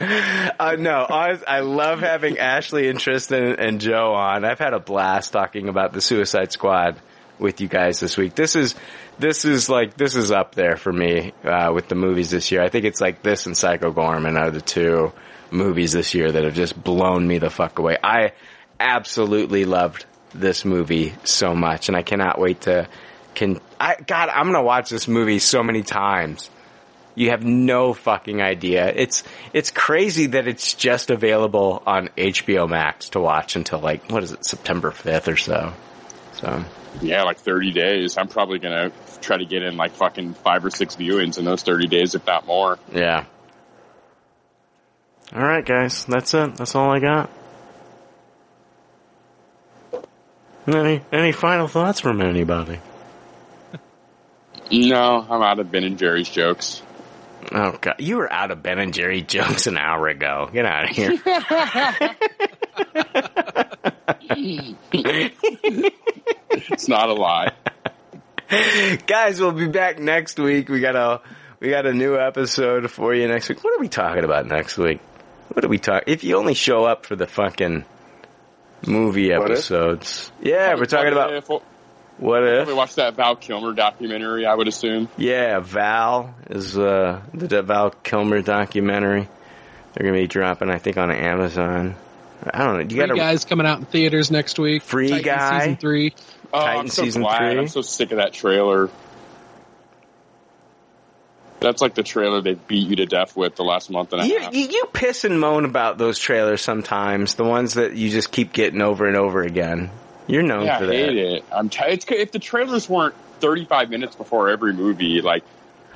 you know? uh, no, I, I love having Ashley and Tristan and Joe on. I've had a blast talking about the Suicide Squad with you guys this week. This is this is like this is up there for me uh, with the movies this year. I think it's like this and Psycho Goreman are the two movies this year that have just blown me the fuck away. I absolutely loved this movie so much, and I cannot wait to can. I God, I'm gonna watch this movie so many times. You have no fucking idea. It's it's crazy that it's just available on HBO Max to watch until like what is it September 5th or so. So Yeah, like 30 days. I'm probably gonna try to get in like fucking five or six viewings in those 30 days, if not more. yeah. All right, guys, that's it. That's all I got. Any any final thoughts from anybody? No, I'm out of Ben and Jerry's jokes. Oh god, you were out of Ben and Jerry jokes an hour ago. Get out of here. [LAUGHS] it's not a lie. Guys, we'll be back next week. We got a we got a new episode for you next week. What are we talking about next week? What are we talking? If you only show up for the fucking movie episodes, yeah, we're talking about what if. Probably watch that Val Kilmer documentary, I would assume. Yeah, Val is uh, the Val Kilmer documentary. They're gonna be dropping, I think, on Amazon. I don't know. You Free got to Guy's coming out in theaters next week. Free Titan Guy. season three. Oh, Titan I'm so season glad. three. I'm so sick of that trailer. That's like the trailer they beat you to death with the last month and a You, half. you, you piss and moan about those trailers sometimes. The ones that you just keep getting over and over again. You're known yeah, for I hate it. I'm t- it's, if the trailers weren't 35 minutes before every movie, like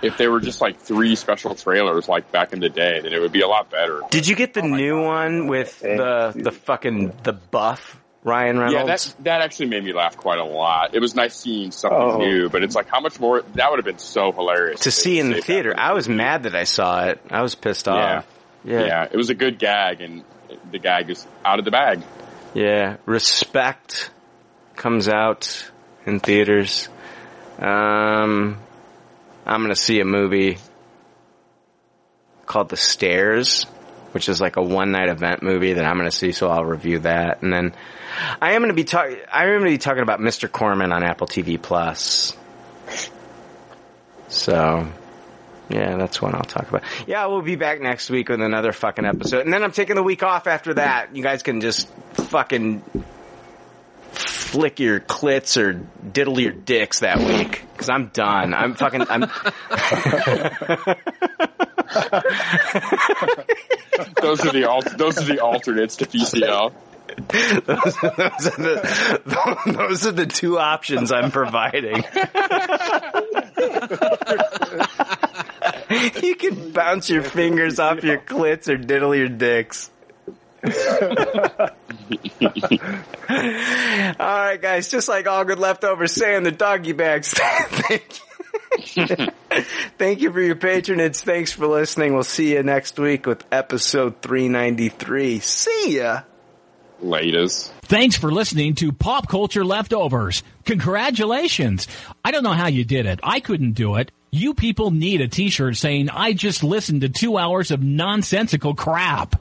if they were just like three special trailers like back in the day, then it would be a lot better. Did you get the oh new one with the the fucking the buff Ryan Yeah, Reynolds? that that actually made me laugh quite a lot. It was nice seeing something Oh. new, but it's like how much more that would have been so hilarious to see in the theater. I was mad that I saw it. I was pissed Yeah. off. Yeah. yeah, it was a good gag, and the gag is out of the bag. Yeah, Respect comes out in theaters. Um, I'm gonna see a movie called The Stairs, which is like a one night event movie that I'm gonna see, so I'll review that. And then I am gonna be talking. I am gonna be talking about Mr. Corman on Apple TV Plus. So. Yeah, that's one I'll talk about. Yeah, we'll be back next week with another fucking episode. And then I'm taking the week off after that. You guys can just fucking flick your clits or diddle your dicks that week. Cause I'm done. I'm fucking, I'm, [LAUGHS] those are the al- those are the alternates to PCL. those, those are the, those are the two options I'm providing. you can bounce your fingers off your clits or diddle your dicks. [LAUGHS] All right, guys, just like all good leftovers say in the doggy bags. [LAUGHS] Thank you. [LAUGHS] Thank you for your patronage. Thanks for listening. We'll see you next week with episode 393. See ya. Latest. Thanks for listening to Pop Culture Leftovers. Congratulations. I don't know how you did it. I couldn't do it. You people need a t-shirt saying, I just listened to two hours of nonsensical crap.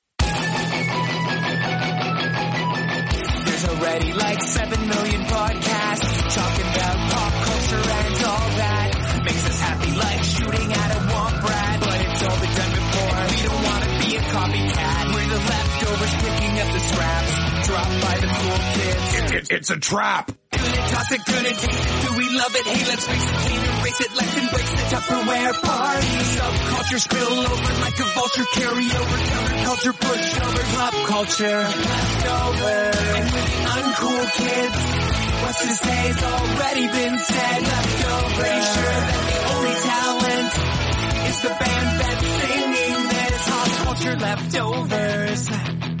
Kids. it's a trap. And toss it, and taste it. Do we love it? Hey, let's face it, clean erase it. Let's embrace the Tupperware party. Subculture spill over like a vulture. Carry over counterculture, pushover, pop culture. Leftover. And with the uncool kids. What's to say has already been said. Leftover. Pretty sure that the only talent is the band that's singing this. Pop culture leftovers.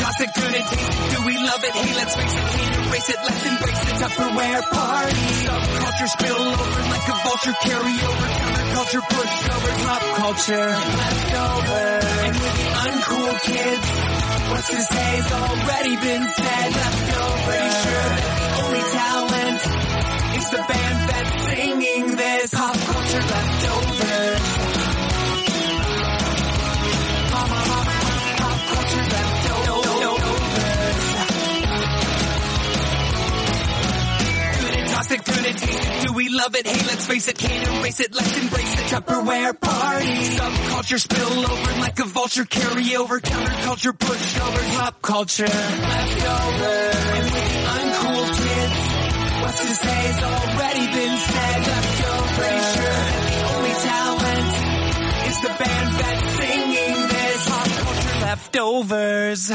Toss it, good and taste it. Do we love it? Hey, let's face it, can't erase it. Let's embrace the Tupperware party. Subculture spill over like a vulture. Carry over counterculture, pushover, pop culture. Leftover. And with the uncool kids. What's to say has already been said. Leftover. Pretty sure the only talent is the band that's singing this. Pop culture leftovers. Pop, pop, It. Do we love it? Hey, let's face it, can't erase it. Let's embrace the Tupperware party. Subculture spill over like a vulture. Carry over counterculture, push over pop culture. Leftover. And the uncool kids. What's to say has already been said. Leftover. Pretty sure the only talent is the band that's singing this. Pop culture leftovers.